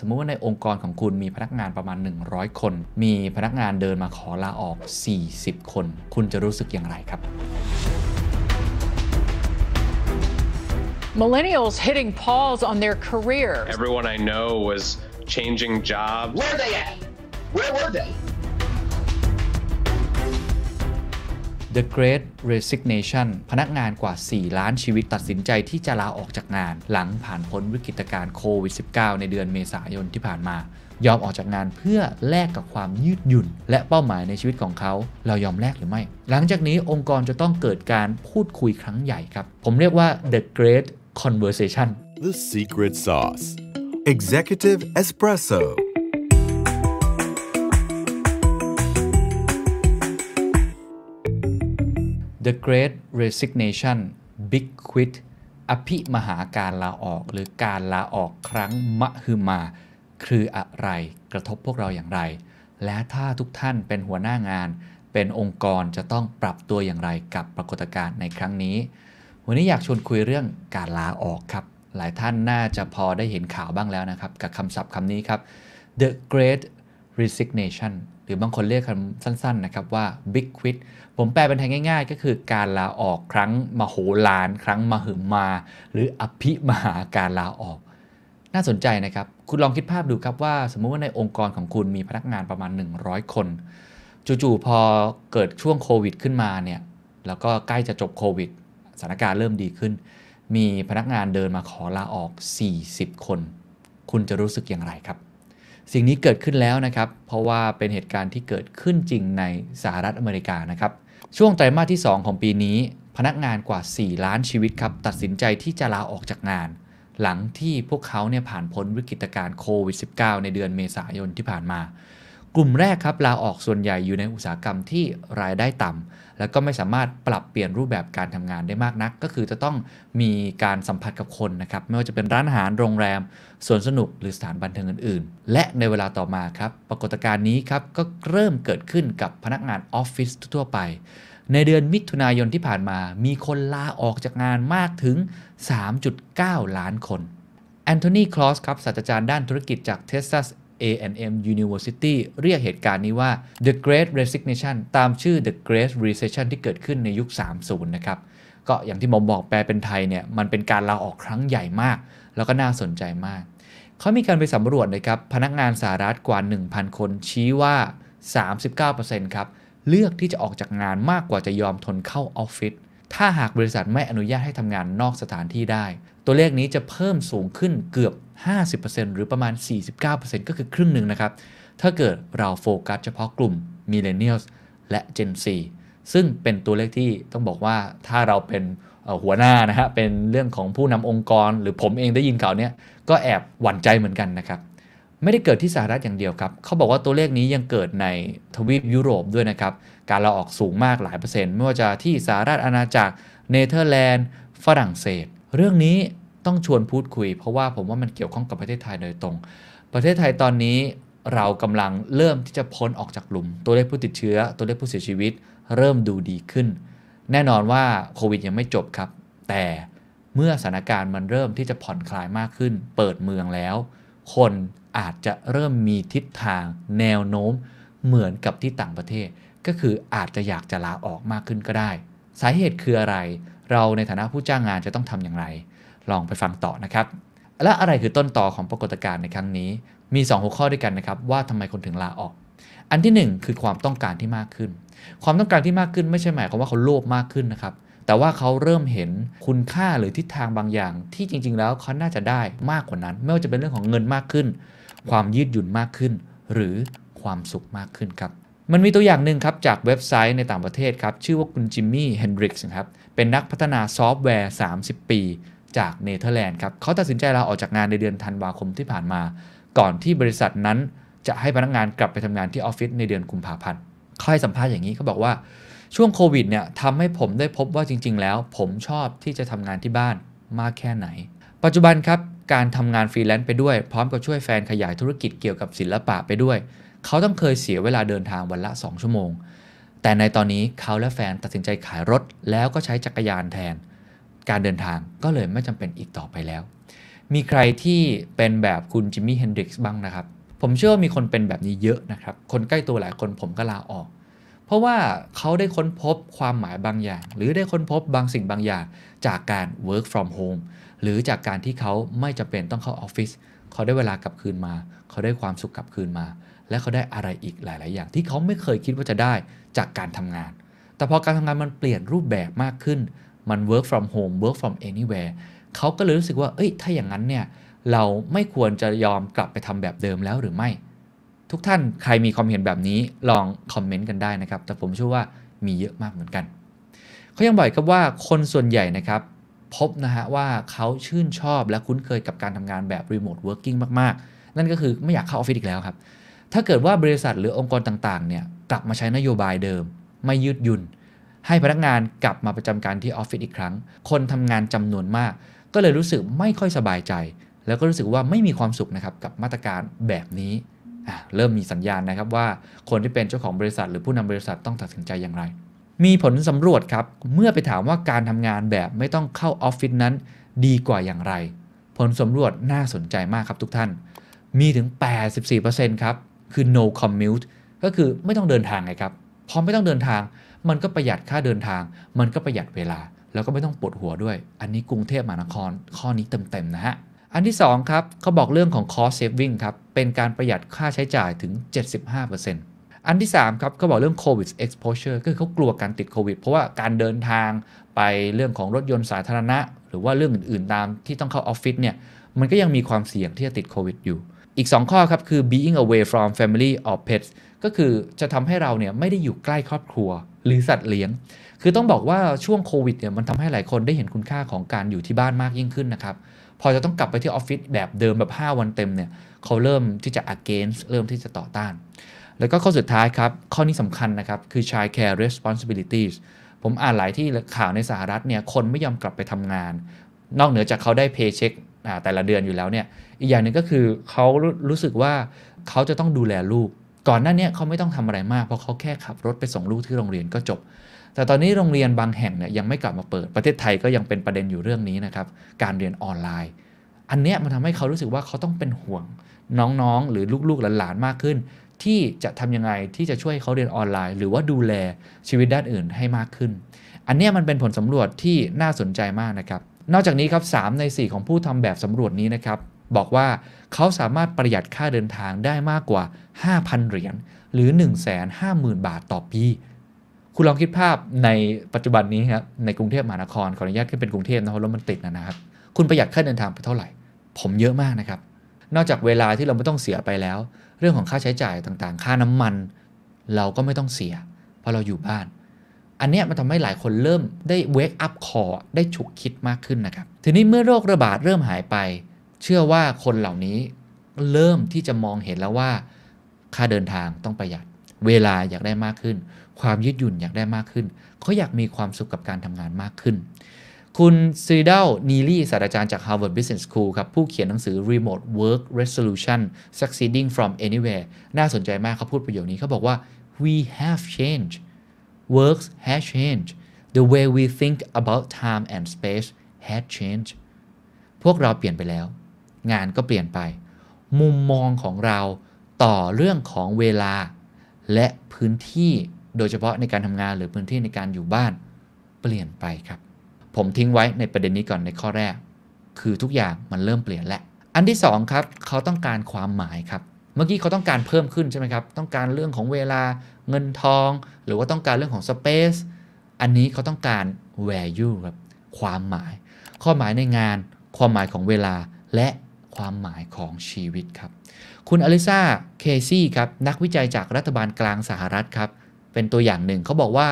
สมมุติว่าในองค์กรของคุณมีพนักงานประมาณ 100 คน มีพนักงานเดินมาขอลาออก 40 คน คุณจะรู้สึกอย่างไรครับ Millennials hitting pause on their careers. Everyone I know was changing jobs. Where are they at? Where were they? The Great Resignation พนักงานกว่า 4 ล้านชีวิตตัดสินใจที่จะลาออกจากงาน หลังผ่านพ้นวิกฤตการณ์โควิด -19 ในเดือนเมษายนที่ผ่านมา ยอมออกจากงานเพื่อแลกกับความยืดหยุ่น และเป้าหมายในชีวิตของเขา เรายอมแลกหรือไม่ หลังจากนี้องค์กรจะต้องเกิดการพูดคุยครั้งใหญ่ครับ ผมเรียกว่า The Great Conversation The secret sauce. Executive Espresso. The Great Resignation Big Quit อภิมหาการลาออกหรือการลาออกครั้งมหึมา คืออะไรกระทบพวกเราอย่างไร และถ้าทุกท่านเป็นหัวหน้างาน เป็นองค์กรจะต้องปรับตัวอย่างไรกับปรากฏการณ์ในครั้งนี้ วันนี้อยากชวนคุยเรื่องการลาออกครับ หลายท่านน่าจะพอได้เห็นข่าวบ้างแล้วนะครับ กับคำศัพท์คำนี้ครับ The Great Resignation หรือบางคนเรียกคำสั้นๆนะครับว่า Big Quit ผมแปลเป็นไทยง่าย ๆ ก็คือการลาออกครั้งมโหฬารครั้งมหึมา หรืออภิมหาการลาออก น่าสนใจนะครับ คุณลองคิดภาพดูครับว่า สมมุติว่าในองค์กรของคุณมีพนักงานประมาณ 100 คน จู่ๆพอเกิดช่วงโควิดขึ้นมาเนี่ยแล้วก็ใกล้จะจบโควิดสถานการณ์เริ่มดีขึ้น มีพนักงานเดินมาขอลาออก 40 คน คุณจะรู้สึกอย่างไรครับ สิ่งนี้เกิดขึ้นแล้วนะครับ เพราะว่าเป็นเหตุการณ์ที่เกิดขึ้นจริงในสหรัฐอเมริกานะครับ ช่วงไตรมาสที่ 2 ของปีนี้ พนักงานกว่า 4 ล้านชีวิตครับ ตัดสินใจที่จะลาออกจากงาน หลังที่พวกเขาเนี่ยผ่านพ้นวิกฤตการณ์โควิด -19 ในเดือนเมษายนที่ผ่านมา กลุ่มแรกครับลาออกส่วนใหญ่อยู่ในอุตสาหกรรมที่รายได้ต่ำ แล้วก็ไม่สามารถปรับเปลี่ยนรูปแบบการทำงานได้มากนัก ก็คือจะต้องมีการสัมผัสกับคนนะครับ ไม่ว่าจะเป็นร้านอาหารโรงแรมสวนสนุกหรือสถานบันเทิงอื่น ๆ และในเวลาต่อมาครับ ปรากฏการณ์นี้ครับก็เริ่มเกิดขึ้นกับพนักงานออฟฟิศทั่วไป ในเดือนมิถุนายนที่ผ่านมา มีคนลาออกจากงานมากถึง 3.9 ล้านคนแอนโทนี คลอส ครับ ศาสตราจารย์ด้านธุรกิจจาก Texas A&M University เรียกเหตุการณ์นี้ว่า The Great Resignation ตามชื่อ The Great Recession ที่เกิดขึ้นในยุค 30 นะครับ ก็อย่างที่ผมบอกแปลเป็นไทยเนี่ย มันเป็นการลาออกครั้งใหญ่มาก แล้วก็น่าสนใจมาก เขามีการไปสำรวจนะครับ พนักงานสหรัฐกว่า 1,000 คนชี้ว่า 39%ครับ เลือกที่จะออกจากงานมากกว่าจะยอมทนเข้าออฟฟิศถ้าหากบริษัทไม่อนุญาตให้ทำงานนอกสถานที่ได้ ตัวเลขนี้จะเพิ่มสูงขึ้นเกือบ 50%หรือประมาณ 49%ก็คือครึ่งหนึ่งนะครับ ถ้าเกิดเราโฟกัสเฉพาะกลุ่ม Millennials และ Gen Z ซึ่งเป็นตัวเลขที่ต้องบอกว่าถ้าเราเป็นหัวหน้านะฮะ เป็นเรื่องของผู้นำองค์กร หรือผมเองได้ยินข่าวเนี้ยก็แอบหวั่นใจเหมือนกันนะครับ ไม่ได้เกิดที่สหรัฐอย่างเดียวครับ เขาบอกว่าตัวเลขนี้ยังเกิดในทวีปยุโรปด้วยนะครับ การเราออกสูงมากหลายเปอร์เซ็นต์ ไม่ว่าจะที่สหรัฐอาณาจักร เนเธอร์แลนด์ ฝรั่งเศส เรื่องนี้ ต้องชวนพูดคุย เพราะว่าผมว่ามันเกี่ยวข้องกับประเทศไทยโดยตรง ประเทศไทยตอนนี้เรากำลังเริ่มที่จะพ้นออกจากหลุม ตัวเลขผู้ติดเชื้อ ตัวเลขผู้เสียชีวิต เริ่มดูดีขึ้น แน่นอนว่าโควิดยังไม่จบครับ แต่เมื่อสถานการณ์มันเริ่มที่จะผ่อนคลายมากขึ้น เปิดเมืองแล้ว คนอาจจะเริ่มมีทิศทางแนวโน้มเหมือนกับที่ต่างประเทศ ก็คืออาจจะอยากจะลาออกมากขึ้นก็ได้ สาเหตุคืออะไร เราในฐานะผู้จ้างงานจะต้องทำอย่างไร ลองไปฟังต่อนะครับ และอะไรคือต้นต่อของปรากฏการณ์ในครั้งนี้ มี 2 หัวข้อด้วยกันนะครับ ว่าทำไมคนถึงลาออก อันที่ 1 คือความต้องการที่มากขึ้น ความต้องการที่มากขึ้นไม่ใช่หมายความว่าเขาโลภมากขึ้นนะครับแต่ว่าเขาเริ่มเห็นคุณค่าหรือทิศทางบางอย่าง ที่จริง ๆ แล้วเขาน่าจะได้มากกว่านั้น ไม่ว่าจะเป็นเรื่องของเงินมากขึ้น ความยืดหยุ่นมากขึ้น หรือความสุขมากขึ้นครับ มันมีตัวอย่างหนึ่งครับ จากเว็บไซต์ในต่างประเทศครับ ชื่อว่าคุณจิมมี่เฮนดริกส์ครับ เป็นนักพัฒนาซอฟต์แวร์ 30 ปี จากเนเธอร์แลนด์ครับเขาตัดสินใจลาออกจากงานในเดือนธันวาคมที่ผ่านมา ก่อนที่บริษัทนั้นจะให้พนักงานกลับไปทำงานที่ออฟฟิศในเดือนกุมภาพันธ์เขาให้สัมภาษณ์อย่างนี้เขาบอกว่าช่วงโควิดเนี่ยทำให้ผมได้พบว่าจริง ๆ แล้ว ผมชอบที่จะทำงานที่บ้านมากแค่ไหน ปัจจุบันครับการทำงานฟรีแลนซ์ไปด้วย พร้อมกับช่วยแฟนขยายธุรกิจเกี่ยวกับศิลปะไปด้วย เขาต้องเคยเสียเวลาเดินทางวันละ 2 ชั่วโมง แต่ในตอนนี้เขาและแฟนตัดสินใจขายรถ แล้วก็ใช้จักรยานแทน การเดินทางก็เลยไม่จำเป็นอีกต่อไปแล้ว มีใครที่เป็นแบบคุณจิมมี่เฮนดริกส์บ้างนะครับ ผมเชื่อว่ามีคนเป็นแบบนี้เยอะนะครับ คนใกล้ตัวหลายคนผมก็ลาออก เพราะว่าเขาได้ค้นพบความหมายบางอย่าง หรือได้ค้นพบบางสิ่งบางอย่าง จากการ work from home หรือจากการที่เขาไม่จำเป็นต้องเข้าออฟฟิศเขาได้เวลากลับคืนมา เขาได้ความสุขกลับคืนมา และเขาได้อะไรอีกหลาย ๆ อย่าง ที่เขาไม่เคยคิดว่าจะได้จากการทำงาน แต่พอการทำงานมันเปลี่ยนรูปแบบมากขึ้น มัน work from home work from anywhere เขาก็เลยรู้สึกว่า เอ้ย ถ้าอย่างนั้นเนี่ย เราไม่ควรจะยอมกลับไปทำแบบเดิมแล้วหรือไม่ ทุกท่านใครมีความเห็นแบบนี้ลองคอมเมนต์กันได้นะครับ แต่ผมเชื่อว่ามีเยอะมากเหมือนกัน เขายังบอกครับว่าคนส่วนใหญ่นะครับ พบนะฮะว่าเขาชื่นชอบและคุ้นเคยกับการทำงานแบบ remote working มากๆ นั่นก็คือไม่อยากเข้าออฟฟิศอีกแล้วครับ ถ้าเกิดว่าบริษัทหรือองค์กรต่างๆเนี่ยกลับมาใช้นโยบายเดิม ไม่ยืดหยุ่น ให้พนักงานกลับมาประจำการที่ออฟฟิศอีกครั้ง คนทำงานจำนวนมาก ก็เลยรู้สึกไม่ค่อยสบายใจ แล้วก็รู้สึกว่าไม่มีความสุขนะครับกับมาตรการแบบนี้เริ่มมีสัญญาณนะครับว่าคนที่เป็นเจ้าของบริษัท หรือผู้นำบริษัทต้องตัดสินใจอย่างไร มีผลสำรวจครับเมื่อไปถามว่าการทำงานแบบไม่ต้องเข้าออฟฟิศนั้นดีกว่าอย่างไร ผลสำรวจน่าสนใจมากครับทุกท่าน มีถึง 84%ครับคือ no commute ก็คือไม่ต้องเดินทางไงครับพอไม่ต้องเดินทาง มันก็ประหยัดค่าเดินทาง มันก็ประหยัดเวลา แล้วก็ไม่ต้องปวดหัวด้วย อันนี้กรุงเทพมหานครข้อนี้เต็มๆนะฮะ อันที่2ครับเขาบอกเรื่องของ cost saving ครับ เป็นการประหยัดค่าใช้จ่ายถึง 75%อันที่ 3 ครับเขาบอกเรื่อง covid exposure ก็คือเขากลัวการติดโควิด เพราะว่าการเดินทางไปเรื่องของรถยนต์สาธารณะ หรือว่าเรื่องอื่นๆ ตามที่ต้องเข้าออฟฟิศเนี่ยมันก็ยังมีความเสี่ยงที่จะติดโควิดอยู่ อีก 2 ข้อครับคือ being away from family or pets ก็คือจะทำให้เราเนี่ยไม่ได้อยู่ใกล้ครอบครัว หรือสัตว์เลี้ยง คือต้องบอกว่าช่วงโควิดเนี่ยมันทำให้หลายคนได้เห็นคุณค่าของการอยู่ที่บ้านมากยิ่งขึ้นนะครับพอจะต้องกลับไปที่ออฟฟิศแบบเดิมแบบ 5 วันเต็มเนี่ยเขาเริ่มที่จะ against เริ่มที่จะต่อต้าน แล้วก็ข้อสุดท้ายครับ ข้อนี้สำคัญนะครับ คือ child care responsibilities ผมอ่านหลายที่ข่าวในสหรัฐเนี่ยคนไม่ยอมกลับไปทำงาน นอกเหนือจากเขาได้เพย์เช็คแต่ละเดือนอยู่แล้วเนี่ยอีกอย่างหนึ่งก็คือเขารู้สึกว่าเขาจะต้องดูแลลูก ก่อนหน้านี้เขาไม่ต้องทำอะไรมากเพราะเขาแค่ขับรถไปส่งลูกที่โรงเรียนก็จบ แต่ตอนนี้โรงเรียนบางแห่งเนี่ยยังไม่กลับมาเปิด ประเทศไทยก็ยังเป็นประเด็นอยู่เรื่องนี้นะครับ การเรียนออนไลน์ อันเนี้ยมันทำให้เขารู้สึกว่าเขาต้องเป็นห่วงน้องๆ หรือลูกๆหลานๆมากขึ้น ที่จะทำยังไงที่จะช่วยเขาเรียนออนไลน์ หรือว่าดูแลชีวิตด้านอื่นให้มากขึ้น อันเนี้ยมันเป็นผลสำรวจที่น่าสนใจมากนะครับนอกจากนี้ครับ3ใน 4 ของผู้ทำแบบสำรวจนี้นะครับ บอกว่าเขาสามารถประหยัดค่าเดินทางได้มากกว่า 5,000 เหรียญหรือ 150,000 บาทต่อปี คุณลองคิดภาพในปัจจุบันนี้ครับในกรุงเทพมหานครขออนุญาตขึ้นเป็นกรุงเทพนะเพราะรถมันติดนะครับ คุณประหยัดค่าเดินทางไปเท่าไหร่ ผมเยอะมากนะครับ นอกจากเวลาที่เราไม่ต้องเสียไปแล้ว เรื่องของค่าใช้จ่ายต่างๆ ค่าน้ำมัน เราก็ไม่ต้องเสีย เพราะเราอยู่บ้าน อันนี้มันทำให้หลายคนเริ่มได้เวกอัพคอได้ฉุกคิดมากขึ้นนะครับ ทีนี้เมื่อโรคระบาดเริ่มหายไป เชื่อว่าคนเหล่านี้เริ่มที่จะมองเห็นแล้วว่า ค่าเดินทางต้องประหยัด เวลาอยากได้มากขึ้น ความยืดหยุ่นอยากได้มากขึ้น เขาอยากมีความสุขกับการทำงานมากขึ้น คุณซีดัลนีลี่ศาสตราจารย์จาก Harvard Business School ครับ ผู้เขียนหนังสือ Remote Work Resolution Succeeding from Anywhere น่าสนใจมากเขาพูดประโยคนี้เขาบอกว่า we have changed works has changed the way we think about time and space has changed พวกเราเปลี่ยนไปแล้ว งานก็เปลี่ยนไป มุมมองของเราต่อเรื่องของเวลา และพื้นที่โดยเฉพาะในการทำงานหรือพื้นที่ในการอยู่บ้านเปลี่ยนไปครับ ผมทิ้งไว้ในประเด็นนี้ก่อนในข้อแรก คือทุกอย่างมันเริ่มเปลี่ยนแล้ว อันที่สองครับเขาต้องการความหมายครับ เมื่อกี้เขาต้องการเพิ่มขึ้นใช่ไหมครับ ต้องการเรื่องของเวลาเงินทอง หรือว่าต้องการเรื่องของ Space อันนี้เขาต้องการ value ครับความหมาย ข้อหมายในงาน ความหมายของเวลาและ ความหมายของชีวิตครับ คุณอลิซาเคซี่ครับนักวิจัยจากรัฐบาลกลางสหรัฐครับ เป็นตัวอย่างหนึ่งเขาบอกว่า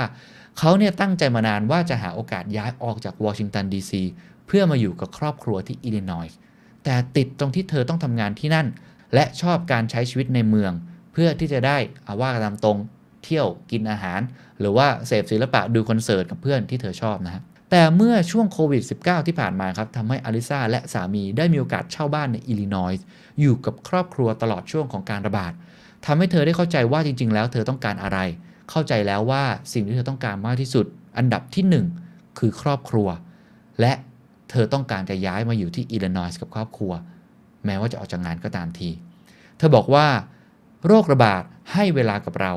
เขาเนี่ยตั้งใจมานานว่าจะหาโอกาสย้ายออกจากวอชิงตันดีซีเพื่อมาอยู่กับครอบครัวที่อิลลินอยส์แต่ติดตรงที่เธอต้องทำงานที่นั่น และชอบการใช้ชีวิตในเมือง เพื่อที่จะได้อาว่ากันตามตรงเที่ยวกินอาหาร หรือว่าเสพศิลปะดูคอนเสิร์ตกับเพื่อนที่เธอชอบนะฮะ แต่เมื่อช่วงโควิด -19 ที่ผ่านมาครับทำให้อลิซาและสามีได้มีโอกาสเช่าบ้านในอิลลินอยส์อยู่กับครอบครัวตลอดช่วงของการระบาดทำให้เธอได้เข้าใจว่าจริง ๆ แล้วเธอต้องการอะไร เข้าใจแล้วว่าสิ่งที่เธอต้องการมากที่สุด อันดับที่ 1 คือครอบครัว และเธอต้องการจะย้ายมาอยู่ที่อิลลินอยส์กับครอบครัว แม้ว่าจะออกจากงานก็ตามที เธอบอกว่า โรคระบาดให้เวลากับเรา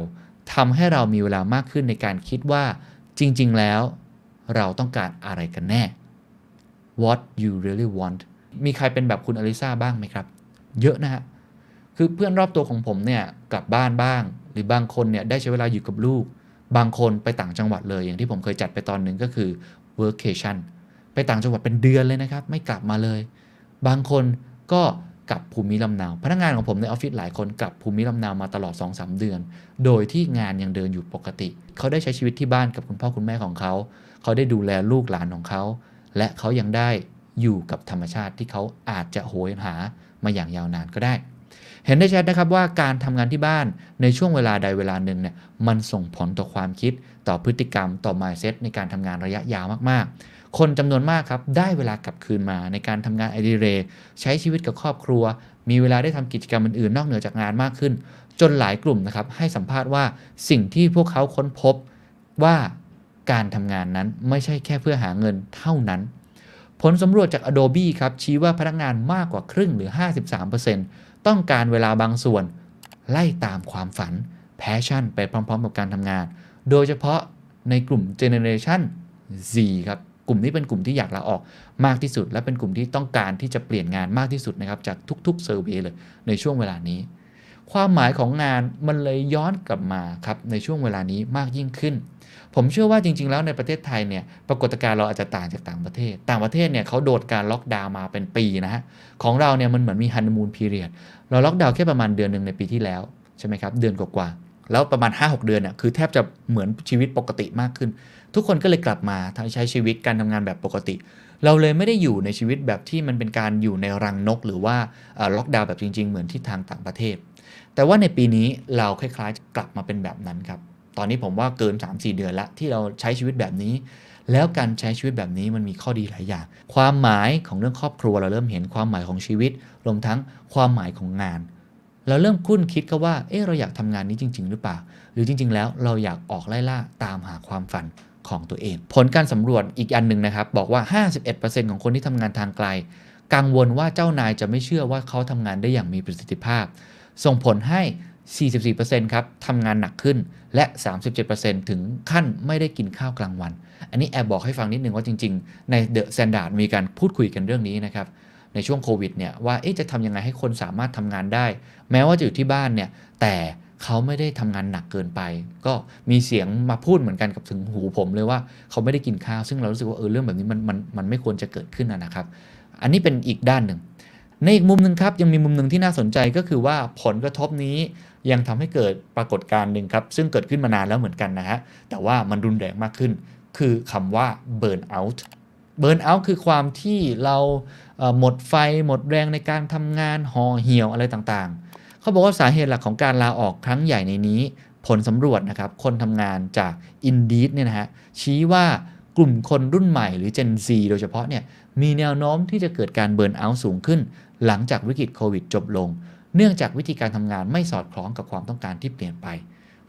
ทำให้เรามีเวลามากขึ้นในการคิดว่าจริง ๆ แล้ว เราต้องการอะไรกันแน่ what you really want มีใครเป็นแบบคุณอลิซาบ้างไหมครับ เยอะนะฮะ คือเพื่อนรอบตัวของผมเนี่ยกลับบ้านบ้าง หรือบางคนเนี่ยได้ใช้เวลาอยู่กับลูก บางคนไปต่างจังหวัดเลย อย่างที่ผมเคยจัดไปตอนหนึ่งก็คือ workcation ไปต่างจังหวัดเป็นเดือนเลยนะครับ ไม่กลับมาเลย บางคนก็กลับภูมิลำเนา พนักงานของผมในออฟฟิศหลายคนกลับภูมิลำเนามาตลอด 2-3 เดือน โดยที่งานยังเดินอยู่ปกติ เขาได้ใช้ชีวิตที่บ้านกับคุณพ่อคุณแม่ของเขา เขาได้ดูแลลูกหลานของเขา และเขายังได้อยู่กับธรรมชาติที่เขาอาจจะโหยหามาอย่างยาวนานก็ได้ เห็นได้ชัดนะครับว่าการทำงานที่บ้านในช่วงเวลาใดเวลาหนึ่งเนี่ยมันส่งผลต่อความคิดต่อพฤติกรรมต่อ mindset ในการทำงานระยะยาวมากๆ คนจำนวนมากครับได้เวลากลับคืนมาในการทำงานอดิเรกใช้ชีวิตกับครอบครัว มีเวลาได้ทำกิจกรรมอื่นๆ นอกเหนือจากงานมากขึ้น จนหลายกลุ่มนะครับให้สัมภาษณ์ว่าสิ่งที่พวกเขาค้นพบว่า การทำงานนั้นไม่ใช่แค่เพื่อหาเงินเท่านั้น ผลสำรวจจาก Adobe ครับชี้ว่าพนักงานมากกว่าครึ่งหรือ 53%ต้องการเวลาบางส่วน ไล่ตามความฝัน passion ไปพร้อมๆ กับการทำงาน โดยเฉพาะในกลุ่ม Generation Z ครับกลุ่มนี้เป็นกลุ่มที่อยากลาออกมากที่สุด และเป็นกลุ่มที่ต้องการที่จะเปลี่ยนงานมากที่สุดนะครับจากทุกๆเซอร์เวยเลยในช่วงเวลานี้ ความหมายของงานมันเลยย้อนกลับมาครับในช่วงเวลานี้มากยิ่งขึ้น ผมเชื่อว่าจริง ๆ แล้วในประเทศไทยเนี่ยปรากฏการณ์เราอาจจะต่างจากต่างประเทศ ต่างประเทศเนี่ยเขาโดดการล็อกดาวน์มาเป็นปีนะฮะของเราเนี่ยมันเหมือนมีฮันนีมูนพีเรียดเราล็อกดาวน์แค่ประมาณเดือนหนึ่งในปีที่แล้วใช่ไหมครับเดือนกว่าๆแล้วประมาณ 5-6 เดือนเนี่ยคือแทบจะเหมือนชีวิตปกติมากขึ้น ทุกคนก็เลยกลับมาใช้ชีวิตการทำงานแบบปกติเราเลยไม่ได้อยู่ในชีวิตแบบที่มันเป็นการอยู่ในรังนก หรือว่าล็อกดาวน์แบบจริง ๆ เหมือนที่ทางต่างประเทศ แต่ว่าในปีนี้เราคล้ายๆ กลับมาเป็นแบบนั้นครับ ตอนนี้ผมว่าเกิน 3-4 เดือนละที่เราใช้ชีวิตแบบนี้ แล้วการใช้ชีวิตแบบนี้มันมีข้อดีหลายอย่าง ความหมายของเรื่องครอบครัวเราเริ่มเห็นความหมายของชีวิต รวมทั้งความหมายของงาน เราเริ่มคุ้นคิดก็ว่า เออเราอยากทำงานนี้จริง ๆ หรือเปล่า หรือจริง ๆ แล้วเราอยากออกไล่ล่าตามหาความฝันของตัวเอง ผลการสำรวจอีกอันหนึ่งนะครับ บอกว่า 51%ของคนที่ทำงานทางไกล กังวลว่าเจ้านายจะไม่เชื่อว่าเขาทำงานได้อย่างมีประสิทธิภาพ ส่งผลให้ 44%ครับทำงานหนักขึ้นและ 37%ถึงขั้นไม่ได้กินข้าวกลางวัน อันนี้แอบบอกให้ฟังนิดนึงว่าจริง ๆ ในเดอะแซนด์ดมีการพูดคุยกันเรื่องนี้นะครับในช่วงโควิดเนี่ยว่าจะทำยังไงให้คนสามารถทำงานได้ แม้ว่าจะอยู่ที่บ้านเนี่ยแต่เขาไม่ได้ทำงานหนักเกินไป ก็มีเสียงมาพูดเหมือนกันกับถึงหูผมเลยว่าเขาไม่ได้กินข้าว ซึ่งเรารู้สึกว่าเออเรื่องแบบนี้มันมันมันไม่ควรจะเกิดขึ้นนะครับ อันนี้เป็นอีกด้านหนึ่ง ในอีกมุมหนึ่งครับยังมีมุมหนึ่งที่น่าสนใจก็คือว่าผลกระทบนี้ยังทำให้เกิดปรากฏการณ์หนึ่งครับ ซึ่งเกิดขึ้นมานานแล้วเหมือนกันนะฮะแต่ว่ามันรุนแรงมากขึ้น คือคำว่า burn out burn out คือความที่เราหมดไฟหมดแรงในการทำงานห่อเหี่ยวอะไรต่างๆ เขาบอกว่าสาเหตุหลักของการลาออกครั้งใหญ่ในนี้ ผลสำรวจนะครับ คนทำงานจาก Indeed เนี่ยนะฮะชี้ว่ากลุ่มคนรุ่นใหม่หรือ Gen Z โดยเฉพาะเนี่ยมีแนวโน้มที่จะเกิดการเบิร์นเอาท์สูงขึ้น หลังจากวิกฤตโควิดจบลง เนื่องจากวิธีการทำงานไม่สอดคล้องกับความต้องการที่เปลี่ยนไป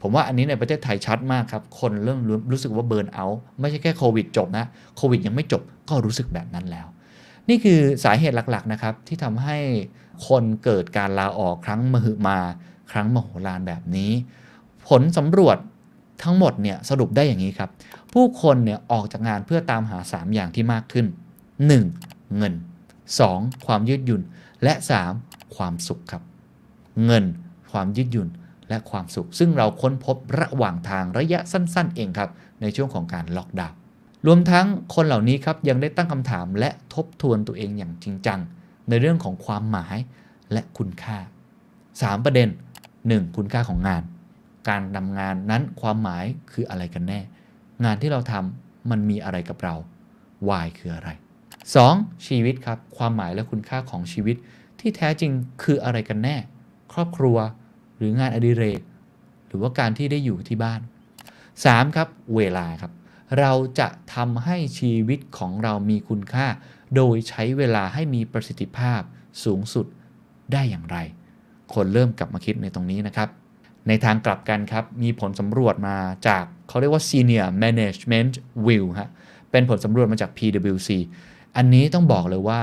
ผมว่าอันนี้ในประเทศไทยชัดมากครับ คนเริ่มรู้สึกว่าเบิร์นเอาท์ไม่ใช่แค่โควิดจบนะโควิดยังไม่จบก็รู้สึกแบบนั้นแล้ว นี่คือสาเหตุหลักๆนะครับที่ทำให้คนเกิดการลาออกครั้งมหึมา ครั้งมโหฬารแบบนี้ ผลสำรวจทั้งหมดเนี่ยสรุปได้อย่างนี้ครับ ผู้คนเนี่ยออกจากงานเพื่อตามหา 3 อย่างที่มากขึ้น 1. เงิน 2. ความยืดหยุ่น และ 3. ความสุขครับ เงิน ความยืดหยุ่นและความสุข ซึ่งเราค้นพบระหว่างทางระยะสั้น ๆ เองครับ ในช่วงของการล็อกดาวน์รวมทั้งคนเหล่านี้ครับยังได้ตั้งคำถามและทบทวนตัวเองอย่างจริงจัง ในเรื่องของความหมายและคุณค่า 3 ประเด็น 1. คุณค่าของงาน การทำงานนั้นความหมายคืออะไรกันแน่ งานที่เราทำมันมีอะไรกับเรา why คืออะไร 2. ชีวิตครับความหมายและคุณค่าของชีวิต ที่แท้จริงคืออะไรกันแน่ ครอบครัวหรืองานอดิเรก หรือว่าการที่ได้อยู่ที่บ้าน 3. ครับเวลาครับ เราจะทำให้ชีวิตของเรามีคุณค่า โดยใช้เวลาให้มีประสิทธิภาพสูงสุดได้อย่างไร คนเริ่มกลับมาคิดในตรงนี้นะครับในทางกลับกันครับ มีผลสำรวจมาจากเขาเรียกว่า Senior Management View ฮะ เป็นผลสำรวจมาจาก PwC อันนี้ต้องบอกเลยว่า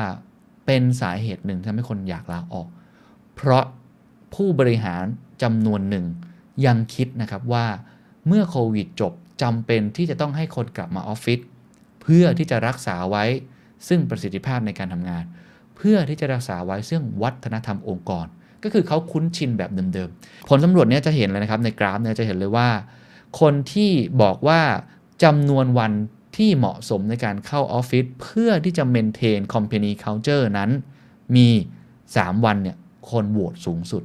เป็นสาเหตุหนึ่งที่ทำให้คนอยากลาออก เพราะผู้บริหารจำนวนหนึ่งยังคิดนะครับว่าเมื่อโควิดจบจำเป็นที่จะต้องให้คนกลับมาออฟฟิศเพื่อที่จะรักษาไว้ซึ่งประสิทธิภาพในการทำงาน เพื่อที่จะรักษาไว้ซึ่งวัฒนธรรมองค์กร ก็คือเขาคุ้นชินแบบเดิมๆ ผลสำรวจเนี้ยจะเห็นเลยนะครับในกราฟเนี่ยจะเห็นเลยว่า คนที่บอกว่าจำนวนวัน ที่เหมาะสมในการเข้าออฟฟิศเพื่อที่จะ maintain company culture นั้น มี 3 วันเนี่ยคนโหวตสูงสุด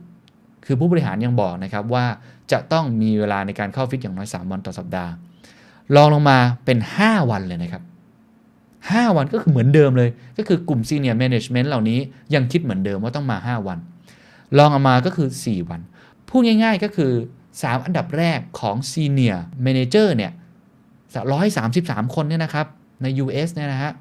คือผู้บริหารยังบอกนะครับว่าจะต้องมีเวลาในการเข้าออฟฟิศอย่างน้อย 3 วันต่อสัปดาห์รองลงมาเป็น 5 วันเลยนะครับ 5 วันก็คือเหมือนเดิมเลย ก็คือกลุ่ม Senior Management เหล่านี้ยังคิดเหมือนเดิมว่าต้องมา 5 วัน รองลงมาก็คือ 4 วัน พูดง่ายๆก็คือ 3 อันดับแรกของ Senior Manager เนี่ย 133 คนเนี่ยนะครับใน US เนี่ยนะฮะ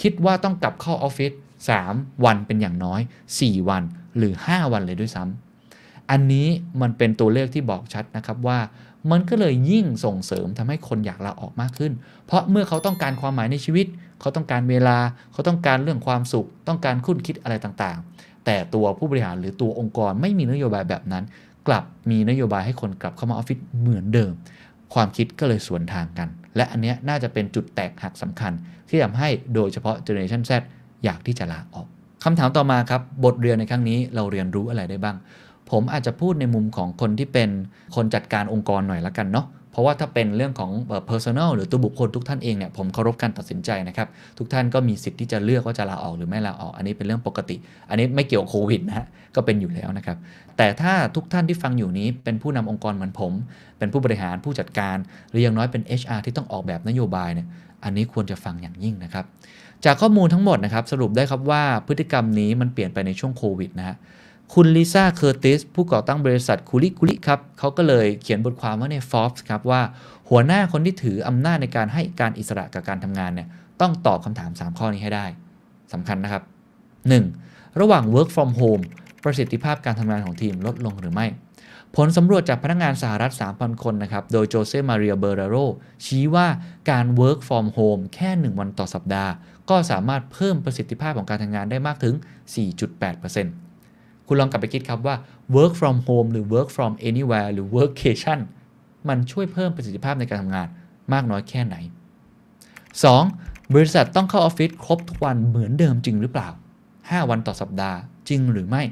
คิดว่าต้องกลับเข้าออฟฟิศ3 วันเป็นอย่างน้อย 4 วันหรือ 5 วันเลยด้วยซ้ำอันนี้มันเป็นตัวเลขที่บอกชัดนะครับว่ามันก็เลยยิ่งส่งเสริมทำให้คนอยากลาออกมากขึ้น เพราะเมื่อเขาต้องการความหมายในชีวิต เขาต้องการเวลา เขาต้องการเรื่องความสุข ต้องการคุ้นคิดอะไรต่างๆ แต่ตัวผู้บริหารหรือตัวองค์กรไม่มีนโยบายแบบนั้น กลับมีนโยบายให้คนกลับเข้ามาออฟฟิศเหมือนเดิม ความคิดก็เลยสวนทางกัน และอันเนี้ยน่าจะเป็นจุดแตกหักสำคัญ ที่ทำให้โดยเฉพาะ Generation Z อยากที่จะลาออกคำถามต่อมาครับ บทเรียนในครั้งนี้เราเรียนรู้อะไรได้บ้าง ผมอาจจะพูดในมุมของคนที่เป็นคนจัดการองค์กรหน่อยละกันเนาะเพราะว่าถ้าเป็นเรื่องของ personal หรือตัวบุคคลทุกท่านเองเนี่ยผมเคารพการตัดสินใจนะครับทุกท่านก็มีสิทธิ์ที่จะเลือกว่าจะลาออกหรือไม่ลาออก อันนี้เป็นเรื่องปกติ อันนี้ไม่เกี่ยวกับโควิดนะฮะ ก็เป็นอยู่แล้วนะครับ แต่ถ้าทุกท่านที่ฟังอยู่นี้เป็นผู้นำองค์กรเหมือนผม เป็นผู้บริหารผู้จัดการ หรืออย่างน้อยเป็น HR ที่ต้องออกแบบนโยบายเนี่ยอันนี้ควรจะฟังอย่างยิ่งนะครับ จากข้อมูลทั้งหมดนะครับ สรุปได้ครับว่าพฤติกรรมนี้มันเปลี่ยนไปในช่วงโควิดนะฮะคุณลิซ่าเคอร์ติสผู้ก่อตั้งบริษัทคุลิคุลิครับเขาก็เลยเขียนบทความไว้ใน Forbes ครับว่า หัวหน้าคนที่ถืออำนาจในการให้การอิสระกับการทำงานเนี่ยต้องตอบคำถาม 3 ข้อนี้ให้ได้สำคัญนะครับ 1. ระหว่าง work from home ประสิทธิภาพการทำงานของทีมลดลงหรือไม่ ผลสำรวจจากพนักงานสหรัฐ 3,000 คนนะครับ โดยโจเซมาเรียเบอร์โรชี้ว่าการ work from home แค่ 1 วันต่อสัปดาห์ ก็สามารถเพิ่มประสิทธิภาพของการทำงานได้มากถึง 4.8%คุณลองกลับไปคิดครับว่า work from home หรือ work from anywhere หรือ workcation มันช่วยเพิ่มประสิทธิภาพในการทำงานมากน้อยแค่ไหน 2. บริษัทต้องเข้าออฟฟิศครบทุกวันเหมือนเดิมจริงหรือเปล่า 5 วันต่อสัปดาห์จริงหรือไม่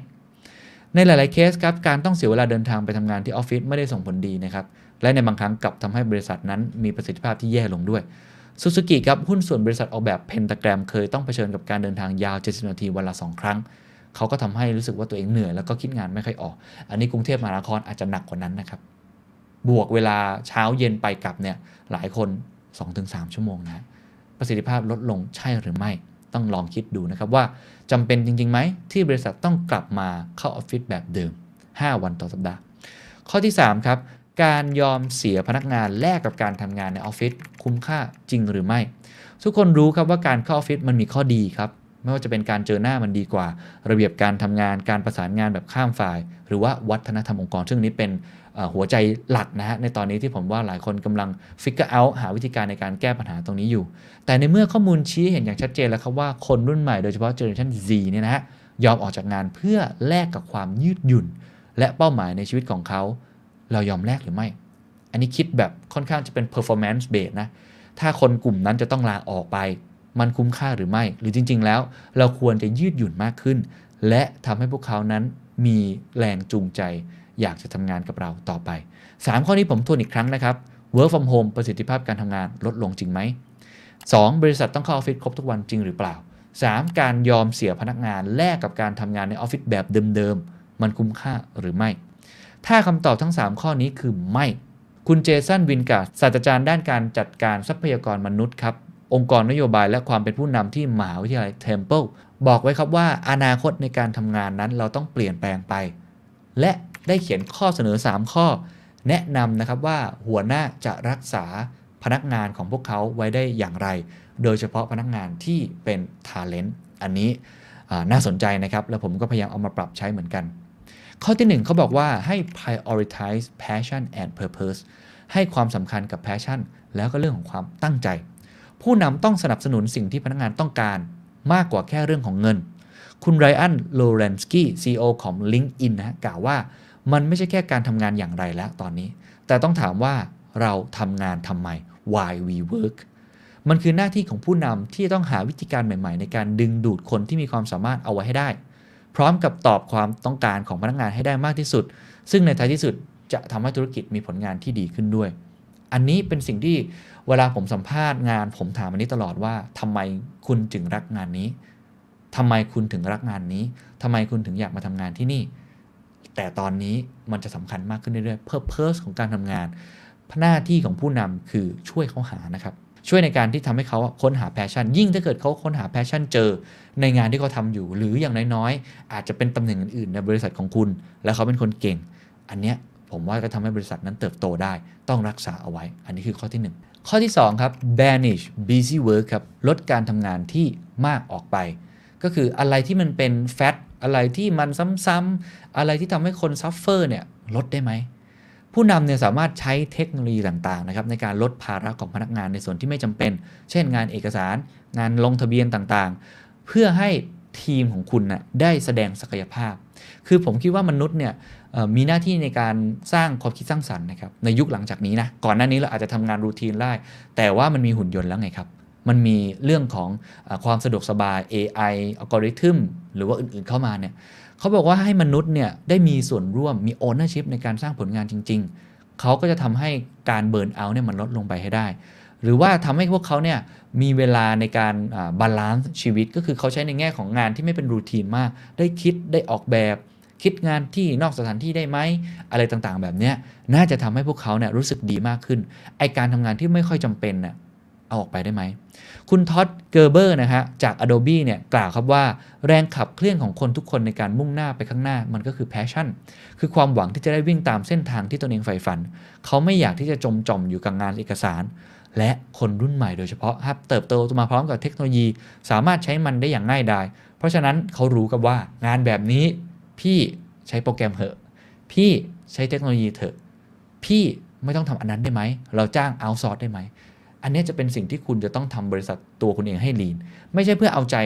ในหลาย ๆ เคสครับการต้องเสียเวลาเดินทางไปทำงานที่ออฟฟิศไม่ได้ส่งผลดีนะครับและในบางครั้งกลับทำให้บริษัทนั้นมีประสิทธิภาพที่แย่ลงด้วยซูซูกิครับหุ้นส่วนบริษัทออกแบบเพนตาแกรม เคยต้องเผชิญกับการเดินทางยาว 70 นาทีวันละ 2 ครั้ง เขาก็ทำให้รู้สึกว่าตัวเองเหนื่อย แล้วก็คิดงานไม่ค่อยออก อันนี้กรุงเทพมหานครอาจจะหนักกว่านั้นนะครับ บวกเวลาเช้าเย็นไปกลับเนี่ยหลายคน 2-3 ชั่วโมงนะ ประสิทธิภาพลดลงใช่หรือไม่ ต้องลองคิดดูนะครับว่า จำเป็นจริงๆไหมที่บริษัทต้องกลับมาเข้าออฟฟิศแบบเดิม 5 วันต่อสัปดาห์ ข้อที่ 3 ครับ การยอมเสียพนักงานแลกกับการทำงานในออฟฟิศคุ้มค่าจริงหรือไม่ ทุกคนรู้ครับว่าการเข้าออฟฟิศมันมีข้อดีครับไม่ว่าจะเป็นการเจอหน้ามันดีกว่า ระเบียบการทำงานการประสานงานแบบข้ามฝ่าย หรือว่าวัฒนธรรมองค์กร ซึ่งนี้เป็น หัวใจหลักนะฮะในตอนนี้ที่ผมว่าหลายคนกำลัง figure out หาวิธีการในการแก้ปัญหาตรงนี้อยู่ แต่ในเมื่อข้อมูลชี้เห็นอย่างชัดเจนแล้วครับว่าคนรุ่นใหม่โดยเฉพาะ generation Z เนี่ยนะฮะยอมออกจากงานเพื่อแลกกับความยืดหยุ่น และเป้าหมายในชีวิตของเขา เรายอมแลกหรือไม่ อันนี้คิดแบบค่อนข้างจะเป็น performance based นะถ้าคนกลุ่มนั้นจะต้องลาออกไป มันคุ้มค่าหรือไม่ หรือจริง ๆ แล้วเราควรจะยืดหยุ่นมากขึ้น และทำให้พวกเขานั้นมีแรงจูงใจ อยากจะทำงานกับเราต่อไป 3 ข้อนี้ผมทวนอีกครั้งนะครับ work from home ประสิทธิภาพการทำงานลดลงจริงไหม 2. บริษัทต้องเข้าออฟฟิศครบทุกวันจริงหรือเปล่า 3. การยอมเสียพนักงานแลกกับการทำงานในออฟฟิศแบบเดิมๆ มันคุ้มค่าหรือไม่ ถ้าคำตอบทั้ง 3 ข้อนี้คือไม่ คุณเจสันวินการ์ศาสตราจารย์ด้านการจัดการทรัพยากรมนุษย์ครับ องค์กรนโยบายและความเป็นผู้นำที่มหาวิทยาลัยเทมเพิลบอกไว้ครับว่าอนาคตในการทำงานนั้นเราต้องเปลี่ยนแปลงไป และ ได้เขียนข้อเสนอ 3 ข้อ แนะนำนะครับว่าหัวหน้าจะรักษาพนักงานของพวกเขาไว้ได้อย่างไร โดยเฉพาะพนักงานที่เป็น Talent อันนี้น่าสนใจนะครับ แล้วผมก็พยายามเอามาปรับใช้เหมือนกัน ข้อที่ 1เขาบอกว่าให้ prioritize passion and purpose ให้ความสำคัญกับ passion แล้วก็เรื่องของความตั้งใจ ผู้นำต้องสนับสนุนสิ่งที่พนักงานต้องการมากกว่าแค่เรื่องของเงิน คุณไรอันโลเรนสกี้ CEO ของ LinkedIn นะกล่าวว่า มันไม่ใช่แค่การทำงานอย่างไรแล้วตอนนี้ แต่ต้องถามว่าเราทำงานทำไม why we work มันคือหน้าที่ของผู้นำที่ต้องหาวิธีการใหม่ ๆ ในการดึงดูดคนที่มีความสามารถเอาไว้ให้ได้ พร้อมกับตอบความต้องการของพนักงานให้ได้มากที่สุด ซึ่งในท้ายที่สุดจะทำให้ธุรกิจมีผลงานที่ดีขึ้นด้วย อันนี้เป็นสิ่งที่เวลาผมสัมภาษณ์งาน ผมถามอันนี้ตลอดว่าทำไมคุณถึงรักงานนี้ทำไมคุณถึงรักงานนี้ทำไมคุณถึงอยากมาทำงานที่นี่ แต่ตอนนี้มันจะสำคัญมากขึ้นเรื่อยๆ purpose ของการทำงานหน้าที่ของผู้นำคือช่วยเขาหานะครับ ช่วยในการที่ทำให้เขาค้นหา passion ยิ่งถ้าเกิดเขาค้นหา passion เจอในงานที่เขาทำอยู่ หรืออย่างน้อยๆ อาจจะเป็นตำแหน่งอื่นๆ ในบริษัทของคุณ แล้วเขาเป็นคนเก่ง อันเนี้ยผมว่าก็ทำให้บริษัทนั้นเติบโตได้ ต้องรักษาเอาไว้ อันนี้คือข้อที่ 1 ข้อที่ 2 ครับ banish busy work ครับลดการทำงานที่มากออกไป ก็คืออะไรที่มันเป็น fat อะไรที่มันซ้ำๆ อะไรที่ทำให้คน suffer เนี่ยลดได้ไหม ผู้นำเนี่ยสามารถใช้เทคโนโลยีต่างๆนะครับในการลดภาระของพนักงานในส่วนที่ไม่จำเป็น เช่นงานเอกสาร งานลงทะเบียนต่างๆ เพื่อให้ทีมของคุณนะ่ะได้แสดงศักยภาพ คือผมคิดว่ามนุษย์เนี่ยมีหน้าที่ในการสร้างความคิดสร้างสรรค์นะครับในยุคหลังจากนี้นะก่อนหน้านี้เราอาจจะทำงานรูทีนได้ แต่ว่ามันมีหุ่นยนต์แล้วไงครับ มันมีเรื่องของอความสะดวกสบาย AI อัลกอริทึมหรือว่าอื่นๆเข้ามาเนี่ย เขาบอกว่าให้มนุษย์เนี่ยได้มีส่วนร่วมมี ownership ในการสร้างผลงานจริง ๆ เขาก็จะทำให้การ burnout เนี่ยมันลดลงไปให้ได้ หรือว่าทำให้พวกเขาเนี่ยมีเวลาในการ balance ชีวิต ก็คือเขาใช้ในแง่ของงานที่ไม่เป็น routine มาก ได้คิดได้ออกแบบคิดงานที่นอกสถานที่ได้ไหมอะไรต่างๆ แบบนี้น่าจะทำให้พวกเขาเนี่ยรู้สึกดีมากขึ้นไอการทำงานที่ไม่ค่อยจำเป็นน่ะ เอาออกไปได้ไหม คุณท็อดเกอร์เบอร์นะฮะจาก Adobe เนี่ยกล่าวครับว่าแรงขับเคลื่อนของคนทุกคนในการมุ่งหน้าไปข้างหน้ามันก็คือ passion คือความหวังที่จะได้วิ่งตามเส้นทางที่ตนเองใฝ่ฝัน เขาไม่อยากที่จะจมจอมอยู่กับงานเอกสาร และคนรุ่นใหม่โดยเฉพาะครับเติบโตมาพร้อมกับเทคโนโลยี สามารถใช้มันได้อย่างง่ายดาย เพราะฉะนั้นเขารู้กับว่างานแบบนี้ พี่ใช้โปรแกรมเหอะ พี่ใช้เทคโนโลยีเถอะ พี่ไม่ต้องทำอันนั้นได้ไหม เราจ้างเอาซอร์สได้ไหม อันนี้จะเป็นสิ่งที่คุณจะต้องทำบริษัทตัวคุณเองให้ลีน ไม่ใช่เพื่อเอาใจ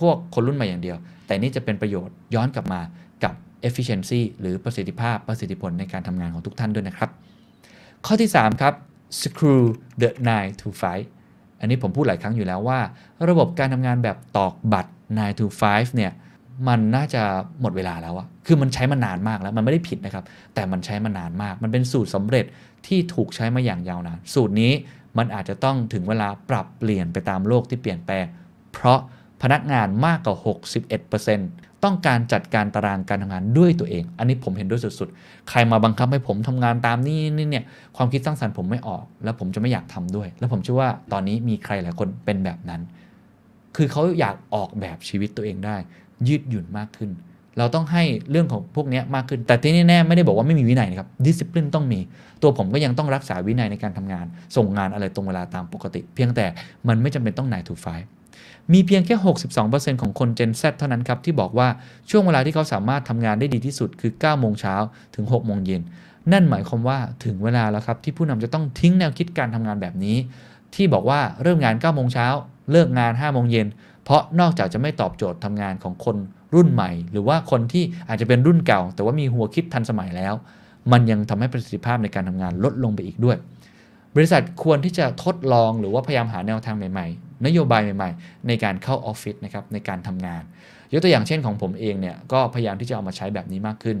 พวกคนรุ่นใหม่อย่างเดียว แต่นี่จะเป็นประโยชน์ย้อนกลับมากับ efficiency หรือประสิทธิภาพประสิทธิผลในการทำงานของทุกท่านด้วยนะครับ ข้อที่ 3 ครับ screw the 9 to 5อันนี้ผมพูดหลายครั้งอยู่แล้วว่า ระบบการทำงานแบบตอกบัตร9 to 5เนี่ยมันน่าจะหมดเวลาแล้วอะคือมันใช้มานานมากแล้ว มันไม่ได้ผิดนะครับ แต่มันใช้มานานมาก มันเป็นสูตรสำเร็จที่ถูกใช้มาอย่างยาวนาน สูตรนี้ มันอาจจะต้องถึงเวลาปรับเปลี่ยนไปตามโลกที่เปลี่ยนแปลง เพราะพนักงานมากกว่า 61%ต้องการจัดการตารางการทำงานด้วยตัวเอง อันนี้ผมเห็นด้วยสุดๆ ใครมาบังคับให้ผมทำงานตามนี่นี่เนี่ย ความคิดสร้างสรรค์ผมไม่ออก แล้วผมจะไม่อยากทำด้วย แล้วผมเชื่อว่าตอนนี้มีใครหลายคนเป็นแบบนั้น คือเขาอยากออกแบบชีวิตตัวเองได้ ยืดหยุ่นมากขึ้น เราต้องให้เรื่องของพวกนี้มากขึ้น แต่ที่แน่ๆไม่ได้บอกว่าไม่มีวินัยนะครับดิสซิ p ลินต้องมี ตัวผมก็ยังต้องรักษาวินัยในการทำงาน ส่งงานอะไรตรงเวลาตามปกติ เพียงแต่มันไม่จำเป็นต้อง9 to 5มีเพียงแค่ 62%ของคน Gen Z เท่านั้นครับ ที่บอกว่าช่วงเวลาที่เขาสามารถทำงานได้ดีที่สุดคือ 9 โมงเช้าถึง 6 โมงเย็น นั่นหมายความว่าถึงเวลาแล้วครับ ที่ผู้นำจะต้องทิ้งแนวคิดการทำงานแบบนี้ ที่บอกว่าเริ่มงาน 9 โมงเช้า เลิกงาน 5 โมงเย็น เพราะนอกจากจะไม่ตอบโจทย์ทำงานของคน รุ่นใหม่ หรือว่าคนที่อาจจะเป็นรุ่นเก่า แต่ว่ามีหัวคิดทันสมัยแล้ว มันยังทำให้ประสิทธิภาพในการทำงานลดลงไปอีกด้วย บริษัทควรที่จะทดลองหรือว่าพยายามหาแนวทางใหม่ๆ นโยบายใหม่ๆ ในการเข้าออฟฟิศนะครับในการทำงาน ยกตัวอย่างเช่นของผมเองเนี่ยก็พยายามที่จะเอามาใช้แบบนี้มากขึ้น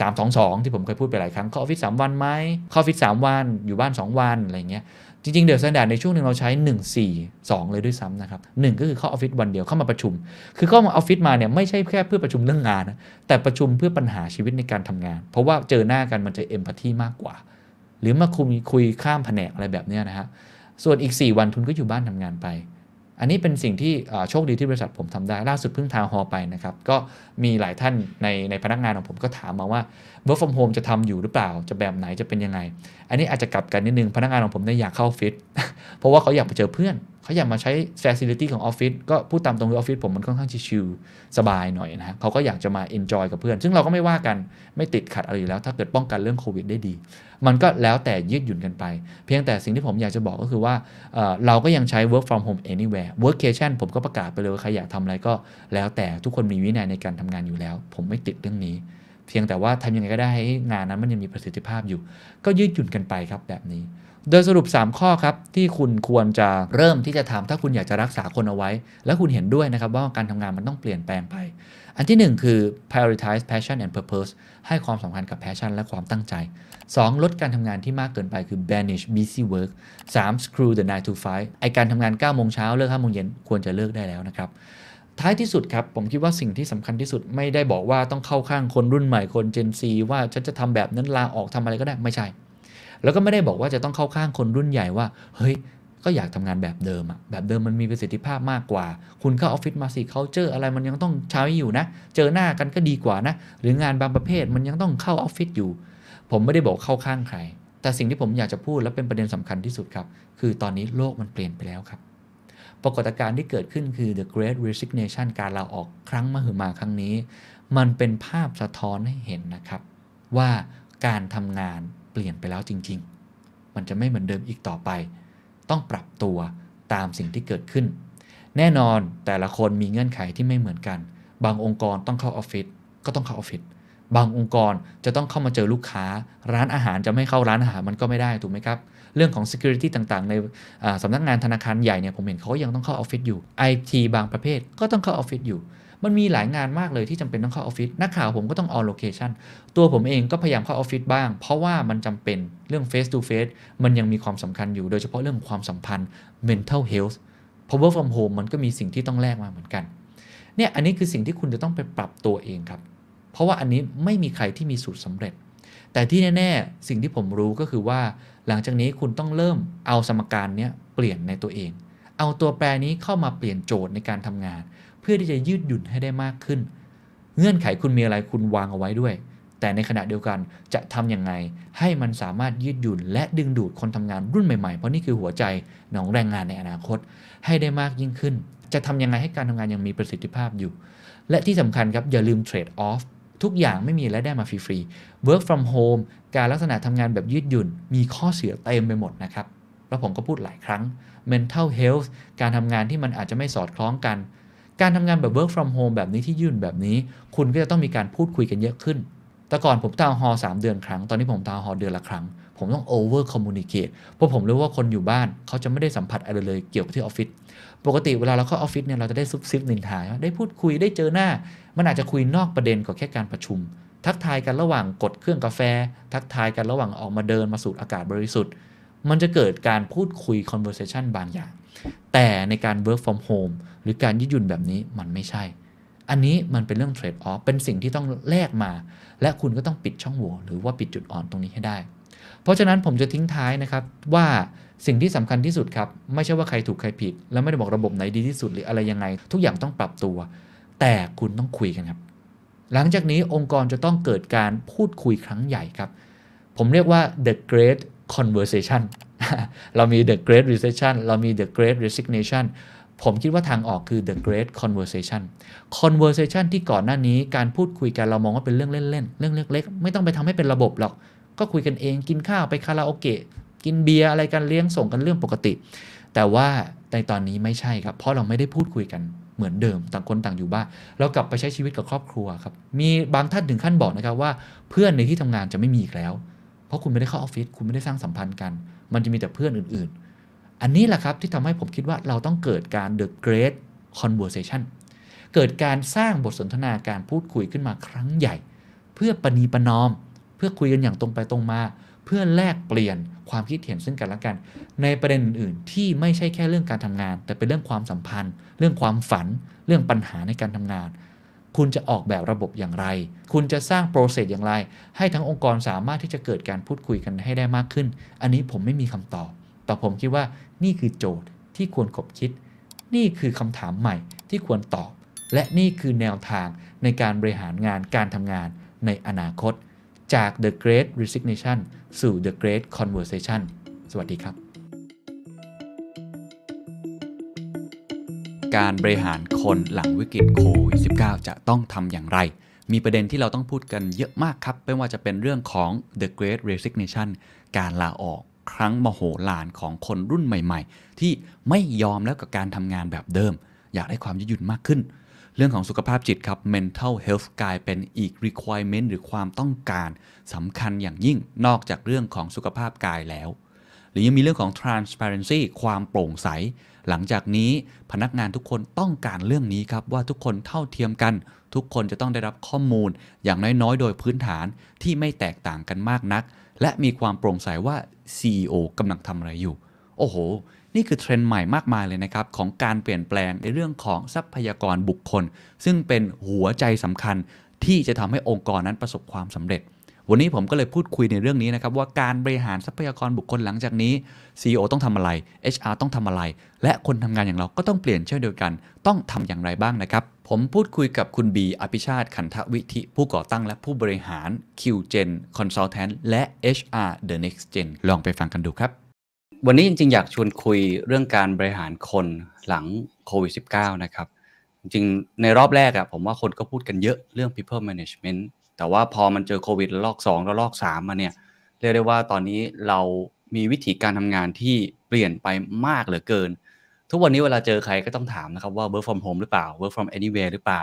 สามสองสองที่ผมเคยพูดไปหลายครั้งเข้าออฟฟิศสามวันไหมเข้าออฟฟิศสามวัน อยู่บ้าน 2 วันอะไรเงี้ย จริงๆ เดอะสแตนดาร์ดในช่วงหนึ่งเราใช้ 1 4 2 เลยด้วยซ้ำนะครับก็คือเข้าออฟฟิศวันเดียวเข้ามาประชุม คือเข้ามาออฟฟิศมาเนี่ยไม่ใช่แค่เพื่อประชุมเรื่องงานนะแต่ประชุมเพื่อปัญหาชีวิตในการทำงาน เพราะว่าเจอหน้ากันมันจะเอมพัตตีมากกว่า หรือมาคุยคุยข้ามแผนกอะไรแบบนี้นะฮะส่วนอีก 4 วันทุนก็อยู่บ้านทำงานไป อันนี้เป็นสิ่งที่โชคดีที่บริษัทผมทำได้ล่าสุดเพิ่งทาวฮอไปนะครับ ก็มีหลายท่านในในพนักงานของผมก็ถามมาว่า work from home จะทำอยู่หรือเปล่า จะแบบไหนจะเป็นยังไง อันนี้อาจจะกลับกันนิดนึงพนักงานของผมเนี่ยอยากเข้าฟิตเพราะว่าเขาอยากไปเจอเพื่อน เขาอยากมาใช้ facility ของออฟฟิศก็พูดตามตรงคือออฟฟิศผมมันค่อนข้างชิลสบายหน่อยนะฮะเขาก็อยากจะมา enjoy กับเพื่อน ซึ่งเราก็ไม่ว่ากันไม่ติดขัดอะไรอยู่แล้ว ถ้าเกิดป้องกันเรื่องโควิดได้ดี มันก็แล้วแต่ยืดหยุ่นกันไป เพียงแต่สิ่งที่ผมอยากจะบอกก็คือว่าเเราก็ยังใช้ work from home anywhere workcation ผมก็ประกาศไปเลยว่าใครอยากทำอะไรก็แล้วแต่ทุกคนมีวินัยในการทำงานอยู่แล้ว ผมไม่ติดเรื่องนี้เพียงแต่ว่าทำยังไงก็ได้ให้งานนั้นมันยังมีประสิทธิภาพอยู่ ก็ยืดหยุ่นกันไปครับแบบนี้ โดยสรุป 3 ข้อครับ ที่คุณควรจะเริ่มที่จะทำถ้าคุณอยากจะรักษาคนเอาไว้ และคุณเห็นด้วยนะครับว่าการทำงานมันต้องเปลี่ยนแปลงไป อันที่ 1 คือ prioritize passion and purpose ให้ความสำคัญกับ passion และความตั้งใจ 2. ลดการทำงานที่มากเกินไปคือ banish busy work 3. screw the 9 to 5ไอการทำงาน9โมงเช้าเลิก5โมงเย็นควรจะเลิกได้แล้วนะครับท้ายที่สุดครับ ผมคิดว่าสิ่งที่สำคัญที่สุดไม่ได้บอกว่าต้องเข้าข้างคนรุ่นใหม่คน Gen Z ว่าฉันจะทำแบบนั้นลาออกทำอะไรก็ได้ไม่ใช่ แล้วก็ไม่ได้บอกว่าจะต้องเข้าข้างคนรุ่นใหญ่ว่า เฮ้ย ก็อยากทำงานแบบเดิมอะแบบเดิมมันมีประสิทธิภาพมากกว่า คุณเข้าออฟฟิศมาสิเขาเจออะไรมันยังต้องใช้อยู่นะ เจอหน้ากันก็ดีกว่านะ หรืองานบางประเภทมันยังต้องเข้าออฟฟิศอยู่ ผมไม่ได้บอกเข้าข้างใคร แต่สิ่งที่ผมอยากจะพูดและเป็นประเด็นสำคัญที่สุดครับ คือตอนนี้โลกมันเปลี่ยนไปแล้วครับปรากฏการณ์ที่เกิดขึ้นคือ the great resignation การลาออกครั้งมหึมาครั้งนี้ มันเป็นภาพสะท้อนให้เห็นนะครับ ว่าการทำงาน เปลี่ยนไปแล้วจริง ๆ มันจะไม่เหมือนเดิมอีกต่อไป ต้องปรับตัวตามสิ่งที่เกิดขึ้น แน่นอนแต่ละคนมีเงื่อนไขที่ไม่เหมือนกัน บางองค์กรต้องเข้าออฟฟิศก็ต้องเข้าออฟฟิศบางองค์กรจะต้องเข้ามาเจอลูกค้า ร้านอาหารจะไม่เข้าร้านอาหารมันก็ไม่ได้ถูกไหมครับ เรื่องของ Security ต่างๆ ในสำนักงานธนาคารใหญ่เนี่ยผมเห็นเขายังต้องเข้าออฟฟิศอยู่ IT บางประเภทก็ต้องเข้าออฟฟิศอยู่ มันมีหลายงานมากเลยที่จำเป็นต้องเข้าออฟฟิศนักข่าวผมก็ต้อง on location ตัวผมเองก็พยายามเข้าออฟฟิศบ้าง เพราะว่ามันจำเป็นเรื่อง face to face มันยังมีความสำคัญอยู่ โดยเฉพาะเรื่องความสัมพันธ์ mental health พราะ work from home มันก็มีสิ่งที่ต้องแลกมาเหมือนกันเนี่ยอันนี้คือสิ่งที่คุณจะต้องไปปรับตัวเองครับ เพราะว่าอันนี้ไม่มีใครที่มีสูตรสำเร็จ แต่ที่แน่ๆ สิ่งที่ผมรู้ก็คือว่า หลังจากนี้คุณต้องเริ่มเอาสมการนี้เปลี่ยนในตัวเอง เอาตัวแปรนี้เข้ามาเปลี่ยนโจทย์ในการทำงาน เพื่อที่จะยืดหยุ่นให้ได้มากขึ้น เงื่อนไขคุณมีอะไรคุณวางเอาไว้ด้วย แต่ในขณะเดียวกันจะทำยังไง ให้มันสามารถยืดหยุ่น และดึงดูดคนทำงานรุ่นใหม่ๆ เพราะนี่คือหัวใจของแรงงานในอนาคต ให้ได้มากยิ่งขึ้น จะทำยังไงให้การทำงานยังมีประสิทธิภาพอยู่ และที่สำคัญครับอย่าลืมเทรดออฟทุกอย่างไม่มีและได้มาฟรีๆ work from home การลักษณะทำงานแบบยืดหยุ่น มีข้อเสียเต็มไปหมดนะครับ แล้วผมก็พูดหลายครั้ง mental health การทำงานที่มันอาจจะไม่สอดคล้องกัน การทำงานแบบ work from home แบบนี้ที่ยืดแบบนี้ คุณก็จะต้องมีการพูดคุยกันเยอะขึ้น แต่ก่อนผมทาวน์ฮอลสามเดือนครั้ง ตอนนี้ผมทาวน์ฮอลเดือนละครั้ง ผมต้อง over communicate เพราะผมรู้ว่าคนอยู่บ้านเขาจะไม่ได้สัมผัสอะไรเลยเกี่ยวกับที่ออฟฟิศ ปกติเวลาเราเข้าออฟฟิศเนี่ยเราจะได้ซุบซิบนินทาได้พูดคุยได้เจอหน้า มันอาจจะคุยนอกประเด็นกว่าแค่การประชุม ทักทายกันระหว่างกดเครื่องกาแฟ ทักทายกันระหว่างออกมาเดินมาสูดอากาศบริสุทธิ์ มันจะเกิดการพูดคุย conversation บางอย่าง แต่ในการ work from home หรือการยืดหยุ่นแบบนี้มันไม่ใช่ อันนี้มันเป็นเรื่อง trade off เป็นสิ่งที่ต้องแลกมา และคุณก็ต้องปิดช่องโหว่หรือว่าปิดจุดอ่อนตรงนี้ให้ได้ เพราะฉะนั้นผมจะทิ้งท้ายนะครับว่าสิ่งที่สำคัญที่สุดครับ ไม่ใช่ว่าใครถูกใครผิด แล้วไม่ได้บอกระบบไหนดีที่สุดหรืออะไรยังไง ทุกอย่างต้องปรับตัว แต่คุณต้องคุยกันครับ หลังจากนี้องค์กรจะต้องเกิดการพูดคุยครั้งใหญ่ครับ ผมเรียกว่า the great conversation เรามี the great recession เรามี the great resignation ผมคิดว่าทางออกคือ the great conversation conversation ที่ก่อนหน้านี้การพูดคุยกันเรามองว่าเป็นเรื่องเล่นๆ เรื่องเล็กๆ ไม่ต้องไปทำให้เป็นระบบหรอก ก็คุยกันเองกินข้าวไปคาราโอเกะกินเบียร์อะไรกันเลี้ยงส่งกันเรื่องปกติ แต่ว่าในตอนนี้ไม่ใช่ครับ เพราะเราไม่ได้พูดคุยกันเหมือนเดิมต่างคนต่างอยู่บ้านเรากลับไปใช้ชีวิตกับครอบครัวครับมีบางท่านถึงขั้นบอกนะครับว่า เพื่อนในที่ทำงานจะไม่มีอีกแล้ว เพราะคุณไม่ได้เข้าออฟฟิศคุณไม่ได้สร้างสัมพันธ์กัน มันจะมีแต่เพื่อนอื่นๆ อันนี้แหละครับที่ทำให้ผมคิดว่าเราต้องเกิดการ the great conversation เกิดการสร้างบทสนทนาการพูดคุยขึ้นมาครั้งใหญ่ เพื่อประนีประนอม เพื่อคุยกันอย่างตรงไปตรงมา เพื่อแลกเปลี่ยนความคิดเห็นซึ่งกันและกัน ในประเด็นอื่น ๆ ที่ไม่ใช่แค่เรื่องการทำงาน แต่เป็นเรื่องความสัมพันธ์ เรื่องความฝัน เรื่องปัญหาในการทำงาน คุณจะออกแบบระบบอย่างไร คุณจะสร้างโปรเซสอย่างไร ให้ทั้งองค์กรสามารถที่จะเกิดการพูดคุยกันให้ได้มากขึ้น อันนี้ผมไม่มีคำตอบแต่ผมคิดว่า นี่คือโจทย์ที่ควรคบคิด นี่คือคำถามใหม่ที่ควรตอบ และนี่คือแนวทางในการบริหารงานการทำงานในอนาคต จาก The Great Resignation สู่ The Great Conversation สวัสดีครับ การบริหารคนหลังวิกฤตโควิด -19 จะต้องทำอย่างไรมีประเด็นที่เราต้องพูดกันเยอะมากครับ ไม่ว่าจะเป็นเรื่องของ The Great Resignation การลาออก ครั้งมโหฬารของคนรุ่นใหม่ ๆ ที่ไม่ยอมแล้วกับการทำงานแบบเดิม อยากได้ความยืดหยุ่นมากขึ้น เรื่องของสุขภาพจิตครับ mental health กลายเป็นอีก requirement หรือความต้องการสำคัญอย่างยิ่งนอกจากเรื่องของสุขภาพกายแล้ว หรือยังมีเรื่องของ transparency ความโปร่งใส หลังจากนี้พนักงานทุกคนต้องการเรื่องนี้ครับว่าทุกคนเท่าเทียมกัน ทุกคนจะต้องได้รับข้อมูลอย่างน้อยๆ โดยพื้นฐานที่ไม่แตกต่างกันมากนัก และมีความโปร่งใสว่า CEO กำลังทำอะไรอยู่ โอ้โห นี่คือเทรนด์ใหม่มากมายเลยนะครับ ของการเปลี่ยนแปลงในเรื่องของทรัพยากรบุคคล ซึ่งเป็นหัวใจสำคัญที่จะทำให้องค์กรนั้นประสบความสำเร็จ วันนี้ผมก็เลยพูดคุยในเรื่องนี้นะครับว่าการบริหารทรัพยากรบุคคลหลังจากนี้ CEO ต้องทำอะไร HR ต้องทำอะไร และคนทำงานอย่างเราก็ต้องเปลี่ยนเช่นเดียวกัน ต้องทำอย่างไรบ้างนะครับ ผมพูดคุยกับคุณบีอภิชาติขันทวิธิ ผู้ก่อตั้งและผู้บริหาร QGen Consultant และ HR The Next Gen ลองไปฟังกันดูครับ วันนี้จริงๆ อยากชวนคุยเรื่องการบริหารคนหลังโควิด -19 นะครับจริงในรอบแรกอะผมว่าคนก็พูดกันเยอะเรื่อง people management แต่ว่าพอมันเจอโควิดระลอก2ระลอก3มาเนี่ยเรียกได้ว่าตอนนี้เรามีวิธีการทำงานที่เปลี่ยนไปมากเหลือเกิน ทุกวันนี้เวลาเจอใครก็ต้องถามนะครับว่า work from home หรือเปล่า work from anywhere หรือเปล่า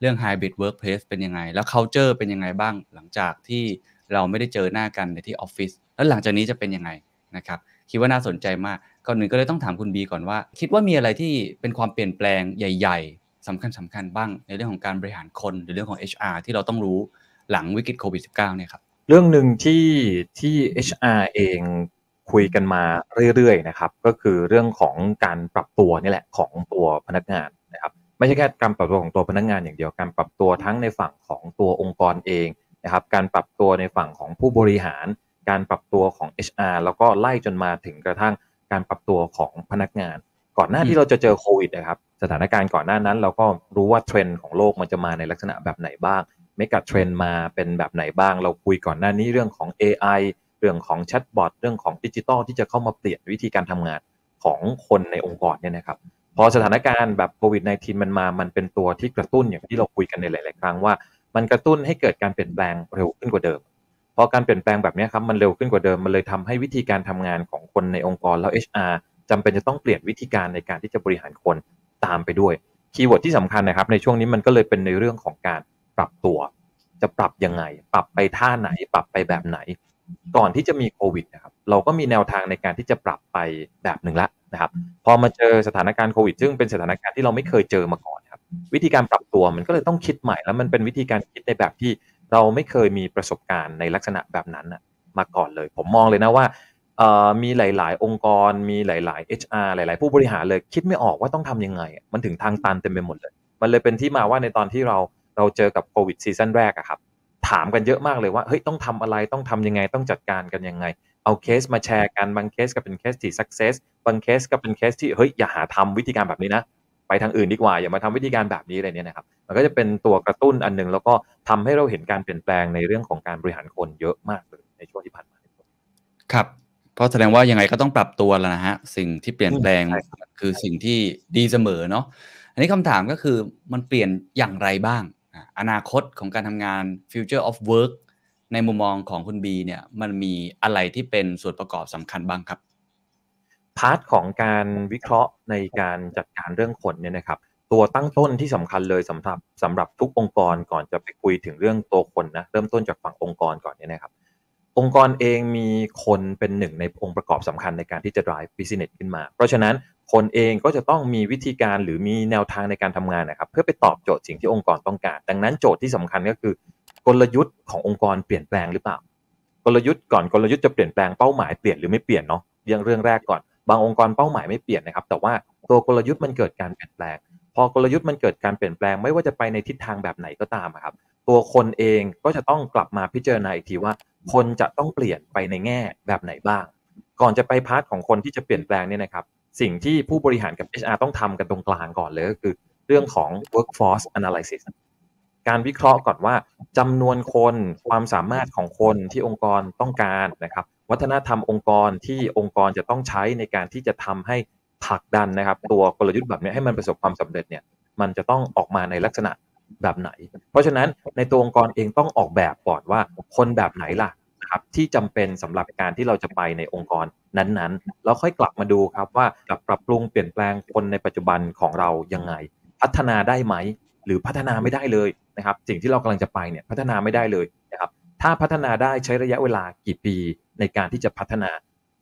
เรื่อง hybrid workplace เป็นยังไง แล้ว culture เป็นยังไงบ้างหลังจากที่เราไม่ได้เจอหน้ากันในที่ออฟฟิศแล้วหลังจากนี้จะเป็นยังไงนะครับคิดว่าน่าสนใจมากก่อนหนึ่งก็เลยต้องถามคุณบีก่อนว่า คิดว่ามีอะไรที่เป็นความเปลี่ยนแปลงใหญ่ ๆสำคัญสำคัญบ้างในเรื่องของการบริหารคนหรือเรื่องของ HR ที่เราต้องรู้ หลังวิกฤตโควิด -19 เนี่ยครับเรื่องหนึ่งที่ที่ HR เองคุยกันมาเรื่อยๆนะครับ ก็คือเรื่องของการปรับตัวนี่แหละของตัวพนักงานนะครับไม่ใช่แค่การปรับตัวของตัวพนักงานอย่างเดียวการปรับตัวทั้งในฝั่งของตัวองค์กรเองนะครับการปรับตัวในฝั่งของผู้บริหาร การปรับตัวของ HR แล้วก็ไล่จนมาถึงกระทั่งการปรับตัวของพนักงาน ก่อนหน้าที่เราจะเจอโควิดนะครับสถานการณ์ก่อนหน้านั้น เราก็รู้ว่าเทรนด์ของโลกมันจะมาในลักษณะแบบไหนบ้าง megatrend มาเป็นแบบไหนบ้าง เราคุยก่อนหน้านี้เรื่องของ AI เรื่องของแชทบอทเรื่องของดิจิตอลที่จะเข้ามาเปลี่ยนวิธีการทำงานของคนในองค์กรเนี่ยนะครับพอสถานการณ์แบบโควิด -19 มันมา มันเป็นตัวที่กระตุ้นอย่างที่เราคุยกันในหลาย ๆ ครั้งว่า มันกระตุ้นให้เกิดการเปลี่ยนแปลงเร็วขึ้นกว่าเดิม พอการเปลี่ยนแปลงแบบนี้ครับมันเร็วขึ้นกว่าเดิม มันเลยทำให้วิธีการทำงานของคนในองค์กรแล้ว HR จำเป็นจะต้องเปลี่ยนวิธีการในการที่จะบริหารคนตามไปด้วย keyword ที่สำคัญนะครับในช่วงนี้มันก็เลยเป็นในเรื่องของการ ปรับตัว จะปรับยังไง ปรับไปท่าไหน ปรับไปแบบไหน ก่อนที่จะมีโควิดนะครับเราก็มีแนวทางในการที่จะปรับไปแบบหนึ่งละนะครับ พอมาเจอสถานการณ์โควิด ซึ่งเป็นสถานการณ์ที่เราไม่เคยเจอมาก่อนครับ วิธีการปรับตัวมันก็เลยต้องคิดใหม่แล้วมันเป็นวิธีการคิดในแบบที่เราไม่เคยมีประสบการณ์ในลักษณะแบบนั้นมาก่อนเลย ผมมองเลยนะว่ามีหลาย ๆ องค์กร มีหลาย ๆ HR หลาย ๆ ผู้บริหารเลยคิดไม่ออกว่าต้องทำยังไง มันถึงทางตันเต็มไปหมดเลย มันเลยเป็นที่มาว่าในตอนที่เรา เราเจอกับโควิด season แรกอะครับ ถามกันเยอะมากเลยว่าเฮ้ยต้องทำอะไรต้องทำยังไงต้องจัดการกันยังไง เอาเคสมาแชร์กันบางเคสก็เป็นเคสที่ success บางเคสก็เป็นเคสที่เฮ้ยอย่าหาทำวิธีการแบบนี้นะไปทางอื่นดีกว่าอย่ามาทำวิธีการแบบนี้อะไรเนี่ยนะครับมันก็จะเป็นตัวกระตุ้นอันหนึ่งแล้วก็ทำให้เราเห็นการเปลี่ยนแปลงในเรื่องของการบริหารคนเยอะมากเลยในช่วงที่ผ่านมาครับเพราะแสดงว่ายังไงก็ต้องปรับตัวแล้วนะฮะสิ่งที่เปลี่ยนแปลงคือสิ่งที่ดีเสมอเนาะอันนี้คำถามก็คือมันเปลี่ยนอย่างไรบ้าง อนาคตของการทำงาน future of work ในมุมมองของคุณบีเนี่ยมันมีอะไรที่เป็นส่วนประกอบสำคัญบ้างครับพาร์ทของการวิเคราะห์ในการจัดการเรื่องคนเนี่ยนะครับ ตัวตั้งต้นที่สำคัญเลยสำหรับสำหรับทุกองค์กรก่อนจะไปคุยถึงเรื่องตัวคนนะเริ่มต้นจากฝั่งองค์กรก่อนเนี่ยนะครับ องค์กรเองมีคนเป็นหนึ่งในองค์ประกอบสำคัญในการที่จะ drive business ขึ้นมา เพราะฉะนั้น คนเองก็จะต้องมีวิธีการหรือมีแนวทางในการทำงานนะครับ เพื่อไปตอบโจทย์สิ่งที่องค์กรต้องการ ดังนั้นโจทย์ที่สำคัญก็คือ กลยุทธ์ขององค์กรเปลี่ยนแปลงหรือเปล่า กลยุทธ์ก่อนกลยุทธ์จะเปลี่ยนแปลงเป้าหมายเปลี่ยนหรือไม่เปลี่ยนเนาะเรื่องเรื่องแรกก่อน บางองค์กรเป้าหมายไม่เปลี่ยนนะครับ แต่ว่าตัวกลยุทธ์มันเกิดการเปลี่ยนแปลง พอกลยุทธ์มันเกิดการเปลี่ยนแปลง ไม่ว่าจะไปในทิศทางแบบไหนก็ตามครับ ตัวคนเองก็จะต้องกลับมาพิจารณาอีกทีว่า คนจะต้องเปลี่ยนไปในแง่แบบไหนบ้าง ก่อนจะไปพาร์ทของคนที่จะเปลี่ยนแปลงเนี่ยนะครับ สิ่งที่ผู้บริหารกับ HR ต้องทำกันตรงกลางก่อนเลยก็คือ เรื่องของ workforce analysis การวิเคราะห์ก่อนว่าจำนวนคนความสามารถของคนที่องค์กรต้องการนะครับ วัฒนธรรมองค์กรที่องค์กรจะต้องใช้ในการที่จะทำให้ผลักดันนะครับ ตัวกลยุทธ์แบบนี้ให้มันประสบความสำเร็จเนี่ย มันจะต้องออกมาในลักษณะแบบไหน เพราะฉะนั้นในตัวองค์กรเองต้องออกแบบก่อนว่าคนแบบไหนล่ะ นะครับที่จำเป็นสำหรับการที่เราจะไปในองค์กรนั้นๆ แล้วค่อยกลับมาดูครับว่ากับปรับปรุงเปลี่ยนแปลงคนในปัจจุบันของเรายังไง พัฒนาได้ไหม หรือพัฒนาไม่ได้เลยนะครับสิ่งที่เรากำลังจะไปเนี่ยพัฒนาไม่ได้เลยนะครับถ้าพัฒนาได้ใช้ระยะเวลากี่ปีในการที่จะพัฒนา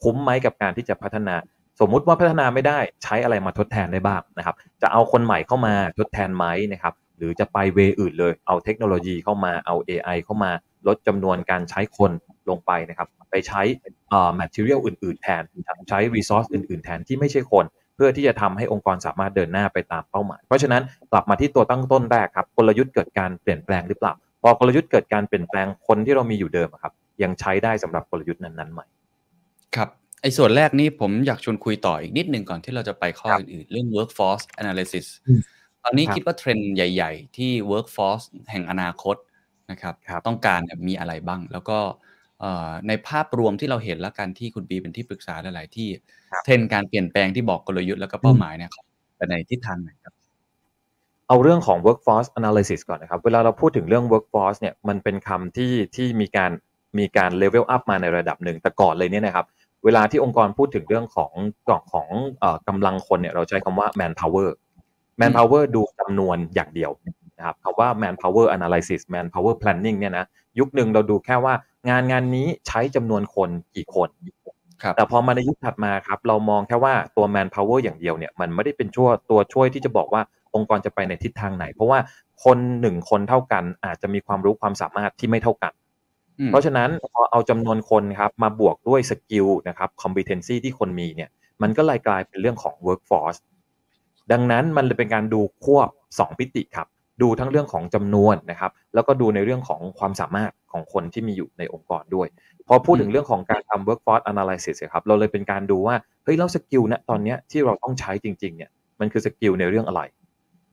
คุ้มไหมกับการที่จะพัฒนา สมมุติว่าพัฒนาไม่ได้ใช้อะไรมาทดแทนได้บ้างนะครับ จะเอาคนใหม่เข้ามาทดแทนไหมนะครับหรือจะไปเวอื่นเลยเอาเทคโนโลยีเข้ามาเอา AI เข้ามา ลดจำนวนการใช้คนลงไปนะครับ ไปใช้เอ่อ material อื่นๆ แทน ใช้ resource อื่นๆ แทนที่ไม่ใช่คน เพื่อที่จะทำให้องค์กรสามารถเดินหน้าไปตามเป้าหมาย เพราะฉะนั้นกลับมาที่ตัวตั้งต้นแรกครับ กลยุทธ์เกิดการเปลี่ยนแปลงหรือเปล่า พอกลยุทธ์เกิดการเปลี่ยนแปลงคนที่เรามีอยู่เดิมอะครับ ยังใช้ได้สำหรับกลยุทธ์นั้นๆไหมครับไอ้ส่วนแรกนี้ผมอยากชวนคุยต่ออีกนิดหนึ่งก่อนที่เราจะไปข้อครับอื่นๆเรื่อง workforce analysis อืมตอนนี้ครับคิดว่าเทรนด์ใหญ่ ๆ ที่ workforce แห่งอนาคต นะครับครับต้องการเนี่ยมีอะไรบ้าง แล้วก็เอ่อในภาพรวมที่เราเห็นแล้วกันที่คุณบีเป็นที่ปรึกษาหลาย ๆ ที่ครับเทรนด์การเปลี่ยนแปลงที่บอกกลยุทธ์แล้วก็เป้าหมายเนี่ยเขาไปในทิศทางไหนครับเอาเรื่องของ workforce analysis ก่อนนะครับ เวลาเราพูดถึงเรื่อง workforce เนี่ย มันเป็นคำที่ที่มีการมีการ level up มาในระดับหนึ่ง แต่ก่อนเลยเนี่ยนะครับ เวลาที่องค์กรพูดถึงเรื่องของกล่องของเอ่อกำลังคนเนี่ย เราใช้คำว่า manpower manpower ดูจำนวนอย่างเดียว นะครับคำว่า manpower analysis manpower planning เนี่ยนะยุคหนึ่งเราดูแค่ว่างานงานนี้ใช้จำนวนคนกี่คนครับแต่พอมาในยุคถัดมาครับเรามองแค่ว่าตัว manpower อย่างเดียวเนี่ยมันไม่ได้เป็นช่วยตัวช่วยที่จะบอกว่าองค์กรจะไปในทิศทางไหน เพราะว่าคนหนึ่งคนเท่ากันอาจจะมีความรู้ความสามารถที่ไม่เท่ากันอืมเพราะฉะนั้นพอเอาจำนวนคนครับมาบวกด้วยสกิลนะครับ competency ที่คนมีเนี่ยมันก็เลยกลายเป็นเรื่องของ workforce ดังนั้นมันเลยเป็นการดูควบสองมิติครับ ดูทั้งเรื่องของจำนวนนะครับ แล้วก็ดูในเรื่องของความสามารถของคนที่มีอยู่ในองค์กรด้วย พอพูดถึงเรื่องของการทำ workforce analysis ครับ เราเลยเป็นการดูว่า เฮ้ย แล้ว skill ณตอนเนี้ยที่เราต้องใช้จริง ๆ เนี่ย มันคือ skill ในเรื่องอะไร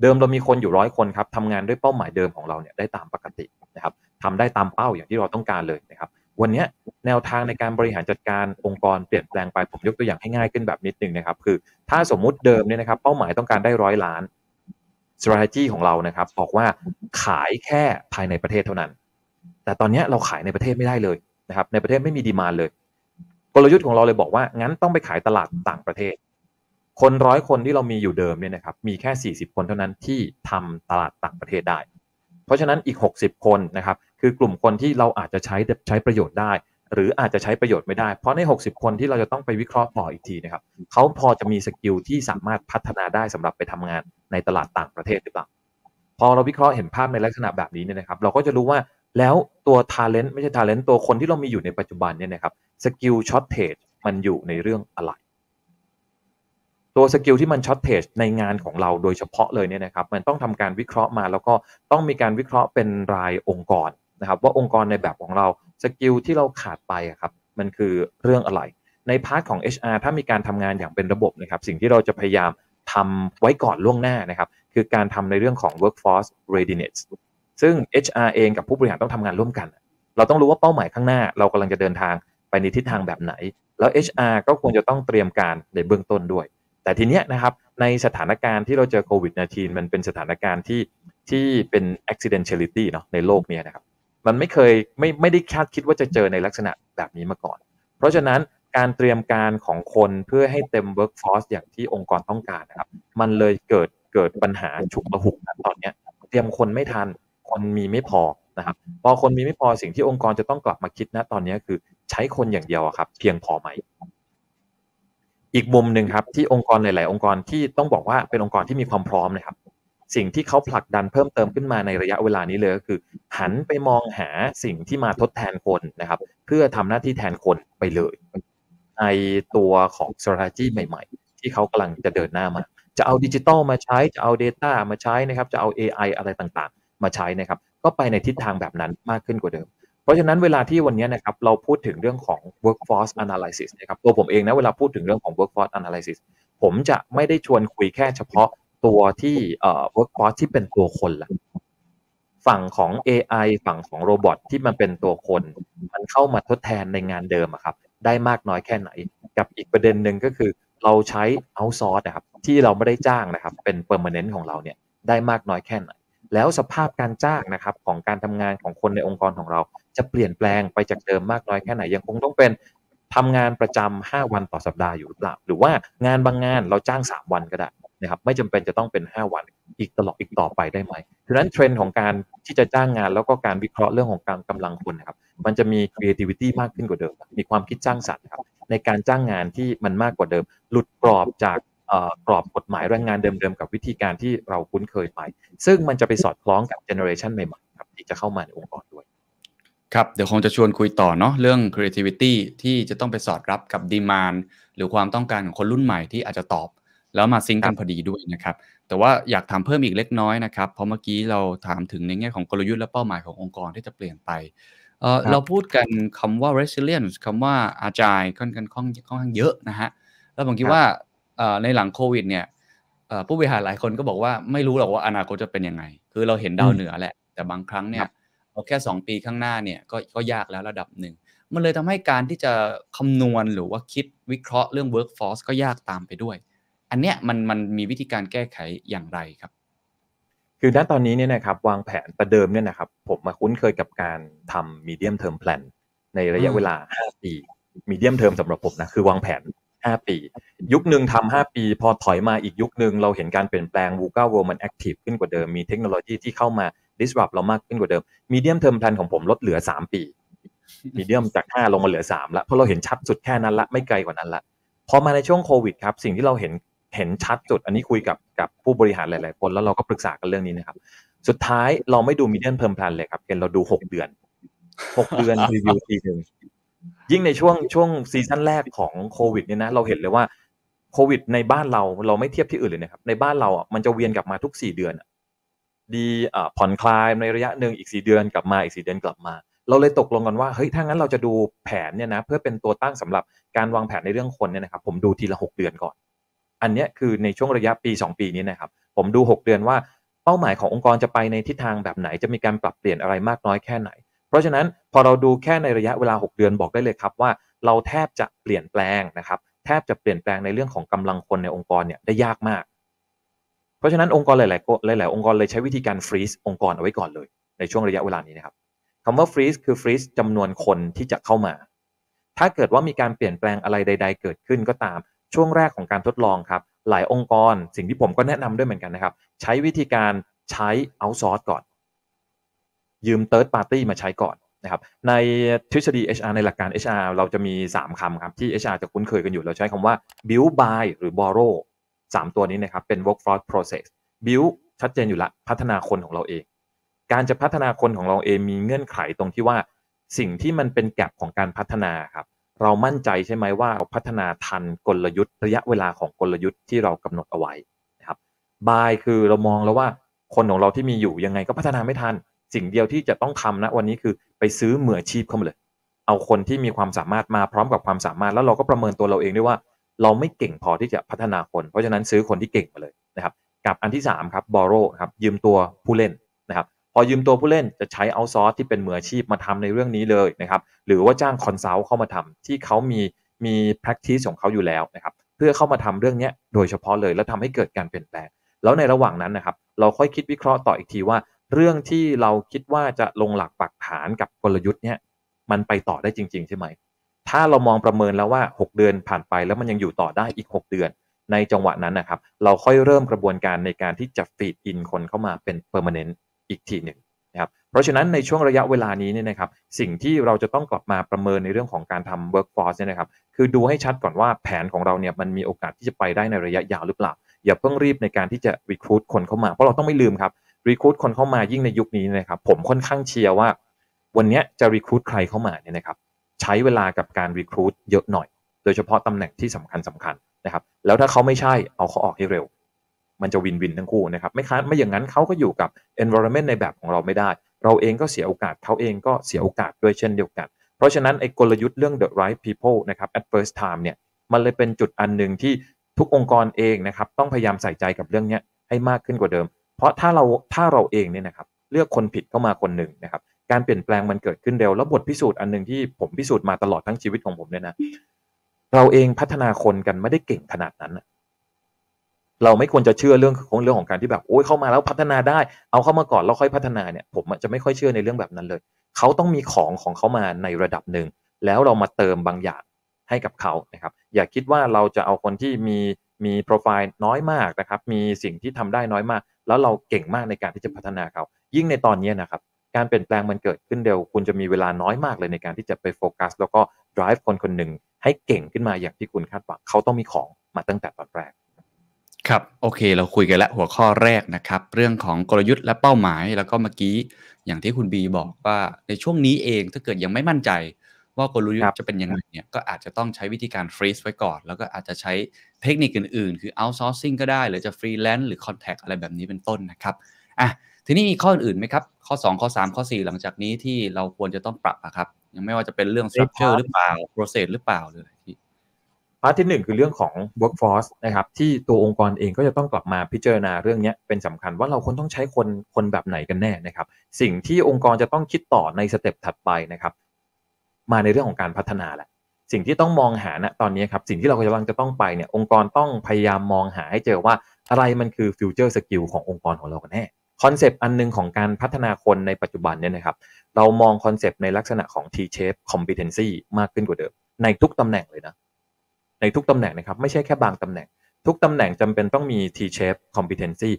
เดิมเรามีคนอยู่ร้อยคนครับทำงานด้วยเป้าหมายเดิมของเราเนี่ยได้ตามปกตินะครับทำได้ตามเป้าอย่างที่เราต้องการเลยนะครับ วันนี้แนวทางในการบริหารจัดการองค์กรเปลี่ยนแปลงไป ผมยกตัวอย่างให้ง่ายขึ้นแบบนิดนึงนะครับ คือ ถ้าสมมุติเดิมเนี่ยนะครับ เป้าหมายต้องการได้ร้อยล้าน strategy ของเรานะครับ บอกว่าขายแค่ภายในประเทศเท่านั้น แต่ตอนนี้เราขายในประเทศไม่ได้เลยนะครับ ในประเทศไม่มีดีมานเลย กลยุทธ์ของเราเลยบอกว่างั้นต้องไปขายตลาดต่างประเทศ คนร้อยคนที่เรามีอยู่เดิมเนี่ยนะครับ มีแค่ 40 คนเท่านั้นที่ทำตลาดต่างประเทศได้ เพราะฉะนั้นอีก 60 คนนะครับ คือกลุ่มคนที่เราอาจจะใช้ใช้ประโยชน์ได้ หรืออาจจะใช้ประโยชน์ไม่ได้ เพราะใน 60 คนที่เราจะต้องไปวิเคราะห์ต่ออีกทีนะครับเขาพอจะมี skill ที่สามารถพัฒนาได้สำหรับไปทำงานในตลาดต่างประเทศหรือเปล่าพอเราวิเคราะห์เห็นภาพในลักษณะแบบนี้เนี่ยนะครับ เราก็จะรู้ว่าแล้วตัว talent ไม่ใช่ talent ตัวคนที่เรามีอยู่ในปัจจุบันเนี่ยนะครับ skill shortage มันอยู่ในเรื่องอะไร ตัว skill ที่มัน shortage ในงานของเราโดยเฉพาะเลยเนี่ยนะครับ มันต้องทำการวิเคราะห์มาแล้วก็ต้องมีการวิเคราะห์เป็นรายองค์กรนะครับ ว่าองค์กรในแบบของเรา skill ที่เราขาดไปอะครับ มันคือเรื่องอะไร ใน part ของ HR ถ้ามีการทำงานอย่างเป็นระบบนะครับ สิ่งที่เราจะพยายามทำไว้ก่อนล่วงหน้านะครับ คือการทำในเรื่องของ workforce readiness ซึ่ง HR เองกับผู้บริหารต้องทำงานร่วมกัน เราต้องรู้ว่าเป้าหมายข้างหน้า เรากำลังจะเดินทางไปในทิศทางแบบไหน แล้ว HR ก็ควรจะต้องเตรียมการในเบื้องต้นด้วย แต่ทีเนี้ยนะครับ ในสถานการณ์ที่เราเจอโควิด -19 มันเป็นสถานการณ์ที่ที่เป็น accidentality เนาะในโลกเนี้ยนะครับ มันไม่เคยไม่ไม่ได้คาดคิดว่าจะเจอในลักษณะแบบนี้มาก่อน เพราะฉะนั้นการเตรียมการของคนเพื่อให้เต็ม workforce อย่างที่องค์กรต้องการนะครับมันเลยเกิดเกิดปัญหาฉุกระหุกนะตอนนี้เตรียมคนไม่ทันคนมีไม่พอนะครับพอคนมีไม่พอสิ่งที่องค์กรจะต้องกลับมาคิดนะตอนนี้คือใช้คนอย่างเดียวครับ เพียงพอไหม อีกมุมหนึ่งครับที่องค์กรหลาย ๆ องค์กรที่ต้องบอกว่าเป็นองค์กรที่มีความพร้อมนะครับ สิ่งที่เขาผลักดันเพิ่มเติมขึ้นมาในระยะเวลานี้เลยก็คือ หันไปมองหาสิ่งที่มาทดแทนคนนะครับ เพื่อทำหน้าที่แทนคนไปเลย ในตัวของ strategy ใหม่ ๆ ที่เขากำลังจะเดินหน้ามา จะเอาดิจิตอลมาใช้จะเอา Data มาใช้นะครับ จะเอา AI อะไรต่างๆ มาใช้นะครับ ก็ไปในทิศทางแบบนั้นมากขึ้นกว่าเดิมเพราะฉะนั้นเวลาที่วันนี้นะครับเราพูดถึงเรื่องของ workforce analysis นะครับตัวผมเองนะเวลาพูดถึงเรื่องของ workforce analysis ผมจะไม่ได้ชวนคุยแค่เฉพาะ ตัวที่เอ่อ workforce ที่เป็นตัวคนละฝั่งของ AI ฝั่งของ robot ที่มันเป็นตัวคน มันเข้ามาทดแทนในงานเดิมอะครับ ได้มากน้อยแค่ไหน กับอีกประเด็นหนึ่งก็คือ เราใช้ outsource นะครับ ที่เราไม่ได้จ้างนะครับ เป็น permanent ของเราเนี่ยได้มากน้อยแค่ไหน แล้วสภาพการจ้างนะครับ ของการทำงานของคนในองค์กรของเรา จะเปลี่ยนแปลงไปจากเดิมมากน้อยแค่ไหน ยังคงต้องเป็นทำงานประจำ5วันต่อสัปดาห์อยู่หรือเปล่า หรือว่างานบางงานเราจ้าง 3 วันก็ได้ นะครับไม่จำเป็นจะต้องเป็น 5 วันอีกตลอดอีกต่อไปได้ไหมดังนั้นเทรนด์ของการที่จะจ้างงานแล้วก็การวิเคราะห์เรื่องของการกำลังคนนะครับมันจะมี creativity มากขึ้นกว่าเดิม มีความคิดสร้างสรรค์ครับในการจ้างงานที่มันมากกว่าเดิม หลุดกรอบจากกรอบกฎหมายแรงงานเดิมๆ กับวิธีการที่เราคุ้นเคยไป ซึ่งมันจะไปสอดคล้องกับเจเนอเรชันใหม่ๆครับที่จะเข้ามาในองค์กรด้วย ครับเดี๋ยวคงจะชวนคุยต่อเนาะเรื่อง creativity ที่จะต้องไปสอดรับกับ demand หรือความต้องการของคนรุ่นใหม่ที่อาจจะตอบ แล้วมาซิงกันพอดีด้วยนะครับ แต่ว่าอยากถามเพิ่มอีกเล็กน้อยนะครับ เพราะเมื่อกี้เราถามถึงในแง่ของกลยุทธ์และเป้าหมายขององค์กรที่จะเปลี่ยนไปเเราพูดกันคำว่า resilience คำว่า agile ค่อนข้างค่อนข้างเยอะนะฮะ แล้วผมคิดว่าในหลังโควิดเนี่ยผู้บริหารหลายคนก็บอกว่าไม่รู้หรอกว่าอนาคตจะเป็นยังไง คือเราเห็นดาวเหนือแหละ แต่บางครั้งเนี่ยเอาแค่ 2 ปีข้างหน้าเนี่ยก็ก็ยากแล้วระดับหนึ่งมันเลยทำให้การที่จะคำนวณหรือว่าคิดวิเคราะห์เรื่อง workforce ก็ยากตามไปด้วย อันเนี้ยมันมันมีวิธีการแก้ไขอย่างไรครับ คือณตอนนี้เนี่ยนะครับวางแผนประเดิมเนี่ยนะครับผมมาคุ้นเคยกับการทำ medium term plan ในระยะเวลา 5 ปี medium term สำหรับผมนะคือวางแผน 5 ปี ยุคหนึ่งทำ5ปี พอถอยมาอีกยุคหนึ่งเราเห็นการเปลี่ยนแปลง VUCA World มัน active ขึ้นกว่าเดิมมีเทคโนโลยีที่เข้ามา disrupt เรามากขึ้นกว่าเดิม medium term plan ของผมลดเหลือ 3 ปี medium จาก 5 ลงมาเหลือ3แล้วเพราะเราเห็นชัดสุดแค่นั้นละไม่ไกลกว่านั้นละพอมาในช่วงโควิดครับสิ่งที่เราเห็น เห็นชัดสุด อันนี้คุยกับกับผู้บริหารหลาย ๆ คนแล้วเราก็ปรึกษากันเรื่องนี้นะครับ สุดท้ายเราไม่ดู medium term plan เลยครับเกณฑ์เราดู6เดือน6เดือนรีวิวทีหนึ่งยิ่งในช่วงช่วงซีซั่นแรกของโควิดเนี่ยนะเราเห็นเลยว่าโควิด ในบ้านเราเราไม่เทียบที่อื่นเลยนะครับในบ้านเราอะมันจะเวียนกลับมาทุก4เดือนดีผ่อนคลายในระยะหนึ่งอีกสี่เดือนกลับมาอีกสี่เดือนกลับมา เราเลยตกลงกันว่าเฮ้ยถ้างั้นเราจะดูแผนเนี่ยนะเพื่อเป็นตัวตั้งสำหรับการวางแผนในเรื่องคนเนี่ยนะครับผมดูทีละหกเดือนก่อน อันนี้คือในช่วงระยะปี 2 ปีนี้นะครับ ผมดู 6 เดือนว่าเป้าหมายขององค์กรจะไปในทิศทางแบบไหนจะมีการปรับเปลี่ยนอะไรมากน้อยแค่ไหน เพราะฉะนั้นพอเราดูแค่ในระยะเวลา 6 เดือนบอกได้เลยครับว่า เราแทบจะเปลี่ยนแปลงนะครับแทบจะเปลี่ยนแปลงในเรื่องของกำลังคนในองค์กรเนี่ยได้ยากมาก เพราะฉะนั้นองค์กรหลายๆหลาย ๆ องค์กรเลยใช้วิธีการ freeze องค์กรเอาไว้ก่อนเลย ในช่วงระยะเวลานี้นะครับคำว่า freeze คือ freeze จำนวนคนที่จะเข้ามา ถ้าเกิดว่ามีการเปลี่ยนแปลงอะไรใด ๆ เกิดขึ้นก็ตาม ช่วงแรกของการทดลองครับ หลายองค์กรสิ่งที่ผมก็แนะนำด้วยเหมือนกันนะครับ ใช้วิธีการใช้ outsource ก่อน ยืม third party มาใช้ก่อนนะครับ ในทฤษฎี HR ในหลักการ HR เราจะมี 3คำครับที่ HR จะคุ้นเคยกันอยู่ เราใช้คำว่า build buy หรือ borrow 3 ตัวนี้นะครับเป็น workforce process build ชัดเจนอยู่ละพัฒนาคนของเราเอง การจะพัฒนาคนของเราเองมีเงื่อนไขตรงที่ว่าสิ่งที่มันเป็นแกลบของการพัฒนาครับ เรามั่นใจใช่ไหมว่าเราพัฒนาทันกลยุทธ์ ระยะเวลาของกลยุทธ์ที่เรากำหนดเอาไว้นะครับบายคือเรามองแล้วว่าคนของเราที่มีอยู่ยังไงก็พัฒนาไม่ทัน สิ่งเดียวที่จะต้องทำนะวันนี้คือไปซื้อเหมือชีพเข้ามาเลย เอาคนที่มีความสามารถมาพร้อมกับความสามารถแล้วเราก็ประเมินตัวเราเองด้วยว่า เราไม่เก่งพอที่จะพัฒนาคน เพราะฉะนั้นซื้อคนที่เก่งมาเลยนะครับกับอันที่3ครับ borrow ครับยืมตัวผู้เล่น อยืมตัวผู้เล่นจะใช้ outsource ที่เป็นมืออาชีพมาทำในเรื่องนี้เลยนะครับหรือว่าจ้าง consult เข้ามาทำที่เขามีมี practice ของเขาอยู่แล้วนะครับเพื่อเข้ามาทำเรื่องนี้โดยเฉพาะเลยแล้วทำให้เกิดการเปลี่ยนแปลง แล้วในระหว่างนั้นนะครับเราค่อยคิดวิเคราะห์ต่ออีกทีว่า เรื่องที่เราคิดว่าจะลงหลักปักฐานกับกลยุทธ์เนี้ยมันไปต่อได้จริง ๆ ใช่ไหม ถ้าเรามองประเมินแล้วว่า 6 เดือนผ่านไปแล้วมันยังอยู่ต่อได้อีก 6 เดือน ในจังหวะนั้นนะครับ เราค่อยเริ่มกระบวนการในการที่จะฟีดอินคนเข้ามาเป็นเป อีกทีหนึ่งนะครับเพราะฉะนั้นในช่วงระยะเวลานี้เนี่ยนะครับสิ่งที่เราจะต้องกลับมาประเมินในเรื่องของการทำ workforce เนี่ยนะครับคือดูให้ชัดก่อนว่าแผนของเราเนี่ยมันมีโอกาสที่จะไปได้ในระยะยาวหรือเปล่า อย่าเพิ่งรีบในการที่จะ recruit คนเข้ามาเพราะเราต้องไม่ลืมครับ recruit คนเข้ามายิ่งในยุคนี้นะครับผมค่อนข้างเชียร์ว่า วันนี้จะ recruit ใครเข้ามาเนี่ยนะครับใช้เวลากับการรีคูดเยอะหน่อย โดยเฉพาะตำแหน่งที่สำคัญสำคัญนะครับแล้วถ้าเขาไม่ใช่เอาเขาออกให้เร็ว มันจะวินวินทั้งคู่นะครับไม่ค้าไม่อย่างนั้นเขาก็อยู่กับ environment ในแบบของเราไม่ได้ เราเองก็เสียโอกาสเขาเองก็เสียโอกาสด้วยเช่นเดียวกัน เพราะฉะนั้นไอ้กลยุทธ์เรื่อง the right people นะครับ at first time เนี่ยมันเลยเป็นจุดอันหนึ่งที่ทุกองค์กรเองนะครับต้องพยายามใส่ใจกับเรื่องนี้ให้มากขึ้นกว่าเดิม เพราะถ้าเราถ้าเราเองเนี่ยนะครับเลือกคนผิดเข้ามาคนหนึ่งนะครับการเปลี่ยนแปลงมันเกิดขึ้นเร็วแล้วบทพิสูจน์อันหนึ่งที่ผมพิสูจน์มาตลอดทั้งชีวิตของผมเนี่ยนะเราเองพัฒนาคนกันไม่ได้เก่งขนาดนั้น เราไม่ควรจะเชื่อเรื่องของเรื่องของการที่แบบโอ้ยเข้ามาแล้วพัฒนาได้ เอาเข้ามาก่อนแล้วค่อยพัฒนาเนี่ย ผมจะไม่ค่อยเชื่อในเรื่องแบบนั้นเลย เขาต้องมีของของเขามาในระดับหนึ่งแล้วเรามาเติมบางอย่างให้กับเขานะครับ อย่าคิดว่าเราจะเอาคนที่มีมีโปรไฟล์น้อยมากนะครับ มีสิ่งที่ทำได้น้อยมาก แล้วเราเก่งมากในการที่จะพัฒนาเขา ยิ่งในตอนนี้นะครับ การเปลี่ยนแปลงมันเกิดขึ้นเร็ว คุณจะมีเวลาน้อยมากเลยในการที่จะไปโฟกัส แล้วก็ drive คนคนหนึ่งให้เก่งขึ้นมาอย่างที่คุณคาดหวัง เขาต้องมีของมาตั้งแต่ตอนแรก ครับโอเคเราคุยกันแล้วหัวข้อแรกนะครับ เรื่องของกลยุทธ์และเป้าหมาย แล้วก็เมื่อกี้อย่างที่คุณบีบอกว่าในช่วงนี้เองถ้าเกิดยังไม่มั่นใจ ว่ากลยุทธ์ครับจะเป็นยังไงเนี่ยก็อาจจะต้องใช้วิธีการ freeze ไว้ก่อน แล้วก็อาจจะใช้เทคนิคอื่นๆ คือ outsourcing ก็ได้ หรือจะฟรีแลนซ์หรือ contract อะไรแบบนี้เป็นต้นนะครับอะทีนี้มีข้ออื่นๆไหมครับ ข้อ 2 ข้อ 3 ข้อ 4 หลังจากนี้ที่เราควรจะต้องปรับอะครับยังไม่ว่าจะเป็นเรื่อง structure หรือเปล่า process หรือเปล่าหรืออะไรที่ part ที่หนึ่งคือเรื่องของ workforce นะครับที่ตัวองค์กรเองก็จะต้องกลับมาพิจารณาเรื่องนี้เป็นสำคัญว่าเราควรต้องใช้คนคนแบบไหนกันแน่นะครับสิ่งที่องค์กรจะต้องคิดต่อใน step ถัดไปนะครับมาในเรื่องของการพัฒนาแหละสิ่งที่ต้องมองหาณตอนนี้ครับสิ่งที่เรากำลังจะต้องไปเนี่ยองค์กรต้องพยายามมองหาให้เจอว่าอะไรมันคือ future skill ขององค์กรของเรากันแน่คอนเซปต์อันหนึ่งของการพัฒนาคนในปัจจุบันเนี่ยนะครับเรามองคอนเซปต์ในลักษณะของ T-shape competency มากขึ้นกว่าเดิมในทุกตำแหน่งเลยนะ ในทุกตำแหน่งนะครับ ไม่ใช่แค่บางตำแหน่ง ทุกตำแหน่งจำเป็นต้องมี T-shape competency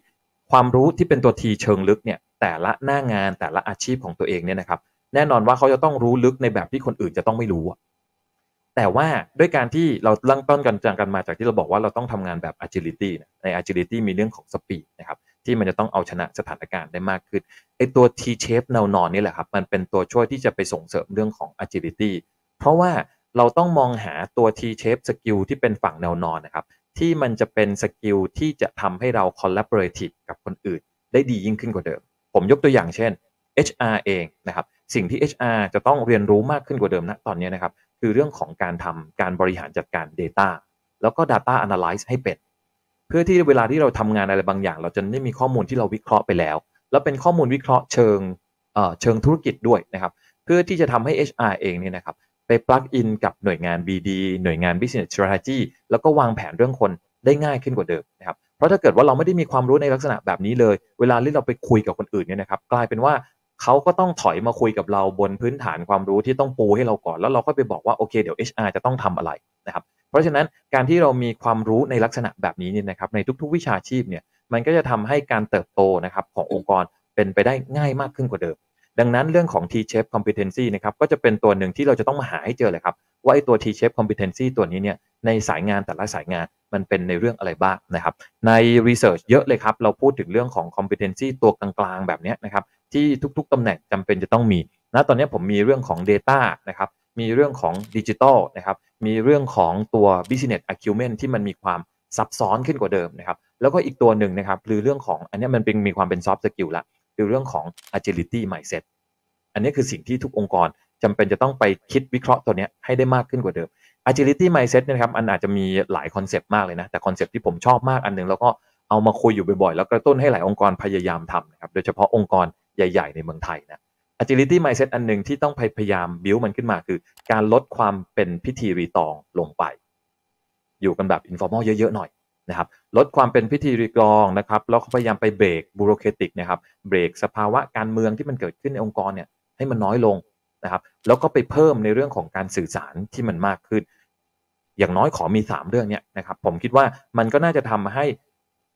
ความรู้ที่เป็นตัว T เชิงลึกเนี่ยแต่ละหน้างานแต่ละอาชีพของตัวเองเนี่ยนะครับแน่นอนว่าเขาจะต้องรู้ลึกในแบบที่คนอื่นจะต้องไม่รู้ แต่ว่าด้วยการที่เราเริ่มต้นกันจังกันมาจากที่เราบอกว่าเราต้องทำงานแบบ agility ใน agility มีเรื่องของ speed นะครับที่มันจะต้องเอาชนะสถานการณ์ได้มากขึ้นไอตัว T shape แนวนอนนี่แหละครับมันเป็นตัวช่วยที่จะไปส่งเสริมเรื่องของ agility เพราะว่า เราต้องมองหาตัว T shape skill ที่เป็นฝั่งแนวนอนนะครับ ที่มันจะเป็นสกิลที่จะทำให้เรา collaborative กับคนอื่น ได้ดียิ่งขึ้นกว่าเดิม ผมยกตัวอย่างเช่น HR เองนะครับ สิ่งที่ HR จะต้องเรียนรู้มากขึ้นกว่าเดิมณตอนนี้นะครับ คือเรื่องของการทำการบริหารจัดการ Data แล้วก็ Data Analyze ให้เป็น เพื่อที่เวลาที่เราทำงานอะไรบางอย่าง เราจะได้มีข้อมูลที่เราวิเคราะห์ไปแล้ว แล้วเป็นข้อมูลวิเคราะห์เชิงเออเชิงธุรกิจด้วยนะครับ เพื่อที่จะทำให้ HR เองเนี่ยนะครับ ไป plug in กับหน่วยงาน BD หน่วยงาน Business Strategy แล้วก็วางแผนเรื่องคนได้ง่ายขึ้นกว่าเดิมนะครับ เพราะถ้าเกิดว่าเราไม่ได้มีความรู้ในลักษณะแบบนี้เลย เวลาที่เราไปคุยกับคนอื่นเนี่ยนะครับ กลายเป็นว่าเขาก็ต้องถอยมาคุยกับเราบนพื้นฐานความรู้ที่ต้องปูให้เราก่อน แล้วเราก็ไปบอกว่าโอเคเดี๋ยว HR จะต้องทำอะไรนะครับ เพราะฉะนั้นการที่เรามีความรู้ในลักษณะแบบนี้เนี่ยนะครับในทุกๆ วิชาชีพเนี่ยมันก็จะทำให้การเติบโตนะครับขององค์กรเป็นไปได้ง่ายมากขึ้นกว่าเดิม ดังนั้นเรื่องของ T-shape competency นะครับก็จะเป็นตัวหนึ่งที่เราจะต้องมาหาให้เจอเลยครับ ว่าไอ้ตัว T-shape competency ตัวนี้เนี่ยในสายงานแต่ละสายงานมันเป็นในเรื่องอะไรบ้างนะครับ ใน research เยอะเลยครับ เราพูดถึงเรื่องของ competency ตัวกลางๆ แบบนี้นะครับ ที่ทุกๆตำแหน่งจำเป็นจะต้องมีนะตอนนี้ผมมีเรื่องของ Data นะครับมีเรื่องของดิจิทัลนะครับมีเรื่องของตัว business acumen ที่มันมีความซับซ้อนขึ้นกว่าเดิมนะครับ แล้วก็อีกตัวหนึ่งนะครับคือเรื่องของอันนี้มันเป็นมีความเป็น soft skill ละ คือเรื่องของ agility mindset อันนี้คือสิ่งที่ทุกองค์กรจำเป็นจะต้องไปคิดวิเคราะห์ตัวนี้ให้ได้มากขึ้นกว่าเดิม agility mindset นะครับมันอาจจะมีหลายคอนเซปต์มากเลยนะ แต่คอนเซปต์ที่ผมชอบมากอันหนึ่งแล้วก็เอามาคุยอยู่บ่อยๆ แล้วกระตุ้นให้หลายองค์กรพยายามทำนะครับโดยเฉพาะองค์กรใหญ่ ๆ ในเมืองไทยนะ agility mindset อันหนึ่งที่ต้องพยายาม build มันขึ้นมาคือ การลดความเป็นพิธีรีตองลงไป อยู่กันแบบ informal เยอะๆหน่อย นะครับลดความเป็นพิธีรีตองนะครับแล้วพยายามไปเบรกบูโรเคติกนะครับเบรกสภาวะการเมืองที่มันเกิดขึ้นในองค์กรเนี่ยให้มันน้อยลงนะครับแล้วก็ไปเพิ่มในเรื่องของการสื่อสารที่มันมากขึ้น อย่างน้อยขอมี 3 เรื่องเนี้ยนะครับผมคิดว่ามันก็น่าจะทำให้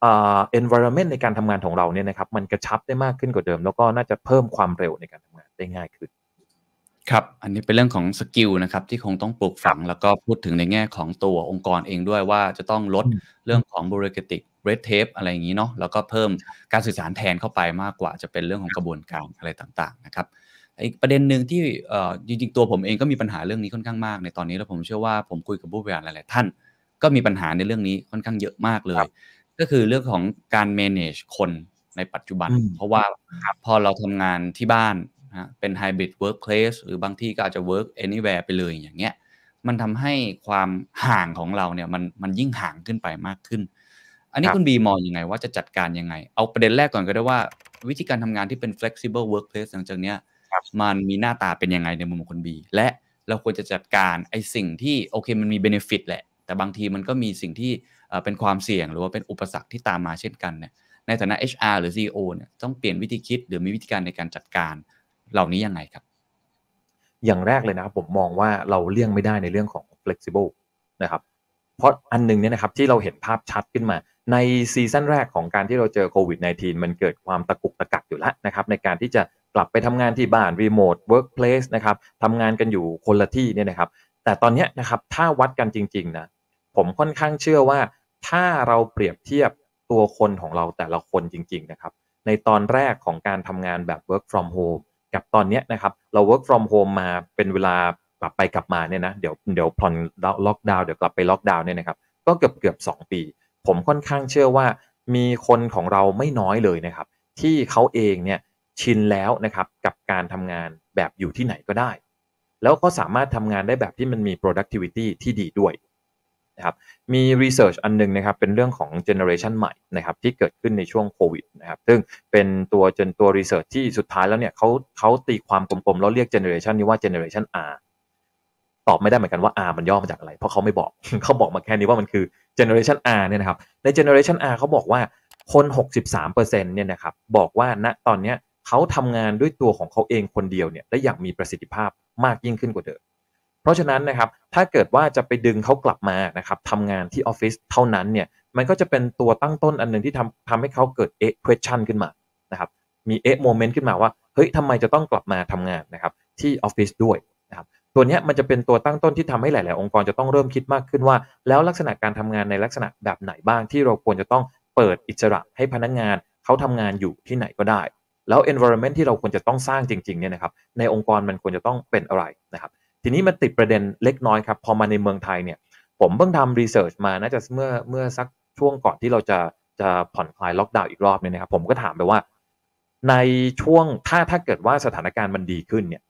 อ่า environment ในการทำงานของเราเนี่ยนะครับมันกระชับได้มากขึ้นกว่าเดิม แล้วก็น่าจะเพิ่มความเร็วในการทำงานได้ง่ายขึ้น ครับ อันนี้เป็นเรื่องของสกิลนะครับที่คงต้องปลูกฝังแล้วก็พูดถึงในแง่ของตัวองค์กรเองด้วยว่า จะต้องลดอืม เรื่องของ bureaucratic red tape อะไรอย่างนี้เนาะ แล้วก็เพิ่มการสื่อสารแทนเข้าไปมากกว่าจะเป็นเรื่องของกระบวนการอะไรต่าง ๆ นะครับ อีกประเด็นหนึ่งที่ เอ่อ จริง ๆ ตัวผมเองก็มีปัญหาเรื่องนี้ค่อนข้างมากในตอนนี้ แล้วผมเชื่อว่า ผมคุยกับผู้บริหารหลาย ๆ ท่าน ก็มีปัญหาในเรื่องนี้ค่อนข้างเยอะมากเลยก็คือเรื่องของการ manage คนในปัจจุบัน อืม เพราะว่าพอเราทำงานที่บ้าน นะฮะเป็น hybrid workplace หรือบางที่ก็อาจจะ work anywhere ไปเลยอย่างเงี้ยมันทำให้ความห่างของเราเนี่ยมันมันยิ่งห่างขึ้นไปมากขึ้น อันนี้ครับคุณบีมองยังไงว่าจะจัดการยังไง เอาประเด็นแรกก่อนก็ได้ว่า วิธีการทำงานที่เป็น flexible workplace หลังจากเนี้ยมันมีหน้าตาเป็นยังไงในมุมของคุณบีและเราควรจะจัดการไอ้สิ่งที่โอเคมันมีเบนฟิตแหละ แต่บางทีมันก็มีสิ่งที่เป็นความเสี่ยงหรือว่าเป็นอุปสรรคที่ตามมาเช่นกันเนี่ยในฐานะ HR หรือ CEO เนี่ยต้องเปลี่ยนวิธีคิดหรือมีวิธีการในการจัดการ เหล่านี้ยังไงครับ อย่างแรกเลยนะครับผมมองว่าเราเลี่ยงไม่ได้ในเรื่องของ flexible นะครับ เพราะอันนึงเนี่ยนะครับที่เราเห็นภาพชัดขึ้นมา ในซีซั่นแรกของการที่เราเจอโควิด -19 มันเกิดความตะกุกตะกักอยู่แล้วนะครับในการที่จะกลับไปทำงานที่บ้าน remote workplace นะครับทำงานกันอยู่คนละที่เนี่ยนะครับ แต่ตอนนี้นะครับถ้าวัดกันจริงๆนะผมค่อนข้างเชื่อว่า ถ้าเราเปรียบเทียบตัวคนของเราแต่ละคนจริง ๆ นะครับ ในตอนแรกของการทำงานแบบ work from home กับตอนนี้นะครับเรา work from home มาเป็นเวลาลับไปกลับมาเนี่ยนะเดี๋ยวเดี๋ยวผ่อนล็อกดาวน์เดี๋ยวกลับไปล็อกดาวน์เนี่ยนะครับก็เกือบเกือบสปี ผมค่อนข้างเชื่อว่ามีคนของเราไม่น้อยเลยนะครับ ที่เขาเองเนี่ยชินแล้วนะครับกับการทำงานแบบอยู่ที่ไหนก็ได้ แล้วก็สามารถทำงานได้แบบที่มันมี productivity ที่ดีด้วย นะครับมี research อันนึงนะครับเป็นเรื่องของ generation ใหม่นะครับที่เกิดขึ้นในช่วงโควิดนะครับซึ่งเป็นตัวจนตัว research ที่สุดท้ายแล้วเนี่ยเขาเขาตีความกลมๆ แล้วเรียก generation นี้ว่า generation R ตอบไม่ได้เหมือนกันว่า R มันย่อมาจากอะไร เพราะเขาไม่บอกเขาบอกมาแค่นี้ว่ามันคือ generation R เนี่ยนะครับใน generation R เขาบอกว่าคน 63%เนี่ยนะครับบอกว่าณตอนนี้เขาทำงานด้วยตัวของเขาเองคนเดียวเนี่ยได้อย่างมีประสิทธิภาพมากยิ่งขึ้นกว่าเดิม เพราะฉะนั้นนะครับถ้าเกิดว่าจะไปดึงเขากลับมานะครับทำงานที่ออฟฟิศเท่านั้นเนี่ยมันก็จะเป็นตัวตั้งต้นอันหนึ่งที่ทำทำให้เขาเกิดเอ๊ะ question ขึ้นมานะครับมีเอ๊ะโมเมนต์ขึ้นมาว่าเฮ้ยทำไมจะต้องกลับมาทำงานนะครับที่ออฟฟิศด้วยนะครับตัวนี้มันจะเป็นตัวตั้งต้นที่ทำให้หลาย ๆ องค์กรจะต้องเริ่มคิดมากขึ้นว่า แล้วลักษณะการทำงานในลักษณะแบบไหนบ้างที่เราควรจะต้องเปิดอิสระให้พนักงานเขาทำงานอยู่ที่ไหนก็ได้ แล้ว environment ที่เราควรจะต้องสร้างจริง ๆ เนี่ยนะครับในองค์กรมันควรจะต้องเป็นอะไรนะครับ ทีนี้มันติดประเด็นเล็กน้อยครับ พอมาในเมืองไทยเนี่ย ผมเพิ่งทำรีเสิร์ชมาน่าจะเมื่อเมื่อสักช่วงก่อนที่เราจะจะผ่อนคลายล็อกดาวน์อีกรอบเนี่ยนะครับ ผมก็ถามไปว่า ในช่วงถ้าถ้าเกิดว่าสถานการณ์มันดีขึ้นเนี่ย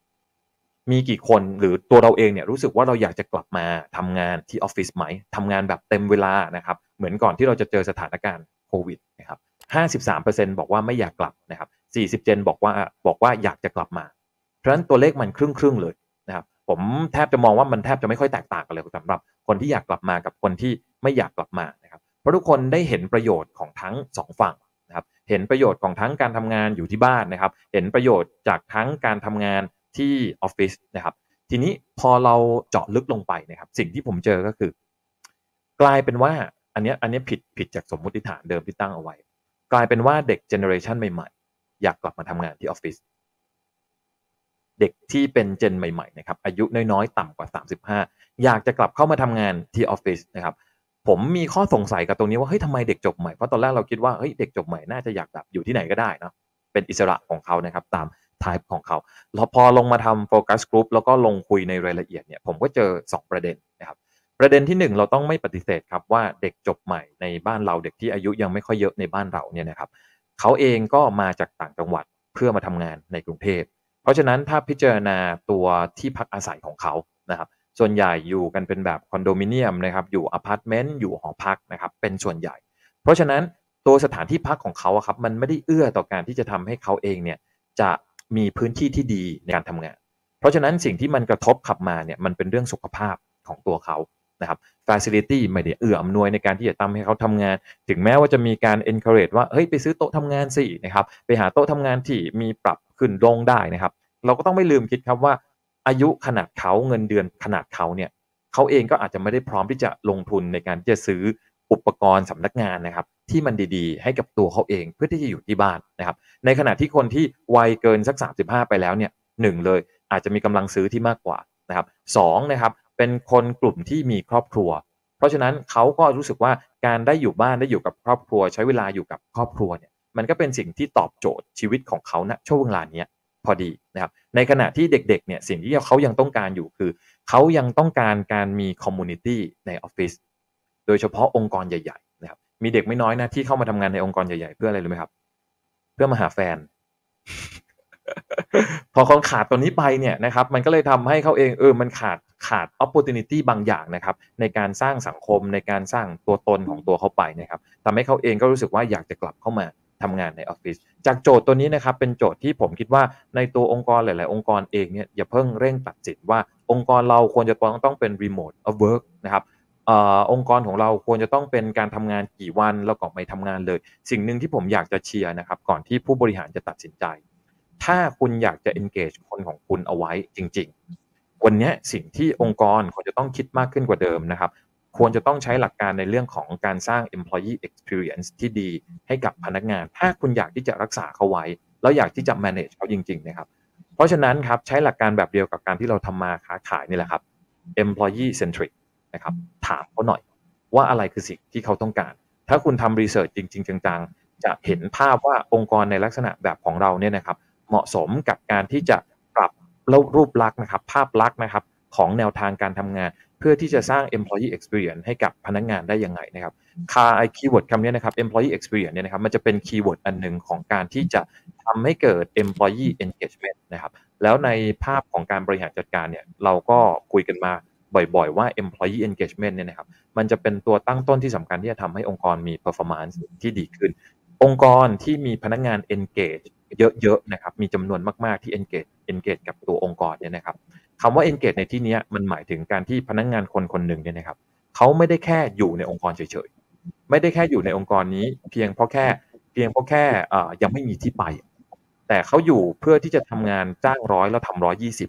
มีกี่คนหรือตัวเราเองเนี่ยรู้สึกว่าเราอยากจะกลับมาทำงานที่ออฟฟิศไหมทำงานแบบเต็มเวลานะครับ เหมือนก่อนที่เราจะเจอสถานการณ์โควิดนะครับห้าสิบสามเปอร์เซ็นบอกว่าไม่อยากกลับนะครับสี่สิบเจนบอกว่าบอกว่าอยากจะกลับมา เพราะฉะนั้นตัวเลขมันครึ่งครึ่งเลย ผมแทบจะมองว่ามันแทบจะไม่ค่อยแตกต่างกันเลยสำหรับ คนที่อยากกลับมากับคนที่ไม่อยากกลับมานะครับเพราะทุกคนได้เห็นประโยชน์ของทั้งสองฝั่งนะครับเห็นประโยชน์ของทั้งการทำงานอยู่ที่บ้านนะครับ เห็นประโยชน์จากทั้งการทำงานที่ออฟฟิศนะครับ ทีนี้พอเราเจาะลึกลงไปนะครับ สิ่งที่ผมเจอก็คือ กลายเป็นว่าอันนี้อันนี้ผิดผิดจากสมมติฐานเดิมที่ตั้งเอาไว้ กลายเป็นว่าเด็กเจเนอเรชันใหม่ๆ อยากกลับมาทำงานที่ออฟฟิศ เด็กที่เป็นเจนใหม่ๆนะครับอายุน้อยๆ ต่ำกว่า 35 อยากจะกลับเข้ามาทำงานที่ออฟฟิศนะครับผมมีข้อสงสัยกับตรงนี้ว่าเฮ้ยทำไมเด็กจบใหม่เพราะตอนแรกเราคิดว่าเฮ้ยเด็กจบใหม่น่าจะอยากแบบอยู่ที่ไหนก็ได้เนาะเป็นอิสระของเขานะครับตามทายของเขาแล้วพอลงมาทำโฟกัสกลุ่มแล้วก็ลงคุยในรายละเอียดเนี่ยผมก็เจอ 2 ประเด็นนะครับประเด็นที่ 1 เราต้องไม่ปฏิเสธครับว่าเด็กจบใหม่ในบ้านเราเด็กที่อายุยังไม่ค่อยเยอะในบ้านเราเนี่ยนะครับเขาเองก็มาจากต่างจังหวัดเพื่อมาทำงานในกรุงเทพ เพราะฉะนั้นถ้าพิจารณาตัวที่พักอาศัยของเขานะครับ ส่วนใหญ่อยู่กันเป็นแบบคอนโดมิเนียมนะครับ อยู่อพาร์ตเมนต์อยู่หอพักนะครับ เป็นส่วนใหญ่ เพราะฉะนั้นตัวสถานที่พักของเขาครับมันไม่ได้เอื้อต่อการที่จะทำให้เขาเองเนี่ยจะมีพื้นที่ที่ดีในการทำงาน เพราะฉะนั้นสิ่งที่มันกระทบขับมาเนี่ยมันเป็นเรื่องสุขภาพของตัวเขา นะครับ facility ไม่ได้เอื้ออำนวยในการที่จะทำให้เขาทำงาน ถึงแม้ว่าจะมีการ encourage ว่าเฮ้ยไปซื้อโต๊ะทำงานสินะครับไปหาโต๊ะทำงานที่มีปรับขึ้นลงได้นะครับ เราก็ต้องไม่ลืมคิดครับว่า อายุขนาดเขาเงินเดือนขนาดเขาเนี่ยเขาเองก็อาจจะไม่ได้พร้อมที่จะลงทุนในการที่จะซื้ออุปกรณ์สำนักงานนะครับ ที่มันดีๆ ให้กับตัวเขาเองเพื่อที่จะอยู่ที่บ้านนะครับ ในขณะที่คนที่วัยเกินสัก 35 ไปแล้วเนี่ยหนึ่งเลยอาจจะมีกำลังซื้อที่มากกว่านะครับสองนะครับ เป็นคนกลุ่มที่มีครอบครัว เพราะฉะนั้นเขาก็รู้สึกว่าการได้อยู่บ้านได้อยู่กับครอบครัว ใช้เวลาอยู่กับครอบครัวเนี่ยมันก็เป็นสิ่งที่ตอบโจทย์ชีวิตของเขาณช่วงเวลานี้พอดีนะครับในขณะที่เด็กๆเนี่ยสิ่งที่เขายังต้องการอยู่คือ เขายังต้องการการมี community ในออฟฟิศโดยเฉพาะองค์กรใหญ่ๆนะครับมีเด็กไม่น้อยนะที่เข้ามาทำงานในองค์กรใหญ่ๆเพื่ออะไรรู้ไหมครับ เพื่อมาหาแฟน พอเขาขาดตัวนี้ไปเนี่ยนะครับ มันก็เลยทำให้เขาเองเออมันขาด ขาดโอกาสบางอย่างนะครับในการสร้างสังคมในการสร้างตัวตนของตัวเขาไปนะครับทำให้เขาเองก็รู้สึกว่าอยากจะกลับเข้ามาทำงานในออฟฟิศจากโจทย์ตัวนี้นะครับเป็นโจทย์ที่ผมคิดว่าในตัวองค์กรหลาย ๆ องค์กรเองเนี่ยอย่าเพิ่งเร่งตัดสินว่าโอองค์กรเราควรจะต้องต้องเป็น remote of work นะครับเอ่อองค์กรของเราควรจะต้องเป็นการทำงานกี่วันแล้วก็ไม่ทำงานเลย สิ่งหนึ่งที่ผมอยากจะเชียร์นะครับก่อนที่ผู้บริหารจะตัดสินใจ ถ้าคุณอยากจะ engage คนของคุณเอาไว้จริงๆ วันนี้สิ่งที่องค์กรควรจะต้องคิดมากขึ้นกว่าเดิมนะครับ ควรจะต้องใช้หลักการในเรื่องของการสร้าง employee experience ที่ดีให้กับพนักงาน ถ้าคุณอยากที่จะรักษาเขาไว้ แล้วอยากที่จะ manage เขาจริงๆนะครับ เพราะฉะนั้นครับใช้หลักการแบบเดียวกับการที่เราทำมาค้าขายนี่แหละครับ employee centric นะครับถามเขาหน่อยว่าอะไรคือสิ่งที่เขาต้องการ ถ้าคุณทำรีเสิร์ชจริง ๆ จังๆ จะเห็นภาพว่าองค์กรในลักษณะแบบของเราเนี่ยนะครับ เหมาะสมกับการที่จะ รับรูปลักษณ์นะครับ ภาพลักษณ์นะครับของแนวทางการทำงาน เพื่อที่จะสร้าง employee experience ให้กับพนักงานได้ยังไงนะครับครับไอ keyword คำนี้นะครับ employee experience เนี่ยนะครับมันจะเป็น keyword อันหนึ่งของการที่จะทำให้เกิด employee engagement นะครับแล้วในภาพของการบริหารจัดการเนี่ยเราก็คุยกันมาบ่อยๆ ว่า employee engagement เนี่ยนะครับมันจะเป็นตัวตั้งต้นที่สำคัญที่จะทำให้องค์กรมี performance ที่ดีขึ้น องค์กรที่มีพนักงาน engage เยอะๆนะครับมีจำนวนมากๆที่ engage engage กับตัวองค์กรเนี่ยนะครับคำว่า engage ในที่นี้มันหมายถึงการที่พนักงานคนคนหนึ่งเนี่ยนะครับเขาไม่ได้แค่อยู่ในองค์กรเฉยๆไม่ได้แค่อยู่ในองค์กรนี้ เพียงเพราะแค่เพียงเพราะแค่ยังไม่มีที่ไป แต่เขาอยู่เพื่อที่จะทำงานจ้างร้อยแล้วทำร้อยยี่สิบ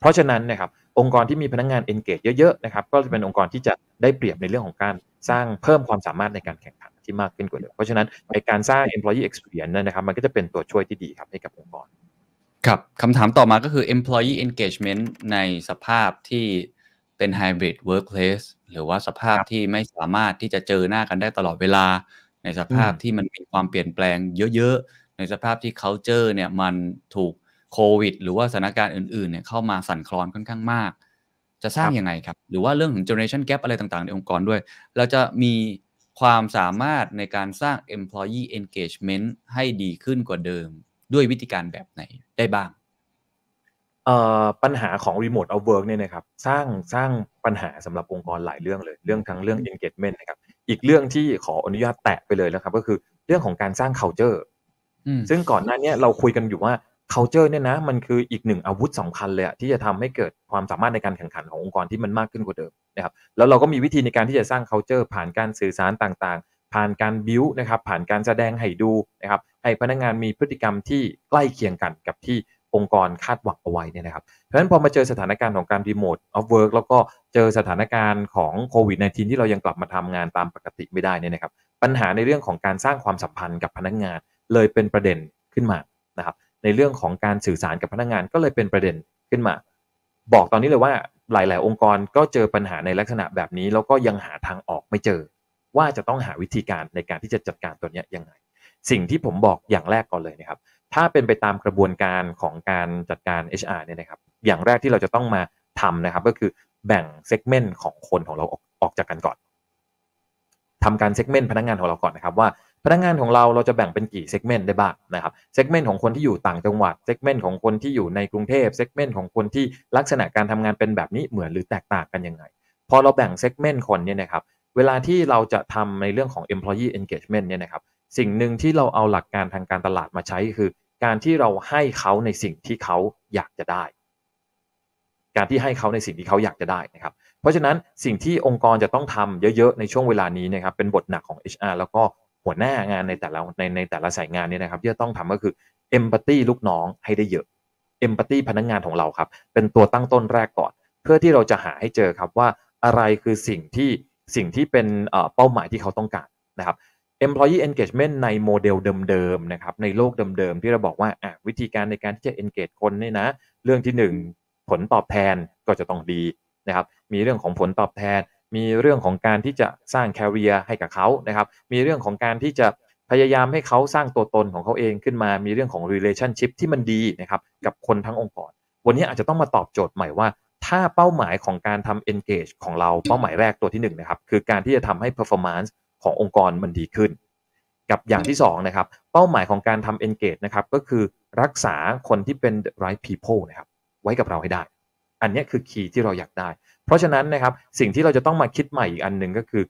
เพราะฉะนั้นนะครับองค์กรที่มีพนักงาน engage เยอะๆนะครับก็จะเป็นองค์กรที่จะได้เปรียบในเรื่องของการสร้างเพิ่มความสามารถในการแข่ง ที่มากขึ้นกว่าเดิมเพราะฉะนั้นในการสร้าง employee experience นะครับ มันก็จะเป็นตัวช่วยที่ดีครับให้กับองค์กรครับคำถามต่อมาก็คือ employee engagement ในสภาพที่เป็น hybrid workplace หรือว่าสภาพที่ไม่สามารถที่จะเจอหน้ากันได้ตลอดเวลา ในสภาพที่มันมีความเปลี่ยนแปลงเยอะๆ ในสภาพที่ culture เนี่ยมันถูกโควิด หรือว่าสถานการณ์อื่นๆเนี่ยเข้ามาสั่นคลอนค่อนข้างมาก จะสร้างยังไงครับ หรือว่าเรื่องของ generation gap อะไรต่างๆ ในองค์กรด้วย เราจะมี ความสามารถในการสร้าง employee engagement ให้ดีขึ้นกว่าเดิม ด้วยวิธีการแบบไหนได้บ้างปัญหาของ remote of work เนี่ยนะครับสร้างสร้างปัญหาสำหรับองค์กรหลายเรื่องเลย เรื่องทั้งเรื่อง engagement นะครับอีกเรื่องที่ขออนุญาตแตะไปเลยนะครับ ก็คือเรื่องของการสร้าง culture ซึ่งก่อนหน้านี้เราคุยกันอยู่ว่า culture เนี่ยนะมันคืออีกหนึ่งอาวุธสำคัญเลยอะที่จะทำให้เกิดความสามารถในการแข่งขันขององค์กรที่มันมากขึ้นกว่าเดิม นะครับแล้วเราก็มีวิธีในการที่จะสร้าง culture ผ่านการสื่อสารต่างๆ ผ่านการบิวนะครับผ่านการแสดงให้ดูนะครับให้พนักงานมีพฤติกรรมที่ใกล้เคียงกันกับที่องค์กรคาดหวังเอาไว้เนี่ยนะครับ เพราะฉะนั้นพอมาเจอสถานการณ์ของการ remote of work แล้วก็เจอสถานการณ์ของโควิด -19 ที่เรายังกลับมาทำงานตามปกติไม่ได้เนี่ยนะครับ ปัญหาในเรื่องของการสร้างความสัมพันธ์กับพนักงานเลยเป็นประเด็นขึ้นมานะครับ ในเรื่องของการสื่อสารกับพนักงานก็เลยเป็นประเด็นขึ้นมา บอกตอนนี้เลยว่า หลาย ๆ องค์กรก็เจอปัญหาในลักษณะแบบนี้ แล้วก็ยังหาทางออกไม่เจอ ว่าจะต้องหาวิธีการในการที่จะจัดการตัวนี้ยังไง สิ่งที่ผมบอกอย่างแรกก่อนเลยนะครับ ถ้าเป็นไปตามกระบวนการของการจัดการ HR เนี่ยนะครับ อย่างแรกที่เราจะต้องมาทำนะครับ ก็คือแบ่ง segment ของคนของเราออกออกจากกันก่อนทำการ segment พนักงานของเราก่อนนะครับว่า พนักงานของเราเราจะแบ่งเป็นกี่ segment ได้บ้างนะครับ segment ของคนที่อยู่ต่างจังหวัด segment ของคนที่อยู่ในกรุงเทพ segment ของคนที่ลักษณะการทำงานเป็นแบบนี้เหมือนหรือแตกต่างกันยังไง พอเราแบ่งเซกเมนต์คนเนี่ยนะครับเวลาที่เราจะทำในเรื่องของ employee engagement เนี่ยนะครับสิ่งหนึ่งที่เราเอาหลักการทางการตลาดมาใช้คือ การที่เราให้เขาในสิ่งที่เขาอยากจะได้ การที่ให้เขาในสิ่งที่เขาอยากจะได้นะครับเพราะฉะนั้นสิ่งที่องค์กรจะต้องทำเยอะๆในช่วงเวลานี้นะครับเป็นบทหนักของ HR แล้วก็ หัวหน้างานในแต่ละในในแต่ละสายงานเนี่ยนะครับที่จะต้องทำก็คือ empathy ลูกน้องให้ได้เยอะ empathy พนักงงานของเราครับ เป็นตัวตั้งต้นแรกก่อน เพื่อที่เราจะหาให้เจอครับว่าอะไรคือสิ่งที่สิ่งที่เป็นเป้าหมายที่เขาต้องการนะครับ employee engagement ในโมเดลเดิมๆนะครับในโลกเดิมๆที่เราบอกว่าอะวิธีการในการที่จะ engage คนเนี่ยนะ เรื่องที่ 1 ผลตอบแทนก็จะต้องดีนะครับ มีเรื่องของผลตอบแทน มีเรื่องของการที่จะสร้าง career ให้กับเขานะครับ มีเรื่องของการที่จะพยายามให้เขาสร้างตัวตนของเขาเองขึ้นมา มีเรื่องของ relationship ที่มันดีนะครับกับคนทั้งองค์กร วันนี้อาจจะต้องมาตอบโจทย์ใหม่ว่า ถ้าเป้าหมายของการทำ engage ของเราเป้าหมายแรกตัวที่1นนะครับคือการที่จะทำให้ performance ขององค์กรมันดีขึ้น กับอย่างที่2นะครับเป้าหมายของการทำ engage นะครับก็คือรักษาคนที่เป็น right people นะครับไว้กับเราให้ได้ อันนี้คือคีย์ที่เราอยากได้ เพราะฉะนั้นนะครับสิ่งที่เราจะต้องมาคิดใหม่อีกอันหนึ่งก็คือ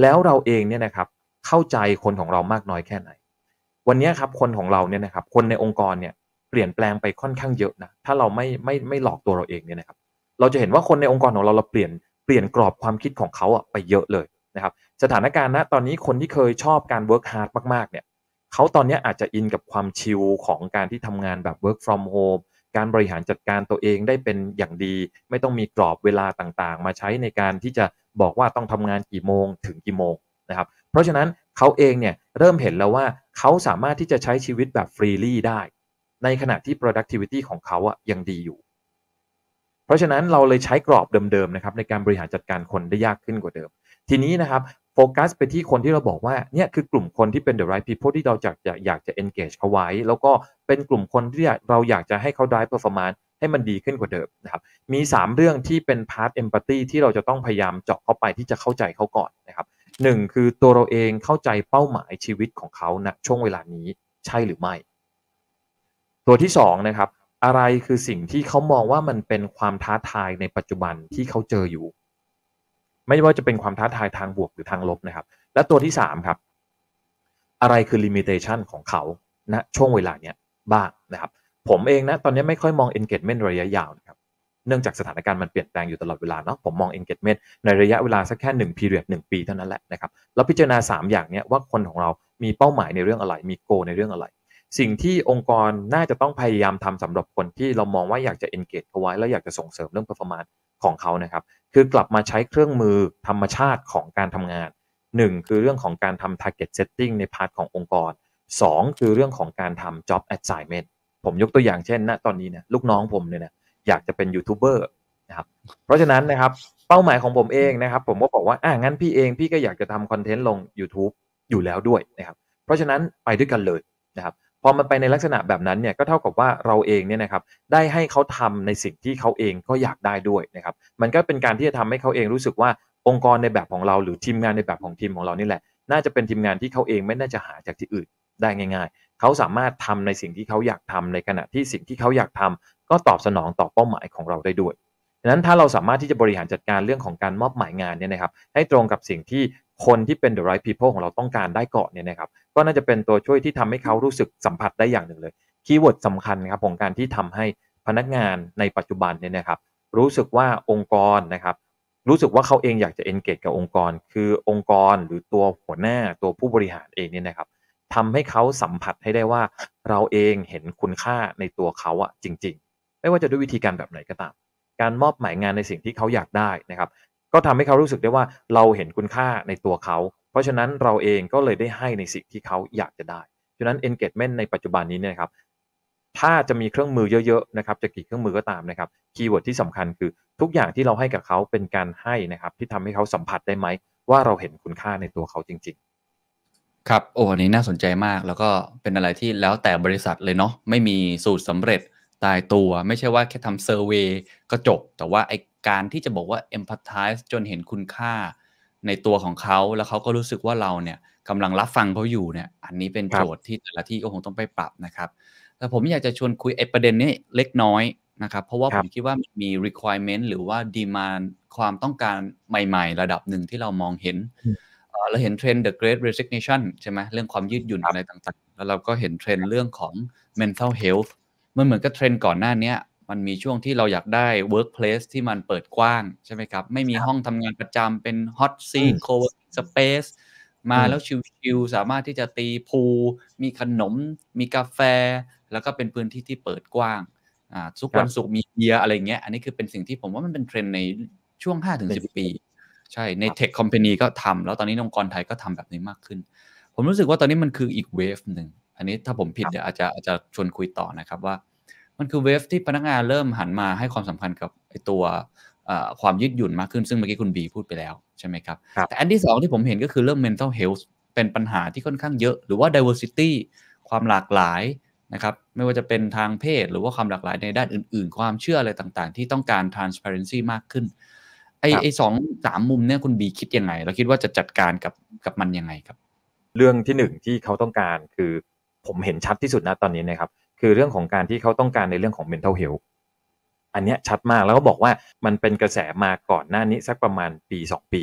แล้วเราเองเนี่ยนะครับเข้าใจคนของเรามากน้อยแค่ไหน วันนี้ครับคนของเราเนี่ยนะครับคนในองค์กรเนี่ยเปลี่ยนแปลงไปค่อนข้างเยอะนะถ้าเราไม่ไม่ไม่หลอกตัวเราเองเนี่ยนะครับเราจะเห็นว่าคนในองค์กรของเราเราเปลี่ยนเปลี่ยนกรอบความคิดของเขาอะไปเยอะเลยนะครับสถานการณ์ณตอนนี้คนที่เคยชอบการ work hard มากๆเนี่ยเขาตอนนี้อาจจะอินกับความชิลของการที่ทำงานแบบ work from home การบริหารจัดการตัวเองได้เป็นอย่างดี ไม่ต้องมีกรอบเวลาต่างๆ มาใช้ในการที่จะบอกว่าต้องทำงานกี่โมงถึงกี่โมงนะครับ เพราะฉะนั้นเขาเองเนี่ยเริ่มเห็นแล้วว่าเขาสามารถที่จะใช้ชีวิตแบบฟรีลี่ได้ ในขณะที่ productivity ของเขาอะยังดีอยู่ เพราะฉะนั้นเราเลยใช้กรอบเดิมๆนะครับในการบริหารจัดการคนได้ยากขึ้นกว่าเดิม ทีนี้นะครับโฟกัสไปที่คนที่เราบอกว่าเนี่ยคือกลุ่มคนที่เป็น the right people ที่เราอยากจะอยากจะ engage เขาไว้ แล้วก็เป็นกลุ่มคนที่เราอยากจะให้เขา drive performance ให้มันดีขึ้นกว่าเดิมนะครับ มี 3 เรื่องที่เป็น part empathy ที่เราจะต้องพยายามเจาะเข้าไปที่จะเข้าใจเขาก่อนนะครับหนึ่งคือตัวเราเองเข้าใจเป้าหมายชีวิตของเขาณนะช่วงเวลานี้ใช่หรือไม่ ตัวที่2นะครับอะไรคือสิ่งที่เขามองว่ามันเป็นความท้าทายในปัจจุบันที่เขาเจออยู่ ไม่ว่าจะเป็นความท้าทายทางบวกหรือทางลบนะครับ และตัวที่ 3 ครับ อะไรคือ limitation ของเขาณนะช่วงเวลาเนี้ยบ้างนะครับ ผมเองนะตอนนี้ไม่ค่อยมอง engagement ระยะยาวนะครับเนื่องจากสถานการณ์มันเปลี่ยนแปลงอยู่ตลอดเวลาเนาะผมมอง engagement ในระยะเวลาสักแค่1 period 1 ปีเท่านั้นแหละนะครับแล้วพิจารณา 3 อย่างเนี้ยว่าคนของเรามีเป้าหมายในเรื่องอะไร มีโกในเรื่องอะไร สิ่งที่องค์กรน่าจะต้องพยายามทำสำหรับคนที่เรามองว่าอยากจะ engage เขาไว้แล้วอยากจะส่งเสริมเรื่อง performance ของเขานะครับ คือกลับมาใช้เครื่องมือธรรมชาติของการทำงาน 1 คือเรื่องของการทำ target setting ใน part ขององค์กร 2 คือเรื่องของการทำ job assignment ผมยกตัวอย่างเช่นณตอนนี้เนี่ยลูกน้องผมเนี่ยนะอยากจะเป็นยูทูบเบอร์นะครับเพราะฉะนั้นนะครับเป้าหมายของผมเองนะครับ ผมก็บอกว่าอ่างั้นพี่เองพี่ก็อยากจะทำคอนเทนต์ลง YouTube อยู่แล้วด้วยนะครับ เพราะฉะนั้นไปด้วยกันเลยนะครับ พอมันไปในลักษณะแบบนั้นเนี่ยก็เท่ากับว่าเราเองเนี่ยนะครับได้ให้เขาทำในสิ่งที่เขาเองก็อยากได้ด้วยนะครับมันก็เป็นการที่จะทำให้เขาเองรู้สึกว่าองค์กรในแบบของเรา หรือทีมงานในแบบของทีมของเรานี่แหละ น่าจะเป็นทีมงานที่เขาเองไม่น่าจะหาจากที่อื่นได้ง่าย ๆ เขาสามารถทำในสิ่งที่เขาอยากทำในขณะที่สิ่งที่เขาอยากทำก็ตอบสนองต่อเป้าหมายของเราได้ด้วยดังนั้นถ้าเราสามารถที่จะบริหารจัดการเรื่องของการมอบหมายงานเนี่ยนะครับให้ตรงกับสิ่งที่ คนที่เป็น the right people ของเราต้องการได้ก่อนเนี่ยนะครับก็น่าจะเป็นตัวช่วยที่ทำให้เขารู้สึกสัมผัสได้อย่างหนึ่งเลยคีย์เวิร์ดสำคัญครับของการที่ทำให้พนักงานในปัจจุบันเนี่ยนะครับรู้สึกว่าองค์กรนะครับรู้สึกว่าเขาเองอยากจะ engage กับองค์กร คือองค์กรหรือตัวหัวหน้าตัวผู้บริหารเองเนี่ยนะครับทำให้เขาสัมผัสให้ได้ว่าเราเองเห็นคุณค่าในตัวเขาอะจริง ๆ ไม่ว่าจะด้วยวิธีการแบบไหนก็ตาม การมอบหมายงานในสิ่งที่เขาอยากได้นะครับ ก็ทำให้เขารู้สึกได้ว่าเราเห็นคุณค่าในตัวเขา เพราะฉะนั้นเราเองก็เลยได้ให้ในสิ่งที่เขาอยากจะได้ฉะนั้น engagement ในปัจจุบันนี้เนี่ยครับถ้าจะมีเครื่องมือเยอะๆนะครับจะกี่เครื่องมือก็ตามนะครับ keyword ที่สำคัญคือทุกอย่างที่เราให้กับเขาเป็นการให้นะครับ ที่ทำให้เขาสัมผัสได้ไหม ว่าเราเห็นคุณค่าในตัวเขาจริง ๆ ครับโอ้อันนี้น่าสนใจมากแล้วก็เป็นอะไรที่แล้วแต่บริษัทเลยเนาะไม่มีสูตรสำเร็จตายตัว ไม่ใช่ว่าแค่ทำ survey ก็จบ แต่ว่าไอ การที่จะบอกว่า empathize จนเห็นคุณค่าในตัวของเขาแล้วเขาก็รู้สึกว่าเราเนี่ยกำลังรับฟังเขาอยู่เนี่ย อันนี้เป็นโจทย์ที่แต่ละที่ก็คงต้องไปปรับนะครับแต่ผมอยากจะชวนคุยไอประเด็นนี้เล็กน้อยนะครับ เพราะว่าผมคิดว่ามี requirement หรือว่า demand ความต้องการใหม่ๆ ระดับหนึ่งที่เรามองเห็นเราเห็นเทรนด์ the great resignation ใช่ไหมเรื่องความยืดหยุ่นอะไรต่างๆ แล้วเราก็เห็นเทรนด์เรื่องของ mental health มันเหมือนกับเทรนด์ก่อนหน้านี้ มันมีช่วงที่เราอยากได้ workplace ที่มันเปิดกว้างใช่ไหมครับ ไม่มีห้องทำงานประจำเป็น hot seat co-working space มาแล้วชิลๆสามารถที่จะตีพูมีขนม มีกาแฟ แล้วก็เป็นพื้นที่ที่เปิดกว้างอ่าทุกวันศุกร์มีเบียร์อะไรเงี้ย อันนี้คือเป็นสิ่งที่ผมว่ามันเป็นเทรนด์ในช่วง 5-10 ปี ใช่ในเทคคอมพานีก็ทำแล้วตอนนี้องค์กรไทยก็ทำแบบนี้มากขึ้น ผมรู้สึกว่าตอนนี้มันคืออีกเวฟหนึ่งอันนี้ถ้าผมผิดเดี๋ยวอาจจะอาจจะชวนคุยต่อนะครับว่า มันคือเวฟที่พนักงานเริ่มหันมาให้ความสำคัญกับไอตัวความยืดหยุ่นมากขึ้นซึ่งเมื่อกี้คุณบีพูดไปแล้วใช่ไหมครับแต่อันที่สองที่ผมเห็นก็คือเรื่อง mental health เป็นปัญหาที่ค่อนข้างเยอะ หรือว่า diversity ความหลากหลายนะครับไม่ว่าจะเป็นทางเพศ หรือว่าความหลากหลายในด้านอื่น ๆ ความเชื่ออะไรต่างๆ ที่ต้องการ transparency มากขึ้นไอไอสองสามมุมเนี่ยคุณบีคิดยังไง เราคิดว่าจะจัดการกับกับมันยังไงครับ เรื่องที่หนึ่งที่เขาต้องการคือผมเห็นชัดที่สุดนะตอนนี้นะครับ คือเรื่องของการที่เขาต้องการในเรื่องของ mental health อันนี้ชัดมากแล้วก็บอกว่ามันเป็นกระแสมาก่อนหน้านี้สักประมาณปี 2 ปี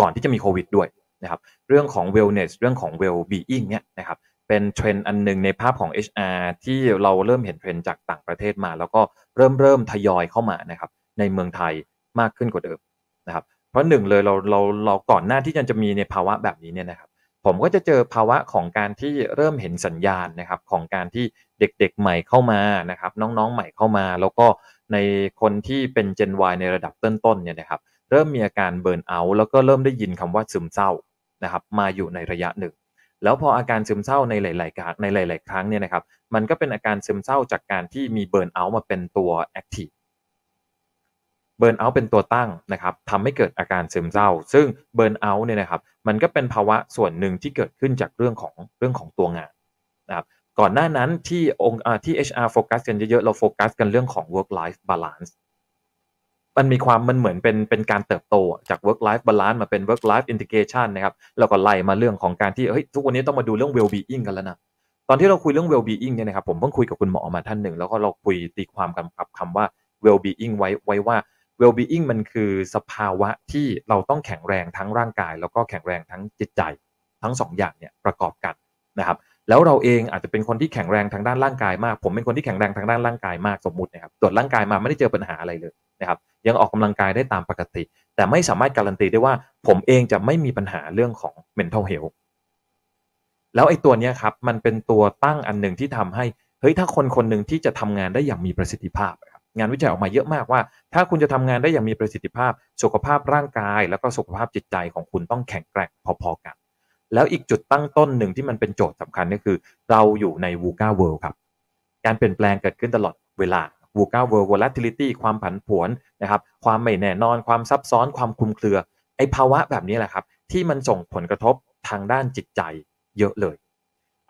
ก่อนที่จะมีโควิดด้วยนะครับเรื่องของ wellness เรื่องของ well being เนี่ยนะครับเป็นเทรนด์อันหนึ่งในภาพของ HR ที่เราเริ่มเห็นเทรนด์จากต่างประเทศมา แล้วก็เริ่มเริ่มทยอยเข้ามานะครับในเมืองไทยมากขึ้นกว่าเดิมนะครับเพราะหนึ่งเลยเราเราเราก่อนหน้าที่จะมีในภาวะแบบนี้เนี่ยนะครับ ผมก็จะเจอภาวะของการที่เริ่มเห็นสัญญาณนะครับของการที่เด็กๆใหม่เข้ามานะครับน้องๆใหม่เข้ามา แล้วก็ในคนที่เป็น Gen Y ในระดับต้นๆเนี่ยนะครับเริ่มมีอาการ burnout แล้วก็เริ่มได้ยินคำว่าซึมเศร้านะครับมาอยู่ในระยะหนึ่ง แล้วพออาการซึมเศร้าในหลายๆการในหลาย ๆ ครั้งเนี่ยนะครับมันก็เป็นอาการซึมเศร้าจากการที่มี burnout มาเป็นตัว active burnout เป็นตัวตั้งนะครับทำให้เกิดอาการซึมเศร้า ซึ่ง burnout เนี่ยนะครับมันก็เป็นภาวะส่วนหนึ่งที่เกิดขึ้นจากเรื่องของเรื่องของตัวงานนะครับก่อนหน้านั้นที่องค์ที่ HR โฟกัสกันเยอะๆเราโฟกัสกันเรื่องของ work life balance มันมีความมันเหมือนเป็นเป็นการเติบโตจาก work life balance มาเป็น work life integration นะครับแล้วก็ไล่มาเรื่องของการที่เฮ้ยทุกวันนี้ต้องมาดูเรื่อง well being กันแล้วนะตอนที่เราคุยเรื่อง well being เนี่ยนะครับผมเพิ่งคุยกับคุณหมอมาท่านหนึ่ง แล้วก็เราคุยตีความกันกับคำว่า well being ไว้ไว้ว่า well being มันคือสภาวะที่เราต้องแข็งแรงทั้งร่างกาย แล้วก็แข็งแรงทั้งจิตใจ ทั้งสองอย่างเนี่ยประกอบกันนะครับ แล้วเราเองอาจจะเป็นคนที่แข็งแรงทางด้านร่างกายมาก ผมเป็นคนที่แข็งแรงทางด้านร่างกายมากสมมตินะครับตรวจร่างกายมาไม่ได้เจอปัญหาอะไรเลยนะครับ ยังออกกำลังกายได้ตามปกติ แต่ไม่สามารถการันตีได้ว่า ผมเองจะไม่มีปัญหาเรื่องของ mental health แล้วไอ้ตัวนี้ครับมันเป็นตัวตั้งอันหนึ่งที่ทำให้เฮ้ยถ้าคนคนหนึ่งที่จะทำงานได้อย่างมีประสิทธิภาพ งานวิจัยออกมาเยอะมากว่า ถ้าคุณจะทำงานได้อย่างมีประสิทธิภาพ สุขภาพร่างกาย แล้วก็สุขภาพจิตใจของคุณต้องแข็งแกร่งพอๆกัน แล้วอีกจุดตั้งต้นหนึ่งที่มันเป็นโจทย์สำคัญก็คือ เราอยู่ใน VUCA world ครับ การเปลี่ยนแปลงเกิดขึ้นตลอดเวลา VUCA world volatility ความผันผวนนะครับความไม่แน่นอน ความซับซ้อนความคลุมเครือไอ้ภาวะแบบนี้แหละครับ ที่มันส่งผลกระทบทางด้านจิตใจเยอะเลย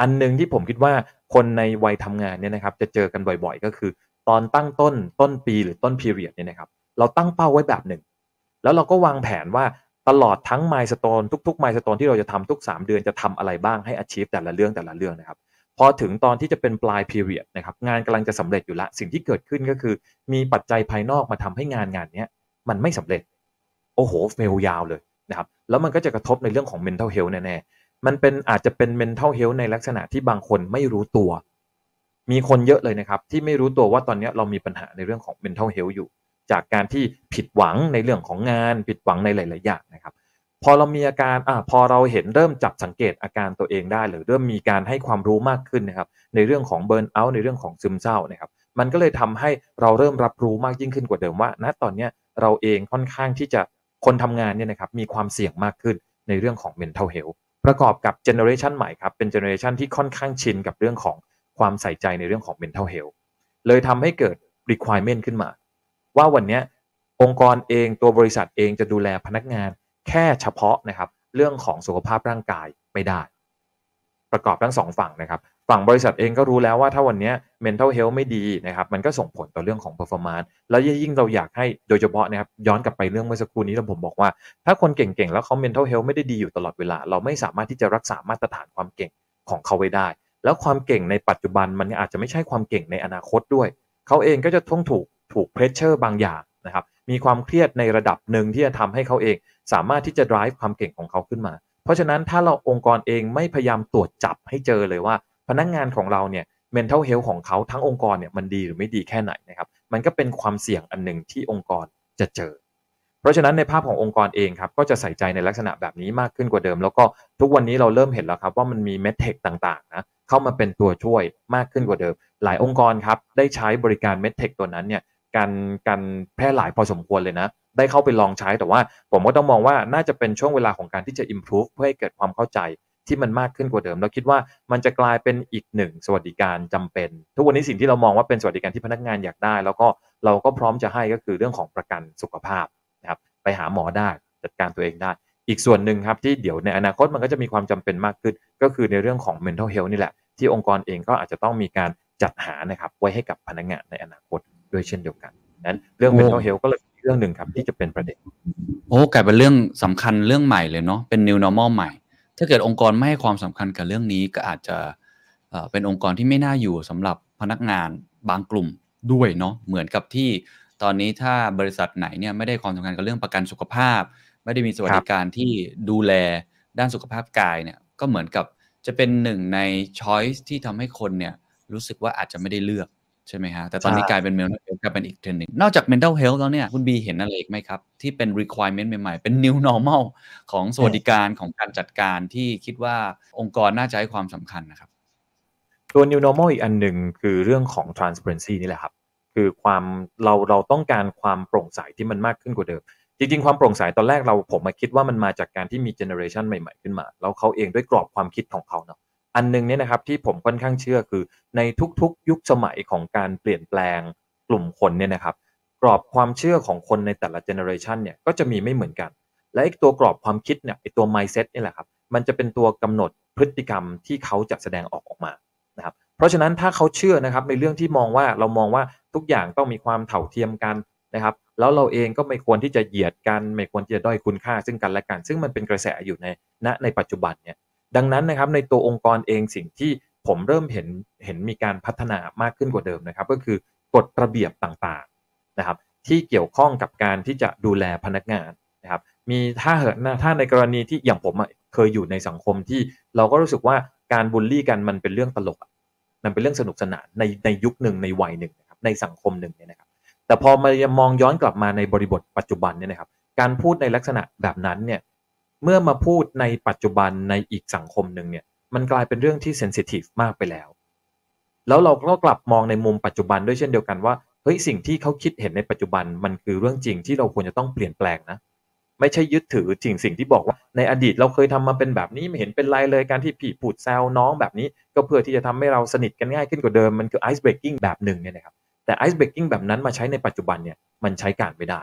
อันหนึ่งที่ผมคิดว่าคนในวัยทำงานเนี่ยนะครับจะเจอกันบ่อยๆ ก็คือ ตอนตั้งต้นต้นปีหรือต้นพีเรียดเนี่ยนะครับ เราตั้งเป้าไว้แบบหนึ่ง แล้วเราก็วางแผนว่าตลอดทั้งไมล์สโตนทุกๆไมล์สโตนที่เราจะทำทุก 3 เดือนจะทำอะไรบ้างให้ achieve แต่ละเรื่องแต่ละเรื่องนะครับพอถึงตอนที่จะเป็นปลายพีเรียดนะครับงานกำลังจะสำเร็จอยู่ละสิ่งที่เกิดขึ้นก็คือ มีปัจจัยภายนอกมาทำให้งานงานนี้มันไม่สำเร็จ โอ้โหเฟลยาวเลยนะครับแล้วมันก็จะกระทบในเรื่องของ mental health แน่ๆมันเป็นอาจจะเป็น mental health ในลักษณะที่บางคนไม่รู้ตัว มีคนเยอะเลยนะครับ ที่ไม่รู้ตัวว่าตอนนี้เรามีปัญหาในเรื่องของ mental health อยู่ จากการที่ผิดหวังในเรื่องของงาน ผิดหวังในหลาย ๆ อย่างนะครับ พอเรามีอาการอ่าพอเราเห็นเริ่มจับสังเกตอาการตัวเองได้ หรือเริ่มมีการให้ความรู้มากขึ้นนะครับ ในเรื่องของเบิร์นเอาท์ในเรื่องของซึมเศร้านะครับ มันก็เลยทำให้เราเริ่มรับรู้มากยิ่งขึ้นกว่าเดิมว่า ณตอนนี้เราเองค่อนข้างที่จะคนทำงานเนี่ยนะครับมีความเสี่ยงมากขึ้นในเรื่องของ mental health ประกอบกับเจเนอเรชันใหม่ครับเป็นเจเนอเรชันที่ค่อนข้างชินกับเรื่องของ ความใส่ใจในเรื่องของ mental health เลยทำให้เกิด requirement ขึ้นมา ว่าวันนี้องค์กรเองตัวบริษัทเองจะดูแลพนักงานแค่เฉพาะนะครับเรื่องของสุขภาพร่างกายไม่ได้ ประกอบทั้งสองฝั่งนะครับ ฝั่งบริษัทเองก็รู้แล้วว่าถ้าวันนี้ mental health ไม่ดีนะครับ มันก็ส่งผลต่อเรื่องของ performance แล้วยิ่งเราอยากให้โดยเฉพาะนะครับ ย้อนกลับไปเรื่องเมื่อสักครู่นี้ที่ผมบอกว่า ถ้าคนเก่งๆ แล้วเขา mental health ไม่ได้ดีอยู่ตลอดเวลา เราไม่สามารถที่จะรักษามาตรฐานความเก่งของเขาไว้ได้ แล้วความเก่งในปัจจุบันมันอาจจะไม่ใช่ความเก่งในอนาคตด้วย เขาเองก็จะต้องถูกถูก pressure บางอย่างนะครับ มีความเครียดในระดับหนึ่งที่จะทำให้เขาเอง สามารถที่จะ drive ความเก่งของเขาขึ้นมา เพราะฉะนั้นถ้าเราองค์กรเองไม่พยายามตรวจจับให้เจอเลยว่า พนักงงานของเราเนี่ย mental health ของเขาทั้งองค์กรเนี่ยมันดีหรือไม่ดีแค่ไหนนะครับ มันก็เป็นความเสี่ยงอันหนึ่งที่องค์กรจะเจอ เพราะฉะนั้นในภาพขององค์กรเองครับก็จะใส่ใจในลักษณะแบบนี้มากขึ้นกว่าเดิม แล้วก็ทุกวันนี้เราเริ่มเห็นแล้วครับว่ามันมีเมทเทคต่างๆนะ เข้ามาเป็นตัวช่วยมากขึ้นกว่าเดิม หลายองค์กรครับได้ใช้บริการเมทเทคตัวนั้นเนี่ยการการแพร่หลายพอสมควรเลยนะ ได้เข้าไปลองใช้แต่ว่าผมก็ต้องมองว่าน่าจะเป็นช่วงเวลาของการที่จะ improve เพื่อให้เกิดความเข้าใจที่มันมากขึ้นกว่าเดิม เราคิดว่ามันจะกลายเป็นอีกหนึ่งสวัสดิการจำเป็น ทุกวันนี้สิ่งที่เรามองว่าเป็นสวัสดิการที่พนักงานอยากได้ แล้วก็เราก็พร้อมจะให้ก็คือเรื่องของประกันสุขภาพนะครับไปหาหมอได้จัดการตัวเองได้ อีกส่วนหนึ่งครับที่เดี๋ยวในอนาคตมันก็จะมีความจำเป็นมากขึ้น ก็คือในเรื่องของ mental health นี่แหละ ที่องค์กรเองก็อาจจะต้องมีการจัดหานะครับไว้ให้กับพนักงานในอนาคตด้วยเช่นเดียวกันนั้นเรื่อง mental health ก็เลยเป็นเรื่องหนึ่งครับที่จะเป็นประเด็นโอ้กลายเป็นเรื่องสำคัญเรื่องใหม่เลยเนาะเป็น new normal ใหม่ ถ้าเกิดองค์กรไม่ให้ความสำคัญกับเรื่องนี้ก็อาจจะเอ่อเป็นองค์กรที่ไม่น่าอยู่สำหรับพนักงานบางกลุ่มด้วยเนาะเหมือนกับที่ตอนนี้ถ้าบริษัทไหนเนี่ยไม่ได้ความสำคัญกับเรื่องประกันสุขภาพ ไม่ได้มีสวัสดิการที่ดูแลด้านสุขภาพกายเนี่ยก็เหมือนกับจะเป็นหนึ่งใน choice ที่ทำให้คนเนี่ยรู้สึกว่าอาจจะไม่ได้เลือกใช่ไหมฮะแต่ตอนนี้ใช่กลายเป็น mental health กลายเป็นอีกเทรนด์หนึ่งนอกจาก mental health แล้วเนี่ยคุณบีเห็นอะไรอีกไหมครับ ที่เป็น requirement ใหม่ๆ เป็น new normal ของสวัสดิการของการจัดการที่คิดว่าองค์กรน่าจะให้ความสำคัญนะครับ ตัว new normal อีกอันหนึ่งคือเรื่องของ transparency นี่แหละครับ คือความเราเราต้องการความโปร่งใสที่มันมากขึ้นกว่าเดิม จริงๆ ความโปร่งใสตอนแรกเราผมมาคิดว่ามันมาจากการที่มีเจเนอเรชันใหม่ๆขึ้นมา แล้วเขาเองด้วยกรอบความคิดของเขาเนาะอันหนึงเนี่ยนะครับที่ผมค่อนข้างเชื่อคือในทุกๆ ยุคสมัยของการเปลี่ยนแปลงกลุ่มคนเนี่ยนะครับ กรอบความเชื่อของคนในแต่ละเจเนอเรชันเนี่ยก็จะมีไม่เหมือนกัน และไอ้ตัวกรอบความคิดเนี่ยไอ้ตัว mindset นี่แหละครับมันจะเป็นตัวกำหนดพฤติกรรมที่เขาจะแสดงออกออกมานะครับเพราะฉะนั้นถ้าเขาเชื่อนะครับในเรื่องที่มองว่าเรามองว่าทุกอย่างต้องมีความเท่าเทียมกันนะครับ แล้วเราเองก็ไม่ควรที่จะเหยียดกันไม่ควรที่จะด้อยคุณค่าซึ่งกันและกัน ซึ่งมันเป็นกระแสอยู่ในณในปัจจุบันเนี่ยดังนั้นนะครับในตัวองค์กรเองสิ่งที่ผมเริ่มเห็นเห็นมีการพัฒนามากขึ้นกว่าเดิมนะครับ ก็คือกฎระเบียบต่างๆนะครับ ที่เกี่ยวข้องกับการที่จะดูแลพนักงานนะครับมีถ้าเหอะถ้าในกรณีที่อย่างผมเคยอยู่ในสังคมที่เราก็รู้สึกว่าการบูลลี่กันมันเป็นเรื่องตลกมันเป็นเรื่องสนุกสนานในในยุคหนึ่งในวัยหนึ่งนะครับในสังคมหนึ่งเนี่ยนะครับ แต่พอมามองย้อนกลับมาในบริบทปัจจุบันเนี่ยนะครับ การพูดในลักษณะแบบนั้นเนี่ยเมื่อมาพูดในปัจจุบันในอีกสังคมหนึ่งเนี่ยมันกลายเป็นเรื่องที่เซนซิทีฟมากไปแล้ว แล้วเราก็กลับมองในมุมปัจจุบันด้วยเช่นเดียวกันว่าเฮ้ยสิ่งที่เขาคิดเห็นในปัจจุบันมันคือเรื่องจริงที่เราควรจะต้องเปลี่ยนแปลงนะไม่ใช่ยึดถือสิ่งสิ่งที่บอกว่าในอดีตเราเคยทำมาเป็นแบบนี้ไม่เห็นเป็นไรเลยการที่พี่พูดแซวน้องแบบนี้ ก็เพื่อที่จะทำให้เราสนิทกันง่ายขึ้นกว่าเดิมมันคือ ice breaking แบบหนึ่งเนี่ยนะครับ แต่ ice breaking แบบนั้นมาใช้ในปัจจุบันเนี่ยมันใช้การไม่ได้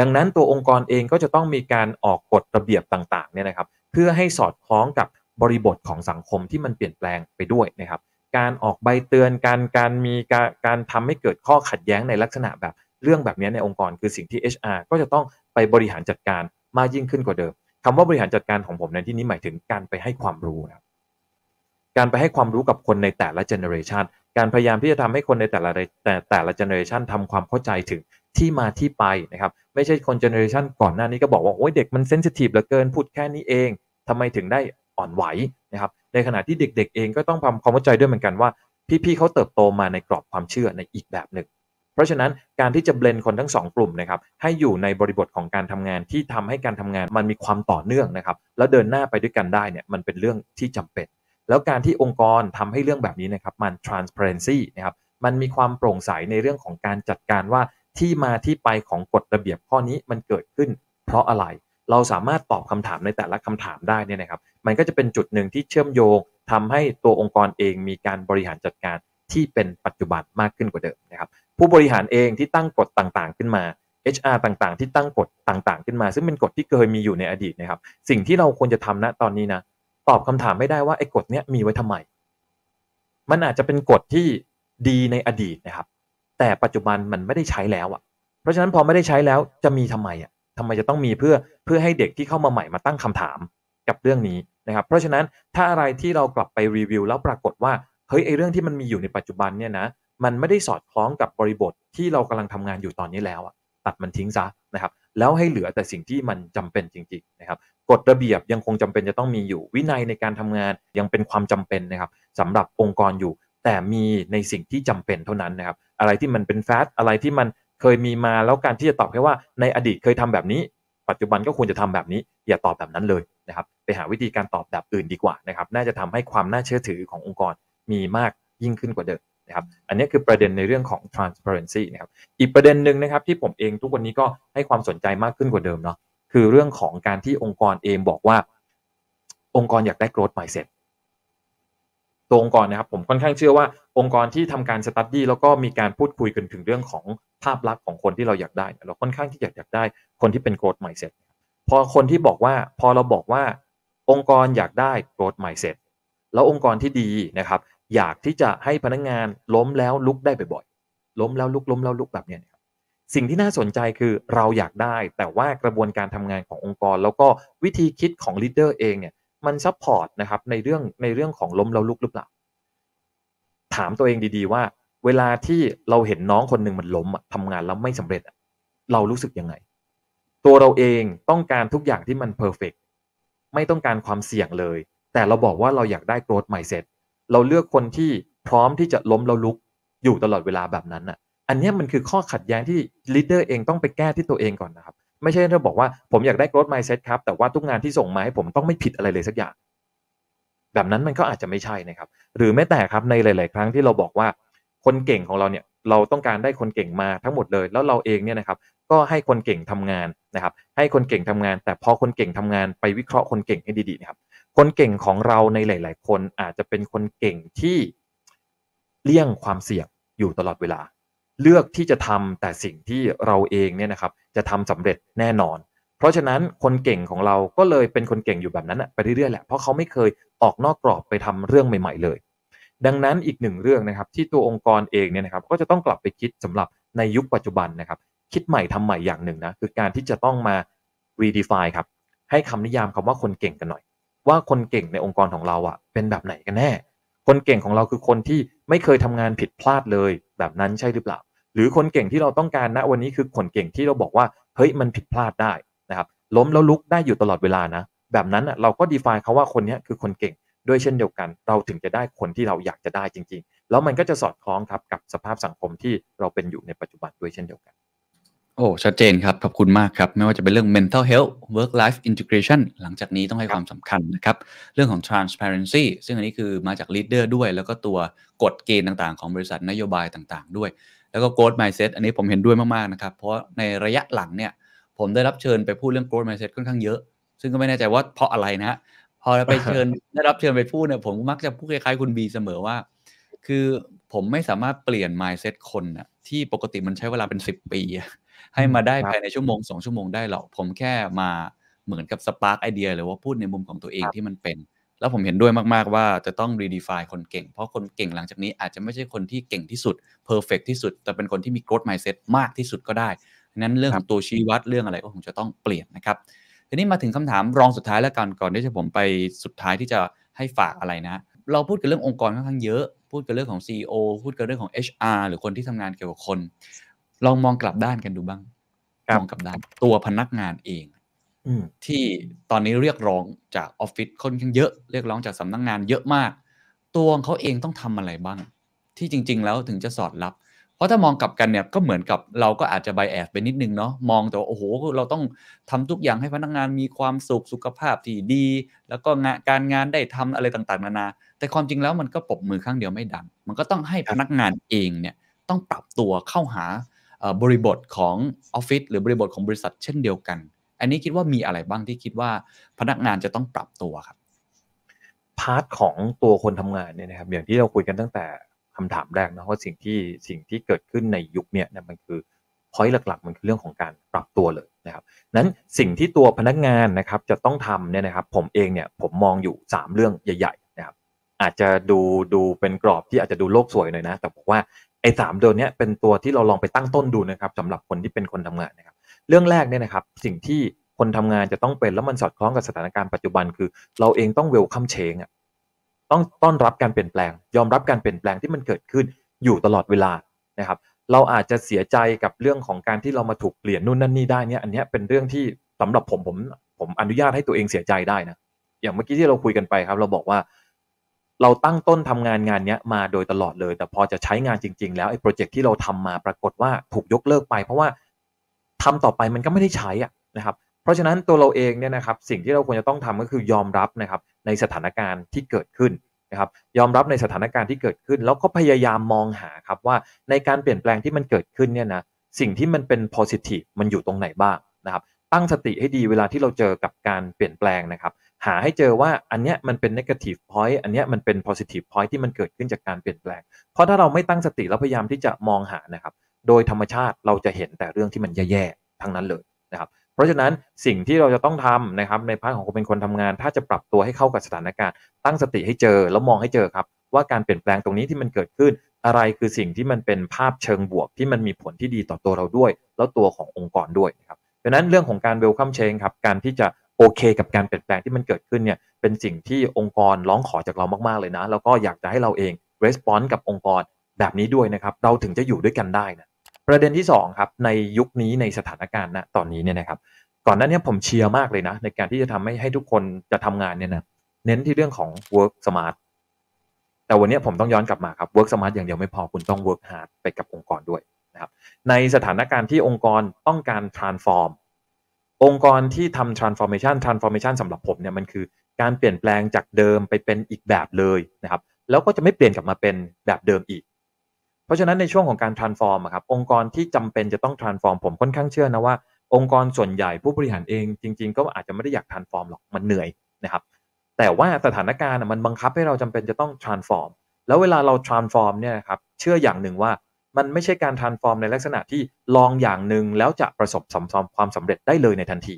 ดังนั้นตัวองค์กรเองก็จะต้องมีการออกกฎระเบียบต่างๆเนี่ยนะครับเพื่อให้สอดคล้องกับบริบทของสังคมที่มันเปลี่ยนแปลงไปด้วยนะครับการออกใบเตือนการการมีการการทำให้เกิดข้อขัดแย้งในลักษณะแบบเรื่องแบบนี้ในองค์กรคือสิ่งที่ HR ก็จะต้องไปบริหารจัดการมากยิ่งขึ้นกว่าเดิมคำว่าบริหารจัดการของผมในที่นี้หมายถึงการไปให้ความรู้นะครับการไปให้ความรู้กับคนในแต่ละ generation การพยายามที่จะทำให้คนในแต่ละแต่แต่ละ generation ทำความเข้าใจถึงที่มาที่ไปนะครับไม่ใช่คน generation ก่อนหน้านี้ก็บอกว่าโอ้ยเด็กมัน sensitive เหลือเกินพูดแค่นี้เองทำไมถึงได้อ่อนไหวนะครับในขณะที่เด็ก ๆ เองก็ต้องทำความเข้าใจด้วยเหมือนกันว่า พี่ๆเขาเติบโตมาในกรอบความเชื่อในอีกแบบหนึ่ง เพราะฉะนั้นการที่จะ blend คนทั้งสองกลุ่มนะครับให้อยู่ในบริบทของการทำงานที่ทำให้การทำงานมันมีความต่อเนื่องนะครับแล้วเดินหน้าไปด้วยกันได้เนี่ยมันเป็นเรื่องที่จำเป็น แล้วการที่องค์กรทำให้เรื่องแบบนี้นะครับมัน transparency นะครับมันมีความโปร่งใสในเรื่องของการจัดการว่าที่มาที่ไปของกฎระเบียบข้อนี้มันเกิดขึ้น เพราะอะไรเราสามารถตอบคำถามในแต่ละคำถามได้เนี่ยนะครับ มันก็จะเป็นจุดหนึ่งที่เชื่อมโยงทำให้ตัวองค์กรเองมีการบริหารจัดการที่เป็นปัจจุบันมากขึ้นกว่าเดิมนะครับ ผู้บริหารเองที่ตั้งกฎต่างๆ ขึ้นมา HR ต่างๆ ที่ตั้งกฎต่างๆ ขึ้นมา ซึ่งเป็นกฎที่เคยมีอยู่ในอดีตนะครับ สิ่งที่เราควรจะทำณตอนนี้นะ ตอบคำถามไม่ได้ว่าไอ้กฎเนี้ยมีไว้ทำไม มันอาจจะเป็นกฎที่ดีในอดีตนะครับ แต่ปัจจุบันมันไม่ได้ใช้แล้วอะ เพราะฉะนั้นพอไม่ได้ใช้แล้วจะมีทำไมอะทำไมจะต้องมีเพื่อเพื่อให้เด็กที่เข้ามาใหม่มาตั้งคำถามกับเรื่องนี้นะครับ เพราะฉะนั้นถ้าอะไรที่เรากลับไปรีวิว แล้วปรากฏว่าเฮ้ยไอเรื่องที่มันมีอยู่ในปัจจุบันเนี่ยนะมันไม่ได้สอดคล้องกับบริบทที่เรากำลังทำงานอยู่ตอนนี้แล้วอะตัดมันทิ้งซะนะครับ แล้วให้เหลือแต่สิ่งที่มันจำเป็นจริงๆนะครับกฎระเบียบยังคงจำเป็นจะต้องมีอยู่ วินัยในการทำงานยังเป็นความจำเป็นนะครับสำหรับองค์กรอยู่ แต่มีในสิ่งที่จำเป็นเท่านั้นนะครับอะไรที่มันเป็นแฟตอะไรที่มันเคยมีมาแล้วการที่จะตอบแค่ว่าในอดีตเคยทำแบบนี้ ปัจจุบันก็ควรจะทำแบบนี้ อย่าตอบแบบนั้นเลยนะครับไปหาวิธีการตอบแบบอื่นดีกว่านะครับน่าจะทำให้ความน่าเชื่อถือขององค์กรมีมากยิ่งขึ้นกว่าเดิม นะครับอันนี้คือประเด็นในเรื่องของ transparency นะครับอีกประเด็นหนึ่งนะครับที่ผมเองทุกวันนี้ก็ให้ความสนใจมากขึ้นกว่าเดิมเนาะคือเรื่องของการที่องค์กรเองบอกว่า องค์กรอยากได้ growth mindset ตัวองค์กรนะครับผมค่อนข้างเชื่อว่าองค์กรที่ทำการ study แล้วก็มีการพูดคุยกันถึงเรื่องของภาพลักษณ์ของคนที่เราอยากได้ เราค่อนข้างที่อยากอยากได้คนที่เป็น growth mindset พอคนที่บอกว่าพอเราบอกว่า องค์กรอยากได้ growth mindset แล้วองค์กรที่ดีนะครับ อยากที่จะให้พนักงานล้มแล้วลุกได้บ่อยๆล้มแล้วลุกล้มแล้วลุกแบบนี้เนี่ยนะครับสิ่งที่น่าสนใจคือเราอยากได้ แต่ว่ากระบวนการทำงานขององค์กร แล้วก็วิธีคิดของ leader เองเนี่ยมัน support นะครับในเรื่องในเรื่องของล้มแล้วลุกหรือเปล่า ถามตัวเองดีๆว่า เวลาที่เราเห็นน้องคนหนึ่งมันล้มอะทำงานแล้วไม่สำเร็จเรารู้สึกยังไง ตัวเราเองต้องการทุกอย่างที่มัน perfectไม่ต้องการความเสี่ยงเลย แต่เราบอกว่าเราอยากได้ growth mindset เราเลือกคนที่พร้อมที่จะล้มแล้วลุกอยู่ตลอดเวลาแบบนั้นอะ อันนี้มันคือข้อขัดแย้งที่ leader เองต้องไปแก้ที่ตัวเองก่อนนะครับ ไม่ใช่เราบอกว่าผมอยากได้ growth mindset ครับ แต่ว่าทุกงานที่ส่งมาให้ผมต้องไม่ผิดอะไรเลยสักอย่าง แบบนั้นมันก็อาจจะไม่ใช่นะครับ หรือแม้แต่ครับในหลาย ๆ ครั้งที่เราบอกว่าคนเก่งของเราเนี่ยเราต้องการได้คนเก่งมาทั้งหมดเลย แล้วเราเองเนี่ยนะครับ ก็ให้คนเก่งทำงานนะครับ ให้คนเก่งทำงาน แต่พอคนเก่งทำงานไปวิเคราะห์คนเก่งให้ดีๆนะครับ คนเก่งของเราในหลาย ๆ คนอาจจะเป็นคนเก่งที่เลี่ยงความเสี่ยงอยู่ตลอดเวลา เลือกที่จะทำแต่สิ่งที่เราเองเนี่ยนะครับ จะทำสำเร็จแน่นอน เพราะฉะนั้นคนเก่งของเราก็เลยเป็นคนเก่งอยู่แบบนั้นไปเรื่อยๆแหละเพราะเขาไม่เคยออกนอกกรอบไปทำเรื่องใหม่ ๆ เลย ดังนั้นอีกหนึ่งเรื่องนะครับ ที่ตัวองค์กรเองเนี่ยนะครับ ก็จะต้องกลับไปคิดสำหรับในยุคปัจจุบันนะครับ คิดใหม่ทำใหม่อย่างหนึ่งนะคือการที่จะต้องมา redefine ครับให้คำนิยามคำว่าคนเก่งกันหน่อย ว่าคนเก่งในองค์กรของเราอะเป็นแบบไหนกันแน่ คนเก่งของเราคือคนที่ไม่เคยทำงานผิดพลาดเลย แบบนั้นใช่หรือเปล่า หรือคนเก่งที่เราต้องการณวันนี้คือคนเก่งที่เราบอกว่าเฮ้ยมันผิดพลาดได้นะครับ ล้มแล้วลุกได้อยู่ตลอดเวลานะ แบบนั้นอะเราก็ define เขาว่าคนนี้คือคนเก่งด้วยเช่นเดียวกัน เราถึงจะได้คนที่เราอยากจะได้จริง ๆ แล้วมันก็จะสอดคล้องครับกับสภาพสังคมที่เราเป็นอยู่ในปัจจุบันด้วยเช่นเดียวกัน โอ้ชัดเจนครับ ขอบคุณมากครับ ไม่ว่าจะเป็นเรื่อง mental health work life integration หลังจากนี้ต้องให้ความสำคัญนะครับ เรื่องของ transparency ซึ่งอันนี้คือมาจาก leader ด้วย แล้วก็ตัวกฎเกณฑ์ต่างๆ ของบริษัทนโยบายต่างๆ ด้วย แล้วก็ growth mindset อันนี้ผมเห็นด้วยมากๆนะครับ เพราะในระยะหลังเนี่ย ผมได้รับเชิญไปพูดเรื่อง growth mindset ค่อนข้างเยอะ ซึ่งก็ไม่แน่ใจว่าเพราะอะไรนะฮะพอไปเชิญได้รับเชิญไปพูดเนี่ยผมมักจะพูดคล้ายๆคุณบีเสมอว่า คือผมไม่สามารถเปลี่ยน mindset คนนะที่ปกติมันใช้เวลาเป็น 10 ปี ให้มาได้ภายในชั่วโมงสองชั่วโมงได้หรอกผมแค่มาเหมือนกับสปาร์กไอเดียหรือว่าพูดในมุมของตัวเองที่มันเป็น แล้วผมเห็นด้วยมาก ๆ ว่าจะต้อง redefine คนเก่ง เพราะคนเก่งหลังจากนี้อาจจะไม่ใช่คนที่เก่งที่สุด perfect ที่สุด แต่เป็นคนที่มี growth mindset มากที่สุดก็ได้นั้นเรื่องของตัวชี้วัดเรื่องอะไรก็คงจะต้องเปลี่ยนนะครับทีนี้มาถึงคำถามรองสุดท้ายแล้วกันก่อนที่จะผมไปสุดท้ายที่จะให้ฝากอะไรนะ เราพูดกันเรื่ององค์กรค่อนข้างเยอะ พูดกันเรื่องของ CEO พูดกันเรื่องของ HR หรือคนที่ทำงานเกี่ยวกับคน ลองมองกลับด้านกันดูบ้างครับมองกลับด้านตัวพนักงานเองอืมที่ตอนนี้เรียกร้องจากออฟฟิศค่อนข้างเยอะเรียกร้องจากสำนักงงานเยอะมาก ตัวของเขาเองต้องทำอะไรบ้าง ที่จริง ๆ แล้วถึงจะสอดรับ เพราะถ้ามองกลับกันเนี่ยก็เหมือนกับเราก็อาจจะไบแอสไปนิดนึงเนาะมองแต่ว่าโอ้โห เราต้องทำทุกอย่างให้พนักงานมีความสุขสุขภาพที่ดี แล้วก็งานการงานได้ทำอะไรต่างๆ นานา แต่ความจริงแล้วมันก็ปรบมือข้างเดียวไม่ดัง มันก็ต้องให้พนักงานเองเนี่ยต้องปรับตัวเข้าหาเอ่อ บริบทของออฟฟิศหรือบริบทของบริษัทเช่นเดียวกัน อันนี้คิดว่ามีอะไรบ้างที่คิดว่าพนักงานจะต้องปรับตัวครับ part ของตัวคนทำงานเนี่ยนะครับอย่างที่เราคุยกันตั้งแต่คำถามแรกนะว่าสิ่งที่สิ่งที่เกิดขึ้นในยุคเนี้ยนะมันคือพอยต์หลักๆ มันคือเรื่องของการปรับตัวเลยนะครับนั้นสิ่งที่ตัวพนักงานนะครับจะต้องทำเนี่ยนะครับผมเองเนี่ยผมมองอยู่ 3 เรื่องใหญ่ๆนะครับอาจจะดูดูเป็นกรอบที่อาจจะดูโลกสวยหน่อยนะ แต่บอกว่า ไอ้สามตัวเนี้ยเป็นตัวที่เราลองไปตั้งต้นดูนะครับสำหรับคนที่เป็นคนทำงานนะครับ เรื่องแรกเนี่ยนะครับ สิ่งที่คนทำงานจะต้องเป็นแล้วมันสอดคล้องกับสถานการณ์ปัจจุบันคือ เราเองต้องเวลคัมเชงอะต้องต้อนรับการเปลี่ยนแปลง ยอมรับการเปลี่ยนแปลงที่มันเกิดขึ้นอยู่ตลอดเวลานะครับ เราอาจจะเสียใจกับเรื่องของการที่เรามาถูกเปลี่ยนนู่นนั่นนี่ได้เนี่ยอันนี้เป็นเรื่องที่สำหรับผมผมผมอนุญาตให้ตัวเองเสียใจได้นะอย่างเมื่อกี้ที่เราคุยกันไปครับ เราบอกว่า เราตั้งต้นทำงานงานนี้มาโดยตลอดเลย แต่พอจะใช้งานจริง ๆ แล้วไอ้โปรเจกต์ที่เราทำมาปรากฏว่าถูกยกเลิกไป เพราะว่าทำต่อไปมันก็ไม่ได้ใช้อะนะครับ เพราะฉะนั้นตัวเราเองเนี่ยนะครับสิ่งที่เราควรจะต้องทำก็คือยอมรับนะครับในสถานการณ์ที่เกิดขึ้นนะครับยอมรับในสถานการณ์ที่เกิดขึ้น แล้วก็พยายามมองหาครับว่าในการเปลี่ยนแปลงที่มันเกิดขึ้นเนี่ยนะสิ่งที่มันเป็น positive มันอยู่ตรงไหนบ้างนะครับ ตั้งสติให้ดีเวลาที่เราเจอกับการเปลี่ยนแปลงนะครับ หาให้เจอว่าอันเนี้ยมันเป็น negative point อันเนี้ยมันเป็น positive point ที่มันเกิดขึ้นจากการเปลี่ยนแปลง เพราะถ้าเราไม่ตั้งสติแล้วพยายามที่จะมองหานะครับ โดยธรรมชาติเราจะเห็นแต่เรื่องที่มันแย่ๆทั้งนั้นเลยนะครับ เพราะฉะนั้นสิ่งที่เราจะต้องทำนะครับในพาร์ทของคนเป็นคนทำงาน ถ้าจะปรับตัวให้เข้ากับสถานการณ์ ตั้งสติให้เจอแล้วมองให้เจอครับ ว่าการเปลี่ยนแปลงตรงนี้ที่มันเกิดขึ้นอะไรคือสิ่งที่มันเป็นภาพเชิงบวกที่มันมีผลที่ดีต่อตัวเราด้วย แล้วตัวขององค์กรด้วยนะครับ ดังนั้นเรื่องของการ welcome change ครับการที่จะโอเคกับการเปลี่ยนแปลงที่มันเกิดขึ้นเนี่ยเป็นสิ่งที่องค์กรร้องขอจากเรามากๆเลยนะ แล้วก็อยากจะให้เราเอง response กับองค์กรแบบนี้ด้วยนะครับ เราถึงจะอยู่ด้วยกันได้นะประเด็นที่สองครับในยุคนี้ในสถานการณ์ณตอนนี้เนี่ยนะครับ ก่อนหน้านี้ผมเชียร์มากเลยนะ ในการที่จะทำให้ให้ทุกคนจะทำงานเนี่ยนะเน้นที่เรื่องของ work smart แต่วันนี้ผมต้องย้อนกลับมาครับ work smart อย่างเดียวไม่พอคุณต้อง work hard ไปกับองค์กรด้วย ในสถานการณ์ที่องค์กรต้องการ transform องค์กรที่ทำ transformation transformation สำหรับผมเนี่ยมันคือการเปลี่ยนแปลงจากเดิมไปเป็นอีกแบบเลยนะครับแล้วก็จะไม่เปลี่ยนกลับมาเป็นแบบเดิมอีก เพราะฉะนั้นในช่วงของการ transform ครับองค์กรที่จำเป็นจะต้อง transform ผมค่อนข้างเชื่อนะว่า องค์กรส่วนใหญ่ผู้บริหารเองจริง ๆ ก็อาจจะไม่ได้อยาก transform หรอกมันเหนื่อยนะครับแต่ว่าสถานการณ์มันบังคับให้เราจำเป็นจะต้อง transform แล้วเวลาเรา transform เนี่ยครับเชื่ออย่างหนึ่งว่า มันไม่ใช่การ transform ในลักษณะที่ลองอย่างหนึ่งแล้วจะประสบความสำเร็จได้เลยในทันที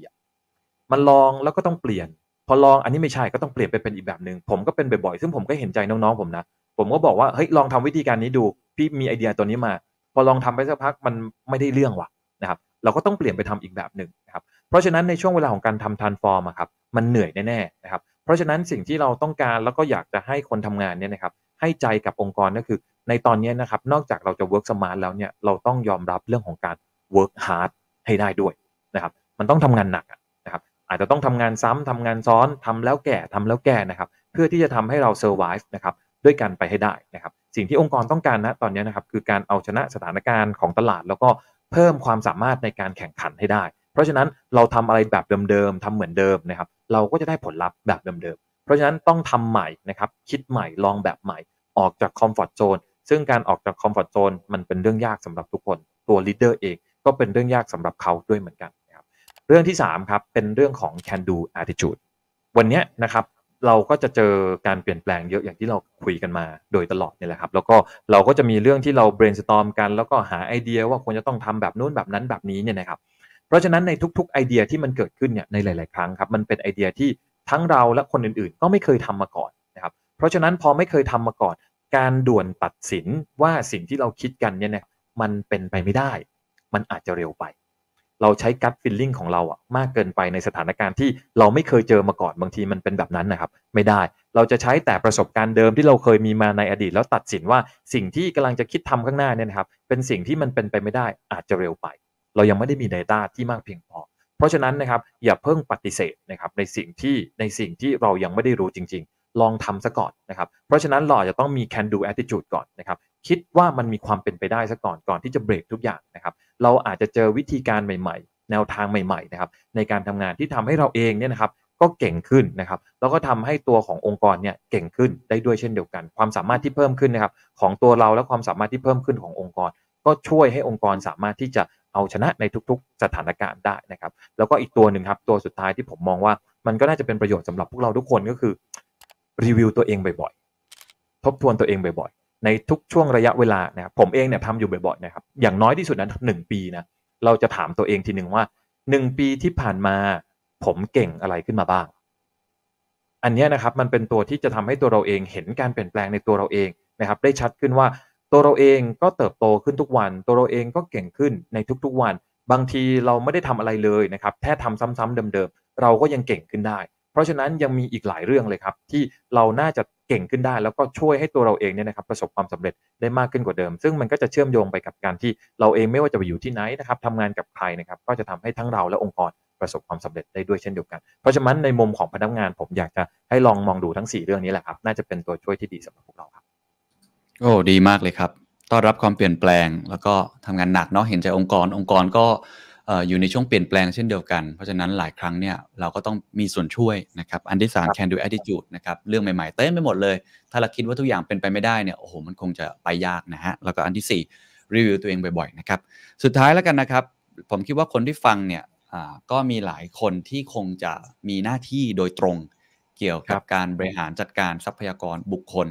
มันลองแล้วก็ต้องเปลี่ยน พอลองอันนี้ไม่ใช่ก็ต้องเปลี่ยนไปเป็นอีกแบบหนึ่งผมก็เป็นบ่อยๆซึ่งผมก็เห็นใจน้องๆผมนะผมก็บอกว่าเฮ้ยลองทำวิธีการนี้ดู พี่มีไอเดียตัวนี้มา พอลองทำไปสักพักมันไม่ได้เรื่องว่ะนะครับ เราก็ต้องเปลี่ยนไปทำอีกแบบหนึ่งนะครับเพราะฉะนั้นในช่วงเวลาของการทำทานฟอร์มครับมันเหนื่อยแน่ๆนะครับ เพราะฉะนั้นสิ่งที่เราต้องการแล้วก็อยากจะให้คนทำงานเนี่ยนะครับ ให้ใจกับองค์กรก็คือ ในตอนนี้นะครับ นอกจากเราจะ work smart แล้วเนี่ยเราต้องยอมรับเรื่องของการ work hard ให้ได้ด้วยนะครับมันต้องทำงานหนักนะครับอาจจะต้องทำงานซ้ำทำงานซ้อนทำแล้วแก่ทำแล้วแก่นะครับเพื่อที่จะทำให้เรา survive นะครับด้วยกันไปให้ได้นะครับสิ่งที่องค์กรต้องการนะตอนนี้นะครับคือการเอาชนะสถานการณ์ของตลาด แล้วก็เพิ่มความสามารถในการแข่งขันให้ได้ เพราะฉะนั้นเราทำอะไรแบบเดิมๆทำเหมือนเดิมนะครับเราก็จะได้ผลลัพธ์แบบเดิมๆ เพราะฉะนั้นต้องทำใหม่นะครับ คิดใหม่ลองแบบใหม่ ออกจากคอมฟอร์ทโซนซึ่งการออกจาก comfort zone มันเป็นเรื่องยากสำหรับทุกคนตัว leader เองก็เป็นเรื่องยากสำหรับเขาด้วยเหมือนกันนะครับเรื่องที่3ครับเป็นเรื่องของ can do attitude วันนี้นะครับเราก็จะเจอการเปลี่ยนแปลงเยอะอย่างที่เราคุยกันมาโดยตลอดนี่แหละครับ แล้วก็เราก็จะมีเรื่องที่เรา brainstorm กัน แล้วก็หาไอเดียว่าควรจะต้องทำแบบนู้นแบบนั้นแบบนี้เนี่ยนะครับ เพราะฉะนั้นในทุกๆไอเดียที่มันเกิดขึ้นเนี่ยในหลาย ๆ ครั้งครับมันเป็นไอเดียที่ ทั้งเราและคนอื่นๆ ก็ไม่เคยทำมาก่อนนะครับ เพราะฉะนั้นพอไม่เคยทำมาก่อน การด่วนตัดสินว่าสิ่งที่เราคิดกันเนี่ยนะมันเป็นไปไม่ได้ มันอาจจะเร็วไป เราใช้กัดฟิลลิ่งของเราอะมากเกินไปในสถานการณ์ที่เราไม่เคยเจอมาก่อนบางทีมันเป็นแบบนั้นนะครับ ไม่ได้เราจะใช้แต่ประสบการณ์เดิมที่เราเคยมีมาในอดีต แล้วตัดสินว่าสิ่งที่กำลังจะคิดทำข้างหน้าเนี่ยนะครับ เป็นสิ่งที่มันเป็นไปไม่ได้อาจจะเร็วไป เรายังไม่ได้มี Data ที่มากเพียงพอ ราะฉะนั้นนะครับอย่าเพิ่งปฏิเสธนะครับในสิ่งที่ในสิ่งที่เรายังไม่ได้รู้จริง ๆ ลองทำซะก่อนนะครับเพราะฉะนั้นเราจะต้องมี can do attitude ก่อนนะครับคิดว่ามันมีความเป็นไปได้ซะก่อนก่อนที่จะเบรกทุกอย่างนะครับเราอาจจะเจอวิธีการใหม่ ๆ แนวทางใหม่ๆนะครับในการทำงานที่ทำให้เราเองเนี่ยนะครับก็เก่งขึ้นนะครับแล้วก็ทำให้ตัวขององค์กรเนี่ยเก่งขึ้นได้ด้วยเช่นเดียวกัน ความสามารถที่เพิ่มขึ้นนะครับของตัวเราและความสามารถที่เพิ่มขึ้นขององค์กร ก็ช่วยให้องค์กรสามารถที่จะ เอาชนะในทุกๆ สถานการณ์ได้นะครับ แล้วก็อีกตัวหนึ่งครับ ตัวสุดท้ายที่ผมมองว่ามันก็น่าจะเป็นประโยชน์สำหรับพวกเราทุกคนก็คือรีวิวตัวเองบ่อยๆ ทบทวนตัวเองบ่อยๆ ในทุกช่วงระยะเวลานะครับผมเองเนี่ยทำอยู่บ่อยๆนะครับอย่างน้อยที่สุดนั้นหนึ่งปีนะเราจะถามตัวเองทีหนึ่งว่าหนึ่งปีที่ผ่านมา ผมเก่งอะไรขึ้นมาบ้าง อันนี้นะครับมันเป็นตัวที่จะทำให้ตัวเราเองเห็นการเปลี่ยนแปลงในตัวเราเองนะครับ ได้ชัดขึ้นว่า ตัวเราเองก็เติบโตขึ้นทุกวัน ตัวเราเองก็เก่งขึ้นในทุกๆวัน บางทีเราไม่ได้ทำอะไรเลยนะครับแค่ทำซ้ำๆเดิมๆเราก็ยังเก่งขึ้นได้ เพราะฉะนั้นยังมีอีกหลายเรื่องเลยครับ ที่เราน่าจะเก่งขึ้นได้ แล้วก็ช่วยให้ตัวเราเองเนี่ยนะครับประสบความสำเร็จได้มากขึ้นกว่าเดิม ซึ่งมันก็จะเชื่อมโยงไปกับการที่เราเองไม่ว่าจะไปอยู่ที่ไหนนะครับทำงานกับใครนะครับก็จะทำให้ทั้งเราและองค์กรประสบความสำเร็จได้ด้วยเช่นเดียวกัน เพราะฉะนั้นในมุมของพนักงานผมอยากจะให้ลองมองดูทั้ง 4 เรื่องนี้แหละครับ น่าจะเป็นตัวช่วยที่ดีสำหรับพวกเราครับ โอ้ ดีมากเลยครับ ต้อนรับความเปลี่ยนแปลง แล้วก็ทำงานหนักเนาะ เห็นใจองค์กร องค์กรก็อยู่ในช่วงเปลี่ยนแปลงเช่นเดียวกัน เพราะฉะนั้นหลายครั้งเนี่ยเราก็ต้องมีส่วนช่วยนะครับ อันที่สาม can do attitude นะครับ เรื่องใหม่ๆ เต้นไปหมดเลย ถ้าเราคิดว่าทุกอย่างเป็นไปไม่ได้เนี่ย โอ้โห มันคงจะไปยากนะฮะ แล้วก็อันที่สี่รีวิวตัวเองบ่อยๆ นะครับ สุดท้ายแล้วกันนะครับ ผมคิดว่าคนที่ฟังเนี่ยก็มีหลายคนที่คงจะมีหน้าที่โดยตรง เกี่ยวกับการบริหารจัดการทรัพยากรบุคคล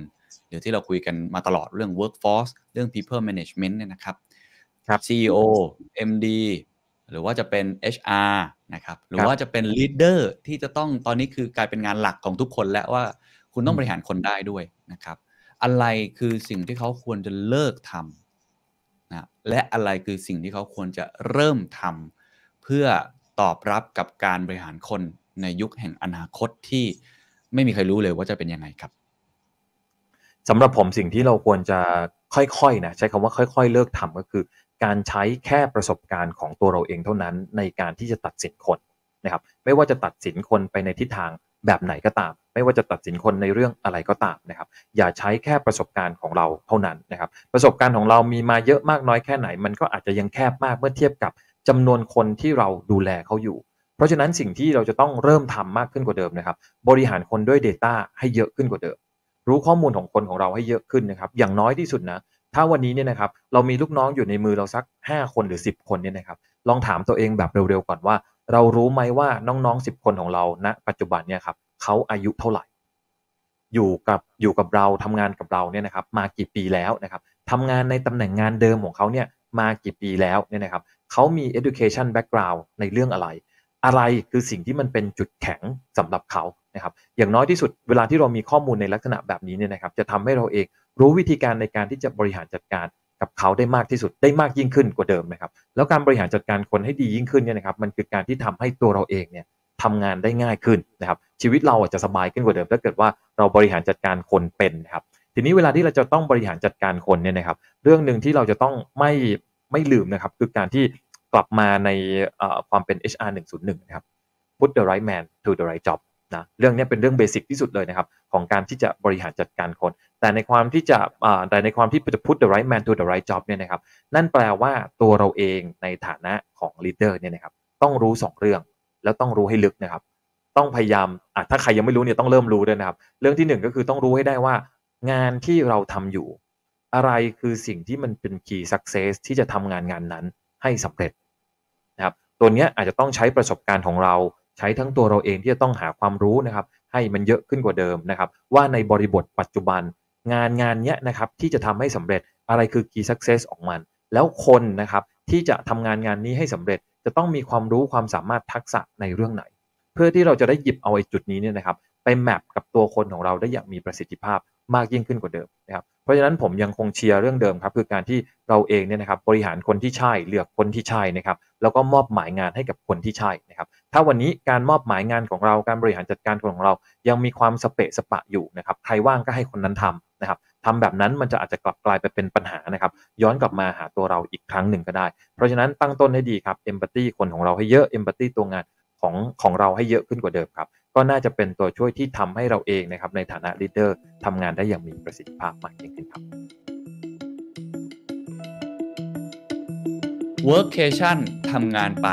เดี๋ยวที่เราคุยกันมาตลอดเรื่อง workforce เรื่อง people management เนี่ยนะครับ CEO MD หรือว่าจะเป็น HR นะครับ หรือว่าจะเป็น leader ที่จะต้องตอนนี้คือกลายเป็นงานหลักของทุกคนแล้วว่าคุณต้องบริหารคนได้ด้วยนะครับ อะไรคือสิ่งที่เขาควรจะเลิกทำนะและอะไรคือสิ่งที่เขาควรจะเริ่มทำเพื่อตอบรับกับการบริหารคนในยุคแห่งอนาคตที่ไม่มีใครรู้เลยว่าจะเป็นยังไงครับ สำหรับผมสิ่งที่เราควรจะค่อยๆนะใช้คำว่าค่อย ๆ เลิกทำก็คือ การใช้แค่ประสบการณ์ของตัวเราเองเท่านั้น ในการที่จะตัดสินคนนะครับไม่ว่าจะตัดสินคนไปในทิศทางแบบไหนก็ตาม ไม่ว่าจะตัดสินคนในเรื่องอะไรก็ตามนะครับ อย่าใช้แค่ประสบการณ์ของเราเท่านั้นนะครับ ประสบการณ์ของเรามีมาเยอะมากน้อยแค่ไหน มันก็อาจจะยังแคบมากเมื่อเทียบกับจำนวนคนที่เราดูแลเขาอยู่ เพราะฉะนั้นสิ่งที่เราจะต้องเริ่มทำมากขึ้นกว่าเดิมนะครับ บริหารคนด้วย Data ให้เยอะขึ้นกว่าเดิม รู้ข้อมูลของคนของเราให้เยอะขึ้นนะครับ อย่างน้อยที่สุดนะ ถ้าวันนี้เนี่ยนะครับ เรามีลูกน้องอยู่ในมือเราสัก 5 คนหรือ 10 คนเนี่ยนะครับ ลองถามตัวเองแบบเร็วๆก่อนว่า เรารู้ไหมว่าน้องๆ 10 คนของเราณปัจจุบันเนี่ยครับเขาอายุเท่าไหร่ อยู่กับอยู่กับเราทำงานกับเราเนี่ยนะครับ มากี่ปีแล้วนะครับทำงานในตำแหน่งงานเดิมของเขาเนี่ยมากี่ปีแล้วเนี่ยนะครับเขามี education background ในเรื่องอะไร อะไรคือสิ่งที่มันเป็นจุดแข็งสำหรับเขานะครับอย่างน้อยที่สุดเวลาที่เรามีข้อมูลในลักษณะแบบนี้เนี่ยนะครับจะทำให้เราเองรู้วิธีการในการที่จะบริหารจัดการกับเขาได้มากที่สุดได้มากยิ่งขึ้นกว่าเดิมนะครับแล้วการบริหารจัดการคนให้ดียิ่งขึ้นเนี่ยนะครับมันคือการที่ทำให้ตัวเราเองเนี่ยทำงานได้ง่ายขึ้นนะครับชีวิตเราอาจจะสบายขึ้นกว่าเดิมถ้าเกิดว่าเราบริหารจัดการคนเป็นนะครับทีนี้เวลาที่เราจะต้องบริหารจัดการคนเนี่ยนะครับ เรื่องหนึ่งที่เราจะต้องไม่ไม่ลืมนะครับคือการที่ กลับมาในความเป็น HR 101นะครับ put the right man to the right job นะเรื่องนี้เป็นเรื่องเบสิกที่สุดเลยนะครับ ของการที่จะบริหารจัดการคน แต่ในความที่จะแต่ในความที่จะ put the right man to the right job เนี่ยนะครับ นั่นแปลว่าตัวเราเองในฐานะของ leader เนี่ยนะครับ ต้องรู้ 2 เรื่อง แล้วต้องรู้ให้ลึกนะครับ ต้องพยายามอะถ้าใครยังไม่รู้เนี่ยต้องเริ่มรู้ด้วยนะครับ เรื่องที่ 1 ก็คือต้องรู้ให้ได้ว่างานที่เราทำอยู่ อะไรคือสิ่งที่มันเป็น key success ที่จะทำงานงานนั้นให้สำเร็จ นะครับตัวนี้อาจจะต้องใช้ประสบการณ์ของเราใช้ทั้งตัวเราเองที่จะต้องหาความรู้นะครับ ให้มันเยอะขึ้นกว่าเดิมนะครับ ว่าในบริบทปัจจุบันงานงานเนี้ยนะครับที่จะทำให้สำเร็จอะไรคือ key success ของมัน แล้วคนนะครับที่จะทำงานงานนี้ให้สำเร็จ จะต้องมีความรู้ความสามารถทักษะในเรื่องไหน เพื่อที่เราจะได้หยิบเอาไอ้จุดนี้เนี่ยนะครับ ไปแมปกับตัวคนของเราได้อย่างมีประสิทธิภาพมากยิ่งขึ้นกว่าเดิมนะครับ เพราะฉะนั้นผมยังคงเชียร์เรื่องเดิมครับคือการที่เราเองเนี่ยนะครับบริหารคนที่ใช่เลือกคนที่ใช่นะครับแล้วก็มอบหมายงานให้กับคนที่ใช่นะครับถ้าวันนี้การมอบหมายงานของเราการบริหารจัดการของเรา ยังมีความสเปะสปะอยู่นะครับใครว่างก็ให้คนนั้นทำนะครับทำแบบนั้นมันจะอาจจะกลับกลายไปเป็นปัญหานะครับย้อนกลับมาหาตัวเราอีกครั้งหนึ่งก็ได้ เพราะฉะนั้นตั้งต้นให้ดีครับเอมพัตตีคนของเราให้เยอะเอมพัตตีตัวงาน ของของเราให้เยอะขึ้นกว่าเดิมครับ ก็น่าจะเป็นตัวช่วยที่ทำให้เราเองนะครับในฐานะลีดเดอร์ทำงานได้อย่างมีประสิทธิภาพมากยิ่งขึ้นครับ workcation ทำงานไป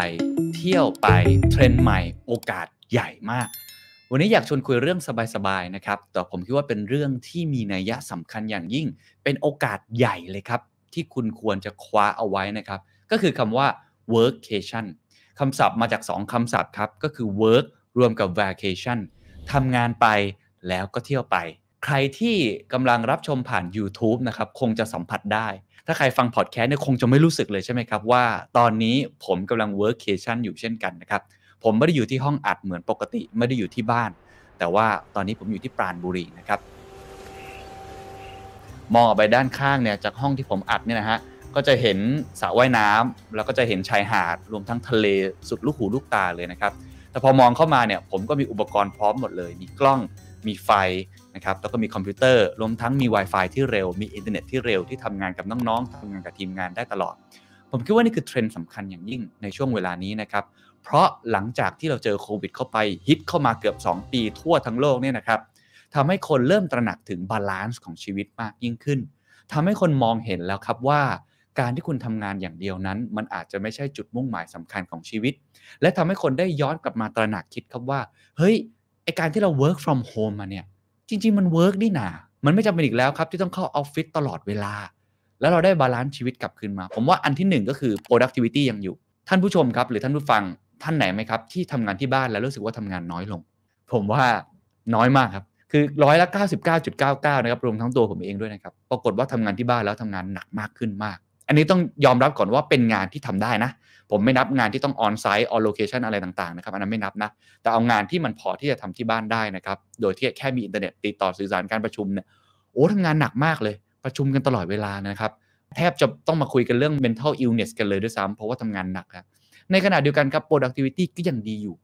เที่ยวไป เทรนด์ใหม่ โอกาสใหญ่มาก วันนี้อยากชวนคุยเรื่องสบายๆนะครับ แต่ผมคิดว่าเป็นเรื่องที่มีนัยยะสำคัญอย่างยิ่ง เป็นโอกาสใหญ่เลยครับ ที่คุณควรจะคว้าเอาไว้นะครับ ก็คือคำว่า workcation คำศัพท์มาจาก 2คำศัพท์ครับ ก็คือ work รวมกับ vacation ทำงานไปแล้วก็เที่ยวไป ใครที่กำลังรับชมผ่าน YouTube นะครับคงจะสัมผัสได้ ถ้าใครฟังพอดแคสต์เนี่ยคงจะไม่รู้สึกเลยใช่ไหมครับ ว่าตอนนี้ผมกำลัง workcation อยู่เช่นกันนะครับ ผมไม่ได้อยู่ที่ห้องอัดเหมือนปกติ ไม่ได้อยู่ที่บ้าน แต่ว่าตอนนี้ผมอยู่ที่ปราณบุรีนะครับ มองออกไปด้านข้างเนี่ยจากห้องที่ผมอัดเนี่ยนะฮะ ก็จะเห็นสระว่ายน้ำแล้วก็จะเห็นชายหาดรวมทั้งทะเลสุดลูกหูลูกตาเลยนะครับ แต่พอมองเข้ามาเนี่ยผมก็มีอุปกรณ์พร้อมหมดเลย มีกล้องมีไฟนะครับแล้วก็มีคอมพิวเตอร์รวมทั้งมี Wi-Fi ที่เร็ว มีอินเทอร์เน็ตที่เร็วที่ทำงานกับน้องๆทำงานกับทีมงานได้ตลอด ผมคิดว่านี่คือเทรนด์สำคัญอย่างยิ่งในช่วงเวลานี้นะครับเพราะหลังจากที่เราเจอโควิดเข้าไปฮิตเข้ามาเกือบ 2 ปีทั่วทั้งโลกเนี่ยนะครับทำให้คนเริ่มตระหนักถึง balance ของชีวิตมากยิ่งขึ้นทำให้คนมองเห็นแล้วครับว่า การที่คุณทำงานอย่างเดียวนั้น มันอาจจะไม่ใช่จุดมุ่งหมายสำคัญของชีวิต และทำให้คนได้ย้อนกลับมาตระหนักคิดครับว่า เฮ้ยไอการที่เรา work from home มาเนี่ย จริง ๆ มัน work นี่นา มันไม่จำเป็นอีกแล้วครับ ที่ต้องเข้าออฟฟิศตลอดเวลา แล้วเราได้ balance ชีวิตกลับคืนมา ผมว่าอันที่หนึ่งก็คือ productivity ยังอยู่ ท่านผู้ชมครับ หรือท่านผู้ฟังท่านไหนไหมครับ ที่ทำงานที่บ้านแล้วรู้สึกว่าทำงานน้อยลง ผมว่าน้อยมากครับคือร้อยละ 99.99 นะครับรวมทั้งตัวผมเองด้วยนะครับปรากฏว่าทำงานที่บ้านแล้วทำงานหนักมากขึ้นมาก อันนี้ต้องยอมรับก่อนว่าเป็นงานที่ทำได้นะ ผมไม่นับงานที่ต้อง on-site on location อะไรต่างๆนะครับอันนั้นไม่นับนะ แต่เอางานที่มันพอที่จะทำที่บ้านได้นะครับ โดยที่แค่มีอินเทอร์เน็ตติดต่อสื่อสารการประชุมเนี่ยโอ้ทำงานหนักมากเลย ประชุมกันตลอดเวลานะครับ แทบจะต้องมาคุยกันเรื่อง mental illness กันเลยด้วยซ้ำเพราะว่าทำงานหนักครับในขณะเดียวกันครับ productivity ก็ยังดีอยู่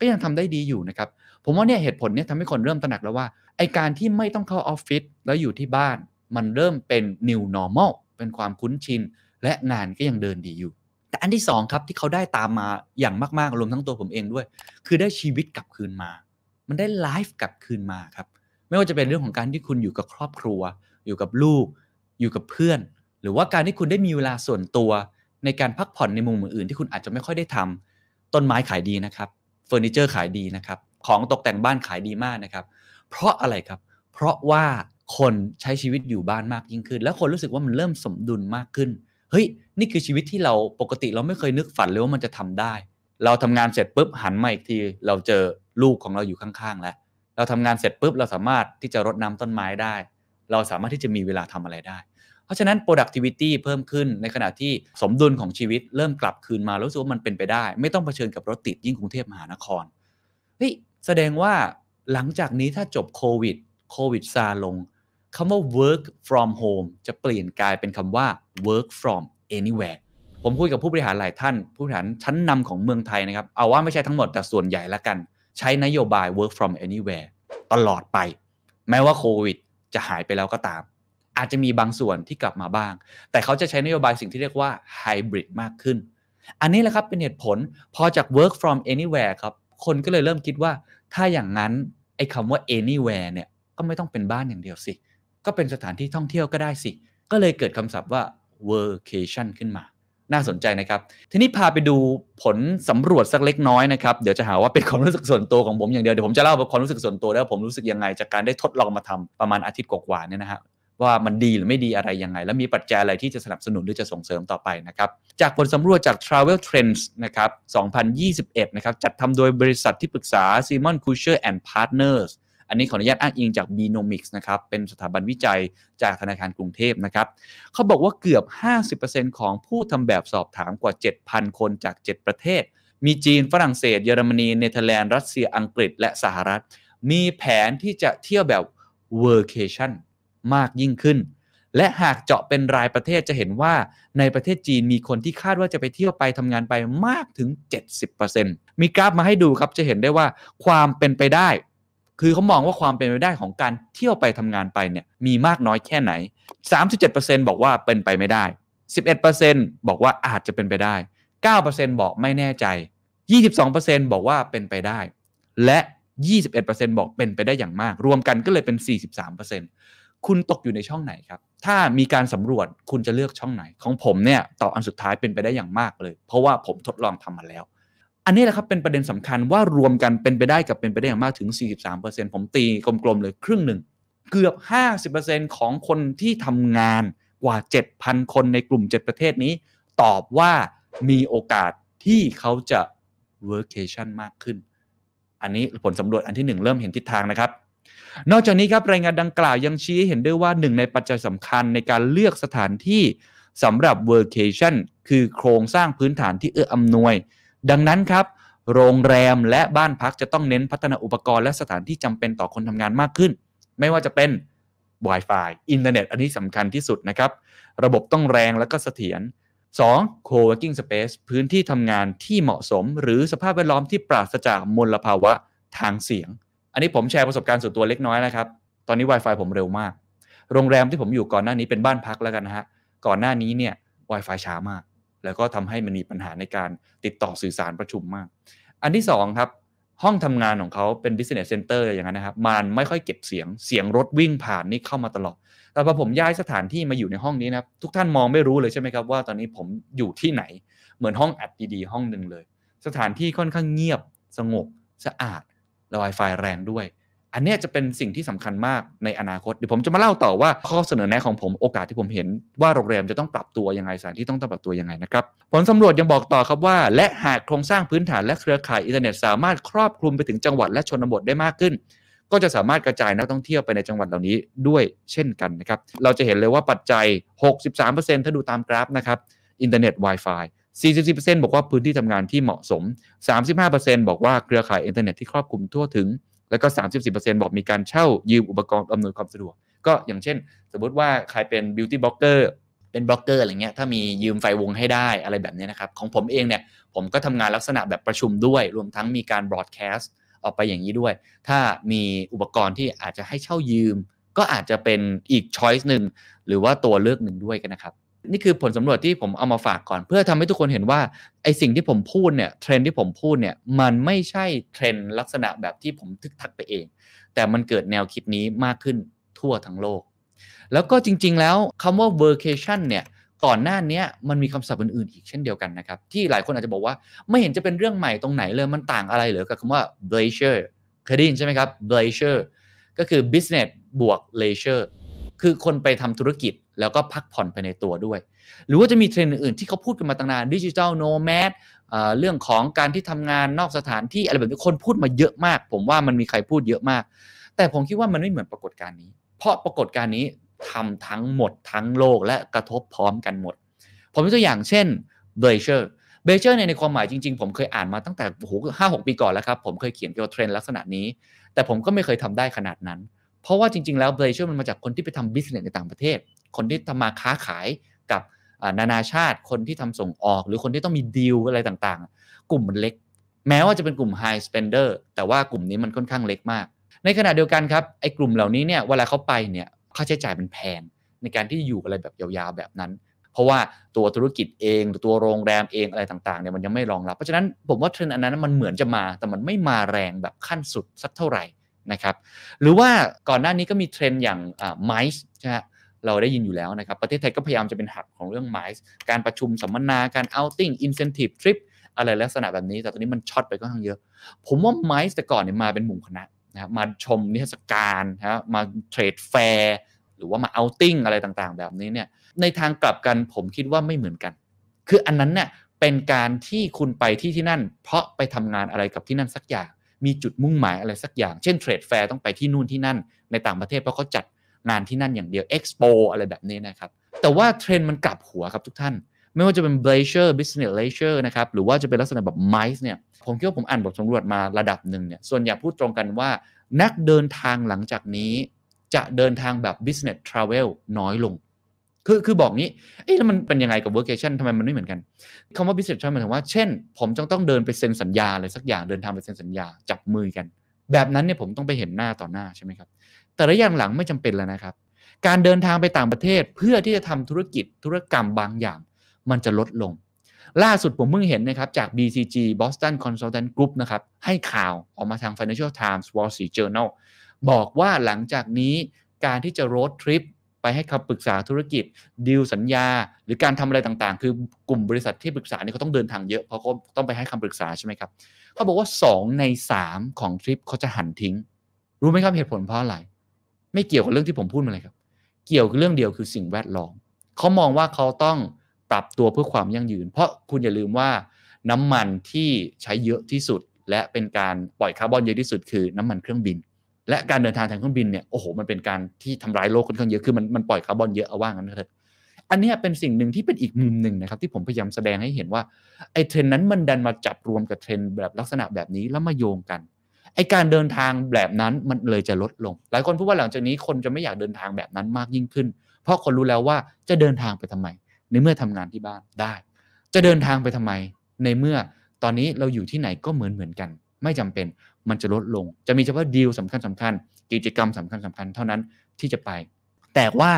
ก็ยังทำได้ดีอยู่นะครับ ผมว่าเนี่ยเหตุผลเนี่ยทำให้คนเริ่มตระหนักแล้วว่าไอการที่ไม่ต้องเข้าออฟฟิศแล้วอยู่ที่บ้าน มันเริ่มเป็น new normal เป็นความคุ้นชิน และงานก็ยังเดินดีอยู่ แต่อันที่ 2 ครับที่เขาได้ตามมาอย่างมากๆรวมทั้งตัวผมเองด้วย คือได้ชีวิตกลับคืนมา มันได้ไลฟ์กลับคืนมาครับ ไม่ว่าจะเป็นเรื่องของการที่คุณอยู่กับครอบครัว อยู่กับลูก อยู่กับเพื่อน หรือว่าการที่คุณได้มีเวลาส่วนตัว ในการพักผ่อนในมุมอื่นๆที่คุณอาจจะไม่ค่อยได้ทำต้นไม้ขายดีนะครับเฟอร์นิเจอร์ขายดีนะครับของตกแต่งบ้านขายดีมากนะครับ เพราะอะไรครับ เพราะว่า คนใช้ชีวิตอยู่บ้านมากยิ่งขึ้น แล้วคนรู้สึกว่ามันเริ่มสมดุลมากขึ้น เฮ้ย นี่คือชีวิตที่เราปกติเราไม่เคยนึกฝันเลยว่ามันจะทำได้ เราทำงานเสร็จปุ๊บหันมาอีกที เราเจอลูกของเราอยู่ข้างๆแล้ว เราทำงานเสร็จปุ๊บเราสามารถที่จะรดน้ำต้นไม้ได้ เราสามารถที่จะมีเวลาทำอะไรได้ เพราะฉะนั้น productivity เพิ่มขึ้นในขณะที่สมดุลของชีวิตเริ่มกลับคืนมาแล้วรู้สึกว่ามันเป็นไปได้ ไม่ต้องเผชิญกับรถติดยิ่งกรุงเทพมหานครเฮ้ยแสดงว่าหลังจากนี้ถ้าจบโควิดโควิดซาลง คำว่า work from home จะเปลี่ยนกลายเป็นคำว่า work from anywhere ผมคุยกับผู้บริหารหลายท่าน ผู้บริหารชั้นนำของเมืองไทยนะครับ เอาว่าไม่ใช่ทั้งหมดแต่ส่วนใหญ่ละกัน ใช้นโยบาย work from anywhere ตลอดไป แม้ว่าโควิด จะหายไปแล้วก็ตาม อาจจะมีบางส่วนที่กลับมาบ้าง แต่เขาจะใช้นโยบายสิ่งที่เรียกว่า hybrid มากขึ้น อันนี้แหละครับเป็นเหตุผลพอจาก work from anywhere ครับคนก็เลยเริ่มคิดว่าถ้าอย่างนั้นไอ้คำว่า anywhere เนี่ยก็ไม่ต้องเป็นบ้านอย่างเดียวสิ ก็เป็นสถานที่ท่องเที่ยวก็ได้สิ ก็เลยเกิดคำศัพท์ว่า workation ขึ้นมา น่าสนใจนะครับ ทีนี้พาไปดูผลสำรวจสักเล็กน้อยนะครับ เดี๋ยวจะหาว่าเป็นความรู้สึกส่วนตัวของผมอย่างเดียว เดี๋ยวผมจะเล่าความรู้สึกส่วนตัวแล้วผมรู้สึกยังไง จากการได้ทดลองมาทำประมาณอาทิตย์กว่าๆเนี่ยนะฮะว่ามันดีหรือไม่ดีอะไรยังไง แล้วมีปัจจัยอะไรที่จะสนับสนุนหรือจะส่งเสริมต่อไปนะครับ จากผลสำรวจจาก Travel Trends นะครับ 2021 นะครับ จัดทำโดยบริษัทที่ปรึกษา Simon Kucher and Partners อันนี้ขออนุญาตอ้างอิงจาก Binomics นะครับ เป็นสถาบันวิจัยจากธนาคารกรุงเทพนะครับเขาบอกว่าเกือบ 50%ของผู้ทำแบบสอบถามกว่า 7,000 คนจาก 7 ประเทศ มีจีนฝรั่งเศส เยอรมนีเนเธอร์แลนด์รัสเซียอังกฤษ และสหรัฐ มีแผนที่จะเที่ยวแบบ workation มากยิ่งขึ้น และหากเจาะเป็นรายประเทศจะเห็นว่าในประเทศจีนมีคนที่คาดว่าจะไปเที่ยวไปทำงานไปมากถึง 70%มีกราฟมาให้ดูครับจะเห็นได้ว่าความเป็นไปได้ คือเขามองว่าความเป็นไปได้ของการเที่ยวไปทำงานไปเนี่ยมีมากน้อยแค่ไหน 37%บอกว่าเป็นไปไม่ได้ 11%บอกว่าอาจจะเป็นไปได้ 9%บอกไม่แน่ใจ 22%บอกว่าเป็นไปได้ และ 21%บอกเป็นไปได้อย่างมาก รวมกันก็เลยเป็น 43%คุณตกอยู่ในช่องไหนครับ ถ้ามีการสำรวจคุณจะเลือกช่องไหน ของผมเนี่ยต่ออันสุดท้ายเป็นไปได้อย่างมากเลย เพราะว่าผมทดลองทำมาแล้ว อันนี้แหละครับเป็นประเด็นสำคัญว่ารวมกันเป็นไปได้กับเป็นไปได้อย่างมากถึง 43%ผมตีกลมๆเลยครึ่งหนึ่ง เกือบ 50%ของคนที่ทำงานกว่า 7,000 คนในกลุ่ม 7 ประเทศนี้ ตอบว่ามีโอกาสที่เขาจะ workation มากขึ้น อันนี้ผลสำรวจอันที่ 1 เริ่มเห็นทิศทางนะครับ นอกจากนี้ครับรายงานดังกล่าวยังชี้เห็นด้วยว่าหนึ่งในปัจจัยสำคัญในการเลือกสถานที่สำหรับ workation คือโครงสร้างพื้นฐานที่เอื้ออำนวย ดังนั้นครับโรงแรมและบ้านพักจะต้องเน้นพัฒนาอุปกรณ์และสถานที่จำเป็นต่อคนทำงานมากขึ้น ไม่ว่าจะเป็น Wi-Fi อินเทอร์เน็ตอันนี้สำคัญที่สุดนะครับ ระบบต้องแรงและก็เสถียร 2. co-working space พื้นที่ทำงานที่เหมาะสม หรือสภาพแวดล้อมที่ปราศจากมลภาวะทางเสียง อันนี้ผมแชร์ประสบการณ์ส่วนตัวเล็กน้อยนะครับ ตอนนี้ Wi-Fi ผมเร็วมาก โรงแรมที่ผมอยู่ก่อนหน้านี้เป็นบ้านพักแล้วกันนะฮะ ก่อนหน้านี้เนี่ย Wi-Fi ช้ามาก แล้วก็ทำให้มันมีปัญหาในการติดต่อสื่อสารประชุมมาก อันที่2ครับห้องทำงานของเขาเป็น business center อย่างนั้นนะครับมันไม่ค่อยเก็บเสียงเสียงรถวิ่งผ่านนี่เข้ามาตลอด แต่พอผมย้ายสถานที่มาอยู่ในห้องนี้นะครับทุกท่านมองไม่รู้เลยใช่ไหมครับว่าตอนนี้ผมอยู่ที่ไหน เหมือนห้องอัดดีๆห้องหนึ่งเลย สถานที่ค่อนข้างเงียบสงบสะอาดและ Wi-Fi แรงด้วย อันนี้จะเป็นสิ่งที่สำคัญมากในอนาคตเดี๋ยวผมจะมาเล่าต่อว่าข้อเสนอแนะของผมโอกาสที่ผมเห็นว่าโรงแรมจะต้องปรับตัวยังไงสถานที่ต้องปรับตัวยังไงนะครับผลสำรวจยังบอกต่อครับว่า และหากโครงสร้างพื้นฐานและเครือข่ายอินเทอร์เน็ตสามารถครอบคลุมไปถึงจังหวัดและชนบทได้มากขึ้น ก็จะสามารถกระจายนักท่องเที่ยวไปในจังหวัดเหล่านี้ด้วยเช่นกันนะครับเราจะเห็นเลยว่าปัจจัย 63%ถ้าดูตามกราฟนะครับอินเทอร์เน็ต Wi-Fi 44%บอกว่าพื้นที่ทำงานที่เหมาะสม 35%บอกว่าเครือข่ายอินเทอร์เน็ตที่ครอบคลุมทั่วถึง แล้วก็34%บอกมีการเช่ายืมอุปกรณ์อำนวยความสะดวก ก็อย่างเช่น สมมติว่าใครเป็น beauty blogger เป็นบล็อกเกอร์อะไรเงี้ยถ้ามียืมไฟวงให้ได้อะไรแบบนี้นะครับ ของผมเองเนี่ยผมก็ทำงานลักษณะแบบประชุมด้วย รวมทั้งมีการบ r อ a แคสต์ออกไปอย่างนี้ด้วย ถ้ามีอุปกรณ์ที่อาจจะให้เช่ายืม ก็อาจจะเป็นอีก choice หนึ่งหรือว่าตัวเลือกหนึ่งด้วยกันนะครับ นี่คือผลสำรวจที่ผมเอามาฝากก่อน เพื่อทำให้ทุกคนเห็นว่าไอสิ่งที่ผมพูดเนี่ยเทรนด์ที่ผมพูดเนี่ยมันไม่ใช่เทรนด์ลักษณะแบบที่ผมทึกทักไปเอง แต่มันเกิดแนวคิดนี้มากขึ้นทั่วทั้งโลก แล้วก็จริง ๆ แล้วคำว่า workation เนี่ยก่อนหน้านี้มันมีคำศัพท์อื่นๆอีกเช่นเดียวกันนะครับ ที่หลายคนอาจจะบอกว่าไม่เห็นจะเป็นเรื่องใหม่ตรงไหนเลยมันต่างอะไรเหรอกับคำว่า leisure เคยได้ยินใช่ไหมครับ leisure ก็คือ business บวก leisure คือคนไปทำธุรกิจ แล้วก็พักผ่อนไปในตัวด้วย หรือว่าจะมีเทรนด์อื่นๆที่เขาพูดกันมาตั้งนานดิจิทัลโนแมดเรื่องของการที่ทำงานนอกสถานที่อะไรแบบนี้คนพูดมาเยอะมาก ผมว่ามันมีใครพูดเยอะมาก แต่ผมคิดว่ามันไม่เหมือนปรากฏการณ์นี้ เพราะปรากฏการณ์นี้ทำทั้งหมดทั้งโลกและกระทบพร้อมกันหมด ผมยกตัวอย่างเช่น bleisure bleisure ในความหมายจริงๆ ผมเคยอ่านมาตั้งแต่โอ้โหห้าหกปีก่อนแล้วครับ ผมเคยเขียนเกี่ยวกับเทรนด์ลักษณะนี้ แต่ผมก็ไม่เคยทำได้ขนาดนั้น เพราะว่าจริง ๆ แล้ว bleisure มันมาจากคนที่ไปทำ business ในต่างประเทศ คนที่ทำมาค้าขายกับนานาชาติ คนที่ทำส่งออก หรือคนที่ต้องมีดีลอะไรต่างๆ กลุ่มมันเล็ก แม้ว่าจะเป็นกลุ่ม high spender แต่ว่ากลุ่มนี้มันค่อนข้างเล็กมาก ในขณะเดียวกันครับไอ้กลุ่มเหล่านี้เนี่ยเวลาเขาไปเนี่ยค่าใช้จ่ายมันแพงในการที่อยู่อะไรแบบยาวๆแบบนั้น เพราะว่าตัวธุรกิจเองหรือตัวโรงแรมเองอะไรต่างๆเนี่ยมันยังไม่รองรับ เพราะฉะนั้นผมว่าเทรนด์อันนั้นมันเหมือนจะมา แต่มันไม่มาแรงแบบขั้นสุดสักเท่าไหร่ นะครับหรือว่าก่อนหน้านี้ก็มีเทรนด์อย่างไมซ์ใช่ไหมเราได้ยินอยู่แล้วนะครับ ประเทศไทยก็พยายามจะเป็นหับของเรื่องไมซ์การประชุมสัมมนาการเอาติ้งอินเซนティブทริปอะไรลักษณะแบบนี้ แต่ตอนนี้มันช็อตไปก็ทั้งเยอะ ผมว่าไมซ์แต่ก่อนเนี่ยมาเป็นหมู่คณะนะครับมาชมนิทรรศการนะมาเทรดแฟร์หรือว่ามาเอาติ้งอะไรต่างๆ แบบนี้เนี่ยในทางกลับกันผมคิดว่าไม่เหมือนกัน คืออันนั้นเนี่ยเป็นการที่คุณไปที่ที่นั่น เพราะไปทำงานอะไรกับที่นั่นสักอย่าง มีจุดมุ่งหมายอะไรสักอย่าง เช่น trade fair ต้องไปที่นู่นที่นั่น ในต่างประเทศเพราะเขาจัดงานที่นั่นอย่างเดียวเอ็กซ์โปอะไรแบบนี้นะครับ แต่ว่าเทรนด์มันกลับหัวครับทุกท่าน ไม่ว่าจะเป็น Blazer Business Leisure นะครับ หรือว่าจะเป็นลักษณะแบบ Mice เนี่ย ผมคิดว่าผมอ่านบทสำรวจมาระดับหนึ่งเนี่ย ส่วนใหญ่พูดตรงกันว่า นักเดินทางหลังจากนี้ จะเดินทางแบบ Business Travel น้อยลง คือคือบอกงี้ เอ๊ะแล้วมันเป็นยังไงกับ Workation ทำไมมันไม่เหมือนกันคำว่า Business Travel หมายถึงว่า เช่น ผมจะต้องเดินไปเซ็นสัญญาอะไรสักอย่างเดินทางไปเซ็นสัญญาจับมือกัน แบบนั้นเนี่ยผมต้องไปเห็นหน้าต่อหน้าใช่ไหมครับ แต่ระยะหลังไม่จำเป็นแล้วนะครับ การเดินทางไปต่างประเทศเพื่อที่จะทำธุรกิจธุรกรรมบางอย่าง มันจะลดลง ล่าสุดผมเพิ่งเห็นนะครับจาก BCG Boston Consultant Group นะครับให้ข่าวออกมาทาง Financial Times Wall Street Journal บอกว่าหลังจากนี้การที่จะโรดทริป ไปให้คำปรึกษาธุรกิจดีลสัญญา หรือการทำอะไรต่างๆ คือกลุ่มบริษัทที่ปรึกษาเนี่ยเขาต้องเดินทางเยอะเพราะเขาต้องไปให้คำปรึกษาใช่ไหมครับเขาบอกว่า 2 ใน 3 ของทริปเขาจะหันทิ้ง รู้ไหมครับเหตุผลเพราะอะไร ไม่เกี่ยวกับเรื่องที่ผมพูดมาเลยครับ เกี่ยวกับเรื่องเดียวคือสิ่งแวดล้อมเขามองว่าเขาต้องปรับตัวเพื่อความยั่งยืน เพราะคุณอย่าลืมว่าน้ำมันที่ใช้เยอะที่สุด และเป็นการปล่อยคาร์บอนเยอะที่สุดคือน้ำมันเครื่องบิน และการเดินทางทางเครื่องบินเนี่ยโอ้โหมันเป็นการที่ทำร้ายโลกค่อนข้างเยอะคือมันมันปล่อยคาร์บอนเยอะเอาว่างั้นเถอะอันนี้เป็นสิ่งหนึ่งที่เป็นอีกมุมหนึ่งนะครับ ที่ผมพยายามแสดงให้เห็นว่าไอ้เทรนนั้นมันดันมาจับรวมกับเทรนแบบลักษณะแบบนี้แล้วมาโยงกันไอการเดินทางแบบนั้นมันเลยจะลดลง หลายคนพูดว่าหลังจากนี้คนจะไม่อยากเดินทางแบบนั้นมากยิ่งขึ้น เพราะคนรู้แล้วว่าจะเดินทางไปทำไม ในเมื่อทำงานที่บ้านได้ จะเดินทางไปทำไม ในเมื่อตอนนี้เราอยู่ที่ไหนก็เหมือนเหมือนกัน ไม่จำเป็น มันจะลดลง จะมีเฉพาะดีลสำคัญสำคัญกิจกรรมสำคัญสำคัญเท่านั้นที่จะไป แต่ว่า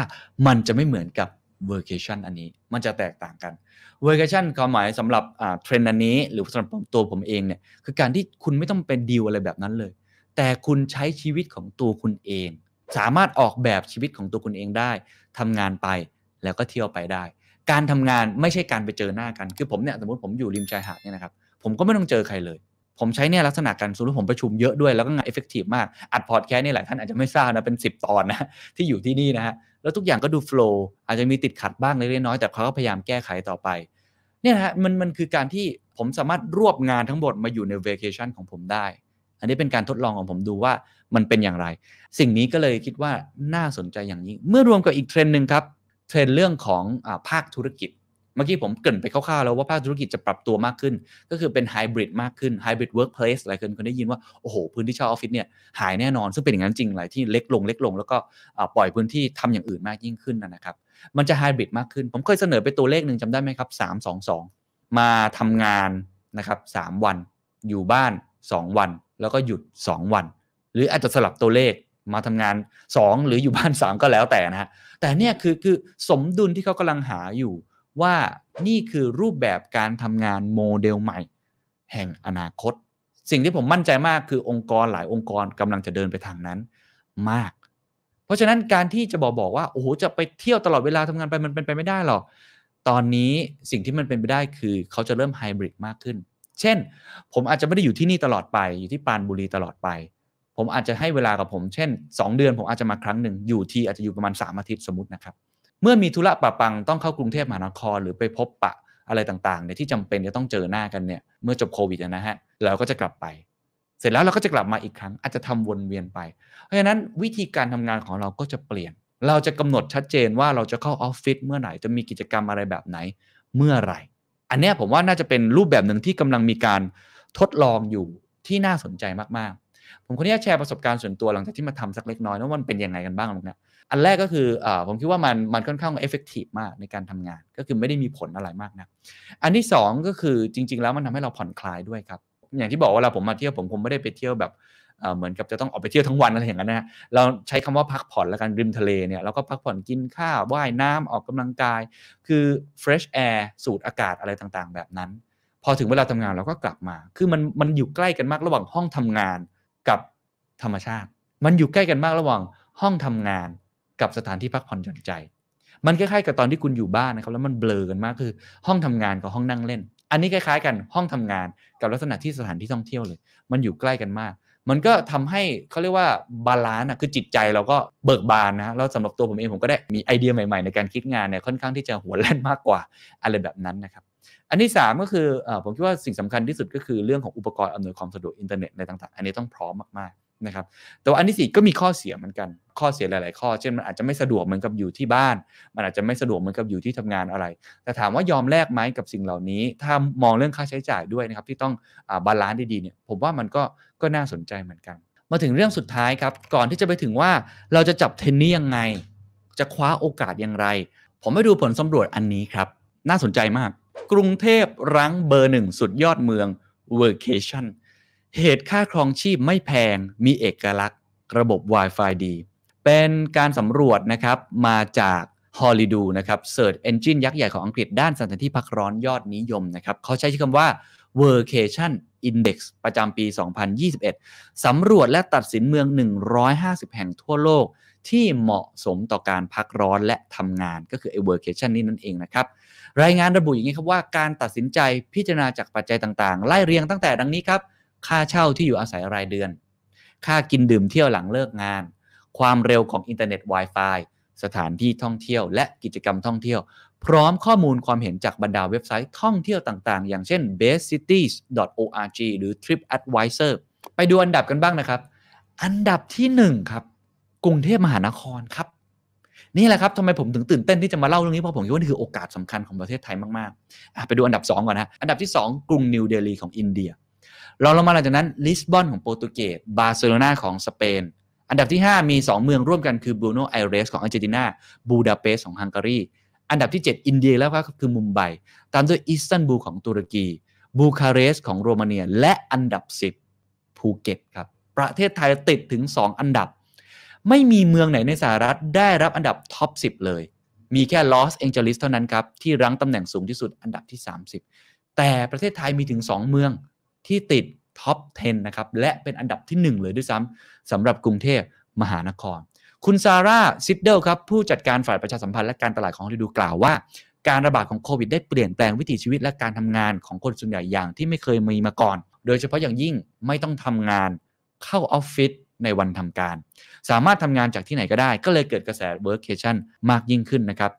มันจะไม่เหมือนกับ workation อันนี้มันจะแตกต่างกัน workation ความหมายสำหรับเทรนด์อันนี้ หรือสำหรับตัวผมเองเนี่ยคือการที่คุณไม่ต้องเป็นดีลอะไรแบบนั้นเลย แต่คุณใช้ชีวิตของตัวคุณเอง สามารถออกแบบชีวิตของตัวคุณเองได้ทำงานไปแล้วก็เที่ยวไปได้ การทำงานไม่ใช่การไปเจอหน้ากัน คือผมเนี่ยสมมติผมอยู่ริมชายหาดเนี่ยนะครับผมก็ไม่ต้องเจอใครเลย ผมใช้เนี่ยลักษณะการสมมติผมประชุมเยอะด้วยแล้วก็งาน effective มาก อัดพอดแคสต์นี่หลายท่านอาจจะไม่ทราบนะ เป็น 10 ตอนนะ ที่อยู่ที่นี่นะฮะ แล้วทุกอย่างก็ดู flow อาจจะมีติดขัดบ้างเล็กน้อยแต่เขาก็พยายามแก้ไขต่อไป เนี่ยนะฮะมันมันคือการที่ผมสามารถรวบงานทั้งหมดมาอยู่ในเวกชันของผมได้ อันนี้เป็นการทดลองของผมดูว่ามันเป็นอย่างไร สิ่งนี้ก็เลยคิดว่าน่าสนใจอย่างยิ่งเมื่อรวมกับอีกเทรนด์หนึ่งครับเทรนด์เรื่องของเออภาคธุรกิจ เมื่อกี้ผมเกริ่นไปคร่าวๆแล้วว่าภาคธุรกิจจะปรับตัวมากขึ้น ก็คือเป็นไฮบริดมากขึ้น hybrid workplace หลายคนเคยได้ยินว่า โอ้โห พื้นที่เช่าออฟฟิศเนี่ยหายแน่นอน ซึ่งเป็นอย่างนั้นจริงหลายที่เล็กลงเล็กลง แล้วก็ปล่อยพื้นที่ทำอย่างอื่นมากยิ่งขึ้นนะครับ มันจะไฮบริดมากขึ้น ผมเคยเสนอไปตัวเลขหนึ่งจำได้ไหมครับ3 2 2มาทำงานนะครับ3วัน อยู่บ้าน 2 วัน แล้วก็หยุด 2 วัน หรืออาจจะสลับตัวเลขมาทำงาน 2 หรืออยู่บ้าน 3 ก็แล้วแต่นะฮะแต่เนี่ยคือคือสมดุลที่เขากำลังหาอยู่ ว่านี่คือรูปแบบการทำงานโมเดลใหม่ แห่งอนาคต สิ่งที่ผมมั่นใจมากคือองค์กรหลายองค์กรกำลังจะเดินไปทางนั้นมาก เพราะฉะนั้นการที่จะบอกบอกว่าโอ้โหจะไปเที่ยวตลอดเวลาทำงานไปมันเป็นไปไม่ได้หรอกตอนนี้สิ่งที่มันเป็นไปได้คือเขาจะเริ่มไฮบริดมากขึ้น เช่น ผมอาจจะไม่ได้อยู่ที่นี่ตลอดไป อยู่ที่ปานบุรีตลอดไป ผมอาจจะให้เวลากับผม เช่น 2 เดือนผมอาจจะมาครั้งหนึ่งอยู่ที่อาจจะอยู่ประมาณ 3 อาทิตย์สมมตินะครับ เมื่อมีธุระปะปังต้องเข้ากรุงเทพมหานคร หรือไปพบปะอะไรต่างๆเนี่ยที่จำเป็นจะต้องเจอหน้ากันเนี่ยเมื่อจบโควิดนะฮะเราก็จะกลับไป เสร็จแล้วเราก็จะกลับมาอีกครั้ง อาจจะทำวนเวียนไป เพราะฉะนั้นวิธีการทำงานของเราก็จะเปลี่ยน เราจะกำหนดชัดเจนว่าเราจะเข้าออฟฟิศเมื่อไหร่จะมีกิจกรรมอะไรแบบไหนเมื่อไหร่ อันนี้ผมว่าน่าจะเป็นรูปแบบหนึ่งที่กำลังมีการทดลองอยู่ที่น่าสนใจมากๆ ผมขออนุญาตแชร์ประสบการณ์ส่วนตัวหลังจากที่มาทำสักเล็กน้อยว่ามันเป็นยังไงกันบ้างนะ อันแรกก็คืออผมคิดว่ามันมันค่อนข้าง effective มากในการทำงาน ก็คือไม่ได้มีผลอะไรมากนะอันที่ 2 ก็คือจริง ๆ แล้วมันทำให้เราผ่อนคลายด้วยครับ อย่างที่บอกว่าเราผมมาเที่ยวผมคงไม่ได้ไปเที่ยวแบบเหมือนกับจะต้องออกไปเที่ยวทั้งวันอะไรอย่างนั้นนะเราใช้คำว่าพักผ่อนแล้วกันริมทะเลเนี่ยเราก็พักผ่อนกินข้าวว่ายน้ำออกกำลังกาย คือ fresh air สูดอากาศอะไรต่างๆ แบบนั้น พอถึงเวลาทำงานเราก็กลับมา คือมันมันอยู่ใกล้กันมากระหว่างห้องทำงานกับธรรมชาติ มันอยู่ใกล้กันมากระหว่างห้องทำงาน กับสถานที่พักผ่อนหย่อนใจ มันคล้ายๆกับตอนที่คุณอยู่บ้านนะครับแล้วมันเบลอกันมากคือ ห้องทำงานกับห้องนั่งเล่น อันนี้คล้ายๆ กันห้องทำงานกับลักษณะที่สถานที่ท่องเที่ยวเลย มันอยู่ใกล้กันมาก มันก็ทำให้เขาเรียกว่า balance คือจิตใจเราก็เบิกบานนะแล้วสำหรับตัวผมเองผมก็ได้มีไอเดียใหม่ๆ ในการคิดงานเนี่ยค่อนข้างที่จะหัวแล่นมากกว่าอะไรแบบนั้นนะครับอันที่ 3 ก็คือเออผมคิดว่าสิ่งสำคัญที่สุดก็คือเรื่องของอุปกรณ์อำนวยความสะดวกอินเทอร์เน็ตในต่างๆ อันนี้ต้องพร้อมมากๆนะครับแต่ว่าอันที่ 4 ก็มีข้อเสียเหมือนกัน ข้อเสียหลาย ๆ ข้อ เช่นมันอาจจะไม่สะดวกเหมือนกับอยู่ที่บ้าน มันอาจจะไม่สะดวกเหมือนกับอยู่ที่ทำงานอะไร แต่ถามว่ายอมแลกไหมกับสิ่งเหล่านี้ ถ้ามองเรื่องค่าใช้จ่ายด้วยนะครับที่ต้อง balance ดีๆเนี่ยผมว่ามันก็ก็น่าสนใจเหมือนกัน มาถึงเรื่องสุดท้ายครับก่อนที่จะไปถึงว่าเราจะจับเทนนี่ยังไง จะคว้าโอกาสอย่างไร ผมไปดูผลสำรวจอันนี้ครับ น่าสนใจมาก กรุงเทพรั้งเบอร์หนึ่งสุดยอดเมือง Workation เหตุค่าครองชีพไม่แพง มีเอกลักษณ์ ระบบ Wi-Fi ดี เป็นการสำรวจนะครับมาจาก h o l y d o นะครับ Search Engine ยักษ์ใหญ่ของอังกฤษด้านสถานที่พักร้อนยอดนิยมนะครับเขาใช้ชื่อคำว่า Workation Index ประจำปี 2021 สำรวจและตัดสินเมือง 150 แห่งทั่วโลก ที่เหมาะสมต่อการพักร้อนและทำงานก็คือ a workation นี่นั่นเองนะครับ รายงานระบุอย่างนี้ครับว่าการตัดสินใจพิจารณาจากปัจจัยต่างๆ ไล่เรียงตั้งแต่ดังนี้ครับ ค่าเช่าที่อยู่อาศัยรายเดือน ค่ากินดื่มเที่ยวหลังเลิกงาน ความเร็วของอินเทอร์เน็ต Wi-Fi สถานที่ท่องเที่ยว และกิจกรรมท่องเที่ยว พร้อมข้อมูลความเห็นจากบรรดาเว็บไซต์ท่องเที่ยวต่างๆ อย่างเช่น bestcities.org หรือ TripAdvisor ไปดูอันดับกันบ้างนะครับ อันดับที่1ครับกรุงเทพมหานครครับ นี่แหละครับทำไมผมถึงตื่นเต้นที่จะมาเล่าเรื่องนี้เพราะผมคิดว่านี่คือโอกาสสำคัญของประเทศไทยมากๆ ไปดูอันดับ 2 ก่อนนะ อันดับที่ 2 กรุงนิวเดลีของอินเดีย เราลงมาหลังจากนั้นลิสบอนของโปรตุเกสบาร์เซโลนาของสเปน อันดับที่ 5 มี 2 เมืองร่วมกันคือบัวโนสไอเรสของอาร์เจนตินาบูดาเปสต์ของฮังการีอันดับที่ 7 อินเดียแล้วก็คือมุมไบตามด้วยอิสตันบูลของตุรกีบูคาเรสต์ของโรมาเนีย และอันดับ 10ภูเก็ตครับประเทศไทยติดถึง 2 อันดับ ไม่มีเมืองไหนในสหรัฐได้รับอันดับ top 10 เลย มีแค่ลอสแองเจลิสเท่านั้นครับ ที่รั้งตำแหน่งสูงที่สุดอันดับที่ 30 แต่ประเทศไทยมีถึง 2 เมืองที่ติด top 10 นะครับ และเป็นอันดับที่ 1 เลยด้วยซ้ำสำหรับกรุงเทพมหานคร คุณซาร่าซิดเดิลครับผู้จัดการฝ่ายประชาสัมพันธ์และการตลาดของ Holidu กล่าวว่า การระบาดของโควิดได้เปลี่ยนแปลงวิถีชีวิตและการทำงานของคนส่วนใหญ่อย่างที่ไม่เคยมีมาก่อน โดยเฉพาะอย่างยิ่งไม่ต้องทำงานเข้าออฟฟิศในวันทำการ สามารถทำงานจากที่ไหนก็ได้ ก็เลยเกิดกระแส workation มากยิ่งขึ้นนะครับ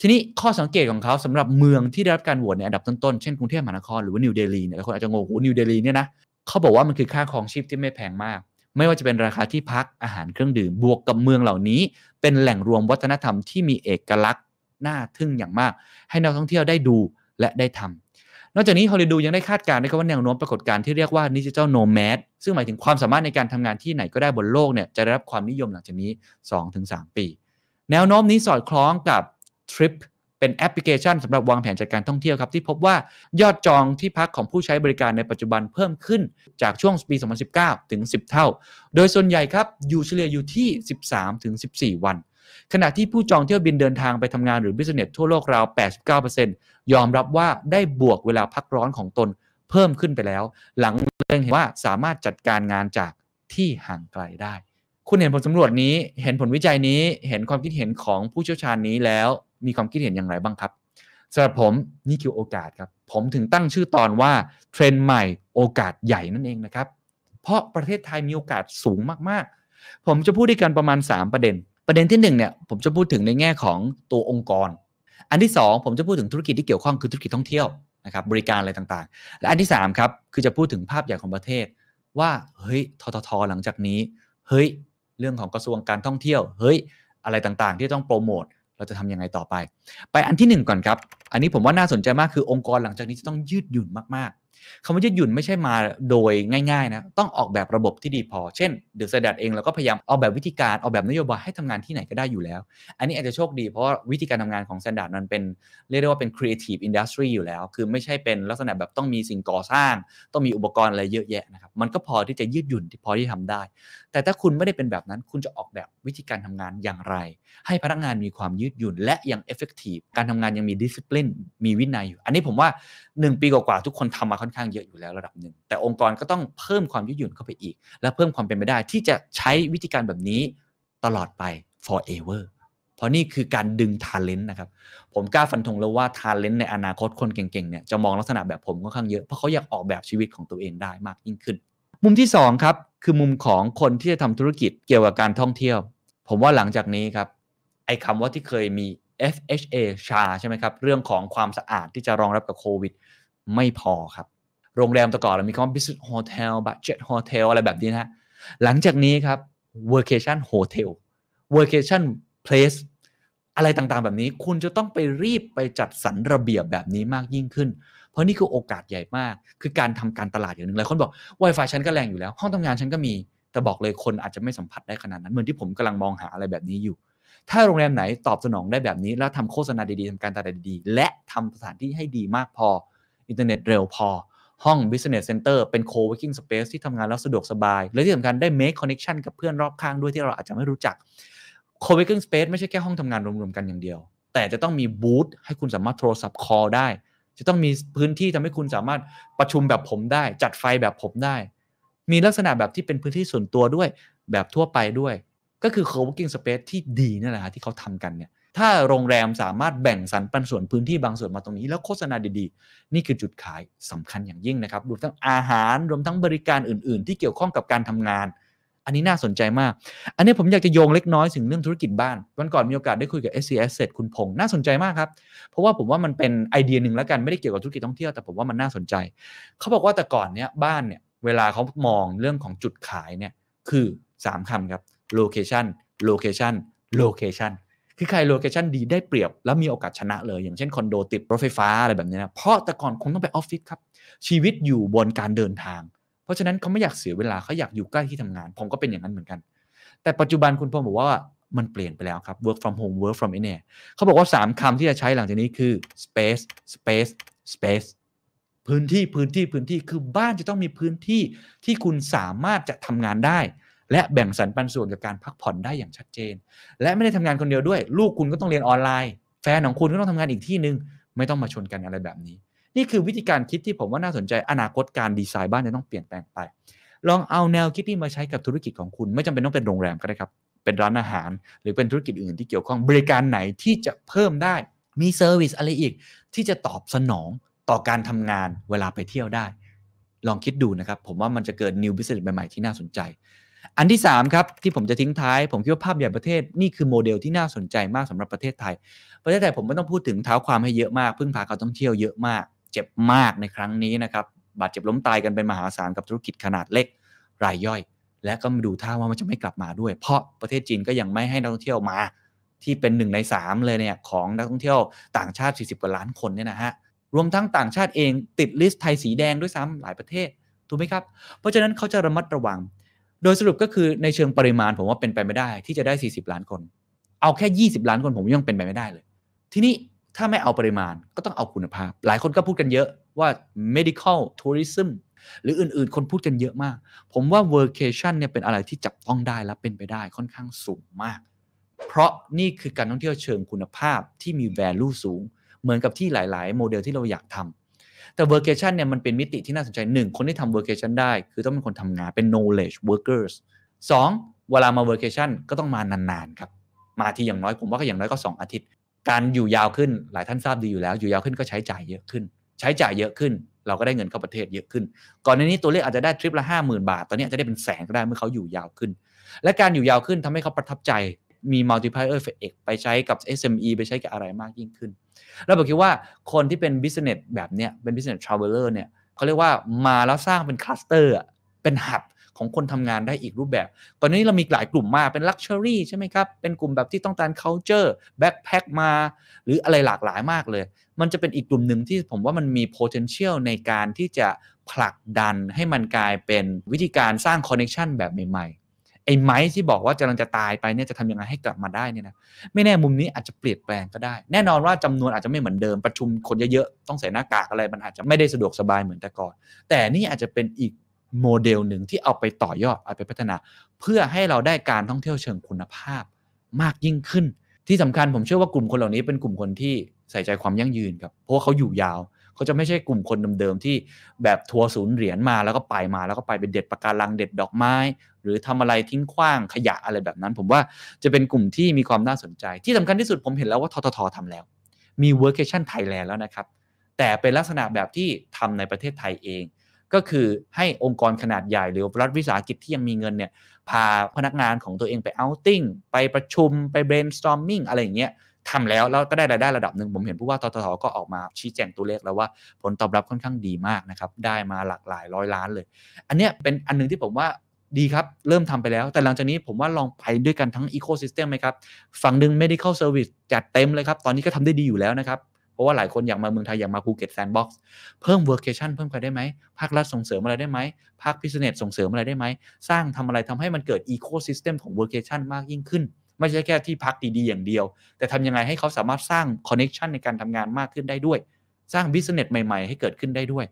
ทีนี้ข้อสังเกตของเขาสำหรับเมืองที่ได้รับการโหวตในอันดับต้นๆ เช่นกรุงเทพมหานครหรือว่านิวเดลีเนี่ยคนอาจจะงงโอ้นิวเดลีเนี่ยนะ เขาบอกว่ามันคือค่าครองชีพที่ไม่แพงมาก ไม่ว่าจะเป็นราคาที่พักอาหารเครื่องดื่มบวกกับเมืองเหล่านี้ เป็นแหล่งรวมวัฒนธรรมที่มีเอกลักษณ์น่าทึ่งอย่างมาก ให้นักท่องเที่ยวได้ดูและได้ทำนอกจากนี้ Holidu ยังได้คาดการณ์ด้วยว่าแนวโน้มปรากฏการณ์ที่เรียกว่า digital nomad ซึ่งหมายถึงความสามารถในการทำงานที่ไหนก็ได้บนโลกเนี่ยจะได้รับความนิยมหลังจากนี้ 2-3 ปี แนวโน้มนี้สอดคล้องกับ Trip เป็นแอปพลิเคชันสำหรับวางแผนจัดการท่องเที่ยวครับ ที่พบว่ายอดจองที่พักของผู้ใช้บริการในปัจจุบันเพิ่มขึ้นจากช่วงปี 2019 ถึง 10 เท่า โดยส่วนใหญ่ครับอยู่เฉลี่ยอยู่ที่ 13 ถึง 14 วัน ขณะที่ผู้จองเที่ยวบินเดินทางไปทำงานหรือบิสเนสทั่วโลกราว 89%ยอมรับว่าได้บวกเวลาพักร้อนของตนเพิ่มขึ้นไปแล้ว หลังเล็งเห็นว่าสามารถจัดการงานจากที่ห่างไกลได้ คุณเห็นผลสำรวจนี้ เห็นผลวิจัยนี้ เห็นความคิดเห็นของผู้เชี่ยวชาญนี้แล้ว มีความคิดเห็นอย่างไรบ้างครับสำหรับผมนี่คือโอกาสครับ ผมถึงตั้งชื่อตอนว่าเทรนด์ใหม่โอกาสใหญ่นั่นเองนะครับ เพราะประเทศไทยมีโอกาสสูงมากๆ ผมจะพูดด้วยกันประมาณ 3 ประเด็น ประเด็นที่1เนี่ยผมจะพูดถึงในแง่ของตัวองค์กร อันที่ 2 ผมจะพูดถึงธุรกิจที่เกี่ยวข้องคือธุรกิจท่องเที่ยวนะครับบริการอะไรต่างๆ และอันที่3ครับคือจะพูดถึงภาพใหญ่ของประเทศ ว่าเฮ้ยทททหลังจากนี้ เฮ้ย เรื่องของกระทรวงการท่องเที่ยว เฮ้ย อะไรต่างๆ ที่ต้องโปรโมทเราจะทำยังไงต่อไป ไปอันที่ 1 ก่อนครับ อันนี้ผมว่าน่าสนใจมากคือองค์กรหลังจากนี้จะต้องยืดหยุ่นมาก คำว่ายืดหยุ่นไม่ใช่มาโดยง่ายๆนะต้องออกแบบระบบที่ดีพอ เช่นเดอะสแตดเองเราก็พยายามออกแบบวิธีการออกแบบนโยบายให้ทำงานที่ไหนก็ได้อยู่แล้ว อันนี้อาจจะโชคดีเพราะวิธีการทำงานของ Standard มันเป็นเรียกได้ว่าเป็น Creative Industry อยู่แล้ว คือไม่ใช่เป็นลักษณะแบบต้องมีสิ่งก่อสร้าง ต้องมีอุปกรณ์อะไรเยอะแยะนะครับมันก็พอที่จะยืดหยุ่นที่พอที่ทำได้ แต่ถ้าคุณไม่ได้เป็นแบบนั้น คุณจะออกแบบวิธีการทำงานอย่างไร ให้พนักงานมีความยืดหยุ่น และยัง effective การทำงานยังมี discipline มีวินัยอยู่ อันนี้ผมว่า 1 ปีกว่าๆทุกคนทำมาอนข้างเยอะอยู่แล้วระดับหนึ่ง แต่องค์กรก็ต้องเพิ่มความยืดหยุ่นเข้าไปอีก และเพิ่มความเป็นไปได้ที่จะใช้วิธีการแบบนี้ตลอดไป forever เพราะนี่คือการดึง talent นะครับ ผมกล้าฟันธงแล้วว่า talent ในอนาคตคนเก่งๆเนี่ยจะมองลักษณะแบบผมค่อนข้างเยอะ เพราะเขาอยากออกแบบชีวิตของตัวเองได้มากยิ่งขึ้น มุมที่2ครับคือมุมของคนที่จะทำธุรกิจเกี่ยวกับการท่องเที่ยว ผมว่าหลังจากนี้ครับไอ้คำว่าที่เคยมี FHA ชาใช่ไหมครับ เรื่องของความสะอาดที่จะรองรับกับโควิด ไม่พอครับ โรงแรมแต่ก่อนเรามีคำว่า business hotel budget hotel อะไรแบบนี้นะหลังจากนี้ครับ vacation hotel vacation place อะไรต่างๆ แบบนี้คุณจะต้องไปรีบไปจัดสรรระเบียบแบบนี้มากยิ่งขึ้น เพราะนี่คือโอกาสใหญ่มาก คือการทำการตลาดอย่างหนึ่งหลายคนบอก Wi-Fi ฉันก็แรงอยู่แล้ว ห้องทำงานฉันก็มี แต่บอกเลยคนอาจจะไม่สัมผัสได้ขนาดนั้น เหมือนที่ผมกำลังมองหาอะไรแบบนี้อยู่ ถ้าโรงแรมไหนตอบสนองได้แบบนี้ แล้วทำโฆษณาดีๆทำการตลาดดีๆ และทำสถานที่ให้ดีมากพอ อินเทอร์เน็ตเร็วพอ ห้อง business center เป็น co-working space ที่ทำงานแล้วสะดวกสบาย และที่สำคัญได้ make connection กับเพื่อนรอบข้างด้วยที่เราอาจจะไม่รู้จัก co-working space ไม่ใช่แค่ห้องทำงานรวมๆกันอย่างเดียว แต่จะต้องมีบูธให้คุณสามารถโทรศัพท์ call ได้ จะต้องมีพื้นที่ทำให้คุณสามารถประชุมแบบผมได้ จัดไฟแบบผมได้ มีลักษณะแบบที่เป็นพื้นที่ส่วนตัวด้วย แบบทั่วไปด้วย ก็คือ co-working space ที่ดีนั่นแหละที่เขาทำกันเนี่ย ถ้าโรงแรมสามารถแบ่งสรรปันส่วนพื้นที่บางส่วนมาตรงนี้ แล้วโฆษณาดีๆ นี่คือจุดขายสำคัญอย่างยิ่งนะครับรวมทั้งอาหารรวมทั้งบริการอื่น ๆ ที่เกี่ยวข้องกับการทำงาน อันนี้น่าสนใจมาก อันนี้ผมอยากจะโยงเล็กน้อยถึงเรื่องธุรกิจบ้าน วันก่อนมีโอกาสได้คุยกับ SC Asset คุณพงษ์น่าสนใจมากครับ เพราะว่าผมว่ามันเป็นไอเดียหนึ่งแล้วกันไม่ได้เกี่ยวกับธุรกิจท่องเที่ยวแต่ผมว่ามันน่าสนใจ เขาบอกว่าแต่ก่อนเนี้ยบ้านเนี่ยเวลาเขามองเรื่องของจุดขายเนี่ยคือ 3คำครับ location location location คือใคร location ดีได้เปรียบ แล้วมีโอกาสชนะเลย อย่างเช่นคอนโดติดรถไฟฟ้าอะไรแบบนี้นะเพราะแต่ก่อนคงต้องไปออฟฟิศครับชีวิตอยู่บนการเดินทาง เพราะฉะนั้นเขาไม่อยากเสียเวลาเขาอยากอยู่ใกล้ที่ทำงาน ผมก็เป็นอย่างนั้นเหมือนกัน แต่ปัจจุบันคุณพงศ์บอกว่ามันเปลี่ยนไปแล้วครับ work from home work from anywhere เขาบอกว่า 3คำที่จะใช้หลังจากนี้คือ space space space พื้นที่พื้นที่พื้นที่คือบ้านจะต้องมีพื้นที่ที่คุณสามารถจะทำงานได้ และแบ่งสรรปันส่วนกับการพักผ่อนได้อย่างชัดเจน และไม่ได้ทำงานคนเดียวด้วย ลูกคุณก็ต้องเรียนออนไลน์ แฟนของคุณก็ต้องทำงานอีกที่หนึ่งไม่ต้องมาชนกันอะไรแบบนี้ นี่คือวิธีการคิดที่ผมว่าน่าสนใจอนาคตการดีไซน์บ้านจะต้องเปลี่ยนแปลงไป ลองเอาแนวคิดนี้มาใช้กับธุรกิจของคุณ ไม่จำเป็นต้องเป็นโรงแรมก็ได้ครับเป็นร้านอาหาร หรือเป็นธุรกิจอื่นที่เกี่ยวข้องบริการไหนที่จะเพิ่มได้มี service อะไรอีก ที่จะตอบสนองต่อการทำงานเวลาไปเที่ยวได้ ลองคิดดูนะครับ ผมว่ามันจะเกิด new business ใหม่ ๆ ที่น่าสนใจ อันที่3ครับที่ผมจะทิ้งท้าย ผมคิดว่าภาพใหญ่ประเทศนี่คือโมเดลที่น่าสนใจมากสำหรับประเทศไทย ประเทศไทยผมไม่ต้องพูดถึงเท้าความให้เยอะมากพึ่งพาการท่องเที่ยวเยอะมาก เจ็บมากในครั้งนี้นะครับบาดเจ็บล้มตายกันเป็นมหาศาลกับธุรกิจขนาดเล็กรายย่อย และก็มาดูท่าว่ามันจะไม่กลับมาด้วย เพราะประเทศจีนก็ยังไม่ให้นักท่องเที่ยวมา ที่เป็นหนึ่งในสามเลยเนี่ยของนักท่องเที่ยวต่างชาติ 40 กว่าล้านคนเนี่ยนะฮะรวมทั้งต่างชาติเองติดลิสต์ไทยสีแดงด้วยซ้ำหลายประเทศถูกไหมครับเพราะฉะนั้นเขาจะระมัดระวัง โดยสรุปก็คือในเชิงปริมาณผมว่าเป็นไปไม่ได้ ที่จะได้ 40 ล้านคน เอาแค่ 20 ล้านคนผมยังเป็นไปไม่ได้เลย ทีนี้ถ้าไม่เอาปริมาณก็ต้องเอาคุณภาพ หลายคนก็พูดกันเยอะว่า medical tourism หรืออื่นๆ คนพูดกันเยอะมาก ผมว่า workation เนี่ยเป็นอะไรที่จับต้องได้และเป็นไปได้ค่อนข้างสูงมาก เพราะนี่คือการท่องเที่ยวเชิงคุณภาพที่มี value สูง เหมือนกับที่หลาย ๆ โมเดลที่เราอยากทำ แต่ workation เนี่ยมันเป็นมิติที่น่าสนใจหนึ่งคนที่ทำ workation ได้ คือต้องเป็นคนทำงานเป็น knowledge workers สองเวลามา workation ก็ต้องมานานๆครับ มาที่อย่างน้อยผมว่าก็อย่างน้อยก็ 2 อาทิตย์ การอยู่ยาวขึ้นหลายท่านทราบดีอยู่แล้ว อยู่ยาวขึ้นก็ใช้จ่ายเยอะขึ้น ใช้จ่ายเยอะขึ้น เราก็ได้เงินเข้าประเทศเยอะขึ้น ก่อนในนี้ตัวเลขอาจจะได้ทริปละห้าหมื่นบาท ตอนนี้จะได้เป็นแสนก็ได้เมื่อเขาอยู่ยาวขึ้น และการอยู่ยาวขึ้นทำให้เขาประทับใจมี multiplier effect ไปใช้กับ SME ไปใช้กับอะไรมากยิ่งขึ้น แล้วผมคิดว่าคนที่เป็น business แบบเนี้ยเป็น business traveler เนี่ยเขาเรียกว่ามาแล้วสร้างเป็นคลัสเตอร์เป็นหับของคนทำงานได้อีกรูปแบบตอนนี้เรามีหลายกลุ่มมากเป็น luxury ใช่ไหมครับ เป็นกลุ่มแบบที่ต้องการ culture backpack มา หรืออะไรหลากหลายมากเลย มันจะเป็นอีกกลุ่มหนึ่งที่ผมว่ามันมี potential ในการที่จะผลักดันให้มันกลายเป็นวิธีการสร้าง connection แบบใหม่ๆ ไอ้ไม้ที่บอกว่ากำลังจะตายไปเนี่ยจะทำยังไงให้กลับมาได้เนี่ยนะไม่แน่มุมนี้อาจจะเปลี่ยนแปลงก็ได้ แน่นอนว่าจำนวนอาจจะไม่เหมือนเดิมประชุมคนเยอะๆต้องใส่หน้ากากอะไรมันอาจจะไม่ได้สะดวกสบายเหมือนแต่ก่อน แต่นี่อาจจะเป็นอีกโมเดลหนึ่งที่เอาไปต่อยอดเอาไปพัฒนา เพื่อให้เราได้การท่องเที่ยวเชิงคุณภาพมากยิ่งขึ้น ที่สำคัญผมเชื่อว่ากลุ่มคนเหล่านี้เป็นกลุ่มคนที่ใส่ใจความยั่งยืนครับเพราะว่าเขาอยู่ยาว เขาจะไม่ใช่กลุ่มคนเดิมๆที่แบบทัวร์ศูนย์เหรียญมาแล้วก็ไปมาแล้วก็ไปเป็นเด็ดปะการังเด็ดดอกไม้ หรือทำอะไรทิ้งขว้างขยะอะไรแบบนั้น ผมว่าจะเป็นกลุ่มที่มีความน่าสนใจ ที่สำคัญที่สุดผมเห็นแล้วว่าททททำแล้ว มี Workation Thailand แล้วนะครับแต่เป็นลักษณะแบบที่ทำในประเทศไทยเอง ก็คือให้องค์กรขนาดใหญ่หรือรัฐวิสาหกิจที่ยังมีเงินเนี่ยพาพนักงานของตัวเองไปเอาติ้งไปประชุมไป brainstorming อะไรอย่างเงี้ย ทำแล้วแล้วก็ได้รายได้ระดับหนึ่งผมเห็นผู้ว่าททก็ออกมาชี้แจงตัวเลขแล้วว่าผลตอบรับค่อนข้างดีมากนะครับได้มาหลากหลายร้อยล้านเลย อันนี้เป็นอันหนึงที่ผมว่าดีครับ เริ่มทำไปแล้ว แต่หลังจากนี้ผมว่าลองไปด้วยกันทั้ง ecosystem ไหมครับ ฝั่งหนึ่ง medical service จัดเต็มเลยครับ ตอนนี้ก็ทำได้ดีอยู่แล้วนะครับ เพราะว่าหลายคนอยากมาเมืองไทย อยากมาภูเก็ตแซนด์บ็อกซ์เพิ่ม workation เพิ่มไปได้ไหม ภาครัฐส่งเสริมอะไรได้ไหม ภาค business ส่งเสริมอะไรได้ไหม สร้างทำอะไรทำให้มันเกิด ecosystem ของ workation มากยิ่งขึ้น ไม่ใช่แค่ที่พักดีๆอย่างเดียว แต่ทำยังไงให้เขาสามารถสร้าง connection ในการทำงานมากขึ้นได้ด้วย สร้าง business ใหม่ๆ ให้เกิดขึ้นได้ด้วย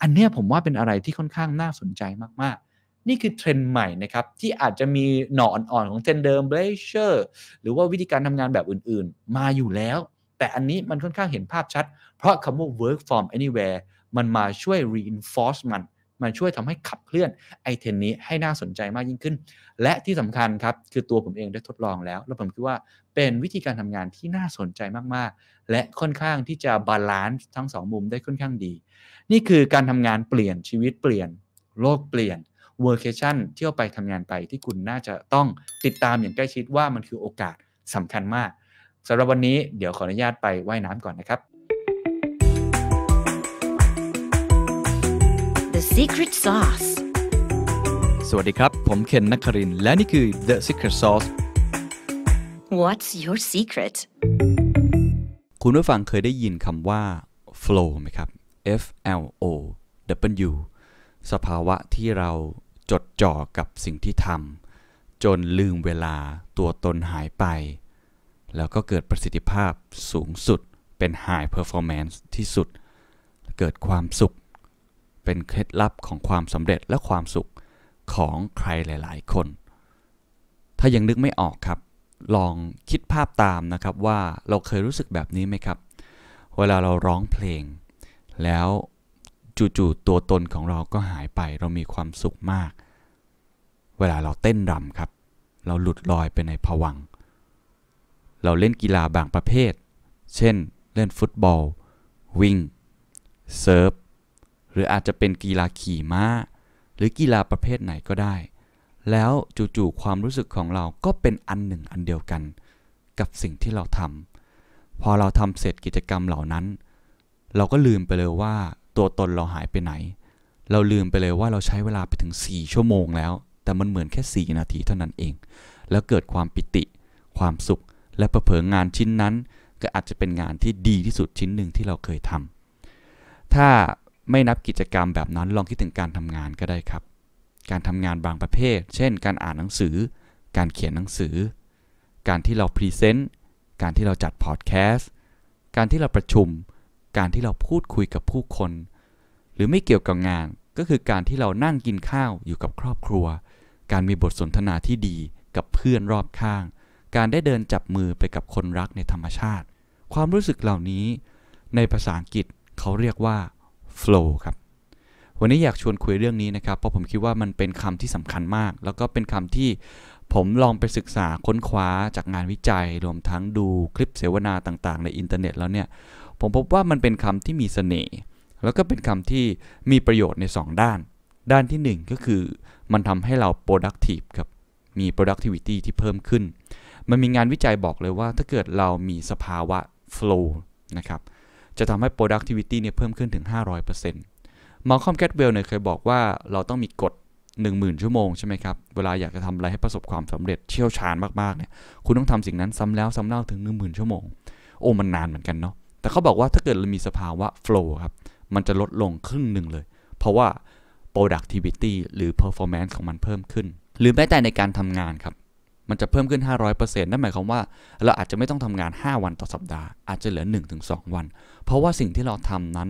อันนี้ผมว่าเป็นอะไรที่ค่อนข้างน่าสนใจมากๆ นี่คือเทรนด์ใหม่นะครับ ที่อาจจะมีหน่ออ่อนๆของเทรนด์เดิม bleisure หรือว่าวิธีการทำงานแบบอื่นๆ มาอยู่แล้ว แต่อันนี้มันค่อนข้างเห็นภาพชัด เพราะคำว่า work from anywhere มันมาช่วย reinforce มัน มันช่วยทำให้ขับเคลื่อนไอ้เทรนด์นี้ให้น่าสนใจมากยิ่งขึ้น และที่สำคัญครับคือตัวผมเองได้ทดลองแล้ว แล้วผมคิดว่าเป็นวิธีการทำงานที่น่าสนใจมากๆ และค่อนข้างที่จะ balance ทั้งสองมุมได้ค่อนข้างดี นี่คือการทำงานเปลี่ยนชีวิตเปลี่ยน โลกเปลี่ยน workation เที่ยวไปทำงานไปที่คุณน่าจะต้องติดตามอย่างใกล้ชิดว่ามันคือโอกาสสำคัญมากสำหรับวันนี้เดี๋ยวขออนุญาตไปไว่ายน้ำก่อนนะครับ secret sauce. สวัสดีครับ ผมเคนนักครินทร์และนี่คือ The Secret Sauce What's your secret? คุณผู้ฟังเคยได้ยินคำว่า flow ไหมครับ F L O W สภาวะที่เราจดจ่อกับสิ่งที่ทำจนลืมเวลาตัวตนหายไป แล้วก็เกิดประสิทธิภาพสูงสุดเป็น high performance ที่สุด เกิดความสุข เป็นเคล็ดลับของความสำเร็จและความสุขของใครหลาย ๆ คน ถ้ายังนึกไม่ออกครับ ลองคิดภาพตามนะครับว่าเราเคยรู้สึกแบบนี้ไหมครับ เวลาเราร้องเพลง แล้วจู่ๆตัวตนของเราก็หายไป เรามีความสุขมาก เวลาเราเต้นรำครับ เราหลุดลอยไปในผวัง เราเล่นกีฬาบางประเภท เช่น เล่นฟุตบอล วิ่ง เซิร์ฟ หรืออาจจะเป็นกีฬาขี่ม้า หรือกีฬาประเภทไหนก็ได้ แล้วจู่ๆความรู้สึกของเราก็เป็นอันหนึ่งอันเดียวกัน กับสิ่งที่เราทำพอเราทำเสร็จกิจกรรมเหล่านั้น เราก็ลืมไปเลยว่าตัวตนเราหายไปไหน เราลืมไปเลยว่าเราใช้เวลาไปถึง 4 ชั่วโมงแล้ว แต่มันเหมือนแค่ 4 นาทีเท่านั้นเอง แล้วเกิดความปิติ ความสุข และประเผยงานชิ้นนั้น ก็อาจจะเป็นงานที่ดีที่สุดชิ้นหนึ่งที่เราเคยทำถ้า ไม่นับกิจกรรมแบบนั้นลองคิดถึงการทำงานก็ได้ครับ การทำงานบางประเภท เช่น การอ่านหนังสือ การเขียนหนังสือ การที่เราพรีเซนต์ การที่เราจัดพอดแคสต์ การที่เราประชุม การที่เราพูดคุยกับผู้คน หรือไม่เกี่ยวกับงานก็คือการที่เรานั่งกินข้าวอยู่กับครอบครัว การมีบทสนทนาที่ดีกับเพื่อนรอบข้าง การได้เดินจับมือไปกับคนรักในธรรมชาติ ความรู้สึกเหล่านี้ ในภาษาอังกฤษเขาเรียกว่า flow ครับ วันนี้อยากชวนคุยเรื่องนี้นะครับ เพราะผมคิดว่ามันเป็นคำที่สำคัญมาก แล้วก็เป็นคำที่ผมลองไปศึกษาค้นคว้าจากงานวิจัย รวมทั้งดูคลิปเสวนาต่างๆ ในอินเทอร์เน็ตแล้วเนี่ย ผมพบว่ามันเป็นคำที่มีเสน่ห์ แล้วก็เป็นคำที่มีประโยชน์ใน 2 ด้าน ด้านที่ 1 ก็คือมันทำให้เรา productive ครับ มี productivity ที่เพิ่มขึ้น มันมีงานวิจัยบอกเลยว่าถ้าเกิดเรามีสภาวะ flow นะครับ จะทำให้ productivity เนี่ยเพิ่มขึ้นถึง 500%มอลคอมแคทเวลเนี่ยเคยบอกว่าเราต้องมีกฎ10,000 ชั่วโมงใช่ไหมครับ เวลาอยากจะทำอะไรให้ประสบความสำเร็จเชี่ยวชาญมากๆเนี่ยคุณต้องทำสิ่งนั้นซ้ำแล้วซ้ำเล่าถึง 10,000 ชั่วโมง โอ้มันนานเหมือนกันเนาะแต่เขาบอกว่าถ้าเกิดเรามีสภาวะ flow ครับมันจะลดลงครึ่งหนึ่งเลย เพราะว่า productivity หรือ performance ของมันเพิ่มขึ้น หรือแม้แต่ในการทำงานครับ มันจะเพิ่มขึ้น 500%นั่นหมายความว่าเราอาจจะไม่ต้องทำงาน 5 วันต่อสัปดาห์ อาจจะเหลือ 1-2 วัน เพราะว่าสิ่งที่เราทำนั้น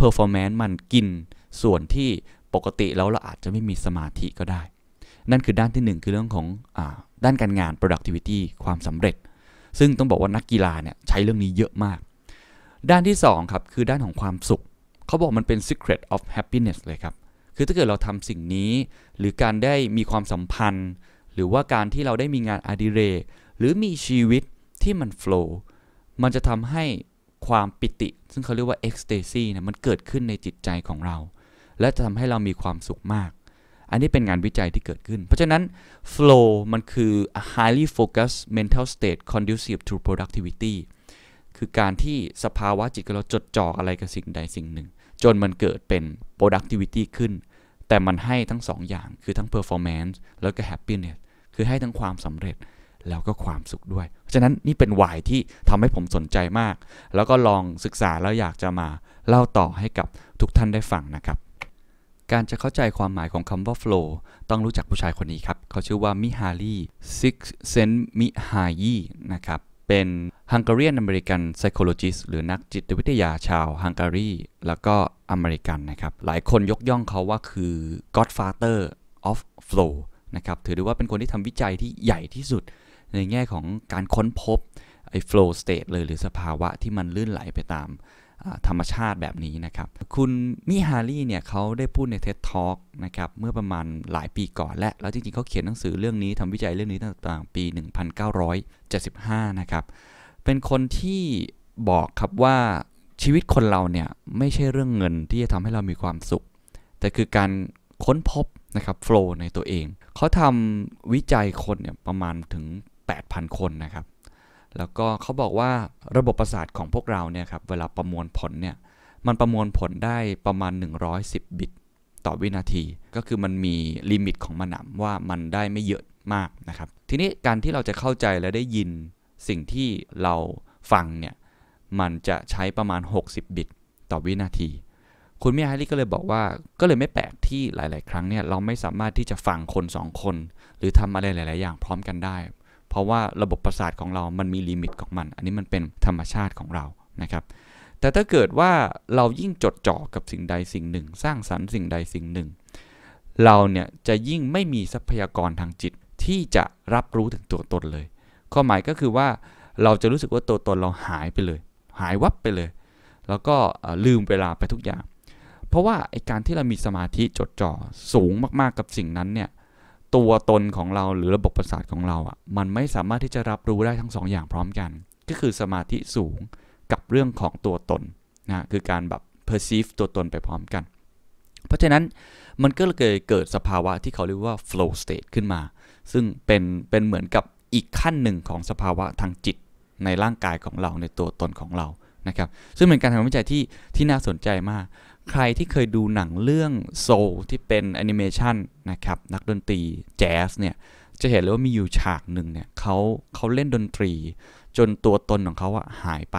performance มันกินส่วนที่ปกติแล้วเราอาจจะไม่มีสมาธิก็ได้ นั่นคือด้านที่ 1 คือเรื่องของอด้านการงาน productivity ความสำเร็จ ซึ่งต้องบอกว่านักกีฬาเนี่ยใช้เรื่องนี้เยอะมาก ด้านที่2ครับคือด้านของความสุข เขาบอกมันเป็น secret of happiness เลยครับ คือถ้าเกิดเราทำสิ่งนี้ หรือการได้มีความสัมพันธ์ หรือว่าการที่เราได้มีงานอดิเรก หรือมีชีวิตที่มัน flow มันจะทำให้ความปิติ ซึ่งเขาเรียกว่า ecstasy เนี่ยมันเกิดขึ้นในจิตใจของเรา และจะทำให้เรามีความสุขมาก อันนี้เป็นงานวิจัยที่เกิดขึ้น เพราะฉะนั้น flow มันคือ a highly focused mental state conducive to productivity คือการที่สภาวะจิตของเราจดจ่ออะไรกับสิ่งใดสิ่งหนึ่ง จนมันเกิดเป็น productivity ขึ้น แต่มันให้ทั้งสองอย่างคือทั้ง performance แล้วก็ happiness คือให้ทั้งความสำเร็จแล้วก็ความสุขด้วย เพราะฉะนั้นนี่เป็น why ที่ทำให้ผมสนใจมาก แล้วก็ลองศึกษาแล้วอยากจะมาเล่าต่อให้กับทุกท่านได้ฟังนะครับ การจะเข้าใจความหมายของคำว่า flow ต้องรู้จักผู้ชายคนนี้ครับ เขาชื่อว่ามิฮารี ชิกเซนต์มิฮายีนะครับ เป็น Hungarian American Psychologist หรือนักจิตวิทยาชาวฮังการีแล้วก็อเมริกันนะครับ หลายคนยกย่องเขาว่าคือ Godfather of Flow นะครับ ถือได้ว่าเป็นคนที่ทำวิจัยที่ใหญ่ที่สุด ในแง่ของการค้นพบไอ้ flow state เลยหรือสภาวะที่มันลื่นไหลไปตาม ธรรมชาติแบบนี้นะครับ คุณมิฮารีเนี่ยเขาได้พูดใน TED Talk นะครับ เมื่อประมาณหลายปีก่อนและ แล้วจริงๆเขาเขียนหนังสือเรื่องนี้ทำวิจัยเรื่องนี้ตั้งแต่ปี 1975 นะครับ เป็นคนที่บอกครับว่าชีวิตคนเราเนี่ย ไม่ใช่เรื่องเงินที่จะทำให้เรามีความสุข แต่คือการค้นพบนะครับ flow ในตัวเอง เขาทำวิจัยคนเนี่ยประมาณถึง 8,000 คนนะครับ แล้วก็เขาบอกว่าระบบประสาทของพวกเราเนี่ยครับเวลาประมวลผลเนี่ยมันประมวลผลได้ประมาณ 110 บิตต่อวินาที ก็คือมันมีlimit ของมันนว่ามันได้ไม่เยอะมากนะครับ ทีนี้การที่เราจะเข้าใจและได้ยินสิ่งที่เราฟังเนี่ยมันจะใช้ประมาณ 60 บิตต่อวินาที คุณมิฮารีก็เลยบอกว่าก็เลยไม่แปลกที่หลาย ๆ ครั้งเนี่ยเราไม่สามารถที่จะฟังคนสองคน หรือทำอะไรหลาย ๆ อย่างพร้อมกันได้ เพราะว่าระบบประสาทของเรามันมี limit ของมัน อันนี้มันเป็นธรรมชาติของเรานะครับ แต่ถ้าเกิดว่าเรายิ่งจดจ่อกับสิ่งใดสิ่งหนึ่ง สร้างสรรค์สิ่งใดสิ่งหนึ่ง เราเนี่ยจะยิ่งไม่มีทรัพยากรทางจิตที่จะรับรู้ถึงตัวตนเลยข้อหมายก็คือว่าเราจะรู้สึกว่าตัวตนเราหายไปเลย หายวับไปเลย แล้วก็ลืมเวลาไปทุกอย่าง เพราะว่าไอการที่เรามีสมาธิจดจ่อสูงมากๆกับสิ่งนั้นเนี่ย ตัวตนของเราหรือระบบประสาทของเราอะมันไม่สามารถที่จะรับรู้ได้ทั้งสองอย่างพร้อมกัน ก็คือสมาธิสูงกับเรื่องของตัวตนนะคือการแบบ perceive ตัวตนไปพร้อมกัน เพราะฉะนั้นมันก็เลยเกิดสภาวะที่เขาเรียกว่า flow state ขึ้นมา ซึ่งเป็นเป็นเหมือนกับอีกขั้นหนึ่งของสภาวะทางจิตในร่างกายของเราในตัวตนของเรานะครับ ซึ่งเป็นการทำวิจัยที่ที่น่าสนใจมาก ใครที่เคยดูหนังเรื่องโซลที่เป็นแอนิเมชันนะครับนักดนตรีแจ๊สเนี่ยจะเห็นเลยว่ามีอยู่ฉากหนึ่งเนี่ยเขาเขาเล่นดนตรี จนตัวตนของเขาอะหายไป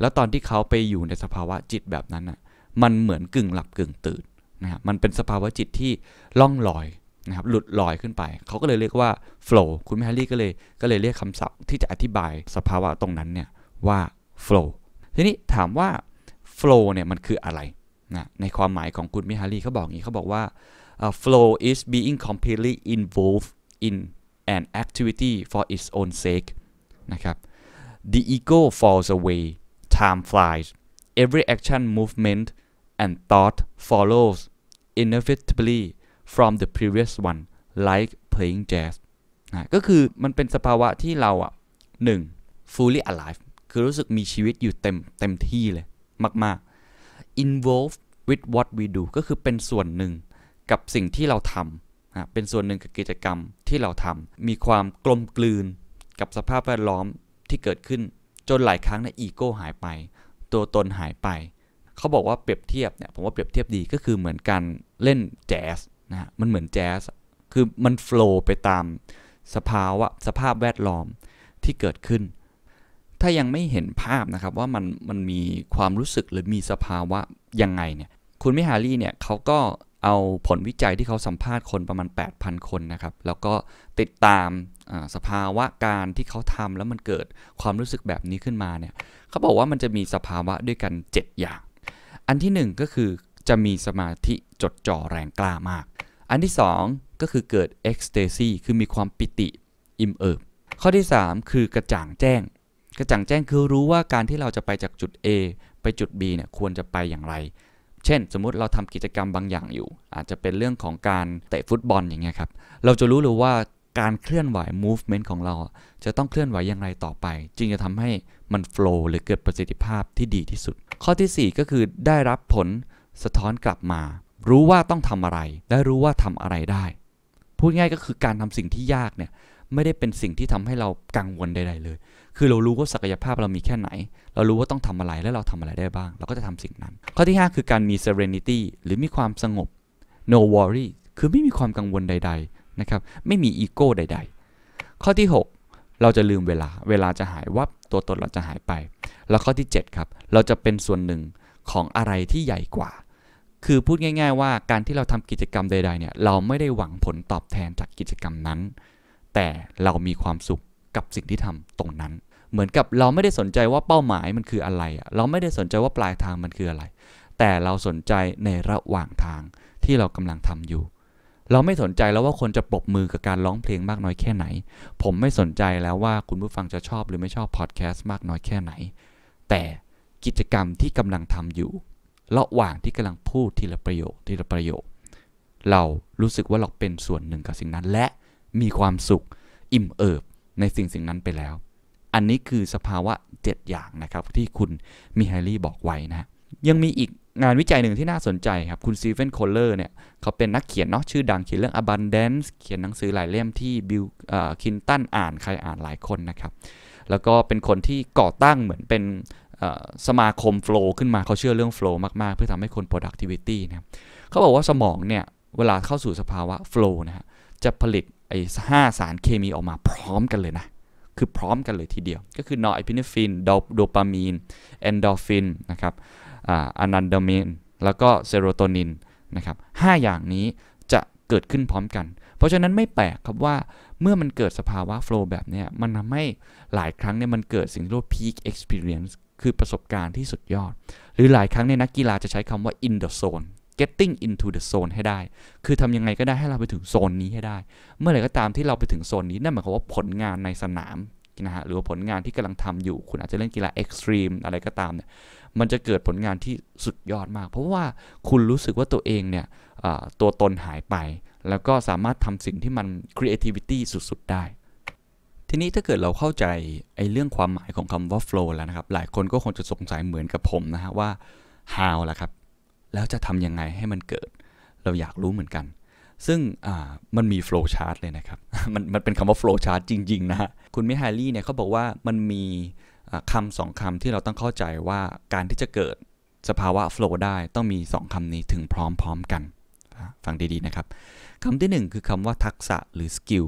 แล้วตอนที่เขาไปอยู่ในสภาวะจิตแบบนั้นอะมันเหมือนกึ่งหลับกึ่งตื่นนะครับมันเป็นสภาวะจิตที่ล่องลอยนะครับหลุดลอยขึ้นไป เขาก็เลยเรียกว่า flow คุณแมรี่ก็เลยก็เลยเรียกคำศัพท์ที่จะอธิบายสภาวะตรงนั้นเนี่ยว่า flow ทีนี้ถามว่า flow เนี่ยมันคืออะไร นะในความหมายของคุณมิฮารีเขาบอกอย่างนี้เขาบอกว่า uh, flow is being completely involved in an activity for its own sake นะครับ the ego falls away time flies every action movement and thought follows inevitably from the previous one like playing jazz นะก็คือมันเป็นสภาวะที่เราอะหนึ่ง fully alive คือรู้สึกมีชีวิตอยู่เต็มเต็มที่เลยมาก ๆ involved with what we do ก็คือเป็นส่วนหนึ่งกับสิ่งที่เราทำนะเป็นส่วนหนึ่งกับกิจกรรมที่เราทำมีความกลมกลืนกับสภาพแวดล้อมที่เกิดขึ้น จนหลายครั้งเนี่ยอีโก้หายไป ตัวตนหายไป เขาบอกว่าเปรียบเทียบเนี่ยผมว่าเปรียบเทียบดีก็คือเหมือนการเล่นแจ๊สนะฮะมันเหมือนแจ๊สคือมันโฟล์ไปตามสภาวะสภาพแวดล้อมที่เกิดขึ้น ถ้ายังไม่เห็นภาพนะครับว่ามันมันมีความรู้สึกหรือมีสภาวะ ยังไงเนี่ยคุณมิฮารีเนี่ยเขาก็เอาผลวิจัยที่เขาสัมภาษณ์คนประมาณ 8,000 คนนะครับ แล้วก็ติดตามสภาวะการที่เขาทำแล้วมันเกิดความรู้สึกแบบนี้ขึ้นมาเนี่ยเขาบอกว่ามันจะมีสภาวะด้วยกัน 7 อย่าง อันที่ 1 ก็คือจะมีสมาธิจดจ่อแรงกล้ามาก อันที่ 2 ก็คือเกิด ecstasy คือมีความปิติอิ่มเอิบ ข้อที่ 3 คือกระจ่างแจ้ง กระจ่างแจ้งคือรู้ว่าการที่เราจะไปจากจุด A ไปจุด B เนี่ยควรจะไปอย่างไร เช่น สมมุติเราทำกิจกรรมบางอย่างอยู่ อาจจะเป็นเรื่องของการเตะฟุตบอลอย่างเงี้ยครับ เราจะรู้เลยว่าการเคลื่อนไหว movement ของเรา จะต้องเคลื่อนไหวอย่างไรต่อไป จึงจะทำให้มัน flow หรือเกิดประสิทธิภาพที่ดีที่สุด ข้อที่ 4 ก็คือได้รับผลสะท้อนกลับมา รู้ว่าต้องทำอะไร และรู้ว่าทำอะไรได้ พูดง่ายก็คือการทำสิ่งที่ยากเนี่ย ไม่ได้เป็นสิ่งที่ทำให้เรากังวลใด ๆ เลย คือเรารู้ว่าศักยภาพเรามีแค่ไหน เรารู้ว่าต้องทำอะไรและเราทำอะไรได้บ้าง เราก็จะทำสิ่งนั้น ข้อที่ 5 คือการมี serenity หรือมีความสงบ no worry คือไม่มีความกังวลใด ๆ นะครับ ไม่มีอีโก้ใด ๆ ข้อที่ 6 เราจะลืมเวลา เวลาจะหายวับ ตัวตนเราจะหายไป แล้วข้อที่ 7 ครับ เราจะเป็นส่วนหนึ่งของอะไรที่ใหญ่กว่า คือพูดง่าย ๆ ว่าการที่เราทำกิจกรรมใด ๆ เนี่ย เราไม่ได้หวังผลตอบแทนจากกิจกรรมนั้น แต่เรามีความสุขกับสิ่งที่ทำตรงนั้น เหมือนกับเราไม่ได้สนใจว่าเป้าหมายมันคืออะไร เราไม่ได้สนใจว่าปลายทางมันคืออะไร แต่เราสนใจในระหว่างทางที่เรากำลังทำอยู่ เราไม่สนใจแล้วว่าคนจะปรบมือกับการร้องเพลงมากน้อยแค่ไหน ผมไม่สนใจแล้วว่าคุณผู้ฟังจะชอบหรือไม่ชอบพอดแคสต์มากน้อยแค่ไหน แต่กิจกรรมที่กำลังทำอยู่ระหว่างที่กำลังพูดทีละประโยคทีละประโยค เรารู้สึกว่าเราเป็นส่วนหนึ่งกับสิ่งนั้นและ มีความสุข อิ่มเอิบในสิ่งสิ่งนั้นไปแล้ว อันนี้คือสภาวะ 7 อย่างนะครับที่คุณมิฮารีบอกไว้นะ ยังมีอีกงานวิจัยหนึ่งที่น่าสนใจครับ คุณสตีเฟน คอตเลอร์เนี่ย เขาเป็นนักเขียนเนาะชื่อดังเขียนเรื่อง abundance เขียนหนังสือหลายเล่มที่บิล คลินตันอ่านใครอ่านหลายคนนะครับ แล้วก็เป็นคนที่ก่อตั้งเหมือนเป็นสมาคม flow ขึ้นมาเขาเชื่อเรื่อง flow มากๆ เพื่อทำให้คน productivity นะครับเขาบอกว่าสมองเนี่ย เวลาเข้าสู่สภาวะ flow นะฮะจะผลิต ไอ้ห้าสารเคมีออกมาพร้อมกันเลยนะ คือพร้อมกันเลยทีเดียว ก็คือนอร์เอพิเนฟรินโดปามีนเอนดอร์ฟินนะครับอะนันดาไมด์แล้วก็เซโรโทนินนะครับห้าอย่างนี้จะเกิดขึ้นพร้อมกัน เพราะฉะนั้นไม่แปลกครับว่าเมื่อมันเกิดสภาวะ flow แบบนี้มันทำให้หลายครั้งเนี่ยมันเกิดสิ่งที่เรียกว่า peak experience คือประสบการณ์ที่สุดยอด หรือหลายครั้งเนี่ยนักกีฬาจะใช้คำว่า in the zone getting into the zone ให้ได้ คือทำยังไงก็ได้ให้เราไปถึงโซนนี้ให้ได้ เมื่อไหร่ก็ตามที่เราไปถึงโซนนี้นั่นหมายความว่าผลงานในสนามนะฮะหรือว่าผลงานที่กำลังทำอยู่ คุณอาจจะเล่นกีฬา extreme อะไรก็ตามเนี่ยมันจะเกิดผลงานที่สุดยอดมาก เพราะว่าคุณรู้สึกว่าตัวเองเนี่ยตัวตนหายไป แล้วก็สามารถทำสิ่งที่มัน creativity สุด ๆ ได้ ทีนี้ถ้าเกิดเราเข้าใจไอ้เรื่องความหมายของคำว่า flow แล้วนะครับ หลายคนก็คงจะสงสัยเหมือนกับผมนะฮะว่า how ล่ะครับ แล้วจะทำยังไงให้มันเกิด เราอยากรู้เหมือนกัน ซึ่งมันมี flow chart เลยนะครับ มันมันเป็นคำว่า flow chart จริง ๆ นะคุณมิฮารีเนี่ยเขาบอกว่ามันมีคำสองคำที่เราต้องเข้าใจว่าการที่จะเกิดสภาวะ flow ได้ต้องมีสองคำนี้ถึงพร้อมๆกัน ฟังดี ๆ นะครับคำที่หนึ่งคือคำว่าทักษะหรือ skill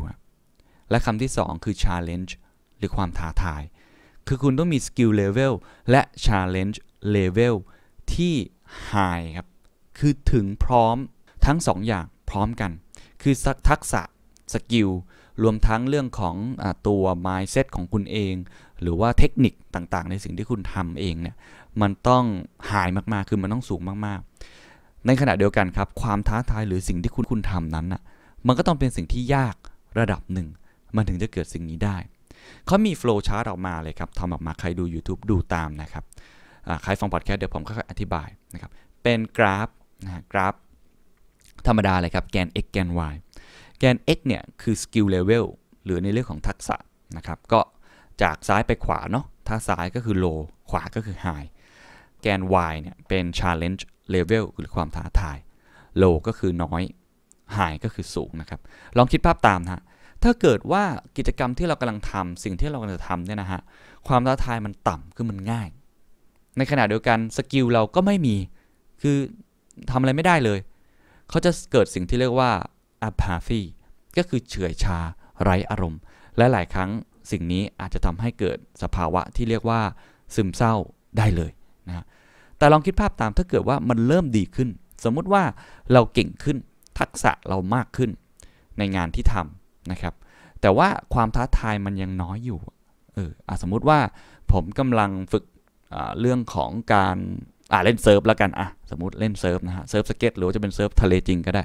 และคำที่สองคือ challenge หรือความท้าทาย คือคุณต้องมี skill level และ challenge level ที่ high ครับ คือถึงพร้อมทั้ง2ออย่างพร้อมกัน คือทักษะสกิลรวมทั้งเรื่องของอตัว mindset ของคุณเอง หรือว่าเทคนิคต่างๆ ในสิ่งที่คุณทำเองเนี่ย มันต้องหายมาก ๆ คือมันต้องสูงมาก ๆ ในขณะเดียวกันครับ ความท้าทายหรือสิ่งที่คุณคุณทำนั้นน่ะ มันก็ต้องเป็นสิ่งที่ยากระดับหนึ่ง มันถึงจะเกิดสิ่งนี้ได้ เขามี flow chart ออกมาเลยครับทำออกมาใครดู YouTube ดูตามนะครับ ใครฟังพอดแคสต์เดี๋ยวผมค่อยๆอธิบายนะครับ เป็นกราฟนะกราฟ ธรรมดาเลยครับ แกน x แกน y แกน x เนี่ยคือ skill level หรือในเรื่องของทักษะนะครับ ก็จากซ้ายไปขวาเนาะ ถ้าซ้ายก็คือ low ขวาก็คือ high แกน y เนี่ยเป็น challenge level หรือความท้าทาย low ก็คือน้อย high ก็คือสูงนะครับ ลองคิดภาพตามนะถ้าเกิดว่ากิจกรรมที่เรากำลังทำสิ่งที่เรากำลังจะทำเนี่ยนะฮะ ความท้าทายมันต่ำคือมันง่าย ในขณะเดียวกันสกิลเราก็ไม่มี คือทำอะไรไม่ได้เลย เขาจะเกิดสิ่งที่เรียกว่า apathy ก็คือเฉื่อยชาไร้อารมณ์ และหลายครั้งสิ่งนี้อาจจะทำให้เกิดสภาวะที่เรียกว่าซึมเศร้าได้เลยนะแต่ลองคิดภาพตามถ้าเกิดว่ามันเริ่มดีขึ้น สมมุติว่าเราเก่งขึ้นทักษะเรามากขึ้นในงานที่ทำนะครับ แต่ว่าความท้าทายมันยังน้อยอยู่เอออสมมุติว่าผมกำลังฝึก เรื่องของการอ่าเล่นเซิร์ฟแล้วกันอะสมมติเล่นเซิร์ฟนะฮะเซิร์ฟสเก็ตหรือจะเป็นเซิร์ฟทะเลจริงก็ได้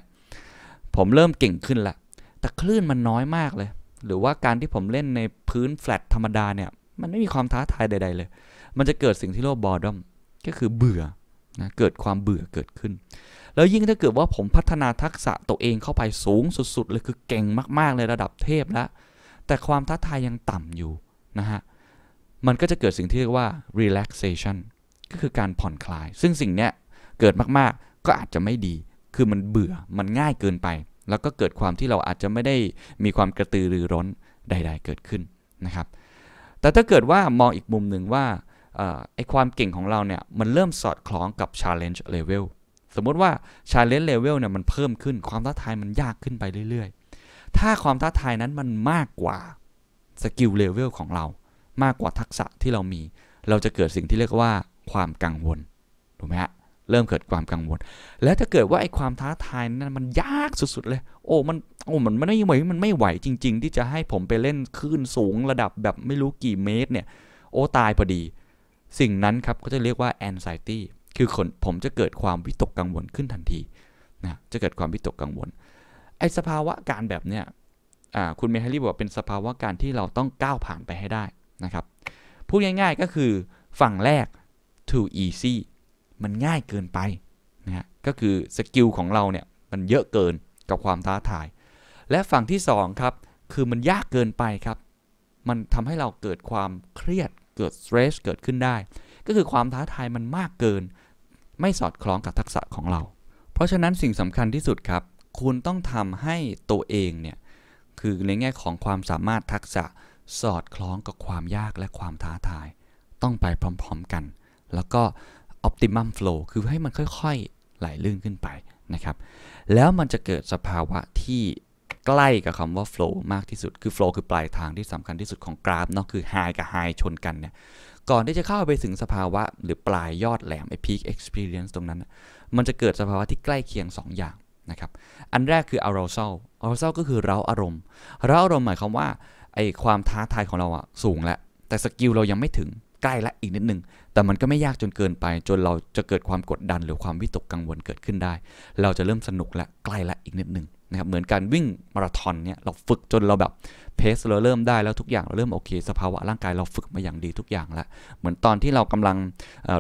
ผมเริ่มเก่งขึ้นละแต่คลื่นมันน้อยมากเลย หรือว่าการที่ผมเล่นในพื้นแฟลตธรรมดาเนี่ยมันไม่มีความท้าทายใด ๆ เลย มันจะเกิดสิ่งที่เรียกว่า boredom ก็คือเบื่อนะเกิดความเบื่อเกิดขึ้น แล้วยิ่งถ้าเกิดว่าผมพัฒนาทักษะตัวเองเข้าไปสูงสุด ๆ เลยคือเก่งมากๆเลยระดับเทพแล้วแต่ความท้าทายยังต่ำอยู่นะฮะ มันก็จะเกิดสิ่งที่เรียกว่า relaxation ก็คือการผ่อนคลาย ซึ่งสิ่งเนี้ยเกิดมากๆ ก็อาจจะไม่ดี คือมันเบื่อ มันง่ายเกินไป แล้วก็เกิดความที่เราอาจจะไม่ได้มีความกระตือรือร้นใด ๆ เกิดขึ้นนะครับ แต่ถ้าเกิดว่ามองอีกมุมหนึ่งว่าไอความเก่งของเราเนี่ยมันเริ่มสอดคล้องกับ challenge level สมมติว่า challenge level เนี่ยมันเพิ่มขึ้น ความท้าทายมันยากขึ้นไปเรื่อยๆ ถ้าความท้าทายนั้นมันมากกว่า skill level ของเรา มากกว่าทักษะที่เรามี เราจะเกิดสิ่งที่เรียกว่าความกังวลถูกไหมฮะเริ่มเกิดความกังวล แล้วถ้าเกิดว่าไอ้ความท้าทายนั้นมันยากสุดๆเลย โอ้ มัน โอ้ มันไม่ไหว มันไม่ไหวจริง ๆ ที่จะให้ผมไปเล่นคลื่นสูงระดับแบบไม่รู้กี่เมตรเนี่ย โอ้ตายพอดี สิ่งนั้นครับก็จะเรียกว่า anxiety คือคนผมจะเกิดความวิตกกังวลขึ้นทันทีนะ จะเกิดความวิตกกังวล ไอ้สภาวะการแบบเนี้ย คุณเมทัลลี่บอกเป็นสภาวะการที่เราต้องก้าวผ่านไปให้ได้ นะครับ พูดง่ายๆก็คือฝั่งแรก too easy มันง่ายเกินไปนะฮะก็คือสกิลของเราเนี่ยมันเยอะเกินกับความท้าทาย และฝั่งที่2ครับคือมันยากเกินไปครับ มันทำให้เราเกิดความเครียดเกิดสเตรสเกิดขึ้นได้ ก็คือความท้าทายมันมากเกิน ไม่สอดคล้องกับทักษะของเรา เพราะฉะนั้นสิ่งสำคัญที่สุดครับ คุณต้องทำให้ตัวเองเนี่ยคือในแง่ของความสามารถทักษะ สอดคล้องกับความยากและความท้าทาย ต้องไปพร้อมๆกัน แล้วก็ optimum flow คือให้มันค่อยๆไหลลื่นขึ้นไปนะครับ แล้วมันจะเกิดสภาวะที่ใกล้กับคำว่า flow มากที่สุด คือ flow คือปลายทางที่สำคัญที่สุดของกราฟเนาะ คือ high กับ high ชนกันเนี่ย ก่อนที่จะเข้าไปถึงสภาวะหรือปลายยอดแหลมไอ้ peak experience ตรงนั้น มันจะเกิดสภาวะที่ใกล้เคียง 2 อย่างนะครับ อันแรกคือ arousal arousal ก็คือเร้าอารมณ์เร้าอารมณ์หมายความว่า ไอ้ความท้าทายของเราอะสูงแล้วแต่สกิลเรายังไม่ถึงใกล้ละอีกนิดนึง แต่มันก็ไม่ยากจนเกินไป จนเราจะเกิดความกดดันหรือความวิตกกังวลเกิดขึ้นได้ เราจะเริ่มสนุกและใกล้ละอีกนิดนึงนะครับเหมือนการวิ่งมาราธอนเนี่ยเราฝึกจนเราแบบเพสเราเริ่มได้แล้วทุกอย่างเราเริ่มโอเค สภาวะร่างกายเราฝึกมาอย่างดีทุกอย่างแล้วเหมือนตอนที่เรากำลัง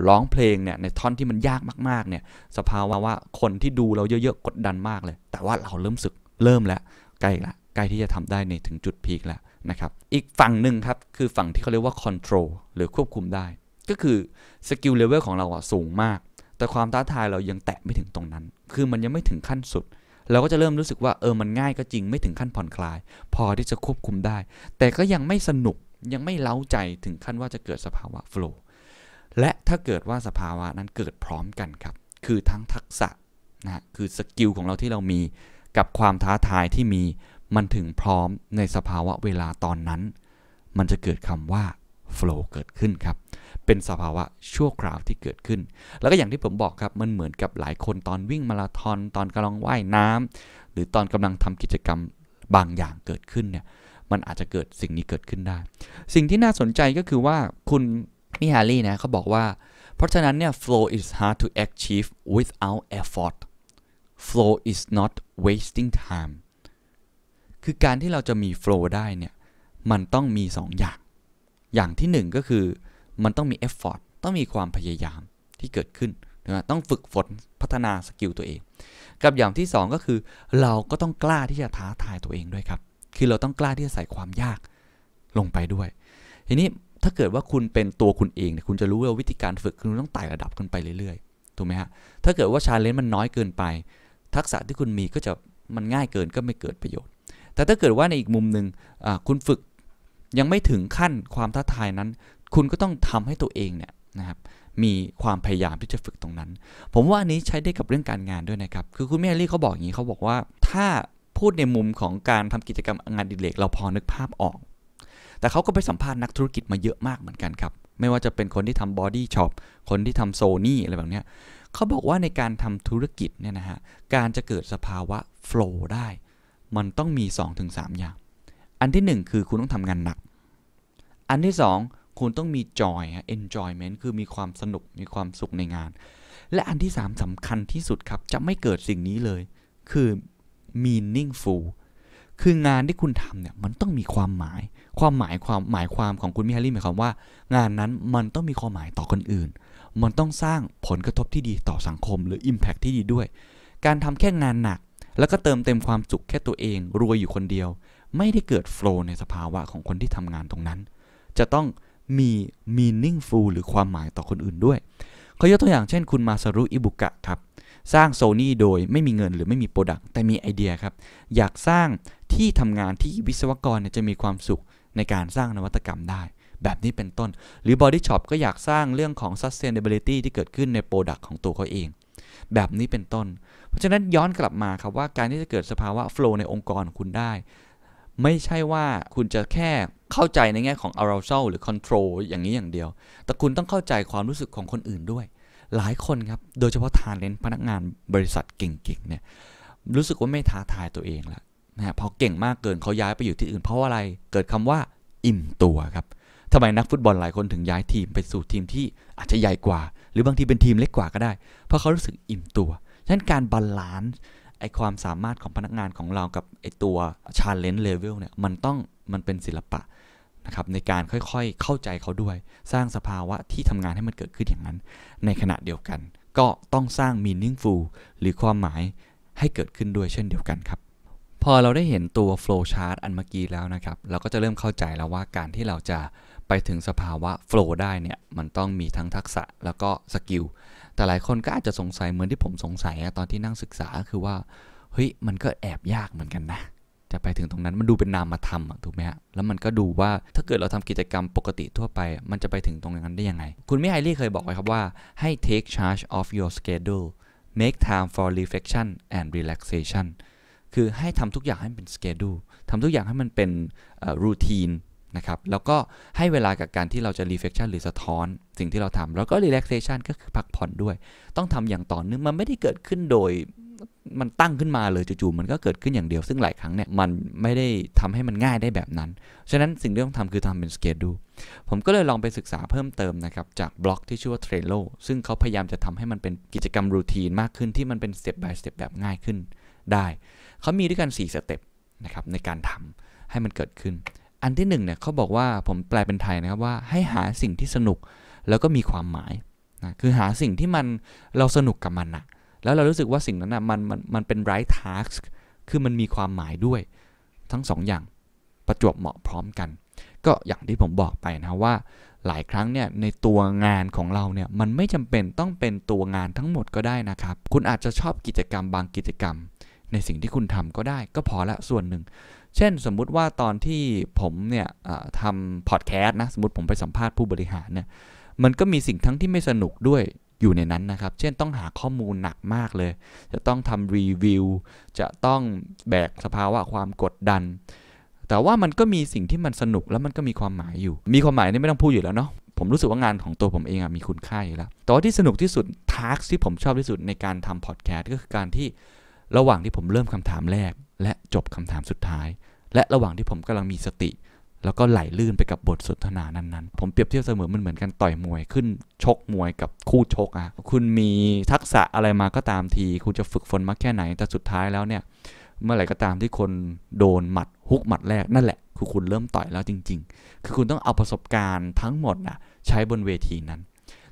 ร้องเพลงเนี่ยในท่อนที่มันยากมากๆเนี่ยสภาวะว่าคนที่ดูเราเยอะๆกดดันมากเลย แต่ว่าเราเริ่มสึกเริ่มแล้วใกล้ละใกล้ที่จะทำได้ในถึงจุดพีคแล้ว นะครับอีกฝั่งหนึ่งครับคือฝั่งที่เขาเรียกว่า control หรือควบคุมได้ ก็คือ skill level ของเราอะสูงมาก แต่ความท้าทายเรายังแตะไม่ถึงตรงนั้น คือมันยังไม่ถึงขั้นสุด เราก็จะเริ่มรู้สึกว่าเออมันง่ายก็จริงไม่ถึงขั้นผ่อนคลาย พอที่จะควบคุมได้ แต่ก็ยังไม่สนุกยังไม่เร้าใจถึงขั้นว่าจะเกิดสภาวะ flow และถ้าเกิดว่าสภาวะนั้นเกิดพร้อมกันครับ คือทั้งทักษะนะคือ skill ของเราที่เรามีกับความท้าทายที่มี มันถึงพร้อมในสภาวะเวลาตอนนั้น มันจะเกิดคำว่า flow เกิดขึ้นครับ เป็นสภาวะชั่วคราวที่เกิดขึ้น แล้วก็อย่างที่ผมบอกครับ มันเหมือนกับหลายคนตอนวิ่งมาราธอนตอนกำลังว่ายน้ำหรือตอนกำลังทำกิจกรรมบางอย่างเกิดขึ้นเนี่ย มันอาจจะเกิดสิ่งนี้เกิดขึ้นได้ สิ่งที่น่าสนใจก็คือว่าคุณมิฮารีนะเขาบอกว่า เพราะฉะนั้นเนี่ย flow is hard to achieve without effort flow is not wasting time คือการที่เราจะมี flow ได้เนี่ยมันต้องมี2อย่าง อย่างที่ 1 ก็คือมันต้องมี effort ต้องมีความพยายามที่เกิดขึ้นนะต้องฝึกฝนพัฒนาสกิลตัวเอง กับอย่างที่ 2 ก็คือ เราก็ต้องกล้าที่จะท้าทายตัวเองด้วยครับ คือเราต้องกล้าที่จะใส่ความยากลงไปด้วย ทีนี้ถ้าเกิดว่าคุณเป็นตัวคุณเองเนี่ยคุณจะรู้ว่าวิธีการฝึกคุณต้องไต่ระดับขึ้นไปเรื่อยๆถูกไหมฮะถ้าเกิดว่าชาเลนจ์มันน้อยเกินไป ทักษะที่คุณมีก็จะมันง่ายเกินก็ไม่เกิดประโยชน์ แต่ถ้าเกิดว่าในอีกมุมหนึ่งคุณฝึกยังไม่ถึงขั้นความท้าทายนั้น คุณก็ต้องทำให้ตัวเองเนี่ยนะครับมีความพยายามที่จะฝึกตรงนั้น ผมว่าอันนี้ใช้ได้กับเรื่องการงานด้วยนะครับ คือคุณแม่ลี่เขาบอกอย่างนี้เขาบอกว่า ถ้าพูดในมุมของการทำกิจกรรมงานดิเรกเราพอนึกภาพออก แต่เขาก็ไปสัมภาษณ์นักธุรกิจมาเยอะมากเหมือนกันครับ ไม่ว่าจะเป็นคนที่ทำบอดี้ช็อป คนที่ทำโซนี่อะไรแบบนี้เขาบอกว่าในการทำธุรกิจเนี่ยนะฮะ การจะเกิดสภาวะ flow ได้ มันต้องมี 2-3 อย่าง อันที่ 1 คือคุณต้องทำงานหนัก อันที่ 2 คุณต้องมี joy enjoyment คือมีความสนุกมีความสุขในงาน และอันที่ 3สำคัญที่สุดครับ จะไม่เกิดสิ่งนี้เลย คือ meaningful คืองานที่คุณทำเนี่ยมันต้องมีความหมาย ความหมายความหมายความของคุณมิไฮรีหมายความว่า งานนั้นมันต้องมีความหมายต่อคนอื่น มันต้องสร้างผลกระทบที่ดีต่อสังคม หรือ impact ที่ดีด้วย การทำแค่งานหนัก แล้วก็เติมเต็มความสุขแค่ตัวเองรวยอยู่คนเดียว ไม่ได้เกิด flow ในสภาวะของคนที่ทำงานตรงนั้น จะต้องมี meaningful หรือความหมายต่อคนอื่นด้วยเขายกตัวอย่างเช่นคุณมาซารุอิบุกะครับ สร้างโซนี่โดยไม่มีเงินหรือไม่มี product แต่มีไอเดียครับ อยากสร้างที่ทำงานที่วิศวกรจะมีความสุขในการสร้างนวัตกรรมได้ แบบนี้เป็นต้น หรือ Body Shop ก็อยากสร้างเรื่องของ sustainability ที่เกิดขึ้นในโปรดักต์ของตัวเขาเอง แบบนี้เป็นต้น เพราะฉะนั้นย้อนกลับมาครับว่าการที่จะเกิดสภาวะ flow ในองค์กรคุณได้ ไม่ใช่ว่าคุณจะแค่เข้าใจในแง่ของ arousal หรือ control อย่างนี้อย่างเดียว แต่คุณต้องเข้าใจความรู้สึกของคนอื่นด้วย หลายคนครับ โดยเฉพาะทานเลนพนักงานบริษัทเก่งๆเนี่ยรู้สึกว่าไม่ท้าทายตัวเองแล้วนะฮะพอเก่งมากเกินเขาย้ายไปอยู่ที่อื่น เพราะอะไรเกิดคำว่าอิ่มตัวครับทำไมนักฟุตบอลหลายคนถึงย้ายทีมไปสู่ทีมที่อาจจะใหญ่กว่า หรือบางทีเป็นทีมเล็กกว่าก็ได้ เพราะเขารู้สึกอิ่มตัว ฉะนั้นการ balance ไอความสามารถของพนักงานของเรากับไอตัว challenge level เนี่ยมันต้องมันเป็นศิลปะนะครับในการค่อยๆเข้าใจเขาด้วย สร้างสภาวะที่ทำงานให้มันเกิดขึ้นอย่างนั้น ในขณะเดียวกัน ก็ต้องสร้าง meaningful หรือความหมายให้เกิดขึ้นด้วยเช่นเดียวกันครับ พอเราได้เห็นตัว flow chart อันเมื่อกี้แล้วนะครับ เราก็จะเริ่มเข้าใจแล้วว่าการที่เราจะ ไปถึงสภาวะ flow ได้เนี่ยมันต้องมีทั้งทักษะแล้วก็สกิลแต่หลายคนก็อาจจะสงสัยเหมือนที่ผมสงสัยตอนที่นั่งศึกษาคือว่าเฮ้ยมันก็แอบยากเหมือนกันนะจะไปถึงตรงนั้นมันดูเป็นนามธรรมถูกไหมฮะแล้วมันก็ดูว่าถ้าเกิดเราทำกิจกรรมปกติทั่วไป มันจะไปถึงตรงนั้นได้ยังไง คุณมิไฮลี่เคยบอกไว้ครับว่าให้ take charge of your schedule make time for reflection and relaxation คือให้ทำทุกอย่างให้เป็น schedule ทำทุกอย่างให้มันเป็น routine น นะครับแล้วก็ให้เวลากับการที่เราจะ reflection หรือสะท้อน สิ่งที่เราทำแล้วก็ relaxation ก็คือพักผ่อนด้วย ต้องทำอย่างต่อเนื่องมันไม่ได้เกิดขึ้นโดยมันตั้งขึ้นมาเลยจู่ๆมันก็เกิดขึ้นอย่างเดียว ซึ่งหลายครั้งเนี่ยมันไม่ได้ทำให้มันง่ายได้แบบนั้น ฉะนั้นสิ่งที่ต้องทำคือทำเป็นสเกจดู ผมก็เลยลองไปศึกษาเพิ่มเติมนะครับ จากบล็อกที่ชื่อว่า Trello ซึ่งเขาพยายามจะทำให้มันเป็นกิจกรรม routine มากขึ้นที่มันเป็นสเต็ป by สเต็ปแบบง่ายขึ้นได้ เขามีด้วยกัน 4 step นะครับในการทำให้มันเกิดขึ้น อันที่1เนี่ยเขาบอกว่าผมแปลเป็นไทยนะครับว่าให้หาสิ่งที่สนุกแล้วก็มีความหมายนะคือหาสิ่งที่มันเราสนุกกับมันนะแล้วเรารู้สึกว่าสิ่งนั้นนะมันมันมันเป็น right task คือมันมีความหมายด้วยทั้ง2ออย่างประจวบเหมาะพร้อมกัน ก็อย่างที่ผมบอกไปนะว่าหลายครั้งเนี่ยในตัวงานของเราเนี่ยมันไม่จำเป็นต้องเป็นตัวงานทั้งหมดก็ได้นะครับ คุณอาจจะชอบกิจกรรมบางกิจกรรม ในสิ่งที่คุณทำก็ได้ก็พอละส่วนหนึ่ง เช่นสมมุติว่าตอนที่ผมเนี่ยทำพอดแคสต์นะ สมมติผมไปสัมภาษณ์ผู้บริหารเนี่ยมันก็มีสิ่งทั้งที่ไม่สนุกด้วยอยู่ในนั้นนะครับ เช่นต้องหาข้อมูลหนักมากเลย จะต้องทำรีวิว จะต้องแบกสภาวะความกดดัน แต่ว่ามันก็มีสิ่งที่มันสนุกแล้วมันก็มีความหมายอยู่ มีความหมายนี่ไม่ต้องพูดอยู่แล้วเนาะ ผมรู้สึกว่างานของตัวผมเองมีคุณค่าอยู่แล้ว แต่ว่าที่สนุกที่สุดทาร์กที่ผมชอบที่สุดในการทำพอดแคสต์ก็คือการที่ ระหว่างที่ผมเริ่มคำถามแรก และจบคำถามสุดท้าย และระหว่างที่ผมกำลังมีสติ แล้วก็ไหลลื่นไปกับบทสนทนานั้นๆ ผมเปรียบเทียบเสมอมันเหมือนกันต่อยมวยขึ้นชกมวยกับคู่ชกอะคุณมีทักษะอะไรมาก็ตามที คุณจะฝึกฝนมาแค่ไหนแต่สุดท้ายแล้วเนี่ยเมื่อไหร่ก็ตามที่คนโดนหมัดฮุกหมัดแรกนั่นแหละคือคุณเริ่มต่อยแล้วจริง ๆ คือคุณต้องเอาประสบการณ์ทั้งหมดนะใช้บนเวทีนั้น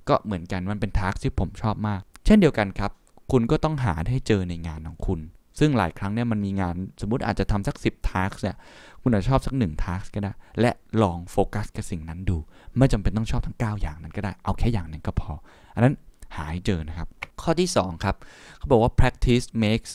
ก็เหมือนกันมันเป็นทักที่ผมชอบมาก เช่นเดียวกันครับ คุณก็ต้องหาให้เจอในงานของคุณ ซึ่งหลายครั้งเนี่ยมันมีงานสมมติอาจจะทำสัก 10 task เนี่ยคุณอาจจะชอบสักหนึ่ง task ก็ได้ และลองโฟกัสกับสิ่งนั้นดู ไม่จำเป็นต้องชอบทั้ง 9 อย่างนั้นก็ได้ เอาแค่อย่างหนึ่งก็พอ อันนั้นหาให้เจอนะครับ ข้อที่ 2 ครับเขาบอกว่า practice makes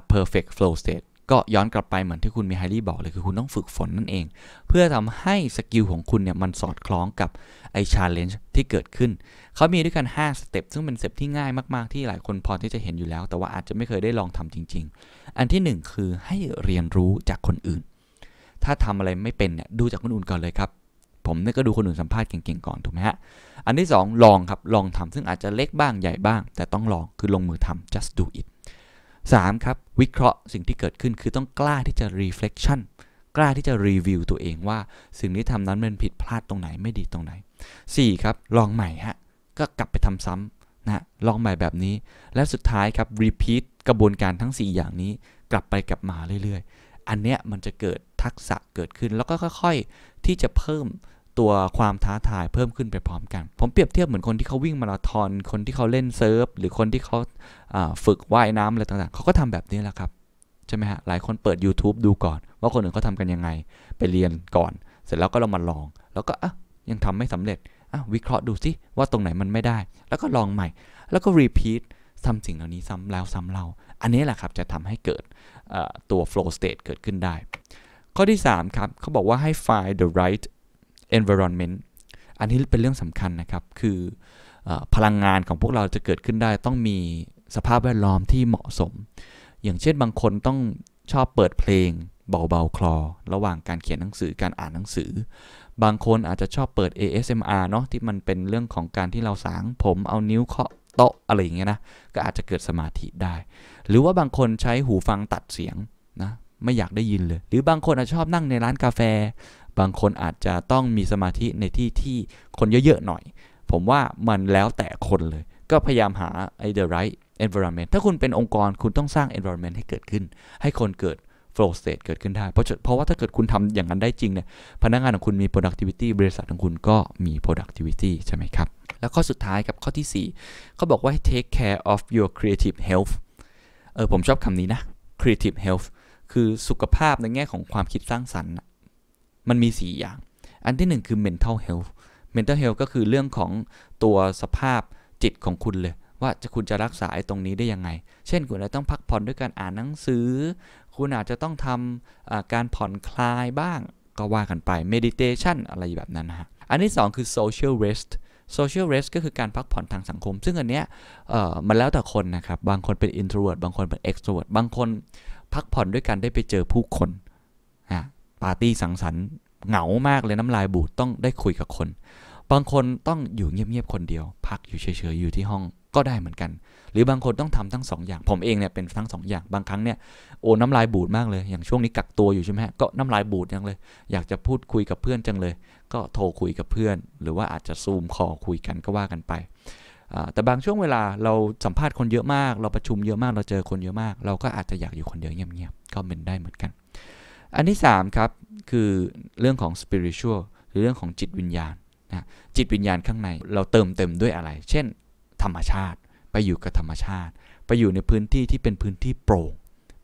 a perfect flow state ก็ย้อนกลับไปเหมือนที่คุณมิไฮรีบอกเลยคือคุณต้องฝึกฝนนั่นเอง เพื่อทำให้ skill ของคุณเนี่ยมันสอดคล้องกับไอ้ challenge ที่เกิดขึ้น เขามีด้วยกัน 5 step ซึ่งเป็น step ที่ง่ายมาก ๆ ที่หลายคนพอที่จะเห็นอยู่แล้ว แต่ว่าอาจจะไม่เคยได้ลองทำจริง ๆ อันที่ 1 คือให้เรียนรู้จากคนอื่น ถ้าทำอะไรไม่เป็นเนี่ยดูจากคนอื่นก่อนเลยครับผมเนี่ยก็ดูคนอื่นสัมภาษณ์เก่งๆก่อนถูกไหมฮะ อันที่ 2 ลองครับ ลองทำซึ่งอาจจะเล็กบ้างใหญ่บ้าง แต่ต้องลองคือลงมือทำ just do it 3. ครับวิเคราะห์สิ่งที่เกิดขึ้นคือต้องกล้าที่จะ reflection กล้าที่จะรีวิวตัวเองว่าสิ่งที่ทำนั้นมันผิดพลาดตรงไหนไม่ดีตรงไหน 4. ครับลองใหม่ฮะก็กลับไปทำซ้ำนะลองใหม่แบบนี้ และสุดท้ายครับ repeat กระบวนการทั้ง 4 อย่างนี้ กลับไปกลับมาเรื่อยๆ อันเนี้ยมันจะเกิดทักษะเกิดขึ้นแล้วก็ค่อย ๆ ที่จะเพิ่ม ตัวความท้าทายเพิ่มขึ้นไปพร้อมกัน ผมเปรียบเทียบเหมือนคนที่เขาวิ่งมาราธอน คนที่เขาเล่นเซิร์ฟ หรือคนที่เขาฝึกว่ายน้ำอะไรต่างๆ เขาก็ทำแบบนี้แหละครับ ใช่ไหมฮะ หลายคนเปิด YouTube ดูก่อน ว่าคนอื่นเขาทำกันยังไง ไปเรียนก่อน เสร็จแล้วก็เรามาลอง แล้วก็อะยังทำไม่สำเร็จอะวิเคราะห์ดูสิว่าตรงไหนมันไม่ได้ แล้วก็ลองใหม่ แล้วก็ repeat ทำสิ่งเหล่านี้ซ้ำแล้วซ้ำเล่า อันนี้แหละครับจะทำให้เกิดตัว flow state เกิดขึ้นได้ ข้อที่ 3 ครับเขาบอกว่าให้ find the right environment อันนี้เป็นเรื่องสำคัญนะครับ คืออพลังงานของพวกเราจะเกิดขึ้นได้ ต้องมีสภาพแวดล้อมที่เหมาะสม อย่างเช่นบางคนต้องชอบเปิดเพลงเบาๆ คลอ ระหว่างการเขียนหนังสือการอ่านหนังสือ บางคนอาจจะชอบเปิด ASMR เนาะที่มันเป็นเรื่องของการที่เราสางผมเอานิ้วเคาะโต๊ะอะไรอย่างเงี้ยนะ ก็อาจจะเกิดสมาธิได้ หรือว่าบางคนใช้หูฟังตัดเสียงนะ ไม่อยากได้ยินเลย หรือบางคนอาจจะชอบนั่งในร้านกาแฟ บางคนอาจจะต้องมีสมาธิในที่ที่คนเยอะๆหน่อย ผมว่ามันแล้วแต่คนเลย ก็พยายามหาไอ้ the right environment ถ้าคุณเป็นองค์กรคุณต้องสร้าง environment ให้เกิดขึ้น ให้คนเกิด flow state เกิดขึ้นได้ เพราะเพราะว่าถ้าเกิดคุณทำอย่างนั้นได้จริงเนี่ยพนักงานของคุณมี productivity บริษัทของคุณก็มี productivity ใช่ไหมครับ แล้วข้อสุดท้ายกับข้อที่ 4 เขาบอกว่าให้ take care of your creative health เออผมชอบคำนี้นะ creative health คือสุขภาพในแง่ของความคิดสร้างสรรค์ มันมี 4 อย่าง อันที่ 1 คือ mental health mental health ก็คือเรื่องของตัวสภาพจิตของคุณเลย ว่าจะคุณจะรักษาไอ้ตรงนี้ได้ยังไง เช่นคุณอาจจะต้องพักผ่อนด้วยการอ่านหนังสือ คุณอาจจะต้องทำการผ่อนคลายบ้างก็ว่ากันไป meditation อะไรแบบนั้นนะฮะ อันที่ 2 คือ social rest social rest ก็คือการพักผ่อนทางสังคม ซึ่งอันเนี้ยมันแล้วแต่คนนะครับ บางคนเป็น introvert บางคนเป็น extrovert บางคนพักผ่อนด้วยกันได้ไปเจอผู้คน ปาร์ตี้สังสรรค์เหงามากเลยน้ำลายบูดต้องได้คุยกับคน บางคนต้องอยู่เงียบๆคนเดียว พักอยู่เฉยๆอยู่ที่ห้องก็ได้เหมือนกัน หรือบางคนต้องทำทั้งสองอย่าง ผมเองเนี่ยเป็นทั้งสองอย่าง บางครั้งเนี่ยโอ้น้ำลายบูดมากเลย อย่างช่วงนี้กักตัวอยู่ใช่ไหมก็น้ำลายบูดจังเลย อยากจะพูดคุยกับเพื่อนจังเลย ก็โทรคุยกับเพื่อน หรือว่าอาจจะซูมคอคุยกันก็ว่ากันไป แต่บางช่วงเวลาเราสัมภาษณ์คนเยอะมาก เราประชุมเยอะมาก เราเจอคนเยอะมาก เราก็อาจจะอยากอยู่คนเดียวเงียบๆ ก็เป็นได้เหมือนกัน อันที่3ครับคือเรื่องของ spiritual หรือเรื่องของจิตวิญญาณนะจิตวิญญาณข้างในเราเติมเต็มด้วยอะไร เช่น ธรรมชาติ ไปอยู่กับธรรมชาติ ไปอยู่ในพื้นที่ที่เป็นพื้นที่โปร่ง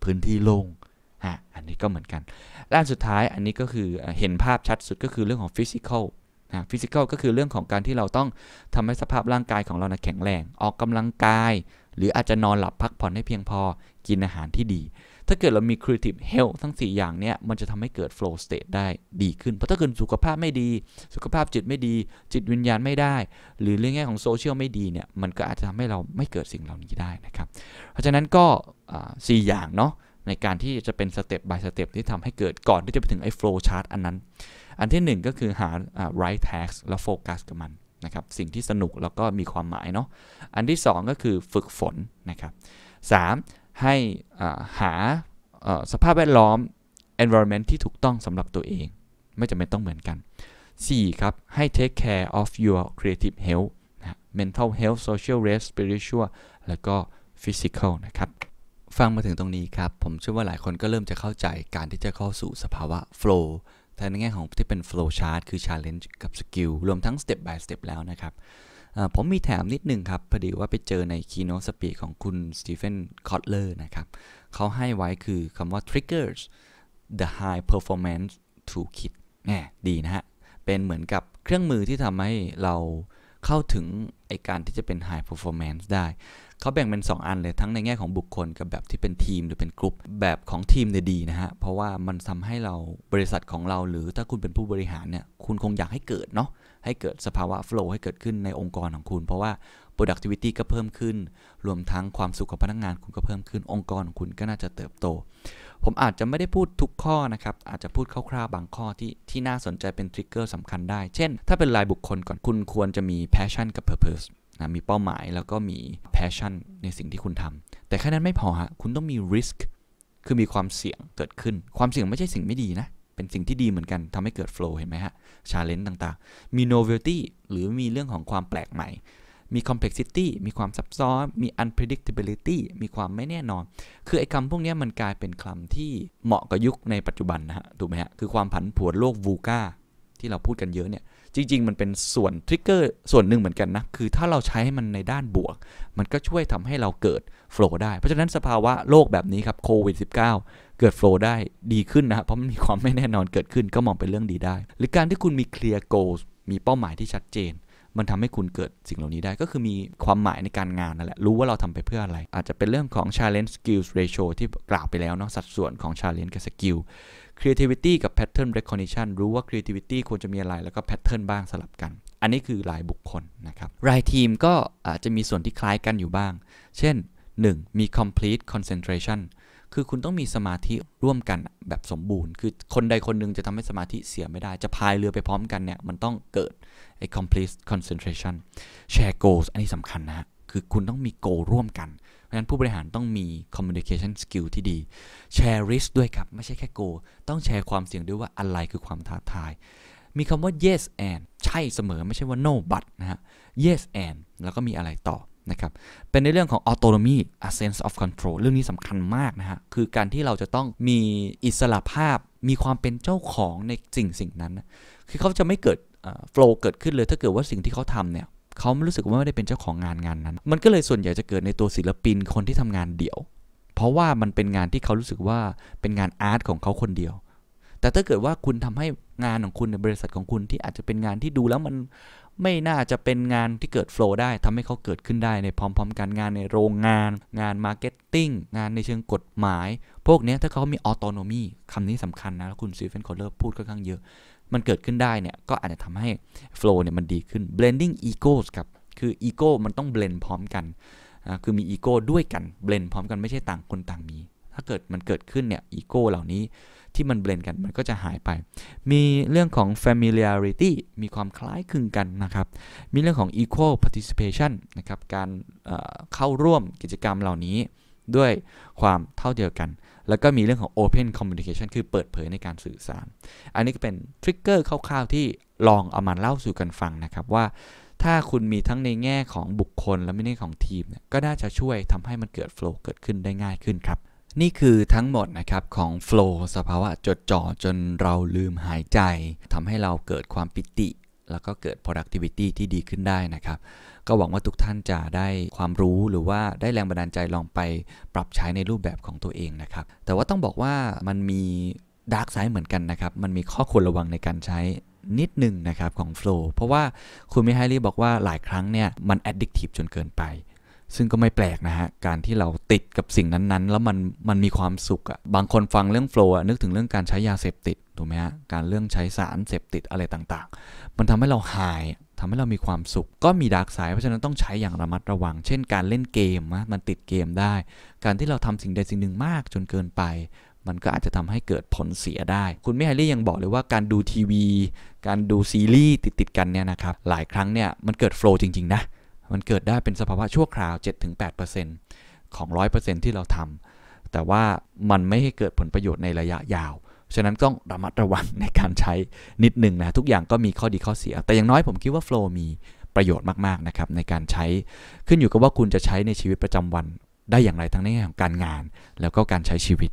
พื้นที่โล่งฮะอันนี้ก็เหมือนกันด้านสุดท้ายอันนี้ก็คือเห็นภาพชัดสุดก็คือเรื่องของ physical นะฟิสิกอลก็คือเรื่องของการที่เราต้องทำให้สภาพร่างกายของเรานะแข็งแรง ออกกำลังกาย หรืออาจจะนอนหลับพักผ่อนให้เพียงพอกินอาหารที่ดี ถ้าเกิดเรามี creative health ทั้ง 4 อย่างเนี้ยมันจะทำให้เกิด flow state ได้ดีขึ้น เพราะถ้าเกิดสุขภาพไม่ดี สุขภาพจิตไม่ดี จิตวิญญาณไม่ได้ หรือเรื่องแง่ของโซเชียลไม่ดีเนี่ย มันก็อาจจะทำให้เราไม่เกิดสิ่งเหล่านี้ได้นะครับ เพราะฉะนั้นก็สี่อย่างเนาะในการที่จะเป็นสเต็ป by สเต็ปที่ทำให้เกิดก่อนที่จะไปถึงไอ้ flow chart อันนั้น อันที่ 1 ก็คือหา right task แล้วโฟกัสกับมันนะครับ สิ่งที่สนุกแล้วก็มีความหมายเนาะ อันที่ 2 ก็คือฝึกฝนนะครับ 3. ให้หาสภาพแวดล้อม environment ที่ถูกต้องสำหรับตัวเอง ไม่จำเป็นต้องเหมือนกัน 4. ครับ ให้ take care of your creative health mental health social health spiritual แล้วก็ physical นะครับ ฟังมาถึงตรงนี้ครับ ผมเชื่อว่าหลายคนก็เริ่มจะเข้าใจการที่จะเข้าสู่สภาวะ flow แต่ในแง่ของที่เป็น flow chart คือ challenge กับ skill รวมทั้ง step by step แล้วนะครับ ผมมีแถมนิดนึงครับพอดีว่าไปเจอใน keynote speak ของคุณสตีเฟนคอตเลอร์นะครับเขาให้ไว้คือคำว่า triggers the high performance toolkit แหมดีนะฮะ เป็นเหมือนกับเครื่องมือที่ทำให้เราเข้าถึงไอการที่จะเป็น high performance ได้ เขาแบ่งเป็น 2 อันเลยทั้งในแง่ของบุคคลกับแบบที่เป็นทีมหรือเป็นกลุ่มแบบของทีมเนี่ยดีนะฮะ เพราะว่ามันทำให้เราบริษัทของเราหรือถ้าคุณเป็นผู้บริหารเนี่ยคุณคงอยากให้เกิดเนาะ ให้เกิดสภาวะ flow ให้เกิดขึ้นในองค์กรของคุณ เพราะว่า productivity ก็เพิ่มขึ้น รวมทั้งความสุขของพนักงานคุณก็เพิ่มขึ้น องค์กรของคุณก็น่าจะเติบโต ผมอาจจะไม่ได้พูดทุกข้อนะครับ อาจจะพูดคร่าวๆ บางข้อที่ที่น่าสนใจเป็นทริกเกอร์สำคัญได้ เช่น ถ้าเป็นรายบุคคลก่อน คุณควรจะมี passion กับ purpose นะมีเป้าหมายแล้วก็มี passion ในสิ่งที่คุณทำ แต่แค่นั้นไม่พอฮะ คุณต้องมี risk คือมีความเสี่ยงเกิดขึ้น ความเสี่ยงไม่ใช่สิ่งไม่ดีนะ เป็นสิ่งที่ดีเหมือนกันทำให้เกิด flow เห็นไหมฮะ challenge ต่างๆ มี novelty หรือมีเรื่องของความแปลกใหม่ มี complexity มีความซับซ้อน มี unpredictability มีความไม่แน่นอน คือไอ้คำพวกนี้มันกลายเป็นคำที่เหมาะกับยุคในปัจจุบันนะฮะ ถูกไหมฮะ คือความผันผวนโลกวูกาที่เราพูดกันเยอะเนี่ย จริง ๆ มันเป็นส่วนทริกเกอร์ส่วนหนึ่งเหมือนกันนะ คือถ้าเราใช้ให้มันในด้านบวก มันก็ช่วยทำให้เราเกิดโฟล์ได้ เพราะฉะนั้นสภาวะโลกแบบนี้ครับโควิด -19 เกิดโฟล์ได้ดีขึ้นนะเพราะมันมีความไม่แน่นอนเกิดขึ้นก็มองเป็นเรื่องดีได้ หรือการที่คุณมี clear goals มีเป้าหมายที่ชัดเจน มันทำให้คุณเกิดสิ่งเหล่านี้ได้ก็คือมีความหมายในการงานนั่นแหละ รู้ว่าเราทำไปเพื่ออะไร อาจจะเป็นเรื่องของ challenge skills ratio ที่กล่าวไปแล้วเนาะสัดส่วนของ challenge กับ skill creativity กับ pattern recognition รู้ว่า creativity ควรจะมีอะไรแล้วก็ pattern บ้างสลับกัน อันนี้คือรายบุคคลนะครับรายทีมก็อาจจะมีส่วนที่คล้ายกันอยู่บ้าง เช่น 1. มี complete concentration คือคุณต้องมีสมาธิร่วมกันแบบสมบูรณ์ คือคนใดคนหนึ่งจะทำให้สมาธิเสียไม่ได้ จะพายเรือไปพร้อมกันเนี่ย มันต้องเกิดไอ้ complete concentration share goals อันนี้สำคัญนะฮะคือคุณต้องมี goal ร่วมกัน เพราะฉะนั้นผู้บริหารต้องมี communication skill ที่ดี share risk ด้วยครับ ไม่ใช่แค่ goal ต้องแชร์ความเสี่ยงด้วยว่าอะไรคือความท้าทาย มีคำว่า yes and ใช่เสมอไม่ใช่ว่า no but นะฮะ yes and แล้วก็มีอะไรต่อ นะครับ เป็นในเรื่องของ autonomy a sense of control เรื่องนี้สำคัญมากนะฮะ คือการที่เราจะต้องมีอิสระภาพ มีความเป็นเจ้าของในสิ่งสิ่งนั้น คือเขาจะไม่เกิด flow เกิดขึ้นเลย ถ้าเกิดว่าสิ่งที่เขาทำเนี่ยเขาไม่รู้สึกว่าไม่ได้เป็นเจ้าของงานงานนั้น มันก็เลยส่วนใหญ่จะเกิดในตัวศิลปินคนที่ทำงานเดี่ยว เพราะว่ามันเป็นงานที่เขารู้สึกว่าเป็นงานอาร์ตของเขาคนเดียว แต่ถ้าเกิดว่าคุณทำให้งานของคุณในบริษัทของคุณที่อาจจะเป็นงานที่ดูแล้วมัน ไม่น่าจะเป็นงานที่เกิด flow ได้ทำให้เขาเกิดขึ้นได้ในพร้อม ๆ กันงานในโรงงาน งาน marketing งานในเชิงกฎหมาย พวกนี้ถ้าเขามี autonomy คำนี้สำคัญนะแล้วคุณสตีเฟนคอตเลอร์พูดค่อนข้างเยอะมันเกิดขึ้นได้เนี่ย ก็อาจจะทำให้ flow เนี่ยมันดีขึ้น blending egos ครับ คืออีโก้มันต้อง blend พร้อมกัน คือมีอีโก้ด้วยกัน blend พร้อมกันไม่ใช่ต่างคนต่างมี ถ้าเกิดมันเกิดขึ้นเนี่ยอีโก้เหล่านี้ ที่มันเบลนกันมันก็จะหายไป มีเรื่องของ familiarity มีความคล้ายคลึงกันนะครับ มีเรื่องของ equal participation นะครับการเเข้าร่วมกิจกรรมเหล่านี้ด้วยความเท่าเดียวกัน แล้วก็มีเรื่องของ open communication คือเปิดเผยในการสื่อสาร อันนี้ก็เป็นทริกเกอร์คร่าวๆที่ลองเอามาเล่าสู่กันฟังนะครับว่าถ้าคุณมีทั้งในแง่ของบุคคลและไม่ในของทีมเนี่ยก็น่าจะช่วยทำให้มันเกิด flow เกิดขึ้นได้ง่ายขึ้นครับ นี่คือทั้งหมดนะครับของ flow สภาวะจดจ่อจนเราลืมหายใจทำให้เราเกิดความปิติ แล้วก็เกิด productivity ที่ดีขึ้นได้นะครับ ก็หวังว่าทุกท่านจะได้ความรู้หรือว่าได้แรงบันดาลใจลองไปปรับใช้ในรูปแบบของตัวเองนะครับ แต่ว่าต้องบอกว่ามันมี dark side เหมือนกันนะครับ มันมีข้อควรระวังในการใช้นิดหนึ่งนะครับของ flow เพราะว่าคุณมิไฮรีบอกว่าหลายครั้งเนี่ยมัน addictive จนเกินไป ซึ่งก็ไม่แปลกนะฮะ การที่เราติดกับสิ่งนั้นๆ แล้วมันมันมีความสุขอะบางคนฟังเรื่อง flow นึกถึงเรื่องการใช้ยาเสพติดถูกไหมฮะ การเรื่องใช้สารเสพติดอะไรต่างๆ มันทำให้เราหายทำให้เรามีความสุข ก็มี dark side เพราะฉะนั้นต้องใช้อย่างระมัดระวัง เช่น การเล่นเกมนะมันติดเกมได้ การที่เราทำสิ่งใดสิ่งหนึ่งมากจนเกินไป มันก็อาจจะทำให้เกิดผลเสียได้ คุณมิไฮรี่ยังบอกเลยว่าการดูทีวี การดูซีรีส์ติดๆกันเนี่ยนะครับหลายครั้งเนี่ยมันเกิด flow จริงๆนะ มันเกิดได้เป็นสภาวะชั่วคราว 7-8%แของ 100%ที่เราทำแต่ว่ามันไม่ให้เกิดผลประโยชน์ในระยะยาว ฉะนั้นต้องระมัดระวังในการใช้นิดหนึ่งนะ ทุกอย่างก็มีข้อดีข้อเสีย แต่อย่างน้อยผมคิดว่า Flow มีประโยชน์มากๆนะครับในการใช้ขึ้นอยู่กับว่าคุณจะใช้ในชีวิตประจำวันได้อย่างไรทั้งในแง่ของการงาน แล้วก็การใช้ชีวิต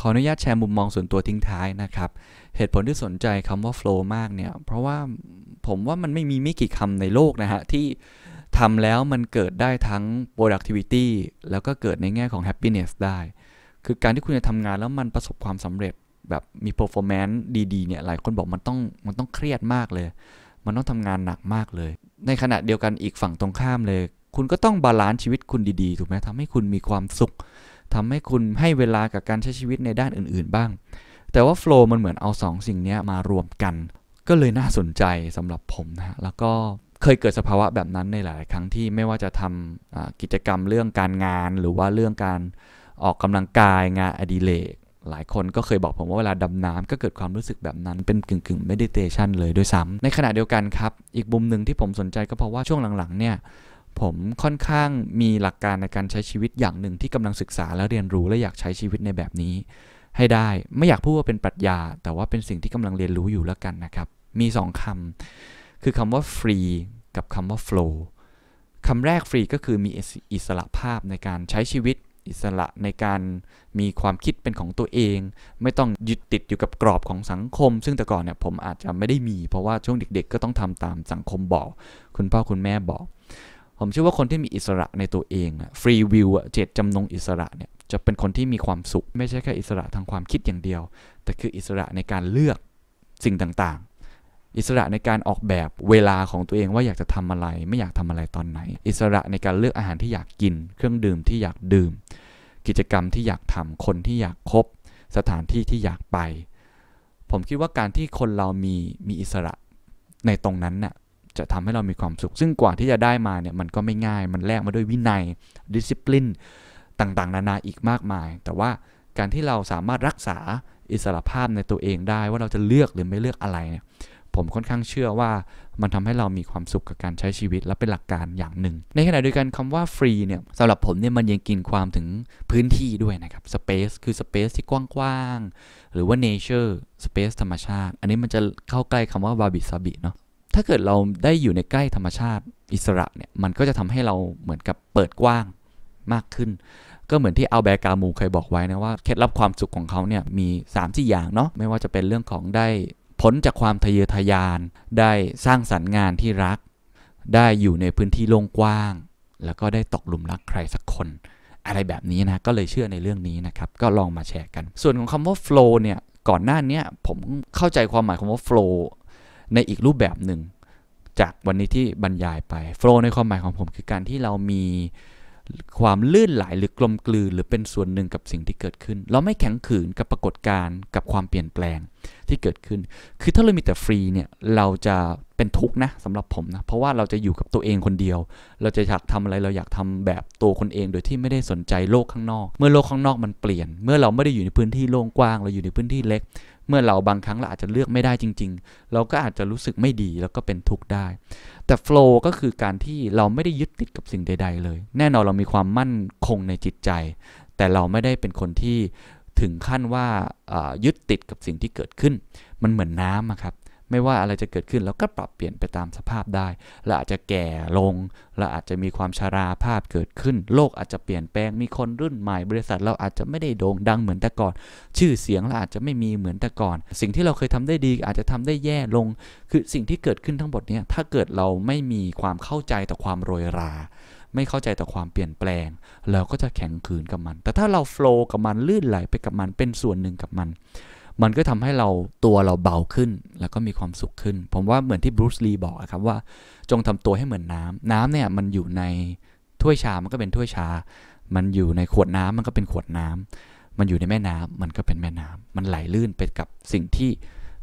ขออนุญาตแชร์มุมมองส่วนตัวทิ้งท้ายนะครับ เหตุผลที่สนใจคำว่า flow มากเนี่ย เพราะว่าผมว่ามันไม่มีไม่กี่คำในโลกนะฮะที่ ทำแล้วมันเกิดได้ทั้ง productivity แล้วก็เกิดในแง่ของ happiness ได้ คือการที่คุณจะทำงานแล้วมันประสบความสำเร็จแบบมี performance ดีๆเนี่ยหลายคนบอกมันต้องมันต้องเครียดมากเลย มันต้องทำงานหนักมากเลย ในขณะเดียวกันอีกฝั่งตรงข้ามเลย คุณก็ต้อง balance ชีวิตคุณดีๆ ถูกไหมทำให้คุณมีความสุขทำให้คุณให้เวลากับการใช้ชีวิตในด้านอื่น ๆ บ้าง แต่ว่าโฟล์มันเหมือนเอาสองสิ่งนี้มารวมกัน ก็เลยน่าสนใจสำหรับผมนะฮะแล้วก็ เคยเกิดสภาวะแบบนั้นในหลาย ๆ ครั้งที่ไม่ว่าจะทำกิจกรรมเรื่องการงาน หรือว่าเรื่องการออกกำลังกายงานอดิเรกหลายคนก็เคยบอกผมว่าเวลาดำน้ำก็เกิดความรู้สึกแบบนั้นเป็นกึ่งกึ่ง meditation เลยด้วยซ้ำในขณะเดียวกันครับ อีกมุมหนึ่งที่ผมสนใจก็เพราะว่าช่วงหลัง ๆ เนี่ย ผมค่อนข้างมีหลักการในการใช้ชีวิตอย่างหนึ่งที่กำลังศึกษาและเรียนรู้และอยากใช้ชีวิตในแบบนี้ ให้ได้ไม่อยากพูดว่าเป็นปรัชญา แต่ว่าเป็นสิ่งที่กำลังเรียนรู้อยู่แล้วกันนะครับมีสองคำ คือคำว่า free กับคำว่า flow คำแรก free ก็คือมีอิสระภาพในการใช้ชีวิต อิสระในการมีความคิดเป็นของตัวเอง ไม่ต้องยึดติดอยู่กับกรอบของสังคม ซึ่งแต่ก่อนเนี่ยผมอาจจะไม่ได้มี เพราะว่าช่วงเด็ก ๆ ก็ต้องทำตามสังคมบอก คุณพ่อคุณแม่บอก ผมเชื่อว่าคนที่มีอิสระในตัวเองฟรีวิวเจตจำนงอิสระเนี่ยจะเป็นคนที่มีความสุข ไม่ใช่แค่อิสระทางความคิดอย่างเดียว แต่คืออิสระในการเลือกสิ่งต่างๆ อิสระในการออกแบบเวลาของตัวเองว่าอยากจะทำอะไร ไม่อยากทำอะไรตอนไหน อิสระในการเลือกอาหารที่อยากกิน เครื่องดื่มที่อยากดื่ม กิจกรรมที่อยากทำคนที่อยากคบ สถานที่ที่อยากไป ผมคิดว่าการที่คนเรามีมีอิสระในตรงนั้นน่ะจะทำให้เรามีความสุข ซึ่งกว่าที่จะได้มาเนี่ยมันก็ไม่ง่าย มันแลกมาด้วยวินัยดิสซิ p ลินต่างๆ นานาอีกมากมาย แต่ว่าการที่เราสามารถรักษาอิสระภาพในตัวเองได้ว่าเราจะเลือกหรือไม่เลือกอะไรเนี่ย ผมค่อนข้างเชื่อว่ามันทำให้เรามีความสุขกับการใช้ชีวิตและเป็นหลักการอย่างหนึ่ง ในขณะเดียวกันคำว่าฟรีเนี่ยสำหรับผมเนี่ยมันยังกินความถึงพื้นที่ด้วยนะครับ space คือ space ที่กว้างๆ หรือว่า nature space ธรรมชาติ อันนี้มันจะเข้าใกล้คำว่า wabi sabi เนาะถ้าเกิดเราได้อยู่ในใกล้ธรรมชาติอิสระเนี่ยมันก็จะทำให้เราเหมือนกับเปิดกว้างมากขึ้น ก็เหมือนที่อัลแบร์กามูเคยบอกไว้นะว่าเคล็ดลับความสุขของเขาเนี่ยมี3 4อย่างเนาะไม่ว่าจะเป็นเรื่องของได้ พ้นจากความทะเยอทะยาน ได้สร้างสรรค์งานที่รัก ได้อยู่ในพื้นที่โล่งกว้าง แล้วก็ได้ตกหลุมรักใครสักคน อะไรแบบนี้นะ ก็เลยเชื่อในเรื่องนี้นะครับ ก็ลองมาแชร์กัน ส่วนของคำว่า flow เนี่ย ก่อนหน้านี้ผมเข้าใจความหมายคำว่า flow ในอีกรูปแบบหนึ่งจากวันนี้ที่บรรยายไป flow ในความหมายของผมคือการที่เรามี ความลื่นไหลหรือกลมกลืนหรือเป็นส่วนหนึ่งกับสิ่งที่เกิดขึ้น เราไม่แข็งขืนกับปรากฏการณ์กับความเปลี่ยนแปลงที่เกิดขึ้น คือถ้าเรามีแต่ฟรีเนี่ยเราจะเป็นทุกข์นะสำหรับผมนะเพราะว่าเราจะอยู่กับตัวเองคนเดียว เราจะอยากทำอะไรเราอยากทำแบบตัวคนเอง โดยที่ไม่ได้สนใจโลกข้างนอก เมื่อโลกข้างนอกมันเปลี่ยน เมื่อเราไม่ได้อยู่ในพื้นที่โล่งกว้างเราอยู่ในพื้นที่เล็ก เมื่อเราบางครั้งเราอาจจะเลือกไม่ได้จริง ๆ เราก็อาจจะรู้สึกไม่ดีแล้วก็เป็นทุกข์ได้ แต่โฟล์ก็คือการที่เราไม่ได้ยึดติดกับสิ่งใด ๆ เลย แน่นอนเรามีความมั่นคงในจิตใจ แต่เราไม่ได้เป็นคนที่ถึงขั้นว่ายึดติดกับสิ่งที่เกิดขึ้น มันเหมือนน้ำครับ ไม่ว่าอะไรจะเกิดขึ้นเราก็ปรับเปลี่ยนไปตามสภาพได้เราอาจจะแก่ลงเราอาจจะมีความชาราภาพเกิดขึ้น โลกอาจจะเปลี่ยนแปลงมีคนรุ่นใหม่ บริษัทเราอาจจะไม่ได้โด่งดังเหมือนแต่ก่อน ชื่อเสียงเราอาจจะไม่มีเหมือนแต่ก่อน สิ่งที่เราเคยทำได้ดีอาจจะทำได้แย่ลง คือสิ่งที่เกิดขึ้นทั้งหมดนี้ถ้าเกิดเราไม่มีความเข้าใจต่อความโรยรา ไม่เข้าใจต่อความเปลี่ยนแปลง เราก็จะแข็งขืนกับมัน แต่ถ้าเราโฟล์กับมันลื่นไหลไปกับมันเป็นส่วนหนึ่งกับมัน มันก็ทำให้เราตัวเราเบาขึ้น แล้วก็มีความสุขขึ้น ผมว่าเหมือนที่บรูซลีบอกครับว่าจงทำตัวให้เหมือนน้ำน้ำเนี่ยมันอยู่ในถ้วยชา มันก็เป็นถ้วยชา มันอยู่ในขวดน้ำมันก็เป็นขวดน้ำมันอยู่ในแม่น้ำมันก็เป็นแม่น้ำมันไหลลื่นไปกับสิ่งที่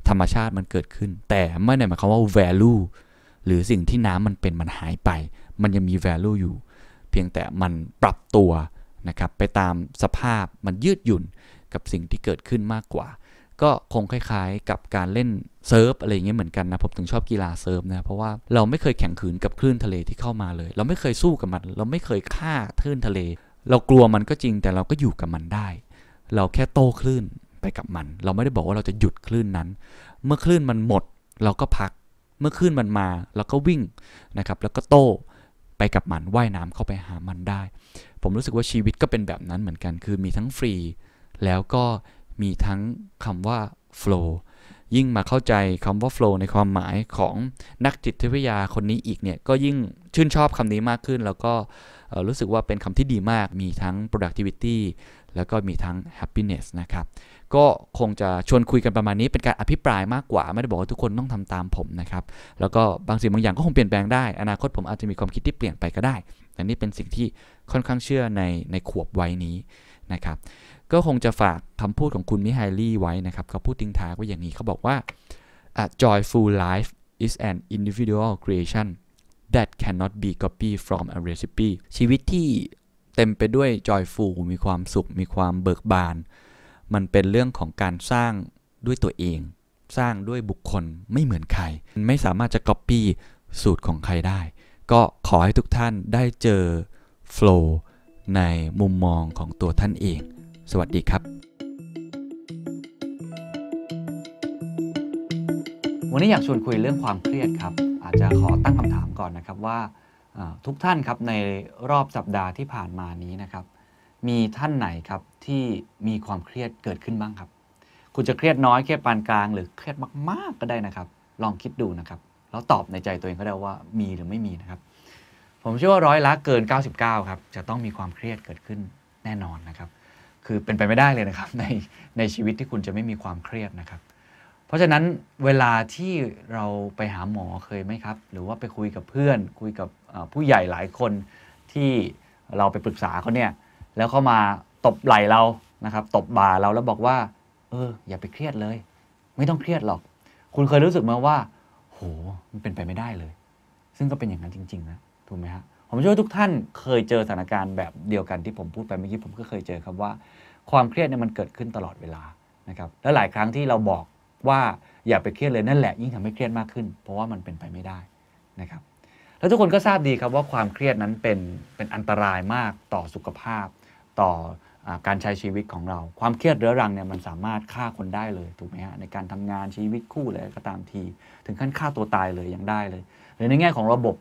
ธรรมชาติมันเกิดขึ้น แต่ไม่ได้หมายความว่า value หรือสิ่งที่น้ำมันเป็นมันหายไป มันยังมี value อยู่ เพียงแต่มันปรับตัวนะครับไปตามสภาพมันยืดหยุ่นกับสิ่งที่เกิดขึ้นมากกว่า ก็คงคล้ายๆ กับการเล่นเซิร์ฟอะไรเงี้ยเหมือนกันนะผมถึงชอบกีฬาเซิร์ฟนะเพราะว่าเราไม่เคยแข็งขืนกับคลื่นทะเลที่เข้ามาเลย เราไม่เคยสู้กับมัน เราไม่เคยฆ่าคลื่นทะเล เรากลัวมันก็จริงแต่เราก็อยู่กับมันได้ เราแค่โต้คลื่นไปกับมัน เราไม่ได้บอกว่าเราจะหยุดคลื่นนั้น เมื่อคลื่นมันหมดเราก็พัก เมื่อคลื่นมันมาเราก็วิ่งนะครับแล้วก็โต้ไปกับมันว่ายน้ำเข้าไปหามันได้ ผมรู้สึกว่าชีวิตก็เป็นแบบนั้นเหมือนกัน คือมีทั้งฟรี แล้วก็ มีทั้งคำว่า flow ยิ่งมาเข้าใจคำว่า flow ในความหมายของนักจิตวิทยาคนนี้อีกเนี่ย ก็ยิ่งชื่นชอบคำนี้มากขึ้น แล้วก็รู้สึกว่าเป็นคำที่ดีมาก มีทั้ง productivity แล้วก็มีทั้ง happiness นะครับ ก็คงจะชวนคุยกันประมาณนี้ เป็นการอภิปรายมากกว่า ไม่ได้บอกว่าทุกคนต้องทำตามผมนะครับ แล้วก็บางสิ่งบางอย่างก็คงเปลี่ยนแปลงได้ อนาคตผมอาจจะมีความคิดที่เปลี่ยนไปก็ได้ แต่นี่เป็นสิ่งที่ค่อนข้างเชื่อในในขวบวัยนี้นะครับ ก็คงจะฝากคำพูดของคุณมิไฮลี่ไว้นะครับเขาพูดทิ้งท้ายไว้อย่างนี้เขาบอกว่า A joyful life is an individual creation that cannot be copied from a recipe ชีวิตที่เต็มไปด้วย joyful มีความสุข มีความเบิกบาน มันเป็นเรื่องของการสร้างด้วยตัวเอง สร้างด้วยบุคคลไม่เหมือนใคร ไม่สามารถจะ copy สูตรของใครได้ ก็ขอให้ทุกท่านได้เจอ flow ในมุมมองของตัวท่านเอง สวัสดีครับ วันนี้อยากชวนคุยเรื่องความเครียดครับ อาจจะขอตั้งคำถามก่อนนะครับว่าอ่าทุกท่านครับในรอบสัปดาห์ที่ผ่านมานี้นะครับ มีท่านไหนครับที่มีความเครียดเกิดขึ้นบ้างครับ คุณจะเครียดน้อยเครียดปานกลาง หรือเครียดมาก ๆ ก็ได้นะครับ ลองคิดดูนะครับ แล้วตอบในใจตัวเองก็ได้ว่ามีหรือไม่มีนะครับ ผมเชื่อว่าร้อยละเกิน 99 ครับ จะต้องมีความเครียดเกิดขึ้นแน่นอนนะครับ คือเป็นไปไม่ได้เลยนะครับในในชีวิตที่คุณจะไม่มีความเครียดนะครับ เพราะฉะนั้นเวลาที่เราไปหาหมอเคยไหมครับ หรือว่าไปคุยกับเพื่อน คุยกับผู้ใหญ่หลายคนที่เราไปปรึกษาเขาเนี่ยแล้วเขามาตบไหล่เรานะครับตบบ่าเราแล้วบอกว่า เออ อย่าไปเครียดเลย ไม่ต้องเครียดหรอก คุณเคยรู้สึกไหมว่า โหมันเป็นไปไม่ได้เลย ซึ่งก็เป็นอย่างนั้นจริง ๆ นะถูกไหมฮะ ผมเชื่อว่าทุกท่านเคยเจอสถานการณ์แบบเดียวกันที่ผมพูดไปเมื่อกี้ผมก็เคยเจอครับว่า ความเครียดเนี่ยมันเกิดขึ้นตลอดเวลานะครับและหลายครั้งที่เราบอกว่าอย่าไปเครียดเลยนั่นแหละยิ่งทำให้เครียดมากขึ้น เพราะว่ามันเป็นไปไม่ได้นะครับแล้วทุกคนก็ทราบดีครับว่าความเครียดนั้นเป็นเป็นอันตรายมากต่อสุขภาพ ต่ออการใช้ชีวิตของเรา ความเครียดเรื้อรังเนี่ยมันสามารถฆ่าคนได้เลยถูกไหมฮะในการทำงานชีวิตคู่เลยก็ตามที ถึงขั้นฆ่าตัวตายเลยยังได้เลยหรือในแง่ของระบบ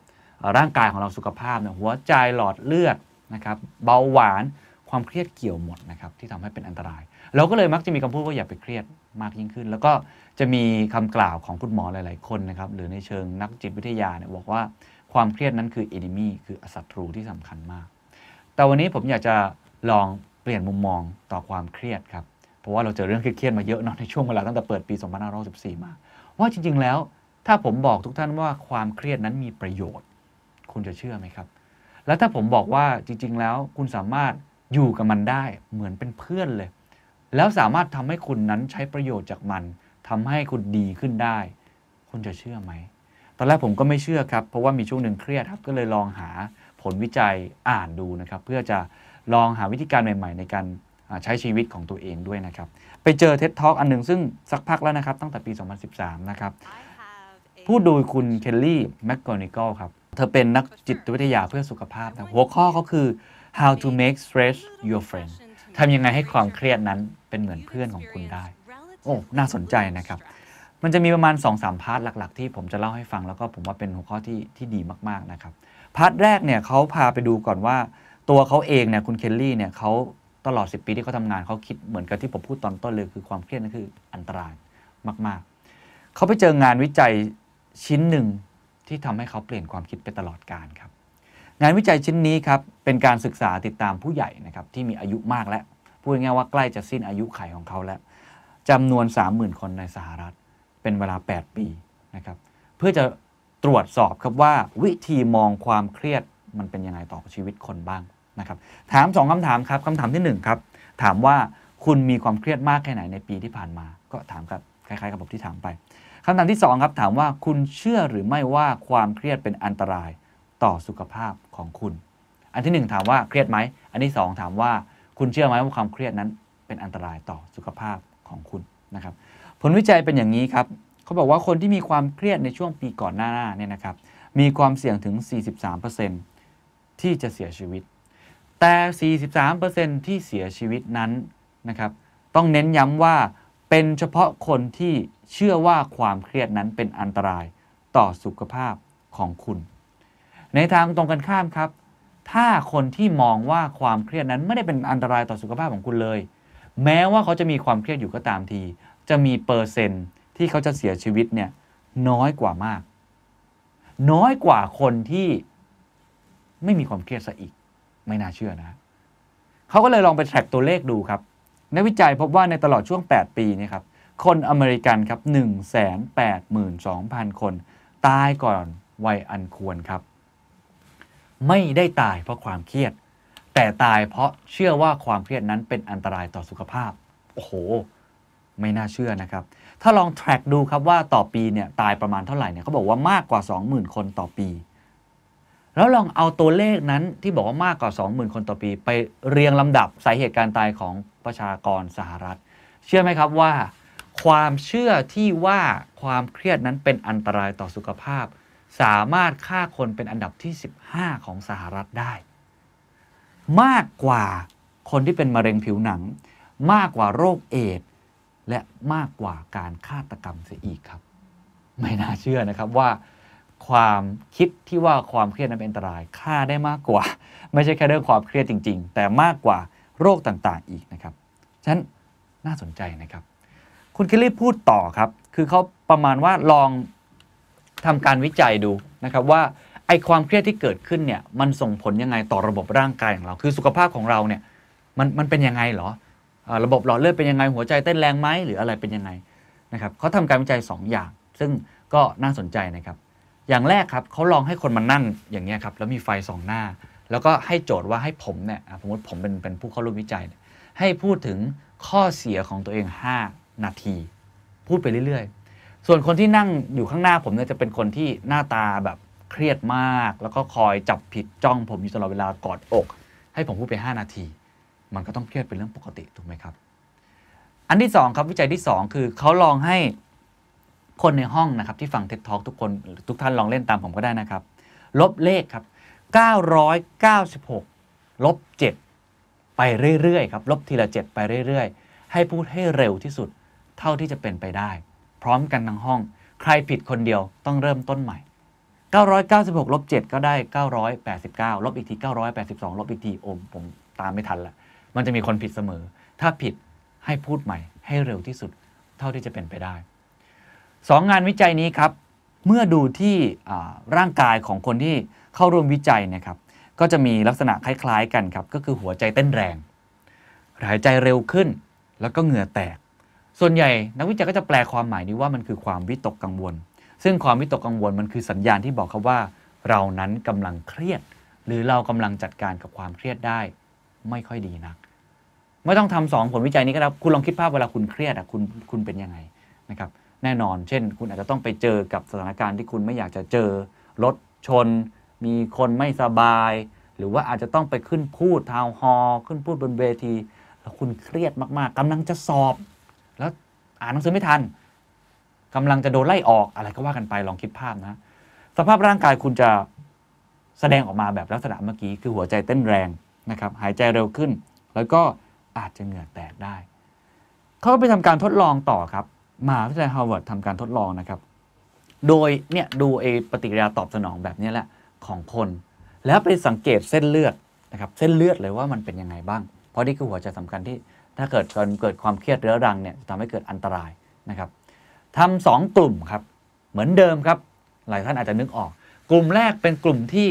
ร่างกายของเราสุขภาพเนี่ยหัวใจหลอดเลือดนะครับเบาหวานความเครียดเกี่ยวหมดนะครับที่ทำให้เป็นอันตราย เราก็เลยมักจะมีคำพูดว่าอย่าไปเครียดมากยิ่งขึ้น แล้วก็จะมีคำกล่าวของคุณหมอหลาย ๆ คนนะครับหรือในเชิงนักจิตวิทยาเนี่ยบอกว่าความเครียดนั้นคือ enemy คือศัตรูที่สำคัญมาก แต่วันนี้ผมอยากจะลองเปลี่ยนมุมมองต่อความเครียดครับ เพราะว่าเราเจอเรื่องเครียดมาเยอะเนาะในช่วงเวลาตั้งแต่เปิดปี 2514มา ว่าจริง ๆ แล้ว ถ้าผมบอกทุกท่านว่าความเครียดนั้นมีประโยชน์ คุณจะเชื่อไหมครับ แล้วถ้าผมบอกว่าจริง ๆ แล้วคุณสามารถอยู่กับมันได้เหมือนเป็นเพื่อนเลย แล้วสามารถทำให้คุณนั้นใช้ประโยชน์จากมันทำให้คุณดีขึ้นได้ คุณจะเชื่อไหมตอนแรกผมก็ไม่เชื่อครับ เพราะว่ามีช่วงหนึ่งเครียดครับก็เลยลองหาผลวิจัยอ่านดูนะครับ เพื่อจะลองหาวิธีการใหม่ ๆ ในการอ่าใช้ชีวิตของตัวเองด้วยนะครับ ไปเจอเท็ d ท็อกอันหนึ่งซึ่งสักพักแล้วนะครับ ตั้งแต่ปี 2013 นะครับพูดโดยคุณเคลลี่แมคกอนิกัลครับ เธอเป็นนักจิตวิทยาเพื่อสุขภาพนะหัวข้อเขาคือ how to make stress your friend ทำยังไงให้ความเครียดนั้นเป็นเหมือนเพื่อนของคุณได้ โอ้ น่าสนใจนะครับ มันจะมีประมาณ 2-3 part หลัก ๆ ที่ผมจะเล่าให้ฟังแล้วก็ผมว่าเป็นหัวข้อที่ที่ดีมาก ๆ นะครับ part แรกเนี่ยเขาพาไปดูก่อนว่า ตัวเขาเองเนี่ยคุณเคลลี่เนี่ยเขาตลอด 10 ปีที่เขาทำงานเขาคิดเหมือนกับที่ผมพูดตอนต้นเลยคือความเครียดนั่นคืออันตรายมาก ๆ เขาไปเจองานวิจัยชิ้นหนึ่ง ที่ทำให้เขาเปลี่ยนความคิดไปตลอดการครับ งานวิจัยชิ้นนี้ครับเป็นการศึกษาติดตามผู้ใหญ่นะครับที่มีอายุมากแล้วพูดง่ายๆว่าใกล้จะสิ้นอายุไขของเขาแล้วจำนวน 30,000 คนในสหรัฐ เป็นเวลา 8 ปีนะครับเพื่อจะตรวจสอบครับว่าวิธีมองความเครียดมันเป็นยังไงต่อชีวิตคนบ้างนะครับถามสองคำถามครับคำถามที่หนึ่งครับถามว่าคุณมีความเครียดมากแค่ไหนในปีที่ผ่านมา ก็ถามกับคล้ายๆ กับผมที่ถามไป คำถามที่สองครับถามว่าคุณเชื่อหรือไม่ว่าความเครียดเป็นอันตรายต่อสุขภาพของคุณ อันที่หนึ่งถามว่าเครียดไหม อันที่สองถามว่าคุณเชื่อไหมว่าความเครียดนั้นเป็นอันตรายต่อสุขภาพของคุณนะครับผลวิจัยเป็นอย่างนี้ครับเขาบอกว่าคนที่มีความเครียดในช่วงปีก่อนหน้าเนี่ยนะครับมีความเสี่ยงถึง 43%ที่จะเสียชีวิต แต่ 43%ที่เสียชีวิตนั้นนะครับต้องเน้นย้ำว่า เป็นเฉพาะคนที่เชื่อว่าความเครียดนั้นเป็นอันตรายต่อสุขภาพของคุณ ในทางตรงกันข้ามครับ ถ้าคนที่มองว่าความเครียดนั้นไม่ได้เป็นอันตรายต่อสุขภาพของคุณเลย แม้ว่าเขาจะมีความเครียดอยู่ก็ตามที จะมีเปอร์เซ็นต์ที่เขาจะเสียชีวิตเนี่ยน้อยกว่ามาก น้อยกว่าคนที่ไม่มีความเครียดซะอีก ไม่น่าเชื่อนะ เขาก็เลยลองไปแทร็กตัวเลขดูครับ นักวิจัยพบว่าในตลอดช่วง 8 ปีนี่ครับคนอเมริกันครับ 182,000 คน ตายก่อนวัยอันควรครับ ไม่ได้ตายเพราะความเครียด แต่ตายเพราะเชื่อว่าความเครียดนั้นเป็นอันตรายต่อสุขภาพ โอ้โห ไม่น่าเชื่อนะครับ ถ้าลอง track ดูครับว่าต่อปีเนี่ยตายประมาณเท่าไหร่เนี่ยเขาบอกว่ามากกว่า 20,000 คนต่อปี แล้วลองเอาตัวเลขนั้นที่บอกว่ามากกว่า 20,000 คนต่อปี ไปเรียงลำดับสาเหตุการตายของประชากรสหรัฐ เชื่อไหมครับว่า ความเชื่อที่ว่าความเครียดนั้นเป็นอันตรายต่อสุขภาพ สามารถฆ่าคนเป็นอันดับที่ 15 ของสหรัฐได้ มากกว่าคนที่เป็นมะเร็งผิวหนัง มากกว่าโรคเอดส์และมากกว่าการฆาตกรรมเสียอีกครับ ไม่น่าเชื่อนะครับว่า ความคิดที่ว่าความเครียดนั้นเป็นอันตรายฆ่าได้มากกว่า ไม่ใช่แค่เรื่องความเครียดจริง ๆ แต่มากกว่าโรคต่างๆอีกนะครับฉะนั้นน่าสนใจนะครับ คุณเคลลี่พูดต่อครับ คือเขาประมาณว่าลองทำการวิจัยดูนะครับว่าไอความเครียดที่เกิดขึ้นเนี่ยมันส่งผลยังไงต่อระบบร่างกายของเรา คือสุขภาพของเราเนี่ยมันมันเป็นยังไงเหรออระบบหลอดเลือดเป็นยังไงหัวใจเต้นแรงไหมหรืออะไรเป็นยังไงนะครับเขาทำการวิจัย 2 อย่าง ซึ่งก็น่าสนใจนะครับ อย่างแรกครับเขาลองให้คนมานั่งอย่างเงี้ยครับแล้วมีไฟสองหน้า แล้วก็ให้โจทย์ว่าให้ผมเนี่ยอะสมมติผมเป็นเป็นผู้เข้าร่วมวิจัยเนี่ยให้พูดถึงข้อเสียของตัวเอง 5 นาที พูดไปเรื่อยๆ ส่วนคนที่นั่งอยู่ข้างหน้าผมเนี่ยจะเป็นคนที่หน้าตาแบบเครียดมาก แล้วก็คอยจับผิดจ้องผมอยู่ตลอดเวลากอดอก ให้ผมพูดไป 5 นาที มันก็ต้องเครียดเป็นเรื่องปกติถูกไหมครับ อันที่ 2 ครับวิจัยที่ 2 คือเขาลองให้ คนในห้องนะครับที่ฟังเท็ d ท a l k ทุกคนทุกท่านลองเล่นตามผมก็ได้นะครับ ลบเลขครับ 996 ลบ 7 ไปเรื่อยๆครับ ลบทีละ 7 ไปเรื่อยๆ ให้พูดให้เร็วที่สุดเท่าที่จะเป็นไปได้ พร้อมกันทั้งห้อง ใครผิดคนเดียวต้องเริ่มต้นใหม่ 996 ลบ 7 ก็ได้ 989 ลบอีกที 982 ลบอีกทีโอมผมตามไม่ทันละมันจะมีคนผิดเสมอ ถ้าผิดให้พูดใหม่ ให้เร็วที่สุดเท่าที่จะเป็นไปได้ สองงานวิจัยนี้ครับ เมื่อดูที่ร่างกายของคนที่เข้าร่วมวิจัยนะครับ ก็จะมีลักษณะคล้ายๆกันครับ ก็คือหัวใจเต้นแรง หายใจเร็วขึ้น แล้วก็เหงื่อแตก ส่วนใหญ่นักวิจัยก็จะแปลความหมายนี้ว่ามันคือความวิตกกังวล ซึ่งความวิตกกังวลมันคือสัญญาณที่บอกครับว่า เรานั้นกำลังเครียด หรือเรากำลังจัดการกับความเครียดได้ ไม่ค่อยดีนัก ไม่ต้องทำสองผลวิจัยนี้ก็ได้คุณลองคิดภาพเวลาคุณเครียดอะคุณคุณเป็นยังไงนะครับ แน่นอน เช่น คุณอาจจะต้องไปเจอกับสถานการณ์ที่คุณไม่อยากจะเจอ รถชน มีคนไม่สบาย หรือว่าอาจจะต้องไปขึ้นพูดทาวน์ฮอลล์ขึ้นพูดบนเวที แล้วคุณเครียดมากๆกำลังจะสอบ แล้วอ่านหนังสือไม่ทันกำลังจะโดนไล่ออกอะไรก็ว่ากันไปลองคิดภาพนะ สภาพร่างกายคุณจะแสดงออกมาแบบลักษณะเมื่อกี้คือหัวใจเต้นแรงนะครับหายใจเร็วขึ้น แล้วก็อาจจะเหงื่อแตกได้ เขาก็ไปทำการทดลองต่อครับ มหาวิทยาลัยฮาร์วาร์ดทำการทดลองนะครับ โดยเนี่ยดูเอปฏิกิริยาตอบสนองแบบนี้แหละของคน แล้วไปสังเกตเส้นเลือดนะครับเส้นเลือดเลยว่ามันเป็นยังไงบ้าง เพราะนี่คือหัวใจสำคัญที่ถ้าเกิดเกิดเกิดความเครียดเรื้อรังเนี่ยจะทำให้เกิดอันตรายนะครับทำสองกลุ่มครับ เหมือนเดิมครับ หลายท่านอาจจะนึกออก กลุ่มแรกเป็นกลุ่มที่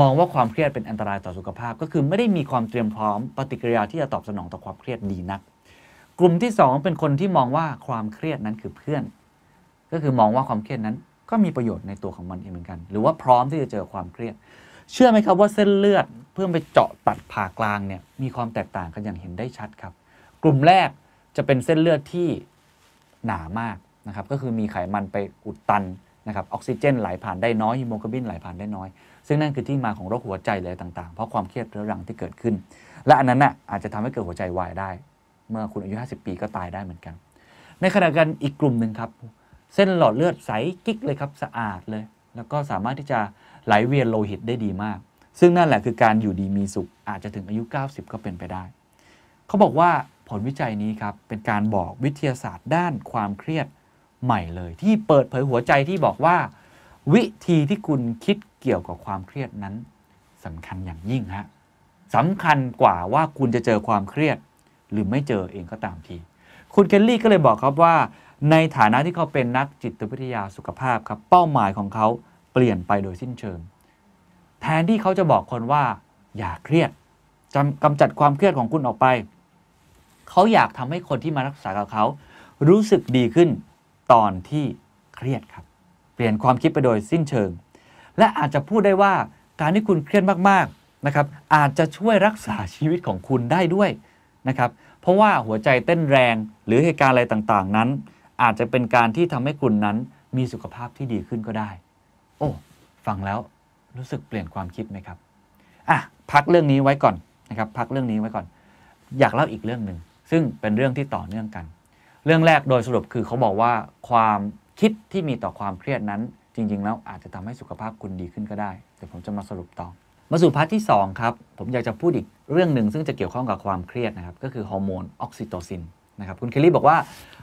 มองว่าความเครียดเป็นอันตรายต่อสุขภาพ ก็คือไม่ได้มีความเตรียมพร้อมปฏิกิริยาที่จะตอบสนองต่อความเครียดดีนัก กลุ่มที่ 2 เป็นคนที่มองว่าความเครียดนั้นคือเพื่อน ก็คือมองว่าความเครียดนั้นก็มีประโยชน์ในตัวของมันเองเหมือนกัน หรือว่าพร้อมที่จะเจอความเครียด เชื่อไหมครับว่าเส้นเลือดเพื่อไปเจาะตัดผ่ากลางเนี่ยมีความแตกต่างกันอย่างเห็นได้ชัดครับ กลุ่มแรกจะเป็นเส้นเลือดที่หนามากนะครับก็คือมีไขมันไปอุดตันนะครับออกซิเจนไหลผ่านได้น้อยฮีโมโกลบินไหลผ่านได้น้อย ซึ่งนั่นคือที่มาของโรคหัวใจเลยต่างๆ เพราะความเครียดเรื้อรังที่เกิดขึ้น และอันนั้นน่ะอาจจะทำให้เกิดหัวใจวายได้ เมื่อคุณอายุ 50 ปีก็ตายได้เหมือนกัน ในขณะเดียวกันอีกกลุ่มหนึ่งครับ เส้นหลอดเลือดใสกิ๊กเลยครับสะอาดเลย แล้วก็สามารถที่จะไหลเวียนโลหิตได้ดีมาก ซึ่งนั่นแหละคือการอยู่ดีมีสุขอาจจะถึงอายุ 90 ก็เป็นไปได้ เขาบอกว่าผลวิจัยนี้ครับเป็นการบอกวิทยาศาสตร์ด้านความเครียดใหม่เลย ที่เปิดเผยหัวใจที่บอกว่า วิธีที่คุณคิดเกี่ยวกับความเครียดนั้นสำคัญอย่างยิ่งฮะสำคัญกว่าว่าคุณจะเจอความเครียด หรือไม่เจอเองก็ตามที คุณเคลลี่ก็เลยบอกครับว่า ในฐานะที่เขาเป็นนักจิตวิทยาสุขภาพครับเป้าหมายของเขาเปลี่ยนไปโดยสิ้นเชิง แทนที่เขาจะบอกคนว่า อย่าเครียดจำกำจัดความเครียดของคุณออกไป เขาอยากทำให้คนที่มารักษากับเขา รู้สึกดีขึ้นตอนที่เครียดครับ เปลี่ยนความคิดไปโดยสิ้นเชิง และอาจจะพูดได้ว่าการที่คุณเครียดมากๆนะครับอาจจะช่วยรักษาชีวิตของคุณได้ด้วย นะครับเพราะว่าหัวใจเต้นแรงหรือเหตุการณ์อะไรต่างๆ นั้น อาจจะเป็นการที่ทำให้คุณนั้นมีสุขภาพที่ดีขึ้นก็ได้ โอ้ฟังแล้วรู้สึกเปลี่ยนความคิดไหมครับอะพักเรื่องนี้ไว้ก่อนนะครับพักเรื่องนี้ไว้ก่อน อยากเล่าอีกเรื่องหนึ่งซึ่งเป็นเรื่องที่ต่อเนื่องกัน เรื่องแรกโดยสรุปคือเขาบอกว่าความคิดที่มีต่อความเครียดนั้น จริง ๆ แล้วอาจจะทำให้สุขภาพคุณดีขึ้นก็ได้เดี๋ยวผมจะมาสรุปต่อ มาสู่ part ที่2ครับผมอยากจะพูดอีกเรื่องหนึ่งซึ่งจะเกี่ยวข้องกับความเครียดนะครับก็คือฮอร์โมนออกซิโตซินนะครับคุณเคลลี่บอกว่า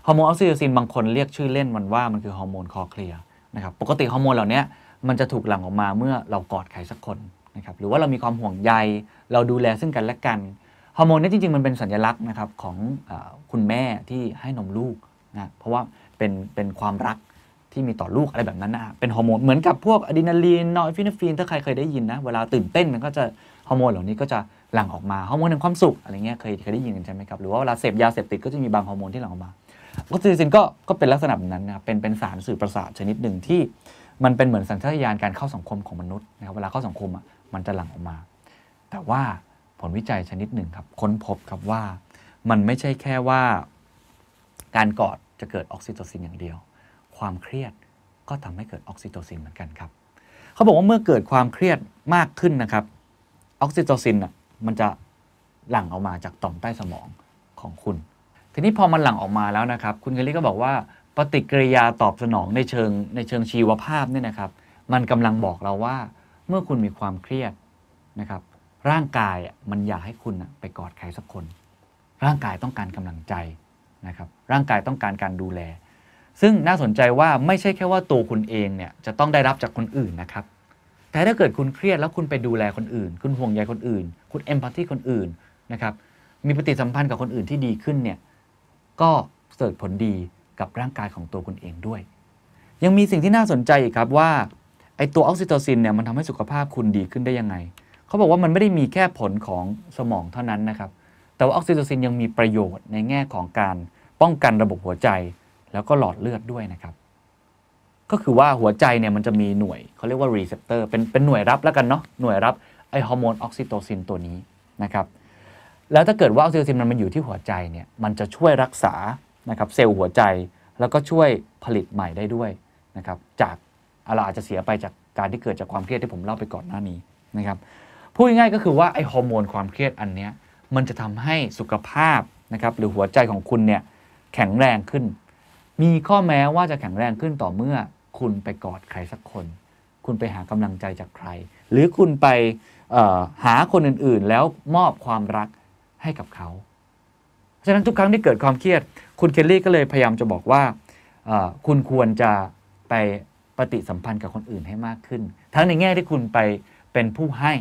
ฮอร์โมนออกซิโตซินบางคนเรียกชื่อเล่นมันว่ามันคือฮอร์โมนคลอเคลียนะครับปกติฮอร์โมนเหล่านี้มันจะถูกหลั่งออกมาเมื่อเรากอดใครสักคนนะครับหรือว่าเรามีความห่วงใย เราดูแลซึ่งกันและกันฮอร์โมนนี้จริงๆ มันเป็นสัญลักษณ์นะครับของอคุณแม่ที่ให้นมลูกนะเพราะว่าเป็นเป็นความรัก ที่มีต่อลูกอะไรแบบนั้นนะฮะเป็นฮอร์โมนเหมือนกับพวกอะดรีนาลีน norepinephrine ถ้าใครเคยได้ยินนะเวลาตื่นเต้นมันก็จะฮอร์โมนเหล่านี้ก็จะหลั่งออกมาฮอร์โมนแห่งความสุขอะไรเงี้ยเคยเคยได้ยินกันใช่ไหมครับหรือว่าเวลาเสพยาเสพติดก็จะมีบางฮอร์โมนที่หลั่งออกมาออกซิโตซินก็ก็เป็นลักษณะแบบนั้นนะครับเป็นเป็นสารสื่อประสาทชนิดหนึ่งที่ มันเป็นเหมือนสัญชาตญาณการเข้าสังคมของมนุษย์นะครับเวลาเข้าสังคมอะมันจะหลั่งออกมา แต่ว่าผลวิจัยชนิดหนึ่งครับค้นพบครับว่า มันไม่ใช่แค่ว่า การกอดจะเกิดออกซิโตซินอย่างเดียว ความเครียดก็ทำให้เกิดออกซิโตซินเหมือนกันครับเขาบอกว่าเมื่อเกิดความเครียดมากขึ้นนะครับออกซิโตซินอะมันจะหลั่งออกมาจากต่อมใต้สมองของคุณ ทีนี้พอมันหลั่งออกมาแล้วนะครับ คุณเคลลี่ก็บอกว่าปฏิกิริยาตอบสนองในเชิงในเชิงชีวภาพเนี่ยนะครับ มันกำลังบอกเราว่า เมื่อคุณมีความเครียดนะครับ ร่างกายมันอยากให้คุณไปกอดใครสักคน ร่างกายต้องการกำลังใจนะครับ ร่างกายต้องการการดูแล ซึ่งน่าสนใจว่าไม่ใช่แค่ว่าตัวคุณเองเนี่ยจะต้องได้รับจากคนอื่นนะครับ แต่ถ้าเกิดคุณเครียดแล้วคุณไปดูแลคนอื่น คุณห่วงใยคนอื่น คุณเอมพัตตีคนอื่นนะครับ มีปฏิสัมพันธ์กับคนอื่นที่ดีขึ้นเนี่ย ก็เกิดผลดีกับร่างกายของตัวคุณเองด้วย ยังมีสิ่งที่น่าสนใจอีกครับว่าไอตัวออกซิโตซินเนี่ยมันทำให้สุขภาพคุณดีขึ้นได้ยังไง เขาบอกว่ามันไม่ได้มีแค่ผลของสมองเท่านั้นนะครับ แต่ว่าออกซิโตซินยังมีประโยชน์ในแง่ของการป้องกันระบบหัวใจ แล้วก็หลอดเลือดด้วยนะครับ ก็คือว่าหัวใจเนี่ยมันจะมีหน่วยเขาเรียกว่า receptor เป็นเป็นหน่วยรับแล้วกันเนาะหน่วยรับไอฮอร์โมนออกซิโตซินตัวนี้นะครับ แล้วถ้าเกิดว่าออกซิโตซินมันมาอยู่ที่หัวใจเนี่ยมันจะช่วยรักษานะครับเซลล์หัวใจแล้วก็ช่วยผลิตใหม่ได้ด้วยนะครับจากเราอาจจะเสียไปจากการที่เกิดจากความเครียดที่ผมเล่าไปก่อนหน้านี้นะครับพูดง่ายๆก็คือว่าไอฮอร์โมนความเครียดอันเนี้ยมันจะทำให้สุขภาพนะครับหรือหัวใจของคุณเนี่ยแข็งแรงขึ้น มีข้อแม้ว่าจะแข็งแรงขึ้นต่อเมื่อคุณไปกอดใครสักคน คุณไปหากำลังใจจากใคร หรือคุณไปหาคนอื่นๆ แล้วมอบความรักให้กับเขาฉะนั้นทุกครั้งที่เกิดความเครียด คุณเคลลี่ก็เลยพยายามจะบอกว่าคุณควรจะไปปฏิสัมพันธ์กับคนอื่นให้มากขึ้น ทั้งในแง่ที่คุณไปเป็นผู้ให้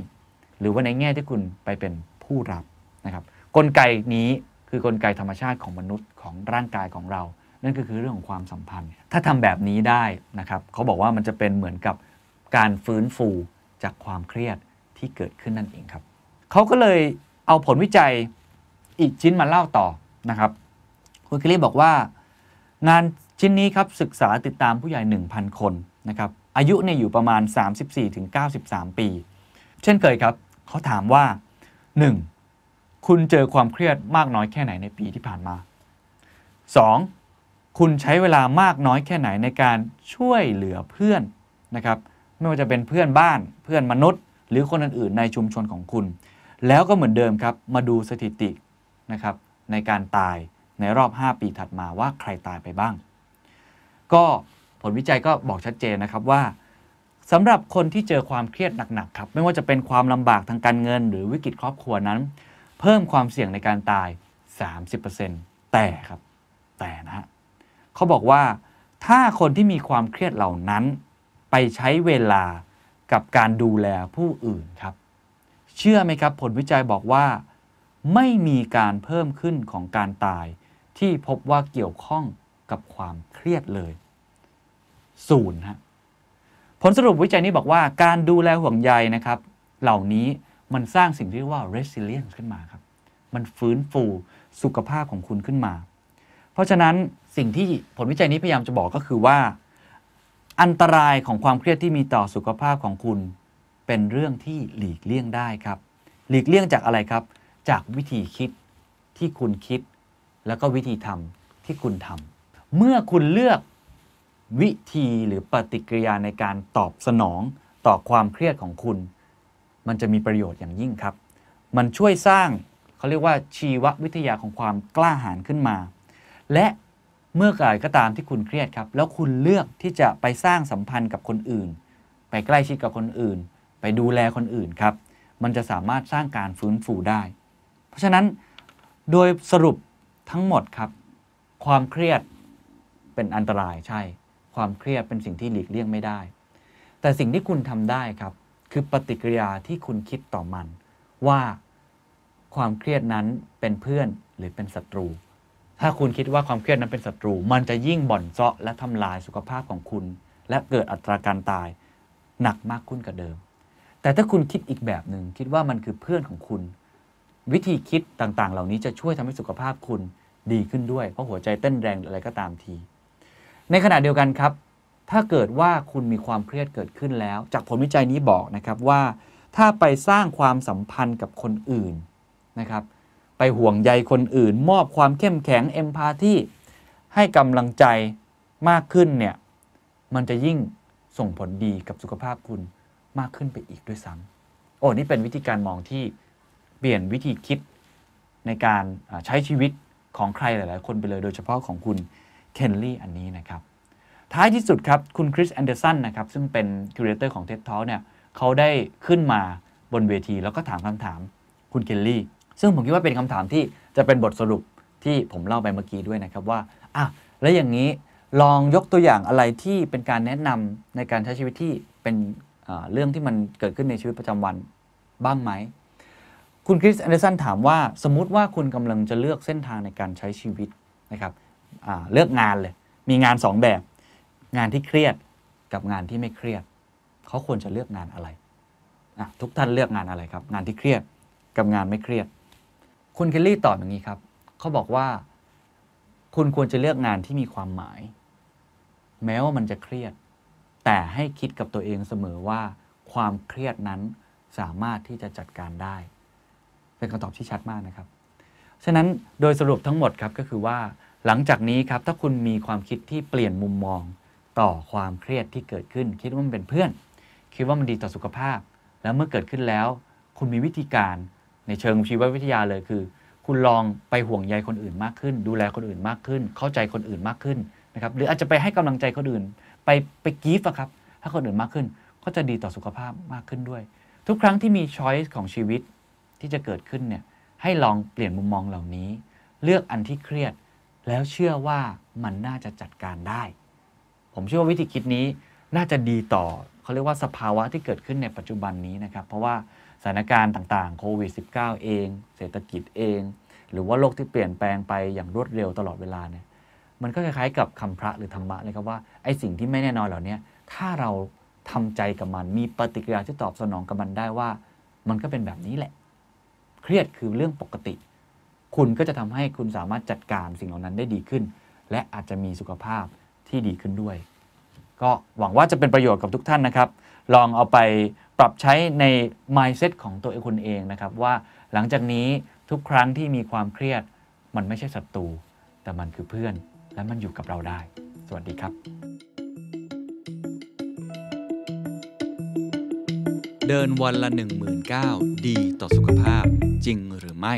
หรือว่าในแง่ที่คุณไปเป็นผู้รับนะครับ กลไกนี้คือกลไกธรรมชาติของมนุษย์ของร่างกายของเรา นั่นก็คือเรื่องของความสัมพันธ์ ถ้าทำแบบนี้ได้นะครับเขาบอกว่ามันจะเป็นเหมือนกับการฟื้นฟูจากความเครียดที่เกิดขึ้นนั่นเองครับเขาก็เลยเอาผลวิจัยอีกชิ้นมาเล่าต่อนะครับ คุณคลีบอกว่า งานชิ้นนี้ครับศึกษาติดตามผู้ใหญ่ 1,000 คนนะครับอายุเนี่ยอยู่ประมาณ 34-93 ปี เช่นเคยครับเขาถามว่า 1. คุณเจอความเครียดมากน้อยแค่ไหนในปีที่ผ่านมา 2. คุณใช้เวลามากน้อยแค่ไหนในการช่วยเหลือเพื่อนนะครับ ไม่ว่าจะเป็นเพื่อนบ้านเพื่อนมนุษย์ หรือคนอื่นๆในชุมชนของคุณ แล้วก็เหมือนเดิมครับ มาดูสถิตินะครับในการตายในรอบ 5 ปีถัดมาว่าใครตายไปบ้าง ก็ผลวิจัยก็บอกชัดเจนนะครับว่าสำหรับคนที่เจอความเครียดหนักๆครับ ไม่ว่าจะเป็นความลำบากทางการเงิน หรือวิกฤตครอบครัวนั้น เพิ่มความเสี่ยงในการตาย 30%แต่ครับ แต่นะฮะ เขาบอกว่า ถ้าคนที่มีความเครียดเหล่านั้น ไปใช้เวลากับการดูแลผู้อื่นครับ เชื่อไหมครับ ผลวิจัยบอกว่า ไม่มีการเพิ่มขึ้นของการตาย ที่พบว่าเกี่ยวข้องกับความเครียดเลยศูนย์ฮะผลสรุปวิจัยนี้บอกว่าการดูแลห่วงใยนะครับ เหล่านี้มันสร้างสิ่งที่เรียกว่า resilience ขึ้นมาครับ มันฟื้นฟูสุขภาพของคุณขึ้นมา เพราะฉะนั้น สิ่งที่ผลวิจัยนี้พยายามจะบอกก็คือว่า อันตรายของความเครียดที่มีต่อสุขภาพของคุณ เป็นเรื่องที่หลีกเลี่ยงได้ครับ หลีกเลี่ยงจากอะไรครับ จากวิธีคิดที่คุณคิด แล้วก็วิธีทำที่คุณทำเมื่อคุณเลือกวิธีหรือปฏิกิริยาในการตอบสนองต่อความเครียดของคุณ มันจะมีประโยชน์อย่างยิ่งครับ มันช่วยสร้างเขาเรียกว่าชีววิทยาของความกล้าหาญขึ้นมา และ เมื่อไหร่ก็ตามที่คุณเครียดครับ แล้วคุณเลือกที่จะไปสร้างสัมพันธ์กับคนอื่น ไปใกล้ชิดกับคนอื่น ไปดูแลคนอื่นครับ มันจะสามารถสร้างการฟื้นฟูได้ เพราะฉะนั้นโดยสรุปทั้งหมดครับ ความเครียดเป็นอันตรายใช่ ความเครียดเป็นสิ่งที่หลีกเลี่ยงไม่ได้ แต่สิ่งที่คุณทำได้ครับ คือปฏิกิริยาที่คุณคิดต่อมัน ว่าความเครียดนั้นเป็นเพื่อนหรือเป็นศัตรู ถ้าคุณคิดว่าความเครียดนั้นเป็นศัตรู มันจะยิ่งบ่อนเซาะและทำลายสุขภาพของคุณ และเกิดอัตราการตายหนักมากขึ้นกว่าเดิม แต่ถ้าคุณคิดอีกแบบหนึ่งคิดว่ามันคือเพื่อนของคุณ วิธีคิดต่างๆ เหล่านี้จะช่วยทำให้สุขภาพคุณดีขึ้นด้วย เพราะหัวใจเต้นแรงอะไรก็ตามที ในขณะเดียวกันครับ ถ้าเกิดว่าคุณมีความเครียดเกิดขึ้นแล้ว จากผลวิจัยนี้บอกนะครับว่า ถ้าไปสร้างความสัมพันธ์กับคนอื่นนะครับ ไปห่วงใยคนอื่น มอบความเข้มแข็งเอมพาธีให้กำลังใจมากขึ้นเนี่ยมันจะยิ่งส่งผลดีกับสุขภาพคุณมากขึ้นไปอีกด้วยซ้ำโอ้นี่เป็นวิธีการมองที่เปลี่ยนวิธีคิดในการใช้ชีวิตของใครหลาย ๆ คนไปเลยโดยเฉพาะของคุณเคลลี่อันนี้นะครับ ท้ายที่สุดครับ คุณคริสแอนเดอร์สันนะครับ ซึ่งเป็น curator ของ TED Talk เนี่ยเขาได้ขึ้นมาบนเวทีแล้วก็ถามคำถามคุณเคลลี่ ซึ่งผมคิดว่าเป็นคำถามที่จะเป็นบทสรุปที่ผมเล่าไปเมื่อกี้ด้วยนะครับว่าอะแล้วอย่างนี้ลองยกตัวอย่างอะไรที่เป็นการแนะนำในการใช้ชีวิตที่เป็นเรื่องที่มันเกิดขึ้นในชีวิตประจำวันบ้างไหม คุณคริสแอนเดอร์สันถามว่าสมมุติว่าคุณกำลังจะเลือกเส้นทางในการใช้ชีวิตนะครับเลือกงานเลย มีงาน 2 แบบ งานที่เครียดกับงานที่ไม่เครียด เขาควรจะเลือกงานอะไรอะทุกท่านเลือกงานอะไรครับ งานที่เครียดกับงานไม่เครียด คุณเคลลี่ตอบอย่างนี้ครับ เขาบอกว่า คุณควรจะเลือกงานที่มีความหมาย แม้ว่ามันจะเครียด แต่ให้คิดกับตัวเองเสมอว่า ความเครียดนั้นสามารถที่จะจัดการได้ เป็นคำตอบที่ชัดมากนะครับ ฉะนั้นโดยสรุปทั้งหมดครับก็คือว่า หลังจากนี้ครับถ้าคุณมีความคิดที่เปลี่ยนมุมมองต่อความเครียดที่เกิดขึ้น คิดว่ามันเป็นเพื่อน คิดว่ามันดีต่อสุขภาพ แล้วเมื่อเกิดขึ้นแล้ว คุณมีวิธีการ ในเชิงชีววิทยาเลยคือ คุณลองไปห่วงใยคนอื่นมากขึ้น ดูแลคนอื่นมากขึ้น เข้าใจคนอื่นมากขึ้นนะครับหรืออาจจะไปให้กำลังใจคนอื่น ไปไปกีฟอะครับถ้าคนอื่นมากขึ้นก็จะดีต่อสุขภาพมากขึ้นด้วย ทุกครั้งที่มีช้อยส์ของชีวิตที่จะเกิดขึ้นเนี่ยให้ลองเปลี่ยนมุมมองเหล่านี้ เลือกอันที่เครียด แล้วเชื่อว่ามันน่าจะจัดการได้ ผมเชื่อว่าวิธีคิดนี้น่าจะดีต่อเขาเรียกว่าสภาวะที่เกิดขึ้นในปัจจุบันนี้นะครับ เพราะว่า ถานการณ์ต่างๆ โควิด -19 เอง เศรษฐกิจเอง หรือว่าโลกที่เปลี่ยนแปลงไปอย่างรวดเร็วตลอดเวลาเนี่ย มันก็คล้ายๆกับคำพระหรือธรรมะเลยครับว่าไอ้สิ่งที่ไม่แน่นอนเหล่านี้ถ้าเราทำใจกับมัน มีปฏิกิริยาที่ตอบสนองกับมันได้ว่า มันก็เป็นแบบนี้แหละ เครียดคือเรื่องปกติ คุณก็จะทำให้คุณสามารถจัดการสิ่งเหล่านั้นได้ดีขึ้น และอาจจะมีสุขภาพที่ดีขึ้นด้วย ก็หวังว่าจะเป็นประโยชน์กับทุกท่านนะครับ ลองเอาไป ปรับใช้ใน mindset ของตัวเองคุณเองนะครับ ว่าหลังจากนี้ทุกครั้งที่มีความเครียด มันไม่ใช่ศัตรู แต่มันคือเพื่อน และมันอยู่กับเราได้ สวัสดีครับ เดินวันละ 1 9 0 0 0ดีต่อสุขภาพจริงหรือไม่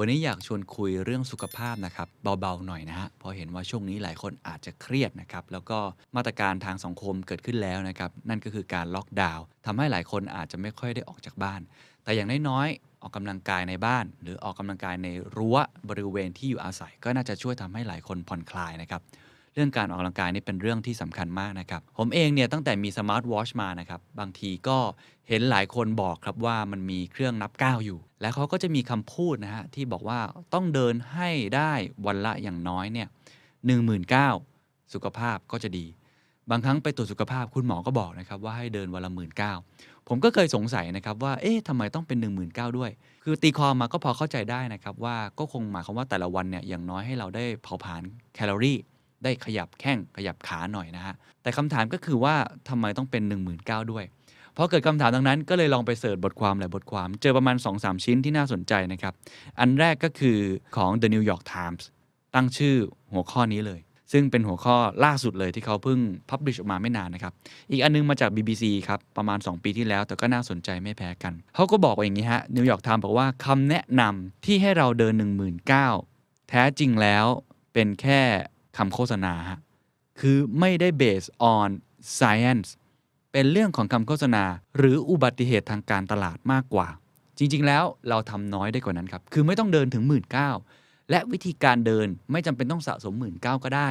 วันนี้อยากชวนคุยเรื่องสุขภาพนะครับเบาๆหน่อยนะฮะพอเห็นว่าช่วงนี้หลายคนอาจจะเครียดนะครับแล้วก็มาตรการทางสังคมเกิดขึ้นแล้วนะครับนั่นก็คือการล็อกดาวน์ทำให้หลายคนอาจจะไม่ค่อยได้ออกจากบ้าน แต่อย่างน้อยๆออกกำลังกายในบ้าน หรือออกกำลังกายในรั้วบริเวณที่อยู่อาศัย ก็น่าจะช่วยทำให้หลายคนผ่อนคลายนะครับ เรื่องการออกกำลังกายนี่เป็นเรื่องที่สำคัญมากนะครับ ผมเองเนี่ยตั้งแต่มีสมาร์ทวอชมานะครับ บางทีก็เห็นหลายคนบอกครับว่ามันมีเครื่องนับก้าวอยู่ แล้วเขาก็จะมีคำพูดนะฮะที่บอกว่าต้องเดินให้ได้วันละอย่างน้อยเนี่ยหนึ่งหมื่นเก้าสุขภาพก็จะดี บางครั้งไปตรวจสุขภาพคุณหมอก็บอกนะครับว่าให้เดินวันละหมื่นเก้าผมก็เคยสงสัยนะครับว่า เอ๊ะทำไมต้องเป็น 1 9ื่นด้วย คือตีความมาก็พอเข้าใจได้นะครับว่าก็คงหมายความว่าแต่ละวันเนี่ยอย่างน้อยให้เราได้เผาผลาญแคลอรี่ ได้ขยับแข้งขยับขาหน่อยนะฮะ แต่คำถามก็คือว่าทำไมต้องเป็น 1 9ื่นด้วยพอเกิดคำถามดังนั้นก็เลยลองไปเสิร์ชบทความหลายบทความ เจอประมาณ 2-3 ชิ้นที่น่าสนใจนะครับ อันแรกก็คือของ The New York Times ตั้งชื่อหัวข้อนี้เลย ซึ่งเป็นหัวข้อล่าสุดเลยที่เขาเพิ่งพับลิชออกมาไม่นานนะครับ อีกอันนึงมาจาก BBC ครับประมาณ 2 ปีที่แล้ว แต่ก็น่าสนใจไม่แพ้กัน เขาก็บอกว่าอย่างนี้ฮะ New York Times บอกว่าคำแนะนำที่ให้เราเดิน 19,000แท้จริงแล้วเป็นแค่ คำโฆษณาฮะคือไม่ได้ based on science เป็นเรื่องของคำโฆษณา หรืออุบัติเหตุทางการตลาดมากกว่า จริง ๆ แล้วเราทำน้อยได้กว่านั้นครับ คือไม่ต้องเดินถึง 1 9ื่นและวิธีการเดินไม่จำเป็นต้องสะสม 1 9ื่นก็ได้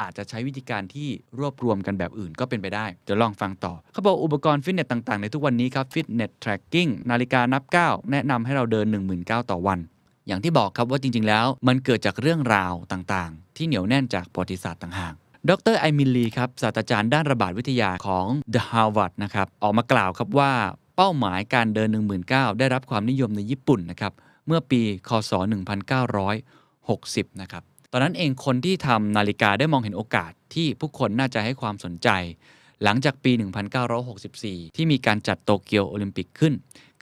อาจจะใช้วิธีการที่รวบรวมกันแบบอื่นก็เป็นไปได้เดี๋ยวลองฟังต่อ เขาบอกอุปกรณ์ฟิตเนสต่าง ๆ ในทุกวันนี้ครับฟิตเนส tracking นาฬิกานับก้าแนะนำให้เราเดิน 1 9 0 0 0 ต่อวัน อย่างที่บอกครับว่าจริง ๆ แล้ว มันเกิดจากเรื่องราวต่างๆ ที่เหนียวแน่นจากประวัติศาสตร์ต่างหากดรไอมิลลีครับศาสตราจารย์ด้านระบาดวิทยาของ The Harvard นะครับออกมากล่าวครับว่าเป้าหมายการเดิน 19,000 ได้รับความนิยมในญี่ปุ่นนะครับเมื่อปีคศ 1960 นะครับตอนนั้นเองคนที่ทำนาฬิกาได้มองเห็นโอกาสที่ผู้คนน่าจะให้ความสนใจ หลังจากปี 1964 ที่มีการจัดโตเกียวโอลิมปิกขึ้น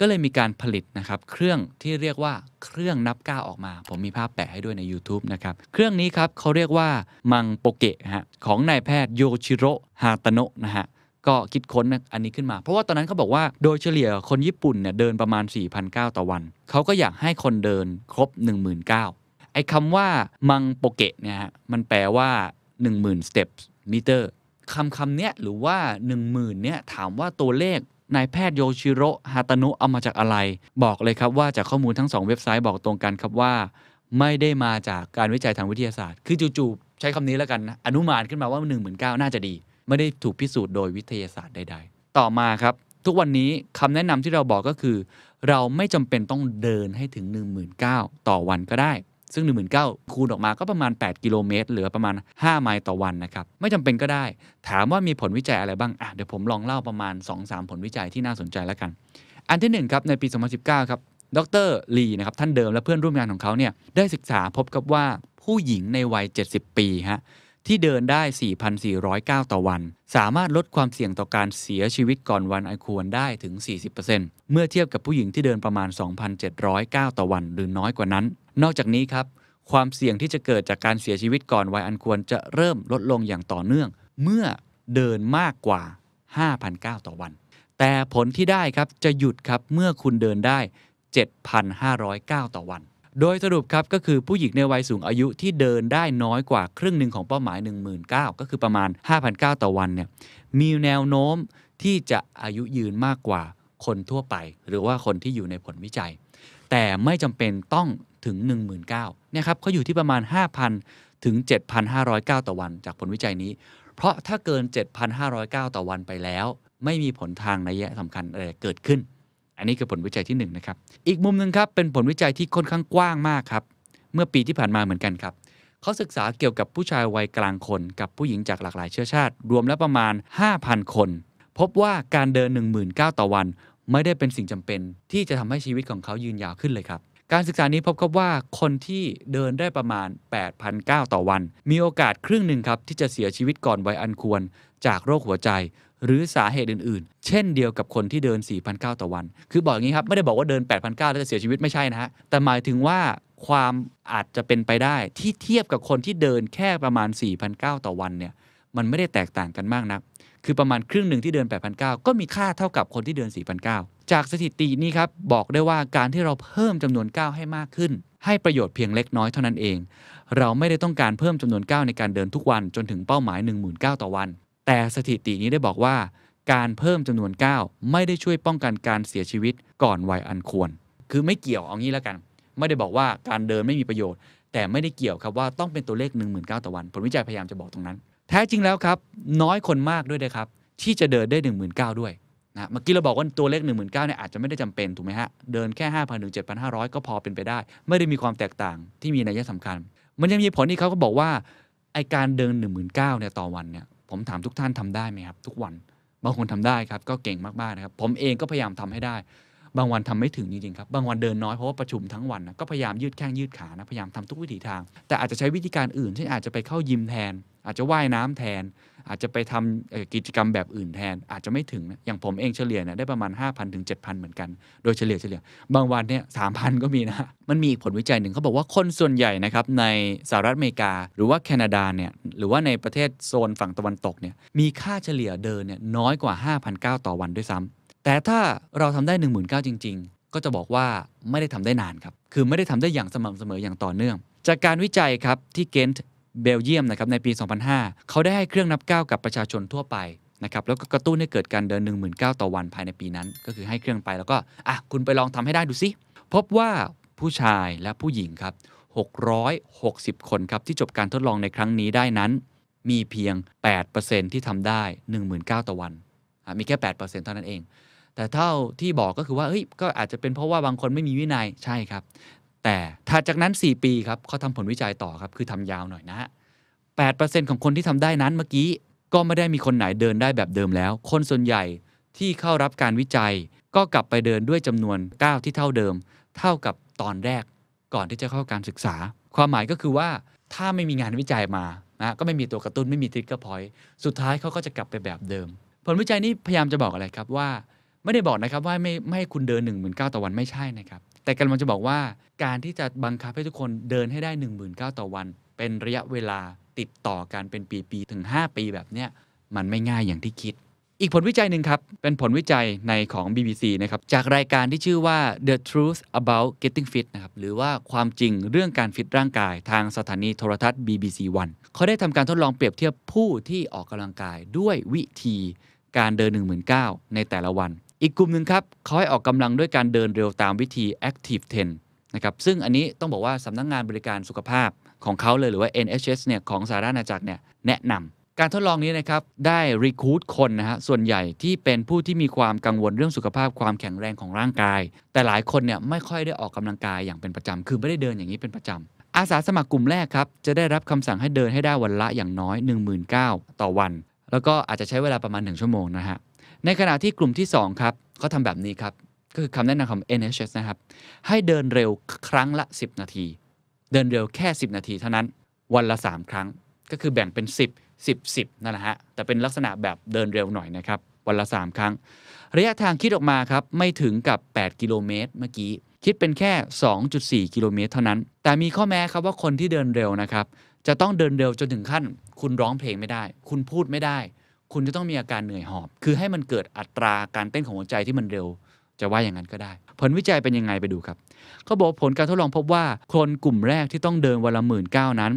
ก็เลยมีการผลิตนะครับเครื่องที่เรียกว่าเครื่องนับก้าวออกมา ผมมีภาพแปะให้ด้วยใน YouTube นะครับ เครื่องนี้ครับเขาเรียกว่ามังโปเกะฮะของนายแพทย์โยชิโร่ฮาตโนะนะฮะก็คิดค้นอันนี้ขึ้นมา เพราะว่าตอนนั้นเขาบอกว่าโดยเฉลี่ยคนญี่ปุ่นเนี่ยเดินประมาณ 4,000ต่อวัน เขาก็อยากให้คนเดินครบ 19,000ไอ้คำว่ามังโปเกะเนี่ยฮะมันแปลว่า 10,000 steps meter คำคำเนี้ยหรือว่า 10,000เนี่ยถามว่าตัวเลข นายแพทย์โยชิโร่ฮาตานุเอามาจากอะไร บอกเลยครับว่าจากข้อมูลทั้ง 2 เว็บไซต์บอกตรงกันครับว่า ไม่ได้มาจากการวิจัยทางวิทยาศาสตร์ คือจู่ๆใช้คำนี้แล้วกันนะอนุมานขึ้นมาว่า1 9 0 0 0น่าจะดี ไม่ได้ถูกพิสูจน์โดยวิทยาศาสตร์ใด ๆ ต่อมาครับ ทุกวันนี้คำแนะนำที่เราบอกก็คือ เราไม่จำเป็นต้องเดินให้ถึง 19,000 ต่อวันก็ได้ ซึ่ง 19,000 คูณออกมาก็ประมาณ 8 กิโลเมตร เหลือประมาณ 5 ไมล์ต่อวันนะครับ ไม่จำเป็นก็ได้ ถามว่ามีผลวิจัยอะไรบ้างอะเดี๋ยวผมลองเล่าประมาณ 2-3 ผลวิจัยที่น่าสนใจแล้วกัน อันที่ 1 ครับ ในปี 2019 ครับ ดรลีนะครับ ท่านเดิมและเพื่อนร่วมงานของเขาเนี่ย ได้ศึกษาพบกับว่าผู้หญิงในวัย 70 ปีฮะ ที่เดินได้ 4,409 ต่อวัน สามารถลดความเสี่ยงต่อการเสียชีวิตก่อนวันอันควรได้ถึง 40%เมื่อเทียบกับผู้หญิงที่เดินประมาณ 2,709 ต่อวัน หรือน้อยกว่านั้น นอกจากนี้ครับ ความเสี่ยงที่จะเกิดจากการเสียชีวิตก่อนวัยอันควรจะเริ่มลดลงอย่างต่อเนื่อง เมื่อเดินมากกว่า 5,009 ต่อวัน แต่ผลที่ได้ครับจะหยุดครับเมื่อคุณเดินได้ 7,509 ต่อวัน โดยสรุปครับก็คือผู้หญิงในวัยสูงอายุที่เดินได้น้อยกว่าครึ่งหนึ่งของเป้าหมาย 19,000 ก็คือประมาณ5,009ต่อวันเนี่ยมีแนวโน้มที่จะอายุยืนมากกว่าคนทั่วไป หรือว่าคนที่อยู่ในผลวิจัย แต่ไม่จำเป็นต้องถึง 19,000เนี่ยครับเขาอยู่ที่ประมาณ 5,000 ถึง 7,509 ต่อวันจากผลวิจัยนี้ เพราะถ้าเกิน 7,509 ต่อวันไปแล้ว ไม่มีผลทางนัยยะสำคัญอะไรเกิดขึ้น อันนี้คือผลวิจัยที่1นงนะครับ อีกมุมหนึ่งครับเป็นผลวิจัยที่ค่อนข้างกว้างมากครับ เมื่อปีที่ผ่านมาเหมือนกันครับ เขาศึกษาเกี่ยวกับผู้ชายวัยกลางคน กับผู้หญิงจากหลากหลายเชื้อชาติ รวมแล้วประมาณ 5,000 คน พบว่าการเดิน 19,000ต่อวัน ไม่ได้เป็นสิ่งจำเป็น ที่จะทำให้ชีวิตของเขายืนยาวขึ้นเลยครับ การศึกษานี้พบครับว่าคนที่เดินได้ประมาณ 8,009ต่อวัน มีโอกาสครึ่งหนึ่งครับที่จะเสียชีวิตก่อนวัยอันควร จากโรคหัวใจ หรือสาเหตุอื่นๆ เช่นเดียวกับคนที่เดิน4,009ต่อวัน คือบอกอย่างนี้ครับ ไม่ได้บอกว่าเดิน8,009แล้วจะเสียชีวิตไม่ใช่นะฮะ แต่หมายถึงว่าความอาจจะเป็นไปได้ที่เทียบกับคนที่เดินแค่ประมาณ4,009ต่อวันเนี่ยมันไม่ได้แตกต่างกันมากนัก คือประมาณครึ่งหนึ่งที่เดิน8,009ก็มีค่าเท่ากับคนที่เดิน4,009จากสถิตินี้ครับบอกได้ว่าการที่เราเพิ่มจำนวนก้าวให้มากขึ้น ให้ประโยชน์เพียงเล็กน้อยเท่านั้นเอง เราไม่ได้ต้องการเพิ่มจำนวนก้าวในการเดินทุกวันจนถึงเป้าหมาย 1 0,000ก้าวต่อวัน แต่สถิตินี้ได้บอกว่า การเพิ่มจำนวนก้าวไม่ได้ช่วยป้องกันการเสียชีวิตก่อนวัยอันควร คือไม่เกี่ยวเอางี้แล้วกัน ไม่ได้บอกว่าการเดินไม่มีประโยชน์ แต่ไม่ได้เกี่ยวครับว่าต้องเป็นตัวเลข1 0 0 0 0ก้าต่อวัน ผลวิจัยพยายามจะบอกตรงนั้น แท้จริงแล้วครับ น้อยคนมากด้วยนะครับ ที่จะเดินได้1 0 0 0 0ก้าด้วยนะเมื่อกี้เราบอกว่าตัวเลข1 0 0 0 0ก้าเนี่ยอาจจะไม่ได้จำเป็นถูกไหมฮะ เดินแค่ 5,000ถึง7,500 ก็พอเป็นไปได้ ไม่ได้มีความแตกต่างที่มีนัยสำคัญ มันยังมีผลที่เขาก็บอกว่าไอการเดิน 1 9 0 0 0เนี่ยต่อวันเนี่ย ผมถามทุกท่านทำได้ไหมครับ ทุกวันบางคนทำได้ครับ ก็เก่งมากๆนะครับ ผมเองก็พยายามทำให้ได้ บางวันทำไม่ถึงจริงๆครับ บางวันเดินน้อยเพราะว่าประชุมทั้งวันนะก็พยายามยืดแข้งยืดขานะพยายามทำทุกวิถีทาง แต่อาจจะใช้วิธีการอื่นเช่นอาจจะไปเข้ายิมแทน อาจจะว่ายน้ำแทน อาจจะไปทำกิจกรรมแบบอื่นแทน อาจจะไม่ถึงนะอย่างผมเองเฉลี่ยเนี่ยได้ประมาณ 5,000ถึง7,000 เหมือนกัน โดยเฉลี่ยเฉลี่ย บางวันเนี่ย3,000ก็มีนะ มันมีอีกผลวิจัยหนึ่งเขาบอกว่าคนส่วนใหญ่นะครับในสหรัฐอเมริกา หรือว่าแคนาดาเนี่ยหรือว่าในประเทศโซนฝั่งตะวันตกเนี่ยมีค่าเฉลี่ยเดินเนี่ยน้อยกว่า5,000ก้าต่อวันด้วยซ้ำแต่ถ้าเราทำได้1 0 0 0 0ก้าจริง ๆ ก็จะบอกว่าไม่ได้ทำได้นานครับคือไม่ได้ทำได้อย่างสม่ำเสมออย่างต่อเนื่อง จากการวิจัยครับที่เกนต์ เบลเยียมนะครับในปี 2005 เขาได้ให้เครื่องนับก้าวกับประชาชนทั่วไปนะครับแล้วก็กระตุ้นให้เกิดการเดิน1 0 0 0 0 ต่อวันภายในปีนั้น ก็คือให้เครื่องไปแล้วก็อะคุณไปลองทำให้ได้ดูสิพบว่าผู้ชายและผู้หญิงครับ 660 คนครับที่จบการทดลองในครั้งนี้ได้นั้น มีเพียง 8%ที่ทำได้ 19,000 ต่อวันอะมีแค่ 8%เท่านั้นเอง แต่เท่าที่บอกก็คือว่าเฮ้ยก็อาจจะเป็นเพราะว่าบางคนไม่มีวินัยใช่ครับ แต่ถัดจากนั้น 4 ปีครับเขาทำผลวิจัยต่อครับคือทำยาวหน่อยนะฮะ8%ของคนที่ทำได้นั้นเมื่อกี้ ก็ไม่ได้มีคนไหนเดินได้แบบเดิมแล้ว คนส่วนใหญ่ที่เข้ารับการวิจัย ก็กลับไปเดินด้วยจำนวนก้าที่เท่าเดิม เท่ากับตอนแรกก่อนที่จะเข้าการศึกษา ความหมายก็คือว่าถ้าไม่มีงานวิจัยมานะก็ไม่มีตัวกระตุ้นไม่มีทริกเกอร์พอยต์สุดท้ายเขาก็จะกลับไปแบบเดิม ผลวิจัยนี้พยายามจะบอกอะไรครับว่า ไม่ได้บอกนะครับว่าไม่ไม่ให้คุณเดิน1 9 0 0 0ต่อวันไม่ใช่นะครับ แต่กำลังจะบอกว่าการที่จะบังคับให้ทุกคนเดินให้ได้ 1 9 0 0 0ต่อวัน เป็นระยะเวลาติดต่อกันเป็นปีๆถึง 5 ปีแบบเนี้ยมันไม่ง่ายอย่างที่คิด อีกผลวิจัยหนึ่งครับ เป็นผลวิจัยในของ BBC นะครับจากรายการที่ชื่อว่า The Truth About Getting Fit นะครับหรือว่าความจริงเรื่องการฟิตร่างกายทางสถานีโทรทัศน์ BBC One เขาได้ทำการทดลองเปรียบเทียบผู้ที่ออกกำลังกายด้วยวิธีการเดิน 19,000ในแต่ละวัน อีกกลุ่มหนึ่งครับเขาให้ออกกำลังด้วยการเดินเร็วตามวิธี Active 10 นะครับ ซึ่งอันนี้ต้องบอกว่าสำนักงงานบริการสุขภาพของเขาเลยหรือว่า NHS เนี่ยของสหราชอาณาจักรเนี่ยแนะนำการทดลองนี้นะครับได้รีคูดคนนะฮะส่วนใหญ่ที่เป็นผู้ที่มีความกังวลเรื่องสุขภาพความแข็งแรงของร่างกาย แต่หลายคนเนี่ยไม่ค่อยได้ออกกำลังกายอย่างเป็นประจำคือไม่ได้เดินอย่างนี้เป็นประจำอาสาสมัครกลุ่มแรกครับ จะได้รับคำสั่งให้เดินให้ได้วันละอย่างน้อย 19,000ต่อวัน แล้วก็อาจจะใช้เวลาประมาณ 1 ชั่วโมงนะฮะ ในขณะที่กลุ่มที่ 2 ครับเขาทำแบบนี้ครับ ก็คือคำแนะนำของ NHS นะครับ ให้เดินเร็วครั้งละ 10 นาที เดินเร็วแค่ 10 นาทีเท่านั้น วันละ 3 ครั้ง ก็คือแบ่งเป็น 10 10 10นั่นแหละฮะ แต่เป็นลักษณะแบบเดินเร็วหน่อยนะครับ วันละ 3 ครั้ง ระยะทางคิดออกมาครับ ไม่ถึงกับ 8 กิโลเมตรเมื่อกี้ คิดเป็นแค่ 2.4 กิโลเมตรเท่านั้น แต่มีข้อแม้ครับว่าคนที่เดินเร็วนะครับ จะต้องเดินเร็วจนถึงขั้น คุณร้องเพลงไม่ได้ คุณพูดไม่ได้ คุณจะต้องมีอาการเหนื่อยหอบ คือให้มันเกิดอัตราการเต้นของหัวใจที่มันเร็ว จะว่าอย่างนั้นก็ได้ ผลวิจัยเป็นยังไงไปดูครับ เขาบอกผลการทดลองพบว่า คนกลุ่มแรกที่ต้องเดินวันละหมื่นเก้านั้น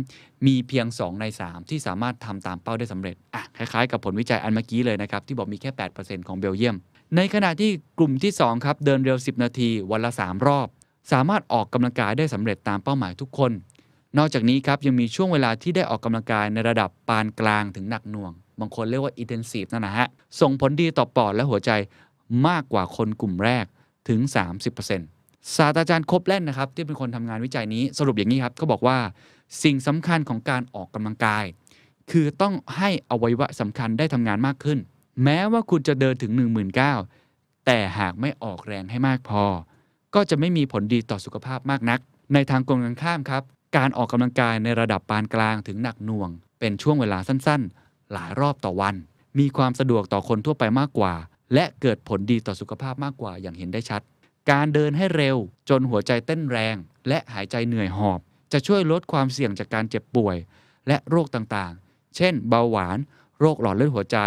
มีเพียง 2 ใน 3 ที่สามารถทำตามเป้าได้สำเร็จอะคล้ายๆ กับผลวิจัยอันเมื่อกี้เลยนะครับ ที่บอกมีแค่ 8%ของเบลเยียม ในขณะที่กลุ่มที่2ครับเดินเร็ว 10 นาที วันละ 3 รอบ สามารถออกกำลังกายได้สำเร็จตามเป้าหมายทุกคน นอกจากนี้ครับยังมีช่วงเวลาที่ได้ออกกำลังกายในระดับปานกลางถึงหนักหน่วง บางคนเรียกว่า intensive นั่นนะฮะ ส่งผลดีต่อปอดและหัวใจมากกว่าคนกลุ่มแรกถึง 30%ศาสตราจารย์คบแล่นนะครับ ที่เป็นคนทำงานวิจัยนี้สรุปอย่างนี้ครับเขาบอกว่าสิ่งสำคัญของการออกกำลังกาย คือต้องให้อวัยวะสำคัญได้ทำงานมากขึ้น แม้ว่าคุณจะเดินถึง 19,000แต่หากไม่ออกแรงให้มากพอ ก็จะไม่มีผลดีต่อสุขภาพมากนัก ในทางตรงกันข้ามครับ การออกกำลังกายในระดับปานกลางถึงหนักหน่วง เป็นช่วงเวลาสั้นๆ หลายรอบต่อวัน มีความสะดวกต่อคนทั่วไปมากกว่า และเกิดผลดีต่อสุขภาพมากกว่าอย่างเห็นได้ชัด การเดินให้เร็วจนหัวใจเต้นแรง และหายใจเหนื่อยหอบ จะช่วยลดความเสี่ยงจากการเจ็บป่วย และโรคต่างๆ เช่น เบาหวาน โรคหลอดเลือดหัวใจ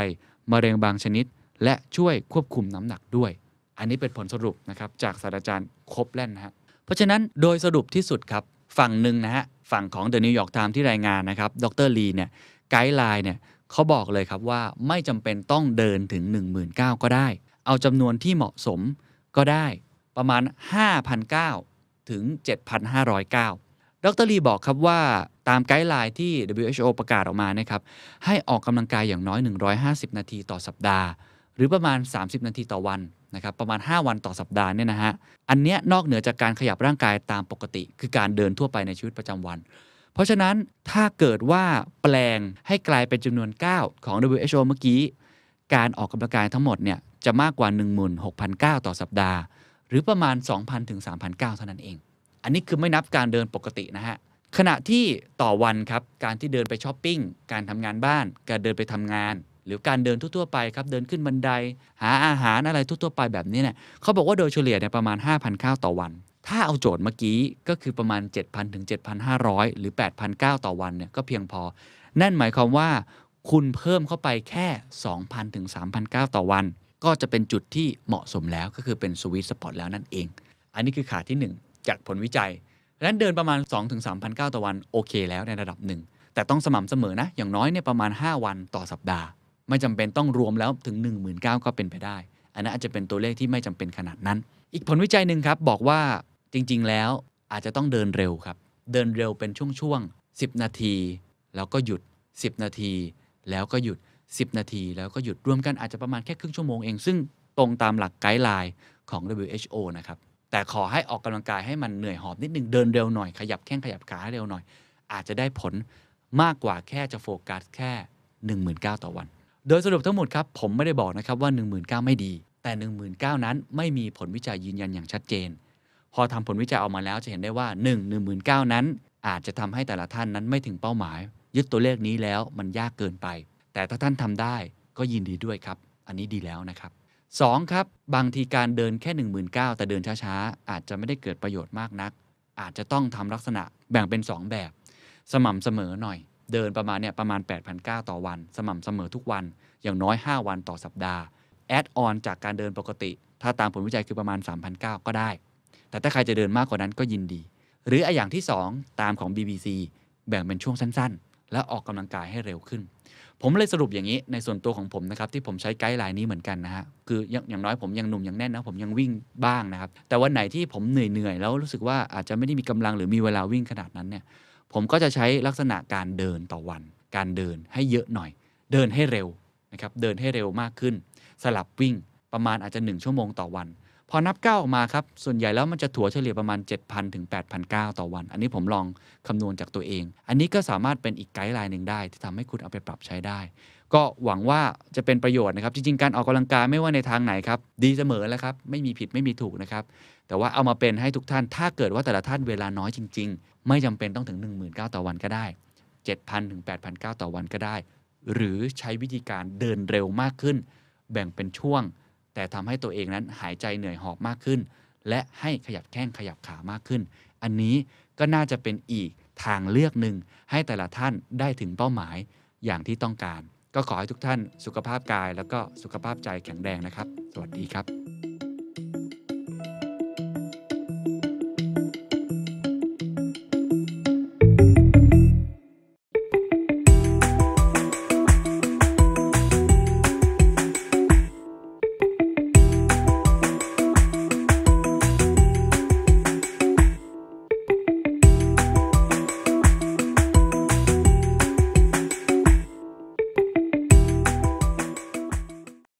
มะเร็งบางชนิด และช่วยควบคุมน้ำหนักด้วย อันนี้เป็นผลสรุปนะครับจากศาสตราจารย์คบแล่นนะฮะเพราะฉะนั้นโดยสรุปที่สุดครับฝั่งหนึ่งนะฮะฝั่งของ The New York Times ที่รายงานนะครับ ดรลีเนี่ย ไกด์ไลน์เนี่ย เขาบอกเลยครับว่าไม่จำเป็นต้องเดินถึง 19,000 ก็ได้ เอาจำนวนที่เหมาะสมก็ได้ประมาณ 5,009 ถึง 7,509 ดรลีบอกครับว่าตามไกด์ไลน์ที่ WHO ประกาศออกมานะครับให้ออกกำลังกายอย่างน้อย 150 นาทีต่อสัปดาห์ หรือประมาณ 30 นาทีต่อวันนะครับประมาณ 5 วันต่อสัปดาห์เนี่ยนะฮะ อันเนี้ยนอกเหนือจากการขยับร่างกายตามปกติ คือการเดินทั่วไปในชีวิตประจำวัน เพราะฉะนั้นถ้าเกิดว่าแปลงให้กลายเป็นจำนวน 9 ของ WHO เมื่อกี้ การออกกำลังกายทั้งหมดเนี่ยจะมากกว่า 16,900ต่อสัปดาห์ หรือประมาณ 2,000ถึง3,900เท่านั้นเอง อันนี้คือไม่นับการเดินปกตินะฮะ ขณะที่ต่อวันครับ การที่เดินไปช้อปปิ้ง การทำงานบ้าน การเดินไปทำงาน หรือการเดินทั่วๆไปครับ เดินขึ้นบันได หาอาหารอะไรทั่วๆไปแบบนี้เนี่ยเขาบอกว่าโดยเฉลี่ยเนี่ยประมาณ 5,009ต่อวัน ถ้าเอาโจทย์เมื่อกี้ก็คือประมาณ 7,000ถึง7,500 หรือ 8,900 ต่อวันเนี่ยก็เพียงพอ นั่นหมายความว่า คุณเพิ่มเข้าไปแค่ 2,000ถึง3,900 ต่อวัน ก็จะเป็นจุดที่เหมาะสมแล้วก็คือเป็นสวีทสปอตแล้วนั่นเอง อันนี้คือขาที่ 1 จากผลวิจัยดังนั้นเดินประมาณ 2-3,009ถึงต่อวันโอเคแล้วในระดับหนึ่งแต่ต้องสม่ำเสมอนะ อย่างน้อยเนี่ยประมาณ 5 วันต่อสัปดาห์ ไม่จำเป็นต้องรวมแล้วถึง 19,000ก็เป็นไปได้ อันนั้นอาจจะเป็นตัวเลขที่ไม่จำเป็นขนาดนั้น อีกผลวิจัยหนึ่งครับบอกว่า จริงๆ แล้วอาจจะต้องเดินเร็วครับ เดินเร็วเป็นช่วงๆ 10 นาที แล้วก็หยุด 10 นาที แล้วก็หยุด 10 นาที แล้วก็หยุดรวมกันอาจจะประมาณแค่ครึ่งชั่วโมงเอง ซึ่งตรงตามหลักไกด์ไลน์ของ WHO นะครับ แต่ขอให้ออกกำลังกายให้มันเหนื่อยหอบนิดนึง เดินเร็วหน่อย ขยับแข้งขยับขาให้เร็วหน่อย อาจจะได้ผลมากกว่าแค่จะโฟกัสแค่ 19,000ต่อวัน โดยสรุปทั้งหมดครับผมไม่ได้บอกนะครับว่า 19,000 ไม่ดี แต่ 19,000 นั้นไม่มีผลวิจัยยืนยันอย่างชัดเจน พอทำผลวิจัยออกมาแล้วจะเห็นได้ว่า 1 19,000นั้น อาจจะทำให้แต่ละท่านนั้นไม่ถึงเป้าหมาย ยึดตัวเลขนี้แล้วมันยากเกินไป แต่ถ้าท่านทำได้ก็ยินดีด้วยครับ อันนี้ดีแล้วนะครับ 2. ครับ บางทีการเดินแค่ 19,000แต่เดินช้าๆ อาจจะไม่ได้เกิดประโยชน์มากนัก อาจจะต้องทำลักษณะแบ่งเป็น 2 แบบ สม่ำเสมอหน่อย เดินประมาณเนี่ยประมาณ 8,900 ต่อวัน สม่ำเสมอทุกวัน อย่างน้อย 5 วันต่อสัปดาห์แอดออนจากการเดินปกติ ถ้าตามผลวิจัยคือประมาณ 3,900 ก็ได้ แต่ถ้าใครจะเดินมากกว่านั้นก็ยินดี หรืออย่างที่ 2 ตามของ BBC แบ่งเป็นช่วงสั้นๆ แล้วออกกำลังกายให้เร็วขึ้น ผมเลยสรุปอย่างนี้ในส่วนตัวของผมนะครับที่ผมใช้ไกด์ไลน์นี้เหมือนกันนะฮะคืออย่างอย่างน้อยผมยังหนุ่มยังแน่นนะผมยังวิ่งบ้างนะครับแต่วันไหนที่ผมเหนื่อยๆแล้วรู้สึกว่าอาจจะไม่ได้มีกำลังหรือมีเวลาวิ่งขนาดนั้นเนี่ยผมก็จะใช้ลักษณะการเดินต่อวัน การเดินให้เยอะหน่อย เดินให้เร็วนะครับเดินให้เร็วมากขึ้น สลับวิ่งประมาณอาจจะ 1 ชั่วโมงต่อวัน พอนับก้าออกมาครับ ส่วนใหญ่แล้วมันจะถัวเฉลี่ยประมาณ 7,000 ถึง8,009ต่อวัน อันนี้ผมลองคำนวณจากตัวเอง อันนี้ก็สามารถเป็นอีกไกด์ไลน์หนึ่งได้ ที่ทำให้คุณเอาไปปรับใช้ได้ ก็หวังว่าจะเป็นประโยชน์นะครับ จริง ๆ การออกกำลังกายไม่ว่าในทางไหนครับ ดีเสมอแล้วครับ ไม่มีผิดไม่มีถูกนะครับ แต่ว่าเอามาเป็นให้ทุกท่าน ถ้าเกิดว่าแต่ละท่านเวลาน้อยจริง ๆ ไม่จำเป็นต้องถึง 19,000ต่อวันก็ได้ 7,000 ถึง 8,900 ต่อวันก็ได้ หรือใช้วิธีการเดินเร็วมากขึ้น แบ่งเป็นช่วง แต่ทำให้ตัวเองนั้นหายใจเหนื่อยหอบมากขึ้น และให้ขยับแข้งขยับขามากขึ้น อันนี้ก็น่าจะเป็นอีกทางเลือกหนึ่งให้แต่ละท่านได้ถึงเป้าหมายอย่างที่ต้องการ ก็ขอให้ทุกท่านสุขภาพกาย แล้วก็สุขภาพใจแข็งแรงนะครับ สวัสดีครับ